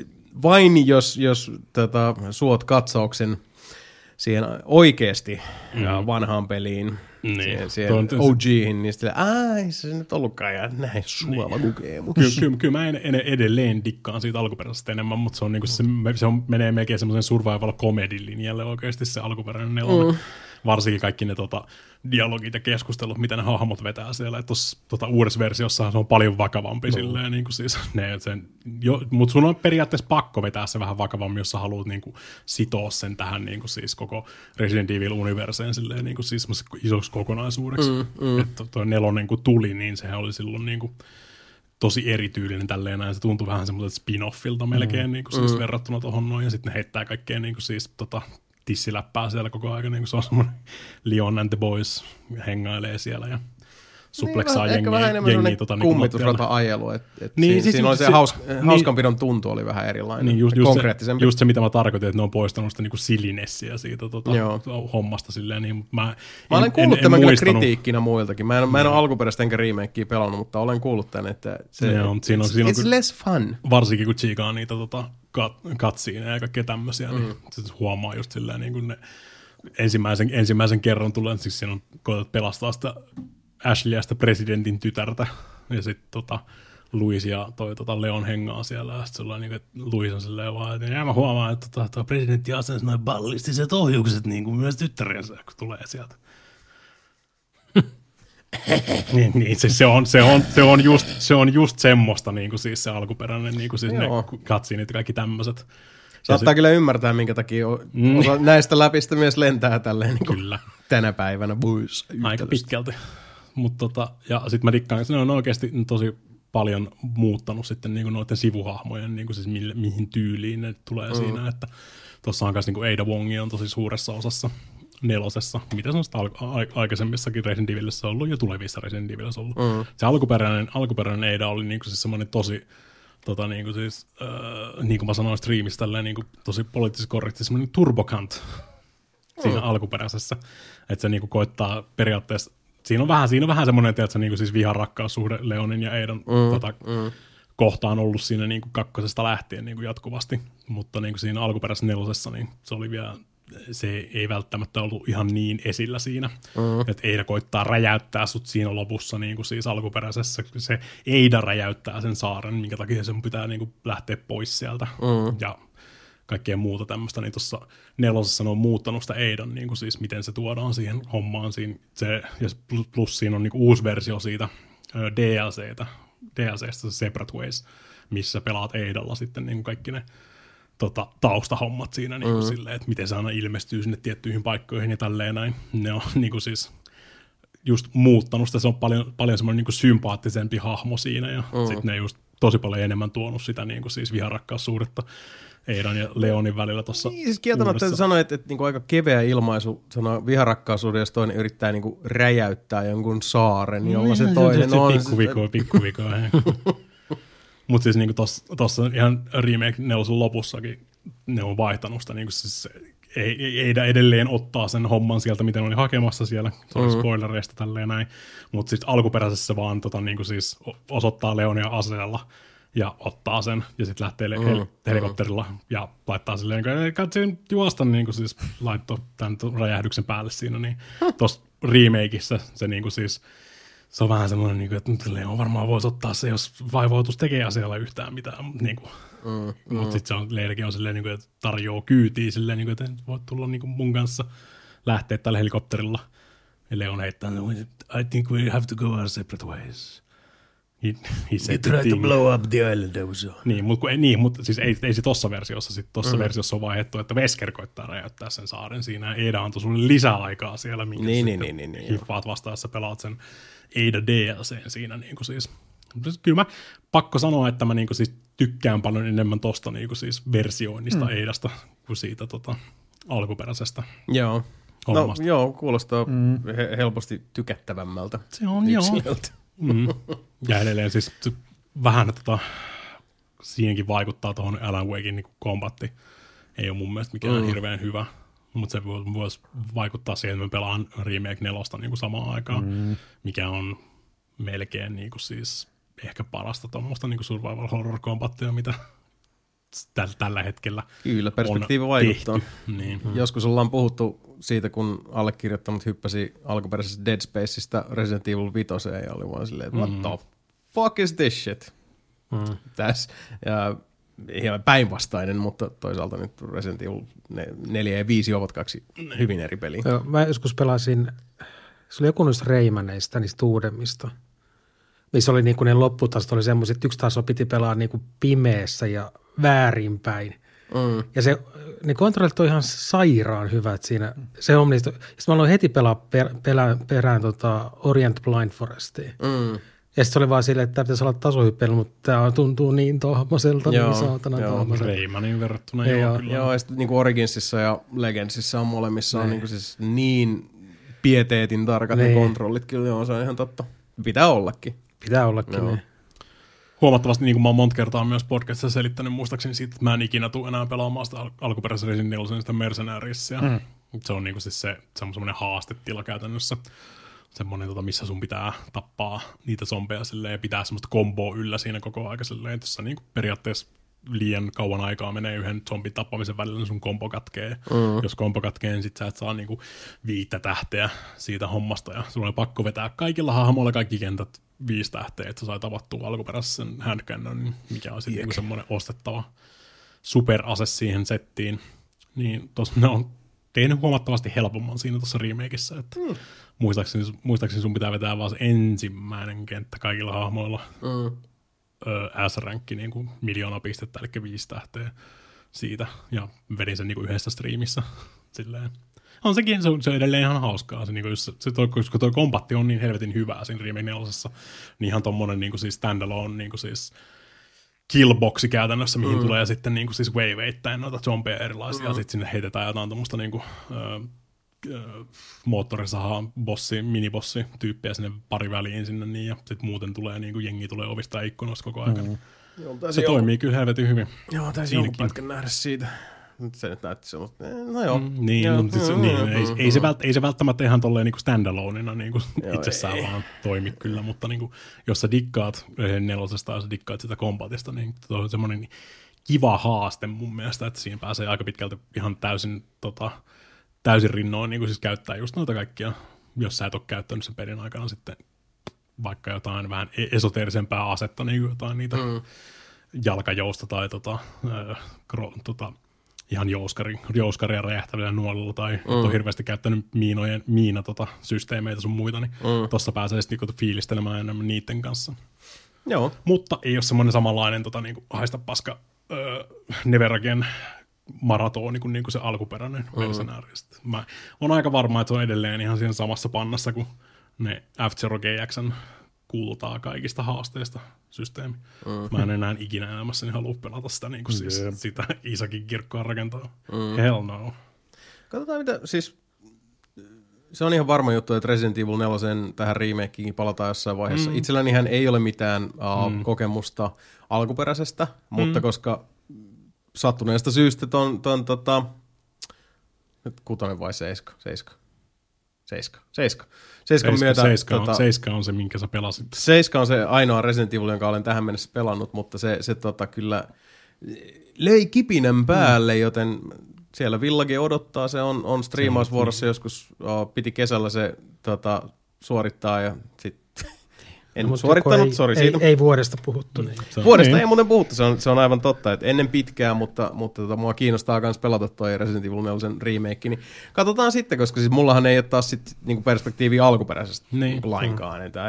vain jos, jos tota, suot katsauksen siihen oikeasti mm. vanhaan peliin, niin. Siihen, siihen OGihin, niin sitten ai se nyt ollutkaan ja näin suola niin. kokemus. Kyllä, kyllä, kyllä mä en, en, edelleen dikkaan siitä alkuperäisestä enemmän, mutta se, on, niinku, se, se on, menee melkein semmoisen survival comedy linjalle oikeasti se alkuperäinen nelonen. Mm varsinkin kaikki ne tota, dialogit ja keskustelut, mitä ne hahmot vetää siellä. Tuossa tota, uudessa versiossa se on paljon vakavampi no. silleen, niin kuin siis, ne, sen, jo, mutta sun on periaatteessa pakko vetää se vähän vakavammin, jos sä haluat niin kuin, sitoa sen tähän niin kuin, siis koko Resident Evil-universeen silleen, niin kuin, siis isoksi kokonaisuudeksi. Mm, mm. Että tuo nelonen kun tuli, niin sehän oli silloin niin kuin, tosi erityylinen tälleen näin. Se tuntui vähän semmoiselta spin-offilta melkein mm. niin kuin, siis mm. verrattuna tuohon noin. Ja sitten ne heittää kaikkea niin kuin, siis, tota, tissiläppää siellä koko ajan, niin kuin se on semmoinen Leon and the Boys hengailee siellä ja supleksaa niin, jengiä, vähän jengiä tota, niin kummitusrata-ajelu, että et niin, siinä, siis, siinä oli se, se haus, niin, hauskanpidon tuntu oli vähän erilainen, niin, just, just, se, just se, mitä mä tarkoitin, että ne on poistanut sitä niin silinessiä siitä tota, hommasta silleen, niin mä, mä en, olen kuullut en, tämän en kyllä kritiikkinä muiltakin, mä en, mä en ole alkuperäistä enkä remakea pelannut, mutta olen kuullut tämän, että se, Joo, siinä on, it's, siinä on, it's less fun. Varsinkin kun chiikaa niitä tota, kat, katsiin ja kaikkea tämmöisiä, niin mm. niin huomaa just silleen niin kuin ne ensimmäisen, ensimmäisen kerran tulee, siis siinä on koetat pelastaa sitä Ashleyä, sitä presidentin tytärtä, ja sitten tota, Luis ja toi tota Leon hengaa siellä, ja sitten niin että Luis on silleen vaan, että ja mä huomaan, että tota, tuo presidentti asensi noin ballistiset ohjukset niin kuin myös tyttärensä, kun tulee sieltä. niin, niin se, se, on, se, on, se, on just, se on just semmoista niin kuin siis se alkuperäinen, niin kuin siis ne katsiinit ja kaikki tämmöiset. Saattaa se, kyllä ymmärtää, minkä takia mm. osa näistä läpistä myös lentää tälleen niin kyllä. tänä päivänä. Boys, Aika pitkälti. Mut tota, ja sitten mä dikkaan, että ne on oikeasti tosi paljon muuttanut sitten niin kuin noiden sivuhahmojen, niin kuin siis mille, mihin tyyliin ne tulee mm. siinä, että tuossa on myös niin kuin Ada Wongi on tosi suuressa osassa nelosessa, mitä se on aikaisemmissakin Resident Evilissä ollut ja tulevissa Resident Evilissä ollut. Mm. Se alkuperäinen, alkuperäinen Ada oli niinku siis semmoinen tosi, tota, niinku siis, äh, niin kuin mä sanoin tälleen niinku tosi poliittisesti korrekti, semmoinen turbokant siinä mm. alkuperäisessä. Että se niinku koittaa periaatteessa, siinä on vähän, siinä on vähän semmoinen, että se niinku siis viharakkaussuhde Leonin ja Eidan mm. tota, mm kohtaan ollut siinä niin kuin kakkosesta lähtien niin kuin jatkuvasti, mutta niin kuin siinä alkuperäisessä nelosessa niin se oli vielä se ei välttämättä ollut ihan niin esillä siinä. Mm. Että Eida koittaa räjäyttää sut siinä lopussa, niin kuin siis alkuperäisessä. Se Eida räjäyttää sen saaren, minkä takia sen pitää niin kuin lähteä pois sieltä. Mm. Ja kaikkea muuta tämmöistä, niin tuossa nelosessa ne on muuttanut sitä Eidan, niin kuin siis miten se tuodaan siihen hommaan. Siinä se, ja plus siinä on niin kuin uusi versio siitä DLCtä, DLCstä se Separate Ways, missä pelaat Eidalla sitten niin kuin kaikki ne tota, taustahommat siinä, niin kuin mm. silleen, että miten se aina ilmestyy sinne tiettyihin paikkoihin ja tälleen näin. Ne on niin kuin siis just muuttanut sitä, se on paljon, paljon semmoinen niin kuin sympaattisempi hahmo siinä ja mm. sitten ne just tosi paljon enemmän tuonut sitä niin kuin siis viharakkaussuhdetta Eidan ja Leonin välillä tuossa Niin, siis kieltämättä sanoit, että, että niin kuin aika keveä ilmaisu sanoo viharakkaasuuden, jos toinen yrittää niin kuin räjäyttää jonkun saaren, jolla no, se toinen on. Pikkuvikoa, pikkuvikoa. Mutta siis niinku tuossa ihan remake nelosen lopussakin ne on vaihtanut sitä, niinku siis ei, ei, ei edelleen ottaa sen homman sieltä, miten oli hakemassa siellä. Se oli mm. spoilereista tälleen näin. Mutta sitten alkuperäisessä vaan tota, niin kuin siis osoittaa Leonia aseella ja ottaa sen ja sitten lähtee mm, hel- helikopterilla mm. ja laittaa silleen, niin katsoin juosta niin kuin siis laittoi tämän räjähdyksen päälle siinä, niin tuossa remakeissa se niin kuin siis se on vähän semmoinen, niin kuin, että Leo varmaan voisi ottaa se, jos vaivoutus tekee asialla yhtään mitään. Niin kuin. Mm, mm. Mutta sitten se on, Leidekin on silleen, niin kuin, että tarjoaa kyytiä silleen, niin kuin, että voit tulla niin kuin mun kanssa lähteä tällä helikopterilla. Ja Leon heittää, I think we have to go our separate ways. He, he said try to blow up the island also. Niin, mutta niin, mut siis ei, ei se tossa versiossa. Sitten tossa mm. versiossa on vaihdettu, että Vesker koittaa räjäyttää sen saaren siinä. Eida antoi sulle lisäaikaa siellä, minkä niin, niin, niin, niin, niin, hiffaat vastaessa pelaat sen Eida DLC siinä. Niin kuin siis. Kyllä mä pakko sanoa, että mä niin kuin siis tykkään paljon enemmän tosta niin kuin siis versioinnista mm. Eidasta kuin siitä tota, alkuperäisestä. Joo. No, joo, kuulostaa mm. he- helposti tykättävämmältä. Se on, yksilöltä. joo. Mm. Ja edelleen siis vähän tota, siihenkin vaikuttaa tuohon Alan Wakein niin kombatti. Ei ole mun mielestä mikään mm. hirveän hyvä, mutta se voisi vaikuttaa siihen, että me pelaan Remake 4 niin kuin samaan aikaan, mm. mikä on melkein niin kuin siis ehkä parasta tuommoista niin survival horror kombattia, mitä tällä, tällä hetkellä Kyllä, perspektiivi vaikuttaa. Niin. Mm. Joskus ollaan puhuttu siitä, kun allekirjoittanut hyppäsi alkuperäisestä Dead Spaceista Resident Evil 5 ja oli vaan silleen, että what mm. the fuck is this shit? Mm. Tässä. Ja ihan päinvastainen, mutta toisaalta nyt Resident Evil 4 ja 5 ovat kaksi hyvin eri peliä. Joo, mä joskus pelasin, se oli joku noista Reimaneista, niistä uudemmista, missä oli niin kuin ne lopputasot oli semmoiset, että yksi taso piti pelaa niin kuin pimeässä ja väärinpäin. Mm. Ja se, ne kontrollit on ihan sairaan hyvät siinä. Se on niistä, sitten mä aloin heti pelaa per, pelään, perään tota Orient Blind Forestia. Mm. Ja sitten se oli vaan silleen, että tämä pitäisi olla tasohyppely, mutta tämä tuntuu niin tohmoselta, niin saatana tohmoselta. Reimanin verrattuna joo, joo, kyllä. Joo, ja sitten niin Originsissa ja Legendsissa on molemmissa on niin kuin siis niin pieteetin tarkat ne, ne kontrollit, kyllä joo, se on ihan totta. Pitää ollakin. Pitää ollakin, joo. Niin huomattavasti, niin kuin mä oon monta kertaa myös podcastissa selittänyt muistaakseni siitä, että mä en ikinä tule enää pelaamaan sitä al- alkuperäisen Resident Evil sitä Mercenarisia. Mm. Se on niin kuin siis se, se on semmoinen haastetila käytännössä. Semmoinen, tota, missä sun pitää tappaa niitä zombeja silleen, ja pitää semmoista komboa yllä siinä koko aika silleen, tässä niin kuin periaatteessa liian kauan aikaa menee yhden zombin tappamisen välillä, niin sun kompo katkee. Mm. Jos kompo katkee, niin sit sä et saa niinku viittä tähteä siitä hommasta, ja sulla on pakko vetää kaikilla hahmoilla kaikki kentät viisi tähteä, että sai tavattua alkuperäisen handcannon, mikä on sitten niinku semmoinen ostettava superase siihen settiin. Niin tos ne on tehnyt huomattavasti helpomman siinä tuossa remakeissa, että mm. muistaakseni, muistaakseni sun pitää vetää vaan se ensimmäinen kenttä kaikilla hahmoilla. Mm. S-rankki niin kuin miljoona pistettä, eli viisi tähteä siitä, ja vedin sen niin kuin yhdessä striimissä silleen on sekin, se on, se on edelleen ihan hauskaa. Se, niin kuin, se, toi, koska tuo kompatti on niin helvetin hyvää siinä Remake 4, niin ihan tommonen niin kuin siis standalone niin kuin siis killboxi käytännössä, mihin mm. tulee sitten niin kuin siis waveittäin noita zombeja erilaisia, mm. ja sitten sinne heitetään jotain tuommoista niin kuin, äh, moottorisahan bossi, minibossi tyyppiä sinne pari väliin sinne, niin, ja sitten muuten tulee niin kuin jengi tulee ovista ja ikkunoista koko ajan. Mm. Joo, se joku... toimii kyllä helvetin hyvin. Joo, taisi joku pätkän nähdä siitä se nyt näytti semmoista, no joo. Mm, niin, joo. No, siis, mm, niin mm, ei, mm, ei, se vält, ei se välttämättä ihan tolleen niin standaloneina niin kuin joo, itsessään ei. vaan toimi kyllä, mutta niin kuin, jos sä dikkaat nelosesta ja sä dikkaat sitä kombatista, niin se on semmoinen kiva haaste mun mielestä, että siinä pääsee aika pitkälti ihan täysin, tota, täysin rinnoin niin kuin siis käyttää just noita kaikkia, jos sä et ole käyttänyt sen pelin aikana sitten vaikka jotain vähän e- esoteerisempää asetta, niin jotain niitä mm. jalkajousta tai tota, äh, kro, tota, ihan jouskari, jouskaria räjähtävillä nuolilla tai mm. on hirveästi käyttänyt miinojen, miina tota, systeemeitä sun muita, niin mm. tuossa pääsee sitten niinku fiilistelemään enemmän niiden kanssa. Joo. Mutta ei ole semmoinen samanlainen tota, niinku, haista paska öö, Neveragen maratoni kuin, niin kuin se alkuperäinen mm. Mercenaries. Mä on aika varma, että se on edelleen ihan siinä samassa pannassa kuin ne F-Zero GXn kuultaa kaikista haasteista systeemi. Mm. Mä en enää ikinä elämässäni halua pelata sitä, niin kuin siis yeah. sitä Isakin kirkkoa rakentaa. Mm. Hell no. Katsotaan mitä, siis se on ihan varma juttu, että Resident Evil 4 tähän remakeen palataan jossain vaiheessa. Mm. Itselläni ei ole mitään uh, mm. kokemusta alkuperäisestä, mutta mm. koska sattuneesta syystä ton, ton tota, Nyt kutonen vai seiska? Seiska. Seiska. Seiska. Seiskan seiska, myötä, seiska, on, tota, seiska on se, minkä sä pelasit. Seiska on se ainoa Resident Evil, jonka olen tähän mennessä pelannut, mutta se, se tota, kyllä löi kipinän päälle, mm. joten siellä Village odottaa, se on, on striimausvuorossa joskus, oh, piti kesällä se tota, suorittaa ja sitten en no, suorittanut, ei, sori siitä. Ei, ei vuodesta puhuttu. Niin. Vuodesta niin. ei muuten puhuttu, se on, se on aivan totta, että ennen pitkää, mutta, mutta tota, mua kiinnostaa myös pelata toi Resident Evil 4 remake, niin katsotaan sitten, koska siis mullahan ei ole taas sit, niinku perspektiiviä alkuperäisestä niin. lainkaan, mm. että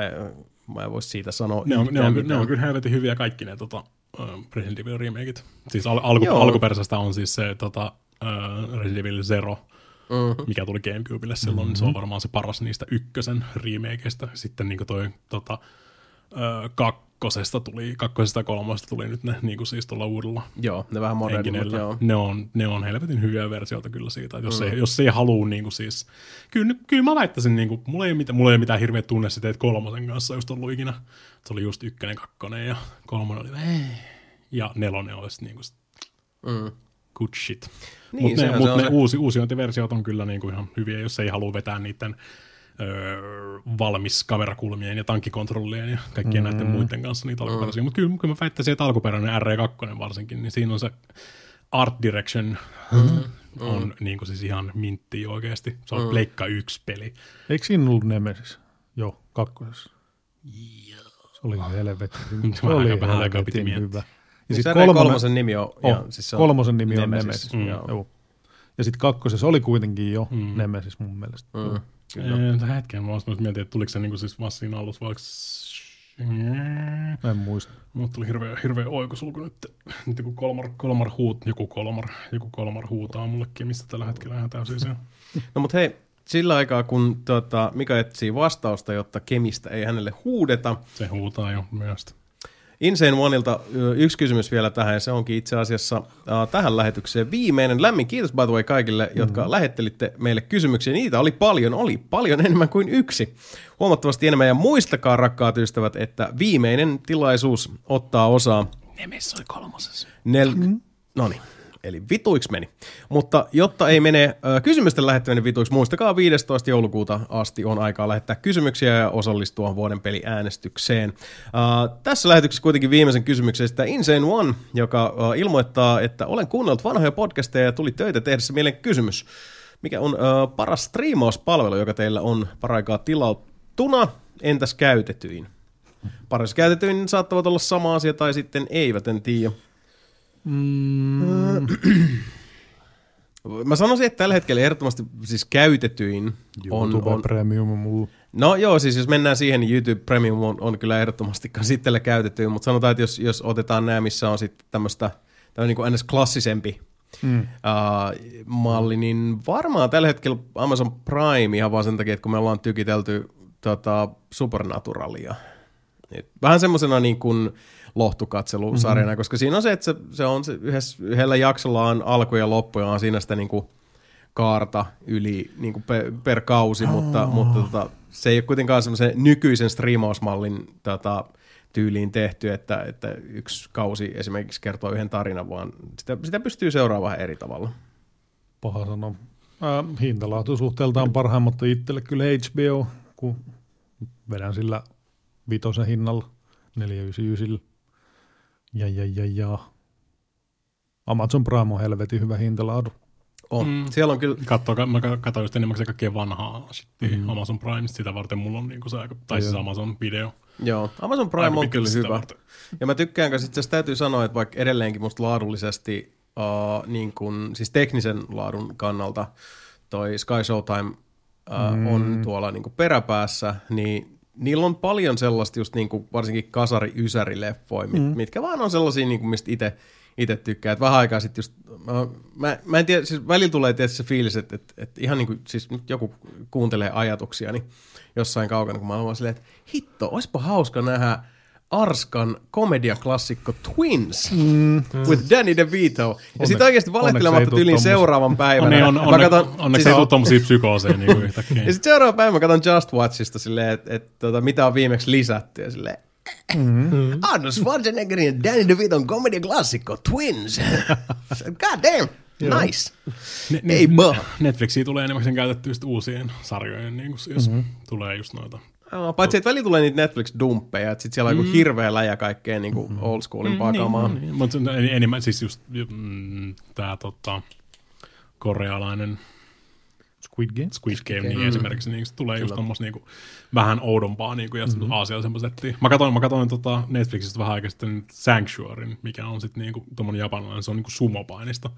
mä en voi siitä sanoa. Ne on, ne on, ne on kyllä helvetin hyviä kaikki ne tota, uh, Resident Evil remakeit. Siis al- alku, alkuperäisestä on siis se tota, uh, Resident Evil Zero, mm-hmm. mikä tuli Gamecubelle silloin, mm-hmm. niin se on varmaan se paras niistä ykkösen remakeista. Sitten niin toi tota, ö, kakkosesta tuli, kakkosesta ja kolmosesta tuli nyt ne niin kuin siis tuolla uudella Joo, ne vähän modernimmat, joo. Ne on, ne on helvetin hyviä versioita kyllä siitä, että jos, mm. ei, jos ei halua niin kuin siis, kyllä, kyllä mä väittäisin, niin kuin, mulla, ei ole mitään, mulla ei ole mitään hirveä tunne että kolmosen kanssa just ollut ikinä. Se oli just ykkönen, kakkonen ja kolmonen oli ja nelonen olisi niin kuin, mm. good shit. Niin, mutta ne, mut ne se... uusi, uusiointiversiot on kyllä niinku ihan hyviä, jos ei halua vetää niiden öö, valmis kamerakulmien ja tankkikontrollien ja kaikkien mm. näiden muiden kanssa niitä alkuperäisiä. Mm. Mutta kyllä, kyllä mä väittäisin, että alkuperäinen RE2 varsinkin, niin siinä on se art direction mm. on mm. Niin kuin siis ihan mintti oikeasti. Se on mm. Pleikka yksi peli. Eikö siinä ollut Nemesis? Joo, kakkosessa. Joo. Se oli helvetin, se oli helvetin hyvä. Ja niin sit kolmonen, kolmosen nimi on, oh, ja, siis se on kolmosen nimi on Nemesis. Nemesis. Mm. Joo. Ja sitten kakkosessa oli kuitenkin jo mm. Nemesis mun mielestä. Mm. Kyllä. hetken, mä mietin, että tuliko se niinku siis Massin alussa, vai Mä en muista. Mutta tuli hirveä, hirveä oikosulku nyt. Nyt joku kolmar, kolmar huut, joku kolmar, joku kolmar huutaa mullekin, mistä tällä hetkellä ihan täysin se. No mutta hei, sillä aikaa kun tota, Mika etsii vastausta, jotta kemistä ei hänelle huudeta. Se huutaa jo myös. Insane Oneilta yksi kysymys vielä tähän, ja se onkin itse asiassa uh, tähän lähetykseen viimeinen. Lämmin kiitos by the way kaikille, jotka mm-hmm. lähettelitte meille kysymyksiä. Niitä oli paljon, oli paljon enemmän kuin yksi. Huomattavasti enemmän, ja muistakaa rakkaat ystävät, että viimeinen tilaisuus ottaa osaa. Nemes oli kolmosessa. Nel... Mm-hmm. No niin eli vituiksi meni. Mutta jotta ei mene kysymysten lähettäminen vituiksi, muistakaa 15. joulukuuta asti on aikaa lähettää kysymyksiä ja osallistua vuoden peliäänestykseen. Tässä lähetyksessä kuitenkin viimeisen kysymyksen sitä Insane One, joka ilmoittaa, että olen kuunnellut vanhoja podcasteja ja tuli töitä tehdessä mieleen kysymys. Mikä on paras striimauspalvelu, joka teillä on paraikaa tilauttuna, entäs käytetyin? Paras käytetyin saattavat olla sama asia tai sitten eivät, en tiedä. Mm. Mä sanoisin, että tällä hetkellä ehdottomasti siis käytetyin. YouTube on, Premium on mulla. No joo, siis jos mennään siihen, niin YouTube Premium on, on kyllä ehdottomasti käsitteellä käytetyin, mutta sanotaan, että jos, jos otetaan nämä, missä on sitten tämmöistä niin kuin ns. klassisempi mm. uh, malli, niin varmaan tällä hetkellä Amazon Prime ihan vaan sen takia, että kun me ollaan tykitelty tota, Supernaturalia. Vähän semmoisena niin kuin, lohtukatselusarjana, mm-hmm. koska siinä on se, että se, se on se yhdessä, yhdellä jaksolla on alku ja loppu ja on siinä sitä niin kuin kaarta yli niin kuin per, per kausi, oh. mutta, mutta tota, se ei ole kuitenkaan semmoisen nykyisen striimausmallin tota, tyyliin tehty, että, että yksi kausi esimerkiksi kertoo yhden tarinan, vaan sitä, sitä pystyy seuraamaan eri tavalla. Paha sanoa. Äh, hintalaatu suhteeltaan parhaimmat itselle kyllä HBO, kun vedän sillä vitosen hinnalla 499. Ja, ja, ja, ja. Amazon Prime on helvetin hyvä hintalaadu. On. Mm. Siellä on kyllä... Katso, mä katsoin just enemmän kaikkea vanhaa sitten mm. Amazon Prime, sitä varten mulla on niinku se aika, tai siis Amazon Video. Joo, Amazon Prime aika on kyllä hyvä. Varten. Ja mä tykkään, koska itse täytyy sanoa, että vaikka edelleenkin musta laadullisesti, uh, niin kun, siis teknisen laadun kannalta, toi Sky Showtime uh, mm. on tuolla niin peräpäässä, niin niillä on paljon sellaista just niin kuin varsinkin kasari-ysäri-leffoja, mm. mitkä vaan on sellaisia, niin kuin mistä itse itse tykkää. Että vähän aikaa sitten just, mä, mä, mä en tiedä, siis välillä tulee tietysti se fiilis, että, että, että ihan niin kuin, siis nyt joku kuuntelee ajatuksia, niin jossain kaukana, kun mä olen silleen, että hitto, olisipa hauska nähdä Arskan komediaklassikko Twins mm. with Danny DeVito. Ja sitten oikeasti valehtelematta tyliin seuraavan päivän. On, on, on, katon, onneksi siis, ei tule tommosia psykooseja niin kuin yhtäkkiä. ja sitten seuraavan päivän mä katson Just Watchista silleen, että et, tota, mitä on viimeksi lisätty. Ja silleen, Mm-hmm. Arnold Schwarzeneggerin ja Danny DeViton komediaklassikko Twins. God damn. Nice. Ne, ne, Ei vaan. Netflixiin tulee enemmän käytettyä uusien sarjojen, niin kuin, jos mm-hmm. tulee just noita No, paitsi, että välillä tulee niitä Netflix-dumppeja, että sit siellä on mm. hirveä läjä kaikkea niin kuin old schoolin mm, kamaa. Niin, niin. Mutta enemmän siis just mm, tämä tota, korealainen Squid Game, Squid Game, Game. niin mm. esimerkiksi niin se tulee Kyllä. just tommos niinku, vähän oudompaa niinku, ja mm-hmm. aasiallisempaa settiä. Mä katsoin, mä katsoin tota Netflixistä vähän aikaa sitten Sanctuaryn, mikä on sitten niinku, tommonen japanilainen, se on niinku sumopainista.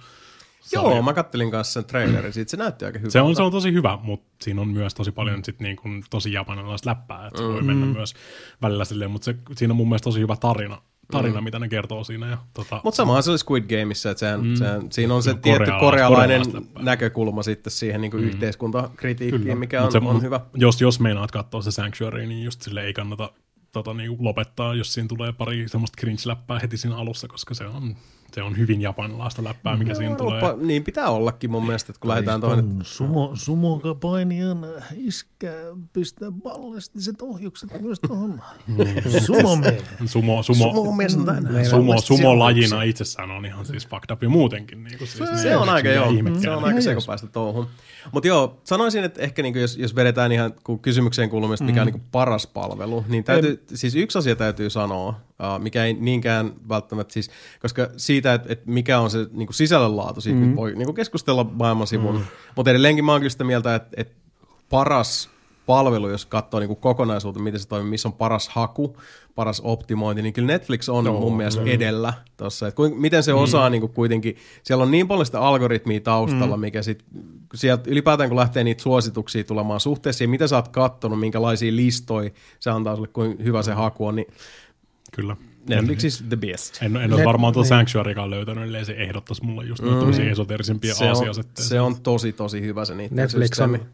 Sarja. Joo, mä kattelin kanssa sen trailerin siitä, se näytti aika hyvältä. Se on, se on tosi hyvä, mutta siinä on myös tosi paljon sit niin kuin tosi japanilaista läppää, että se mm. voi mennä myös välillä silleen, mutta se, siinä on mun mielestä tosi hyvä tarina, tarina, mm. mitä ne kertoo siinä. Ja, tota... Mutta samahan se oli Squid Gameissa, että sehän, mm. sehän, siinä on se no, tietty korealainen näkökulma sitten siihen niin kuin mm. yhteiskuntakritiikkiin, Kyllä. mikä on, se, on hyvä. Jos, jos meinaat katsoa se Sanctuary, niin just sille ei kannata tota, niin lopettaa, jos siinä tulee pari semmoista cringe-läppää heti siinä alussa, koska se on se on hyvin japanilaista läppää, mikä no, siinä tulee. Pa, niin pitää ollakin mun mielestä, että kun lähdetään toinen... Sumo, sumokapainijan iskä pistää ballistiset ohjukset myös tuohon sumo Sumo, sumo, sumo, sumo, lajina itsessään on ihan siis fucked up jo muutenkin. Niin kuin siis se, se on aika joo, se on aika sekopäistä touhun. Mutta joo, sanoisin, että ehkä niinku jos, jos vedetään ihan kysymykseen kuulumista, mikä mm. on niinku paras palvelu, niin täytyy, siis yksi asia täytyy sanoa, uh, mikä ei niinkään välttämättä siis, koska siitä, että et mikä on se niinku sisällönlaatu, siitä mm. voi niinku keskustella maailman sivun, mm. mutta edelleenkin mä oon kyllä sitä mieltä, että et paras palvelu, jos katsoo niin kokonaisuutta, miten se toimii, missä on paras haku, paras optimointi, niin kyllä Netflix on no, mun mielestä no. edellä tuossa. Miten se mm. osaa niin kuin kuitenkin, siellä on niin paljon sitä algoritmia taustalla, mm. mikä sit, sieltä ylipäätään kun lähtee niitä suosituksia tulemaan suhteessa siihen, mitä sä oot kattonut, minkälaisia listoja se antaa sulle, kuinka hyvä se haku on, niin Kyllä. Netflix is the best. En, en ole Net, varmaan tuota niin. Sanctuarykaan löytänyt, ellei se ehdottaisi mulle just mm. tämmöisiä esoterisempia se on, se on tosi, tosi hyvä se niiden Netflix systeemi. on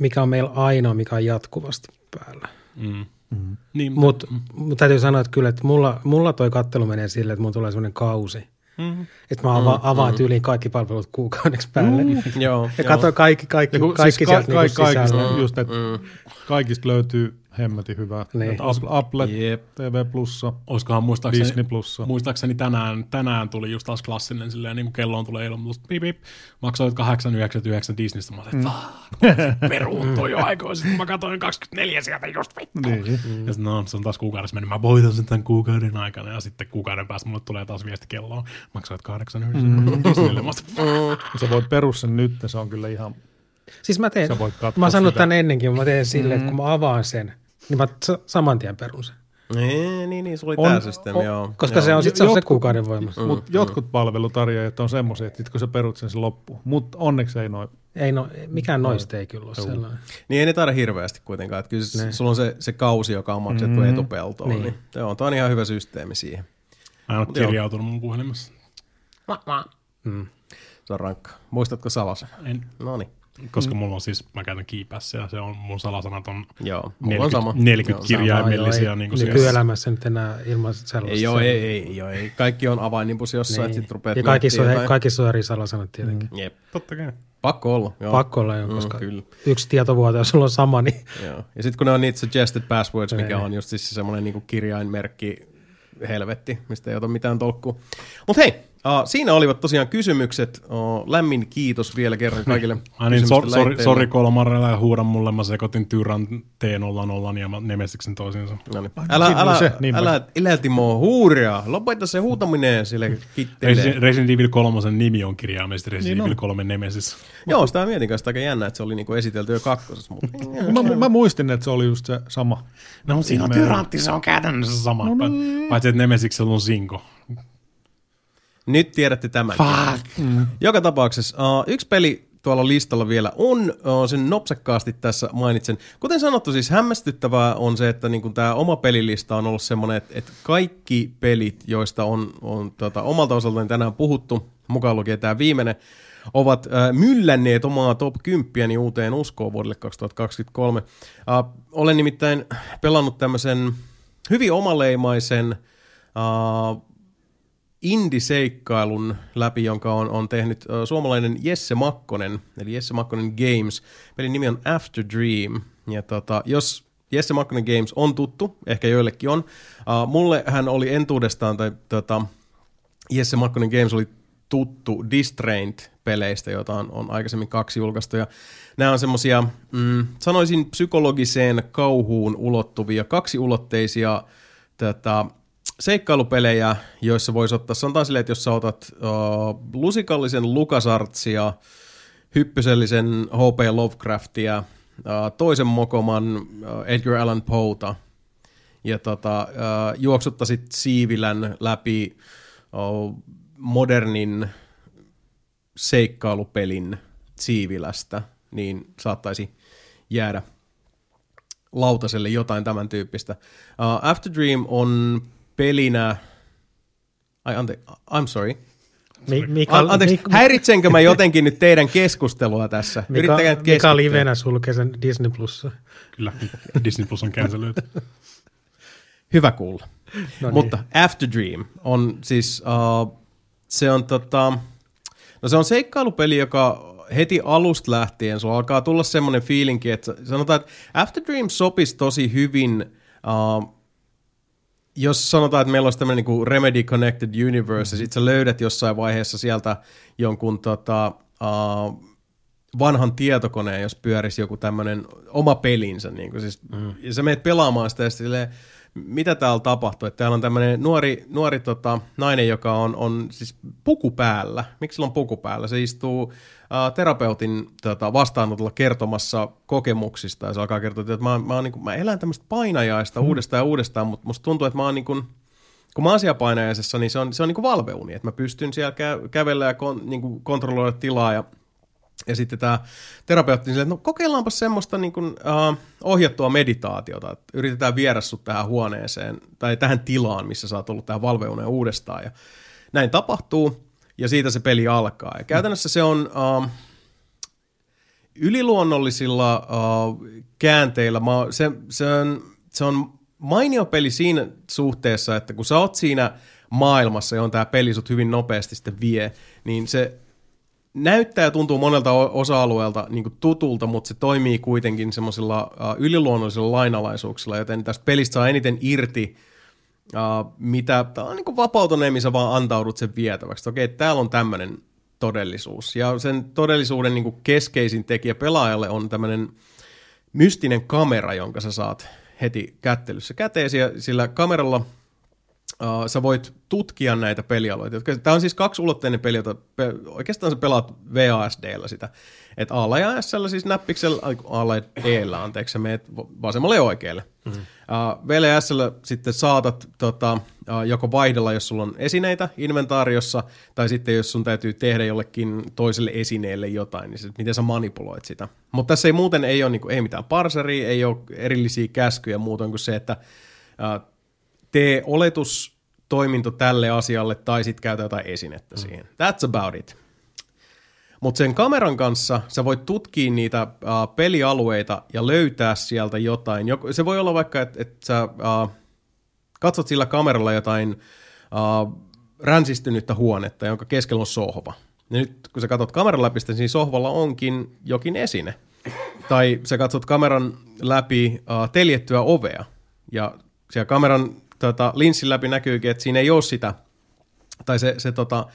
mikä on meillä ainoa, mikä on jatkuvasti päällä. Mm. Mm. Niin, Mutta mm. mut täytyy sanoa, että kyllä, että mulla, mulla toi kattelu menee sille, että mulla tulee sellainen kausi. Mm. Että mä ava, mm. avaan mm. tyyliin kaikki palvelut kuukaudeksi päälle. Mm. joo, ja katsoin kaikki, kaikki, kaikki, kaikki siis ka- ka- niinku kaikista, just, että mm. kaikista löytyy hemmetin hyvä. Niin. Apple, yep. TV Plussa, Olisikohan muistaakseni, Disney Plussa. Muistaakseni tänään, tänään tuli just taas klassinen silleen, niin kuin kelloon tulee ilmoitus, pip, pip, maksoit 8,99 Disneystä. Mä olin, että mm. jo aikoin. Sitten mä katsoin 24 sieltä just vittu. Niin. Mm. Ja sitten no, se on taas kuukaudessa mennyt. Mä voitan sen tämän kuukauden aikana. Ja sitten kuukauden päästä mulle tulee taas viesti kelloon. Maksoit 8,99 mm. Disneylle. Mä Sä voit perus sen nyt, se on kyllä ihan... Siis mä teen, mä sanon tämän ennenkin, mä teen silleen, mm. että kun mä avaan sen, niin mä saman tien perun sen. Niin, niin, niin, se oli tämä systeemi, joo. Koska joo. se on sitten se kuukauden voimassa. Mm, Mutta mm. jotkut palvelutarjoajat on semmoisia, että sit kun sä perut sen, se loppuu. Mutta onneksi ei noin. Ei no, mikään noista ei kyllä ole sellainen. Niin ei ne taida hirveästi kuitenkaan. Että kyllä ne. sulla on se, se kausi, joka on maksettu mm. etupeltoon. Niin. niin. Joo, tämä on ihan hyvä systeemi siihen. Mä en ole kirjautunut mun puhelimessa. Mm. Se on rankka. Muistatko Salosen? En. No niin. Koska mm. mulla on siis, mä käytän kiipässä ja se on, mun salasanat on, joo, 40, on sama. 40 joo, kirjaimellisia. Sama, niin kuin Nykyelämässä nyt enää ilman sellaista. Ei, joo, ei, ei, joo, ei. Kaikki on avainnipus jossain, niin. että sit rupeat Ja kaikissa on, kaikissa on eri salasanat tietenkin. Mm. Jep. Totta kai. Pakko olla. Joo. Pakko olla, joo, mm, koska mm, kyllä. yksi tietovuoto, jos sulla on sama, niin... Joo. Ja sitten kun ne on niitä suggested passwords, mikä on just siis semmoinen niinku kirjainmerkki, helvetti, mistä ei ota mitään tolkkua. Mutta hei, Uh, siinä olivat tosiaan kysymykset. Uh, lämmin kiitos vielä kerran kaikille. Ai niin, so, sorry, sorry Kolmarella ja huuda mulle, mä sekoitin Tyran T00 ja Nemesiksen toisiinsa. No niin. Älä, älä, älä, älä, älä Timo huuria, lopeta se huutaminen sille kittelee. Resident Evil 3 nimi on kirjaimellisesti Resident niin Evil 3 Nemesis. Joo, sitä mietin kanssa aika jännä, että se oli niinku esitelty jo kakkosessa. Mutta... mä, mä, muistin, että se oli just se sama. No, mutta siinä on Tyrantti, se on käytännössä sama. No niin. Paitsi, että Nemesiksellä on Sinko. Nyt tiedätte tämän. Fuck. Mm. Joka tapauksessa uh, yksi peli tuolla listalla vielä on, uh, sen nopsakkaasti tässä mainitsen. Kuten sanottu, siis hämmästyttävää on se, että niin tämä oma pelilista on ollut semmoinen, että, että kaikki pelit, joista on, on tota, omalta osaltaan tänään puhuttu, mukaan lukien tämä viimeinen, ovat äh, myllänneet omaa top 10 uuteen uskoon vuodelle 2023. Äh, olen nimittäin pelannut tämmöisen hyvin omaleimaisen äh, indiseikkailun läpi, jonka on, on tehnyt suomalainen Jesse Makkonen, eli Jesse Makkonen Games. Pelin nimi on After Dream. Ja tota, jos Jesse Makkonen Games on tuttu, ehkä joillekin on. Uh, mulle hän oli entuudestaan, tai tota, Jesse Makkonen Games oli tuttu Distrained-peleistä, joita on, on aikaisemmin kaksi julkaistu. Ja nämä on semmoisia, mm, sanoisin, psykologiseen kauhuun ulottuvia, kaksiulotteisia tätä, seikkailupelejä, joissa voisi ottaa, sanotaan silleen, että jos sä otat uh, lusikallisen LucasArtsia, hyppysellisen H.P. Lovecraftia, uh, toisen mokoman uh, Edgar Allan Poeta, ja tota, uh, juoksuttaisit siivilän läpi uh, modernin seikkailupelin siivilästä, niin saattaisi jäädä lautaselle jotain tämän tyyppistä. Uh, After Dream on pelinä... Ai ante, I'm sorry. Mi- Mika, Anteeksi, Mik- häiritsenkö mä jotenkin nyt teidän keskustelua tässä? Mika, Mika Livenä sulkee sen Disney Plussa. Kyllä, Disney Plus on cancelöity. Hyvä kuulla. No niin. Mutta After Dream on siis, uh, se on tota, no se on seikkailupeli, joka heti alusta lähtien sulla alkaa tulla semmoinen fiilinki, että sanotaan, että After Dream sopisi tosi hyvin uh, jos sanotaan, että meillä olisi tämmöinen niin Remedy Connected Universe, mm-hmm. ja sitten sä löydät jossain vaiheessa sieltä jonkun tota, uh, vanhan tietokoneen, jos pyörisi joku tämmöinen oma pelinsä, niin kuin siis, mm. ja sä menet pelaamaan sitä, ja silleen, mitä täällä tapahtuu, että täällä on tämmöinen nuori, nuori tota, nainen, joka on, on siis puku päällä. Miksi sillä on puku päällä? Se istuu ää, terapeutin tota, vastaanotolla kertomassa kokemuksista ja se alkaa kertoa, että mä, mä, oon, niin kuin, mä elän tämmöistä painajaista hmm. uudestaan ja uudestaan, mutta musta tuntuu, että mä oon niin kuin, kun mä oon painajaisessa, niin se on, se on niin kuin valveuni, että mä pystyn siellä kä- kävellä ja kon, niin kuin kontrolloida tilaa ja ja sitten tämä terapeutti niin että no kokeillaanpa semmoista niin kuin, uh, ohjattua meditaatiota, että yritetään viedä sut tähän huoneeseen tai tähän tilaan, missä sä oot ollut tähän valveuneen uudestaan. Ja näin tapahtuu, ja siitä se peli alkaa. Ja käytännössä se on uh, yliluonnollisilla uh, käänteillä. Mä, se, se, on, se on mainio peli siinä suhteessa, että kun sä oot siinä maailmassa, johon tämä peli sut hyvin nopeasti sitten vie, niin se näyttää ja tuntuu monelta osa-alueelta niin tutulta, mutta se toimii kuitenkin semmoisilla uh, yliluonnollisilla lainalaisuuksilla, joten tästä pelistä saa eniten irti, uh, mitä tämä on niin vapautuneen, missä vaan antaudut sen vietäväksi. Okei, täällä on tämmöinen todellisuus. Ja sen todellisuuden niin keskeisin tekijä pelaajalle on tämmöinen mystinen kamera, jonka sä saat heti kättelyssä käteesi, ja sillä kameralla – Uh, sä voit tutkia näitä pelialueita. Tämä on siis kaksiulotteinen peli, jota pe- oikeastaan sä pelaat VASDllä sitä. Että A ja S siis näppiksellä, A ja D, anteeksi, sä meet vasemmalle ja oikealle. Mm-hmm. Uh, V ja S sitten saatat tota, uh, joko vaihdella, jos sulla on esineitä inventaariossa, tai sitten jos sun täytyy tehdä jollekin toiselle esineelle jotain, niin sit, miten sä manipuloit sitä. Mutta tässä ei muuten ei ole niinku, ei mitään parseria, ei ole erillisiä käskyjä muuten kuin se, että uh, tee oletustoiminto tälle asialle tai sitten käytä jotain esinettä mm. siihen. That's about it. Mutta sen kameran kanssa sä voit tutkia niitä uh, pelialueita ja löytää sieltä jotain. Jok- se voi olla vaikka, että et sä uh, katsot sillä kameralla jotain uh, ränsistynyttä huonetta, jonka keskellä on sohva. Ja nyt kun sä katsot kameran läpi, niin sohvalla onkin jokin esine. Tai sä katsot kameran läpi uh, teljettyä ovea, ja siellä kameran tota, linssin läpi näkyykin, että siinä ei ole sitä, tai se, se, tota,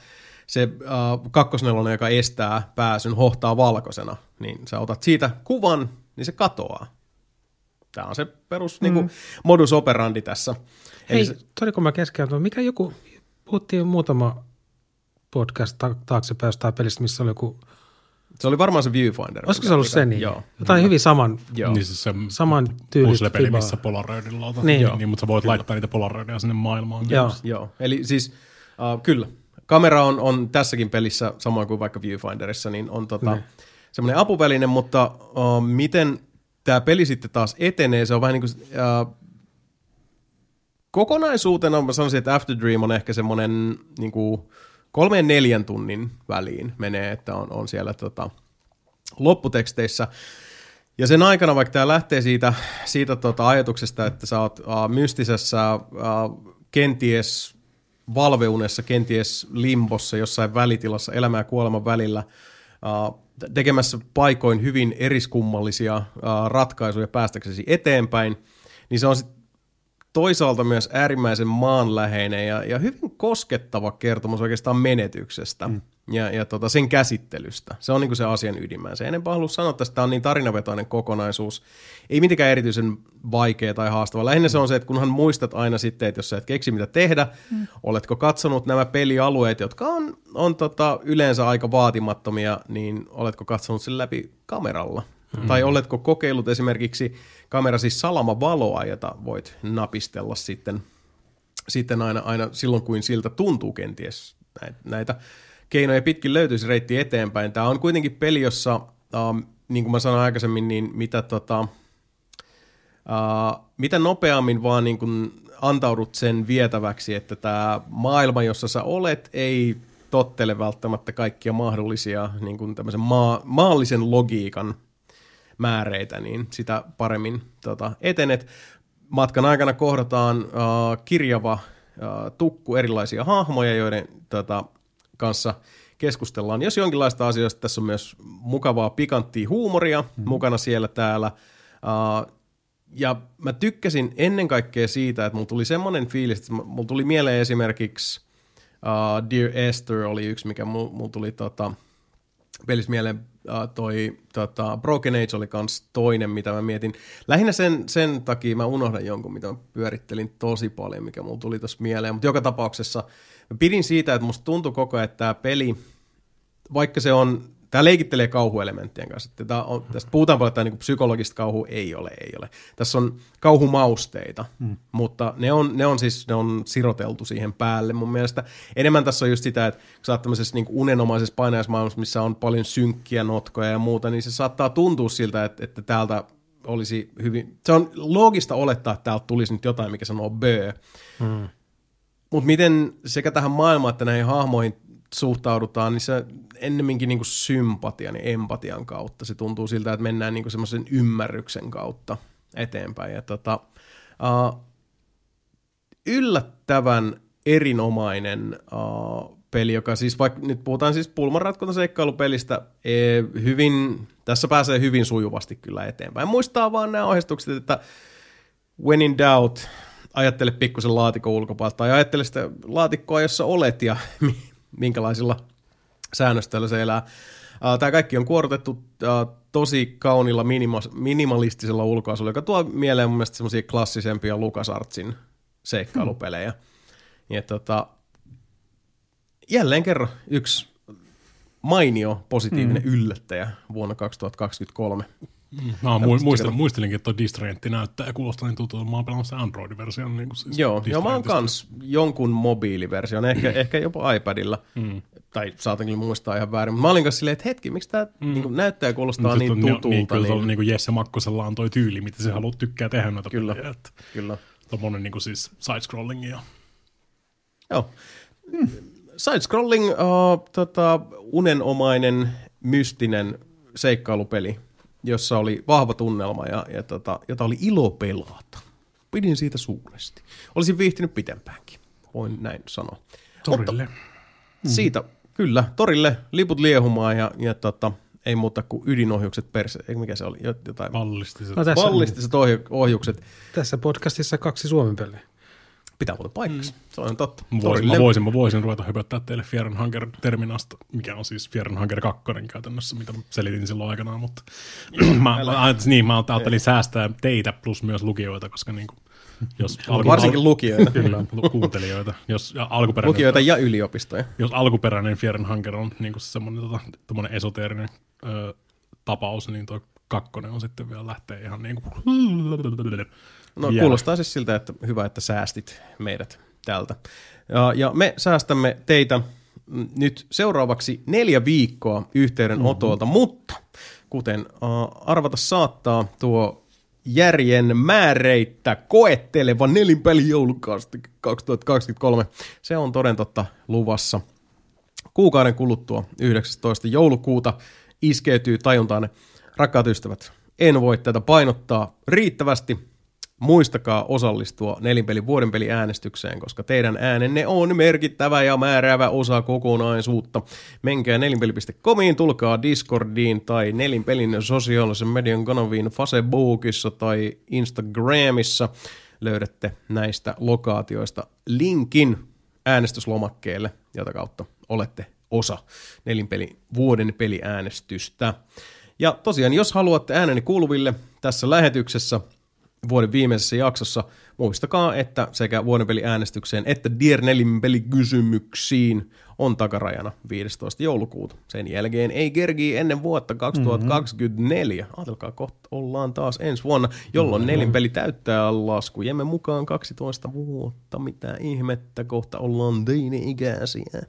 se uh, kakkosnelonen, joka estää pääsyn, hohtaa valkoisena, niin sä otat siitä kuvan, niin se katoaa. Tämä on se perus mm. niin kuin, modus operandi tässä. Hei, Eli se, toliko mä keskeytän, mikä joku, puhuttiin muutama podcast ta- taaksepäin jostain pelistä, missä oli joku se oli varmaan se Viewfinder. Olisiko se ollut se niin? Joo. Jotain hyvin saman, Joo. Niin siis se saman tyylistä peli, missä Polaroidilla on. Niin. Niin, mutta sä voit kyllä. laittaa niitä Polaroidia sinne maailmaan. Joo. Joo. Eli siis uh, kyllä, kamera on, on tässäkin pelissä, samoin kuin vaikka Viewfinderissa, niin on tota, niin. semmoinen apuväline, mutta uh, miten tämä peli sitten taas etenee, se on vähän niin kuin... Uh, kokonaisuutena mä sanoisin, että After Dream on ehkä semmoinen niin kuin, kolmeen neljän tunnin väliin menee, että on, on siellä tota, lopputeksteissä. Ja sen aikana, vaikka tämä lähtee siitä, siitä tota ajatuksesta, että sä oot uh, mystisessä, uh, kenties valveunessa, kenties limbossa, jossain välitilassa, elämän ja kuoleman välillä, uh, tekemässä paikoin hyvin eriskummallisia uh, ratkaisuja päästäksesi eteenpäin, niin se on sit toisaalta myös äärimmäisen maanläheinen ja, ja hyvin koskettava kertomus oikeastaan menetyksestä mm. Ja, ja tota, sen käsittelystä. Se on niin se asian ydimään. Se enempää halua sanoa, että tämä on niin tarinavetoinen kokonaisuus. Ei mitenkään erityisen vaikea tai haastava. Lähinnä mm. se on se, että kunhan muistat aina sitten, että jos sä et keksi mitä tehdä, mm. oletko katsonut nämä pelialueet, jotka on, on tota, yleensä aika vaatimattomia, niin oletko katsonut sen läpi kameralla? Mm. Tai oletko kokeillut esimerkiksi kamerasi salamavaloa, jota voit napistella sitten, sitten aina, aina silloin, kuin siltä tuntuu kenties näitä, näitä keinoja pitkin löytyisi reitti eteenpäin. Tämä on kuitenkin peli, jossa, uh, niin kuin mä sanoin aikaisemmin, niin mitä, tota, uh, mitä nopeammin vaan niin kuin antaudut sen vietäväksi, että tämä maailma, jossa sä olet, ei tottele välttämättä kaikkia mahdollisia niin kuin maa, maallisen logiikan määreitä, niin sitä paremmin tota, etenet. Matkan aikana kohdataan uh, kirjava uh, tukku erilaisia hahmoja, joiden tota, kanssa keskustellaan. Jos jonkinlaista asioista, tässä on myös mukavaa pikanttia huumoria mm-hmm. mukana siellä täällä. Uh, ja mä tykkäsin ennen kaikkea siitä, että mulla tuli semmoinen fiilis, että mulla tuli mieleen esimerkiksi uh, Dear Esther oli yksi, mikä mulla mul tuli tota, pelissä mieleen uh, toi tota, Broken Age oli kans toinen, mitä mä mietin. Lähinnä sen, sen takia mä unohdan jonkun, mitä mä pyörittelin tosi paljon, mikä mulla tuli tuossa mieleen. Mutta joka tapauksessa mä pidin siitä, että musta tuntui koko ajan, että tämä peli, vaikka se on Tämä leikittelee kauhuelementtien kanssa. Tämä on, tästä puhutaan paljon, että niin psykologista kauhu ei ole, ei ole. Tässä on kauhumausteita, mm. mutta ne on, ne on siis ne on siroteltu siihen päälle mun mielestä. Enemmän tässä on just sitä, että kun sä oot tämmöisessä niin unenomaisessa painajaismaailmassa, missä on paljon synkkiä notkoja ja muuta, niin se saattaa tuntua siltä, että, että täältä olisi hyvin... Se on loogista olettaa, että täältä tulisi nyt jotain, mikä sanoo bö. Mm. Mutta miten sekä tähän maailmaan että näihin hahmoihin suhtaudutaan, niin se ennemminkin niin kuin sympatian ja empatian kautta. Se tuntuu siltä, että mennään niin semmoisen ymmärryksen kautta eteenpäin. Ja tota, uh, yllättävän erinomainen uh, peli, joka siis vaikka nyt puhutaan siis pulmanratkontaseikkailupelistä, e, hyvin, tässä pääsee hyvin sujuvasti kyllä eteenpäin. Muistaa vaan nämä ohjeistukset, että when in doubt, ajattele pikkusen laatikon ulkopuolelta tai ajattele sitä laatikkoa, jossa olet ja minkälaisilla säännöstöillä se elää. Tämä kaikki on kuorotettu tosi kaunilla minima- minimalistisella ulkoasulla, joka tuo mieleen mun mielestä semmoisia klassisempia LucasArtsin seikkailupelejä. Hmm. Ja tota, jälleen kerran yksi mainio positiivinen hmm. yllättäjä vuonna 2023. Mm. Mä muistelin, muistelinkin, että tuo Distrayentti näyttää ja kuulostaa niin tutulta. Mä oon pelannut Android-version. Niin siis joo, joo, mä oon kans jonkun mobiiliversion, ehkä, ehkä jopa iPadilla. Mm. Tai saatan kyllä muistaa ihan väärin. Mutta mä olin kanssa silleen, että hetki, miksi tämä mm. niin näyttää ja kuulostaa niin tutulta. Niin, kyllä niin, niin kuin Jesse Makkosella on toi tyyli, mitä se haluaa tykkää tehdä noita kyllä, pelejä. Että kyllä. Tuommoinen niin siis side-scrolling ja... Joo. Mm. Side-scrolling, uh, tota, unenomainen, mystinen seikkailupeli jossa oli vahva tunnelma ja, ja tota, jota oli ilo pelata. Pidin siitä suuresti. Olisin viihtynyt pitempäänkin, voin näin sanoa. Torille. Mutta siitä, kyllä, torille, liput liehumaan ja, ja tota, ei muuta kuin ydinohjukset perse, ei mikä se oli, jotain. Ballistiset. No, Ballistiset ohjukset. Tässä podcastissa kaksi suomen peliä pitää muuten paikkansa. Mm. Se on totta. Mä voisin, mä voisin, mä voisin ruveta höpöttää teille Fierenhanger terminasta, mikä on siis Fierenhanger 2 käytännössä, mitä selitin silloin aikanaan, mutta mä, mä, niin, mä ajattelin säästää teitä plus myös lukijoita, koska niin kuin, jos alku, Varsinkin lukijoita. Kyllä, kuuntelijoita. Jos alkuperäinen, lukijoita ja yliopistoja. Jos alkuperäinen Fierenhanger on niin kuin semmoinen tota, esoteerinen ö, tapaus, niin tuo kakkonen on sitten vielä lähtee ihan niin kuin No Vielä. kuulostaa siis siltä, että hyvä, että säästit meidät tältä. Ja, ja me säästämme teitä nyt seuraavaksi neljä viikkoa yhteydenotolta, mm-hmm. mutta kuten uh, arvata saattaa, tuo järjen määreittä koetteleva nelinpeli joulukausi 2023, se on toden totta luvassa. Kuukauden kuluttua 19. joulukuuta iskeytyy tajuntaan. Rakkaat ystävät, en voi tätä painottaa riittävästi, Muistakaa osallistua nelinpelin vuoden peli äänestykseen, koska teidän äänenne on merkittävä ja määräävä osa kokonaisuutta. Menkää nelinpeli.comiin, tulkaa Discordiin tai nelinpelin sosiaalisen median kanaviin Facebookissa tai Instagramissa. löydätte näistä lokaatioista linkin äänestyslomakkeelle, jota kautta olette osa nelinpeli vuoden peliäänestystä. Ja tosiaan, jos haluatte ääneni kuuluville tässä lähetyksessä vuoden viimeisessä jaksossa, muistakaa, että sekä vuoden peliäänestykseen että Dear Nelin pelikysymyksiin on takarajana 15. joulukuuta. Sen jälkeen ei kergi ennen vuotta 2024. Mm-hmm. Ajatelkaa, kohta ollaan taas ensi vuonna, jolloin mm-hmm. nelinpeli täyttää laskujemme mukaan 12 vuotta. Mitä ihmettä, kohta ollaan teini-ikäisiä.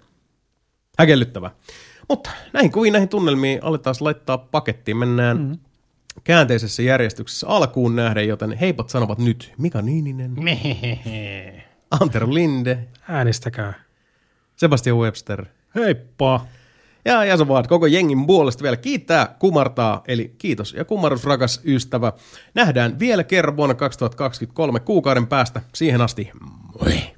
Häkellyttävää. Mutta näihin kuviin, näihin tunnelmiin aletaan laittaa pakettiin. Mennään mm-hmm. Käänteisessä järjestyksessä alkuun nähden, joten heipat sanovat nyt Mika Niininen, Antero Linde, äänestäkää. Sebastian Webster. Heippa! Ja Jason Ward koko jengin puolesta vielä kiittää, kumartaa, eli kiitos ja kumarus rakas ystävä. Nähdään vielä kerran vuonna 2023 kuukauden päästä. Siihen asti, moi!